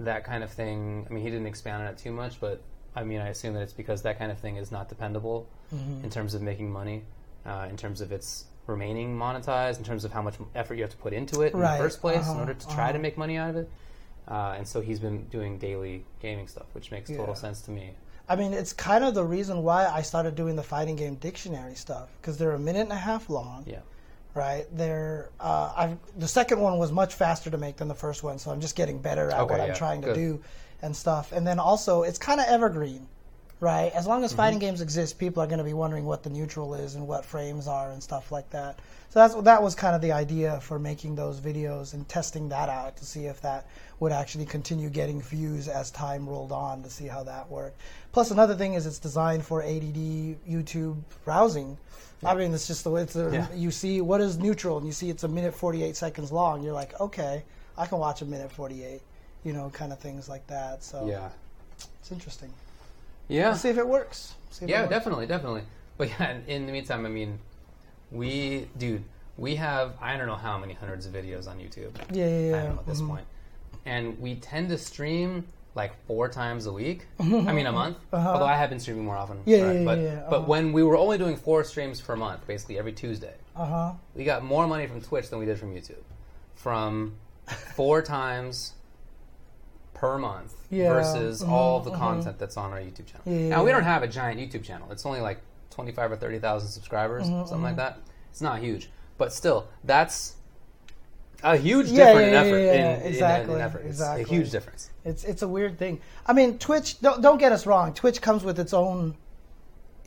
Speaker 1: that kind of thing. I mean, he didn't expand on it too much, but I mean, I assume that it's because that kind of thing is not dependable
Speaker 2: Mm-hmm.
Speaker 1: in terms of making money, uh, in terms of its remaining monetized, in terms of how much effort you have to put into it in
Speaker 2: Right.
Speaker 1: the first place in
Speaker 2: Uh-huh.
Speaker 1: order to try to
Speaker 2: Uh-huh.
Speaker 1: make money out of it. Uh, and so he's been doing daily gaming stuff, which makes total sense to me.
Speaker 2: I mean, it's kind of the reason why I started doing the fighting game dictionary stuff because they're a minute and a half long.
Speaker 1: Yeah.
Speaker 2: right? They're uh, I've, the second one was much faster to make than the first one, so I'm just getting better at
Speaker 1: Okay,
Speaker 2: what I'm
Speaker 1: yeah,
Speaker 2: trying to
Speaker 1: good.
Speaker 2: do and stuff. And then also, it's kind of evergreen, right? As long as fighting
Speaker 1: Mm-hmm.
Speaker 2: games exist, people are going to be wondering what the neutral is and what frames are and stuff like that. So that's that was kind of the idea for making those videos and testing that out to see if that would actually continue getting views as time rolled on to see how that worked. Plus, another thing is it's designed for ADD YouTube browsing. I mean, it's just the way it's. A,
Speaker 1: Yeah.
Speaker 2: You see what is neutral, and you see it's a minute forty-eight seconds long. You're like, okay, I can watch a minute forty-eight. you know, kind of things like that. So
Speaker 1: Yeah.
Speaker 2: it's interesting.
Speaker 1: Yeah.
Speaker 2: Let's see if it works. See if it
Speaker 1: Yeah,
Speaker 2: works.
Speaker 1: definitely, definitely. But yeah, in- in the meantime, I mean, we, dude, we have I don't know how many hundreds of videos on YouTube.
Speaker 2: Yeah, yeah, yeah.
Speaker 1: I don't know at this
Speaker 2: Mhm.
Speaker 1: point, and we tend to stream like four times a week. I mean, a month.
Speaker 2: Uh-huh.
Speaker 1: Although I have been streaming more often.
Speaker 2: Yeah,
Speaker 1: right?
Speaker 2: yeah,
Speaker 1: but,
Speaker 2: yeah, yeah,
Speaker 1: But
Speaker 2: uh-huh.
Speaker 1: when we were only doing four streams per month, basically every Tuesday,
Speaker 2: Uh huh.
Speaker 1: we got more money from Twitch than we did from YouTube. From four times per month
Speaker 2: Yeah,
Speaker 1: versus
Speaker 2: mhm,
Speaker 1: all the
Speaker 2: mhm.
Speaker 1: content that's on our YouTube channel.
Speaker 2: Yeah,
Speaker 1: now we don't have a giant YouTube channel. It's only like twenty five or thirty thousand subscribers,
Speaker 2: Mm-hmm,
Speaker 1: something like that. It's not huge, but still, that's a huge
Speaker 2: Yeah,
Speaker 1: difference in
Speaker 2: yeah,
Speaker 1: effort.
Speaker 2: yeah, yeah,
Speaker 1: in, in-
Speaker 2: exactly,
Speaker 1: in effort. It's
Speaker 2: exactly.
Speaker 1: a huge difference.
Speaker 2: It's it's a weird thing. I mean, Twitch. Don't, don't get us wrong. Twitch comes with its own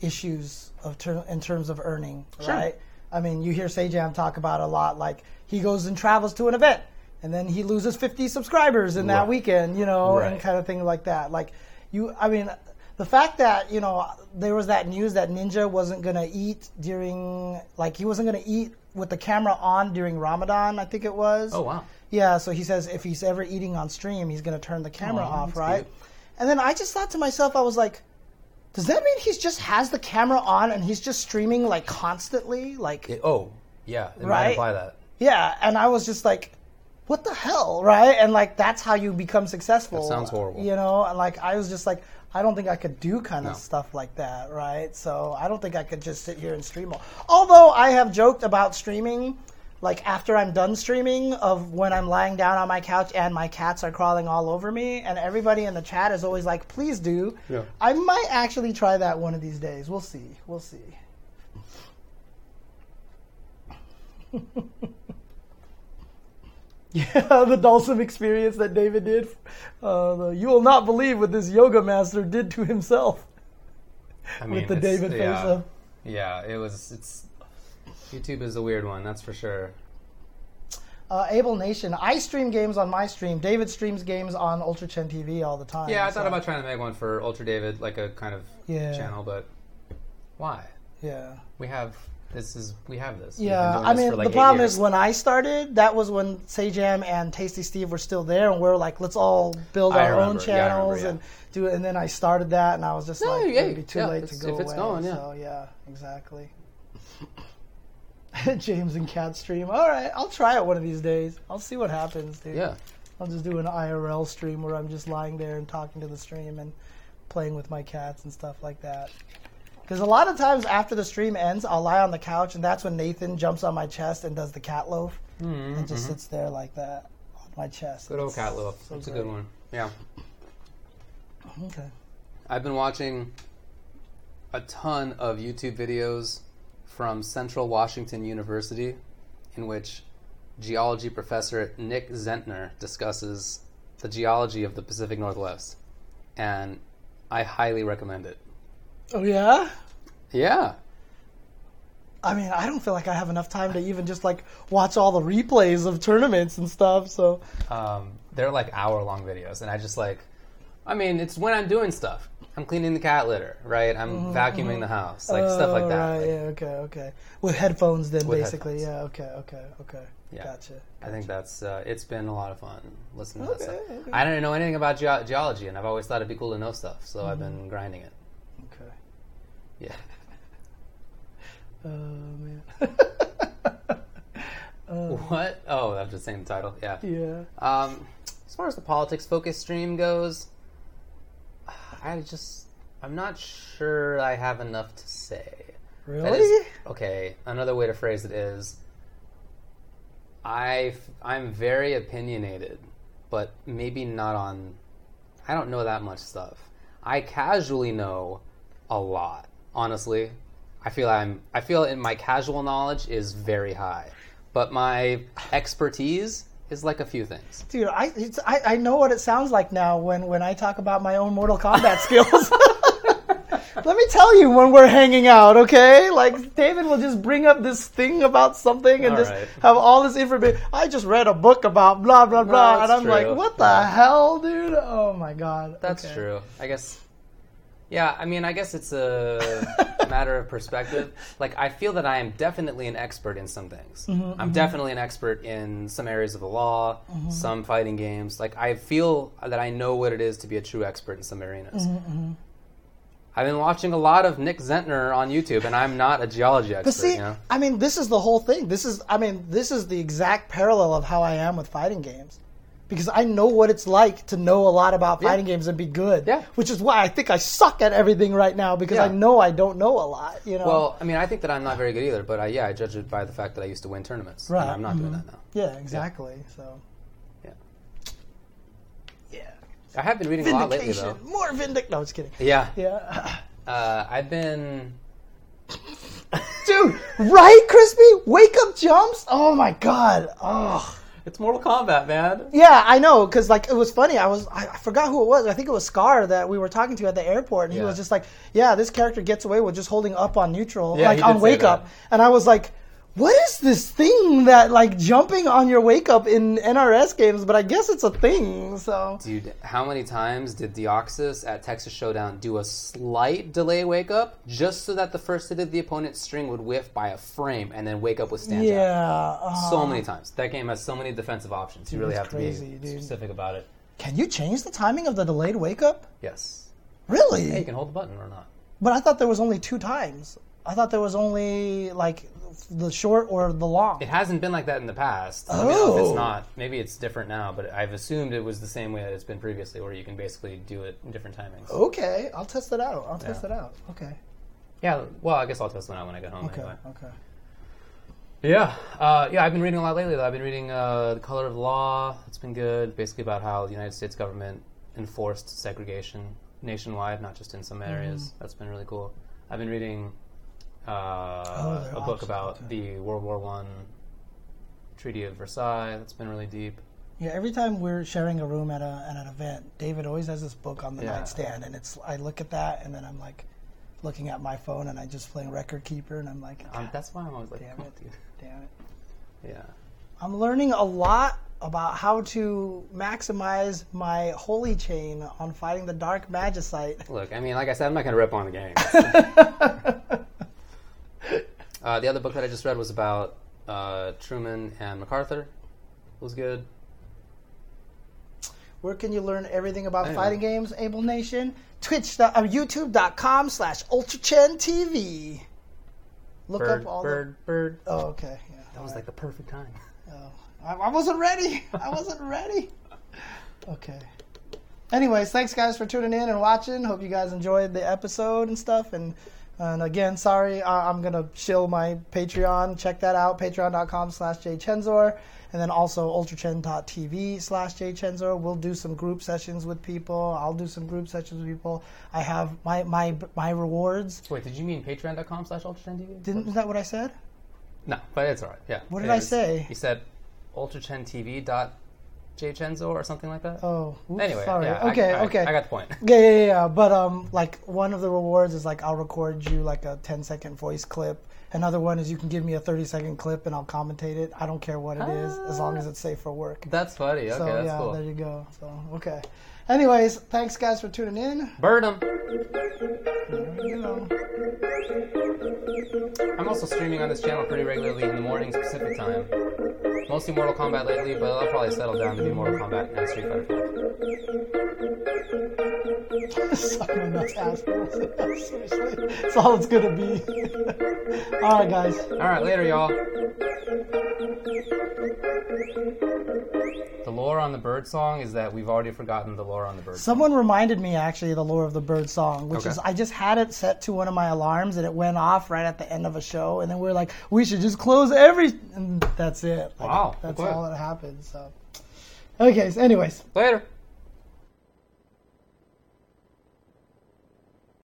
Speaker 2: issues of ter- in terms of earning,
Speaker 1: Sure.
Speaker 2: right? I mean, you hear Sajam talk about a lot. Like he goes and travels to an event, and then he loses 50 subscribers in that
Speaker 1: Right.
Speaker 2: weekend, you know, and kind of thing like that. Like you, I mean. The fact that you know there was that news that Ninja wasn't gonna eat during, like he wasn't gonna eat with the camera on during Ramadan, I think it was.
Speaker 1: Oh wow.
Speaker 2: Yeah, so he says if he's ever eating on stream, he's going to turn the camera
Speaker 1: Aw,
Speaker 2: off, right? And then I just thought to myself, I was like, does that mean he just has the camera on and he's just streaming like constantly? Like,
Speaker 1: It- oh yeah, it might
Speaker 2: Right?
Speaker 1: imply that.
Speaker 2: yeah. And I was just like, what the hell, right? And like, that's how you become successful.
Speaker 1: That sounds horrible.
Speaker 2: You know, and like, I was just like, I don't think I could do kind of
Speaker 1: No.
Speaker 2: stuff like that, right? So I don't think I could just sit here and stream. all- Although I have joked about streaming, like after I'm done streaming, of when I'm lying down on my couch and my cats are crawling all over me, and everybody in the chat is always like, "Please do."
Speaker 1: Yeah.
Speaker 2: I might actually try that one of these days. We'll see. We'll see. Yeah, the Dhalsim experience that David did. Uh, you will not believe what this yoga master did to himself
Speaker 1: I mean,
Speaker 2: with the David face
Speaker 1: yeah.
Speaker 2: up.
Speaker 1: Yeah, it was. It's YouTube is a weird one, that's for sure.
Speaker 2: Uh, Able Nation. I stream games on my stream. David streams games on Ultra Chen TV all the time.
Speaker 1: Yeah, I thought about trying to make one for Ultra David, like a kind of
Speaker 2: Yeah.
Speaker 1: channel, but why?
Speaker 2: Yeah.
Speaker 1: We have this is we have this.
Speaker 2: Yeah, I mean,
Speaker 1: like
Speaker 2: the problem
Speaker 1: years.
Speaker 2: is when I started, that was when Sajam and Tasty Steve were still there, and we are like, let's all build
Speaker 1: I
Speaker 2: our own
Speaker 1: remember, yeah, remember,
Speaker 2: channels
Speaker 1: yeah.
Speaker 2: and do it. And then I started that, and I was just
Speaker 1: No,
Speaker 2: like,
Speaker 1: yeah,
Speaker 2: it'd be too
Speaker 1: yeah,
Speaker 2: late to go
Speaker 1: if it's
Speaker 2: away.
Speaker 1: going, yeah.
Speaker 2: So yeah, exactly. James and Cat stream. All right, I'll try it one of these days. I'll see what happens, dude.
Speaker 1: yeah,
Speaker 2: I'll just do an IRL stream where I'm just lying there and talking to the stream and playing with my cats and stuff like that. Because a lot of times after the stream ends, I'll lie on the couch and that's when Nathan jumps on my chest and does the cat loaf and just sits there like that on my chest.
Speaker 1: Mm-hmm, good old
Speaker 2: It's
Speaker 1: cat loaf.
Speaker 2: so
Speaker 1: That's a good one. Yeah,
Speaker 2: Okay.
Speaker 1: I've been watching a ton of YouTube videos from Central Washington University, in which geology professor Nick Zentner discusses the geology of the Pacific Northwest, and I highly recommend it.
Speaker 2: Oh yeah.
Speaker 1: Yeah,
Speaker 2: I mean, I don't feel like I have enough time to even just like watch all the replays of tournaments and stuff. So
Speaker 1: um, they're like hour long videos, and I just like, I mean, it's when I'm doing stuff. I'm cleaning the cat litter, right? I'm vacuuming the house, like stuff like
Speaker 2: Oh,
Speaker 1: that.
Speaker 2: Right,
Speaker 1: Like,
Speaker 2: yeah. Okay. Okay. With headphones, then
Speaker 1: With
Speaker 2: basically.
Speaker 1: headphones.
Speaker 2: Yeah. Okay. Okay. Okay.
Speaker 1: Yeah.
Speaker 2: Gotcha.
Speaker 1: I think that's uh, it's been a lot of fun listening to that stuff.
Speaker 2: okay.
Speaker 1: I don't know anything about ge- geology, and I've always thought it'd be cool to know stuff, so I've
Speaker 2: Mm-hmm.
Speaker 1: been grinding it. Yeah.
Speaker 2: Oh man.
Speaker 1: what? Oh, that's the same title. Yeah.
Speaker 2: yeah.
Speaker 1: Um, as far as the politics focus stream goes, I just I'm not sure I have enough to say.
Speaker 2: Really?
Speaker 1: is- okay, another way to phrase it is I I'm very opinionated, but maybe not on I don't know that much stuff. I casually know a lot, honestly. I feel I'm I feel in my casual knowledge is very high, but my expertise is like a few things.
Speaker 2: Dude, I, it's, I I know what it sounds like now when when I talk about my own Mortal Kombat skills. Let me tell you when we're hanging out, okay? Like David will just bring up this thing about something and
Speaker 1: All
Speaker 2: just
Speaker 1: right.
Speaker 2: have all this information. I just read a book about blah blah blah, and I'm like, what the
Speaker 1: Yeah.
Speaker 2: hell, dude? Oh my god.
Speaker 1: That's
Speaker 2: Okay.
Speaker 1: true. I guess Yeah, I mean, I guess it's a matter of perspective. Like, I feel that I am definitely an expert in some things.
Speaker 2: Mm-hmm,
Speaker 1: I'm definitely an expert in some areas of the law, some fighting games. Like, I feel that I know what it is to be a true expert in some arenas.
Speaker 2: Mm-hmm,
Speaker 1: I've been watching a lot of Nick Zentner on YouTube, and I'm not a geology expert.
Speaker 2: But see,
Speaker 1: you know?
Speaker 2: I mean, this is the whole thing. This is, I mean, this is the exact parallel of how I am with fighting games. Because I know what it's like to know a lot about
Speaker 1: Yeah.
Speaker 2: fighting games and be good.
Speaker 1: Yeah.
Speaker 2: Which is why I think I suck at everything right now because I know I don't know a lot. You know.
Speaker 1: Well, I mean, I think that I'm not very good either, but I, yeah, I judge it by the fact that I used to win tournaments.
Speaker 2: Right,
Speaker 1: And I'm not doing
Speaker 2: mhm.
Speaker 1: that now.
Speaker 2: yeah, exactly. So.
Speaker 1: Yeah.
Speaker 2: Yeah.
Speaker 1: I have been reading a lot lately, though.
Speaker 2: More vindic. No, just kidding.
Speaker 1: Yeah.
Speaker 2: Yeah.
Speaker 1: Uh, I've been.
Speaker 2: Dude, right, Crispy? Wake up jumps? Oh my god. Oh.
Speaker 1: It's Mortal Kombat, man.
Speaker 2: Yeah, I know, because like it was funny. I was I, I forgot who it was. I think it was Scar that we were talking to at the airport, and he was just like, "Yeah, this character gets away with just holding up on neutral,
Speaker 1: Yeah,
Speaker 2: like on wake up." And I was like, "What is this thing that like jumping on your wake up in NRS games?" But I guess it's a thing. So
Speaker 1: Dude, how many times did Deoxys at Texas Showdown do a slight delay wake up just so that the first hit of the opponent's string would whiff by a frame and then wake up with stand
Speaker 2: yeah, uh,
Speaker 1: So many times. That game has so many defensive options. You really have to be
Speaker 2: dude.
Speaker 1: specific about it.
Speaker 2: can you change the timing of the delayed wake up?
Speaker 1: Yes.
Speaker 2: Really?
Speaker 1: Hey, you can hold the button or not.
Speaker 2: But I thought there was only two times. I thought there was only like the short or the long.
Speaker 1: It hasn't been like that in the past. Know if
Speaker 2: Oh.
Speaker 1: it's not. Maybe it's different now, but I've assumed it was the same way that it's been previously, where you can basically do it in different timings.
Speaker 2: Okay, I'll test it out. I'll test
Speaker 1: Yeah.
Speaker 2: it out. Okay.
Speaker 1: Yeah, well, I guess I'll test it out when I get home
Speaker 2: Okay.
Speaker 1: anyway.
Speaker 2: Okay.
Speaker 1: Yeah, uh, yeah. I've been reading a lot lately. Though. I've been reading uh, "The Color of Law." It's been good. Basically about how the United States government enforced segregation nationwide, not just in some areas. That's been really cool. I've been reading uh,
Speaker 2: they're
Speaker 1: a book about the World War One Treaty of Versailles. That's been really deep.
Speaker 2: Yeah, every time we're sharing a room at, a, at an event, David always has this book on the
Speaker 1: Yeah.
Speaker 2: nightstand, and it's I look at that, and then I'm like looking at my phone, and I just playing Record Keeper, and I'm like,
Speaker 1: Um, that's why I'm always like,
Speaker 2: Damn it.
Speaker 1: dude."
Speaker 2: damn it.
Speaker 1: Yeah.
Speaker 2: I'm learning a lot about how to maximize my holy chain on fighting the dark magicite.
Speaker 1: Look, I mean, like I said, I'm not going to rip on the game. uh, the other book that I just read was about uh, Truman and MacArthur. It was good.
Speaker 2: Where can you learn everything about fighting games, Able Nation? Twitch, uh, youtube.com slash ultrachen TV. Look
Speaker 1: Bird,
Speaker 2: up all
Speaker 1: bird, bird.
Speaker 2: the... Oh, okay. Yeah.
Speaker 1: That was like the perfect time.
Speaker 2: Oh, I, I wasn't ready. I wasn't ready. Okay. Anyways, thanks guys for tuning in and watching. Hope you guys enjoyed the episode and stuff. And and again, sorry, I, I'm gonna shill my Patreon. Check that out, patreon.com slash jchensor. And then also ultrachen.tv slash jchensor. We'll do some group sessions with people. I'll do some group sessions with people. I have my my my rewards.
Speaker 1: Wait, did you mean patreon.com slash ultrachen
Speaker 2: Didn't is that what I said?
Speaker 1: No, but it's all right. Yeah.
Speaker 2: What did
Speaker 1: It
Speaker 2: I
Speaker 1: is.
Speaker 2: say?
Speaker 1: You said ultrachentv.jchenzo or something like that?
Speaker 2: Oh, oops,
Speaker 1: anyway,
Speaker 2: sorry.
Speaker 1: yeah,
Speaker 2: okay,
Speaker 1: I,
Speaker 2: okay.
Speaker 1: I got the point.
Speaker 2: Yeah, yeah, yeah. But um, like one of the rewards is like I'll record you like a 10 second voice clip. Another one is you can give me a 30 second clip and I'll commentate it. I don't care what it is, as long as it's safe for work.
Speaker 1: That's funny. Okay,
Speaker 2: so
Speaker 1: that's
Speaker 2: yeah,
Speaker 1: cool.
Speaker 2: there you go. So okay. Anyways, thanks guys for tuning in.
Speaker 1: Bird 'em.
Speaker 2: You know,
Speaker 1: I'm also streaming on this channel pretty regularly in the morning Pacific time. Mostly Mortal Kombat lately, but I'll probably settle down to do Mortal Kombat and Street Fighter 5.
Speaker 2: suck my nuts, assholes. Seriously, it's all it's gonna be. all right, guys.
Speaker 1: All right, later, y'all. The lore on the bird song is that we've already forgotten the lore on the bird.
Speaker 2: Someone reminded me actually of the Lore of the Bird song, which
Speaker 1: Okay.
Speaker 2: is I just had it set to one of my alarms and it went off right at the end of a show, and then we are like, we should just close every, and that's it. Like,
Speaker 1: Wow,
Speaker 2: that's all that happened. So, okay. So anyways,
Speaker 1: Later.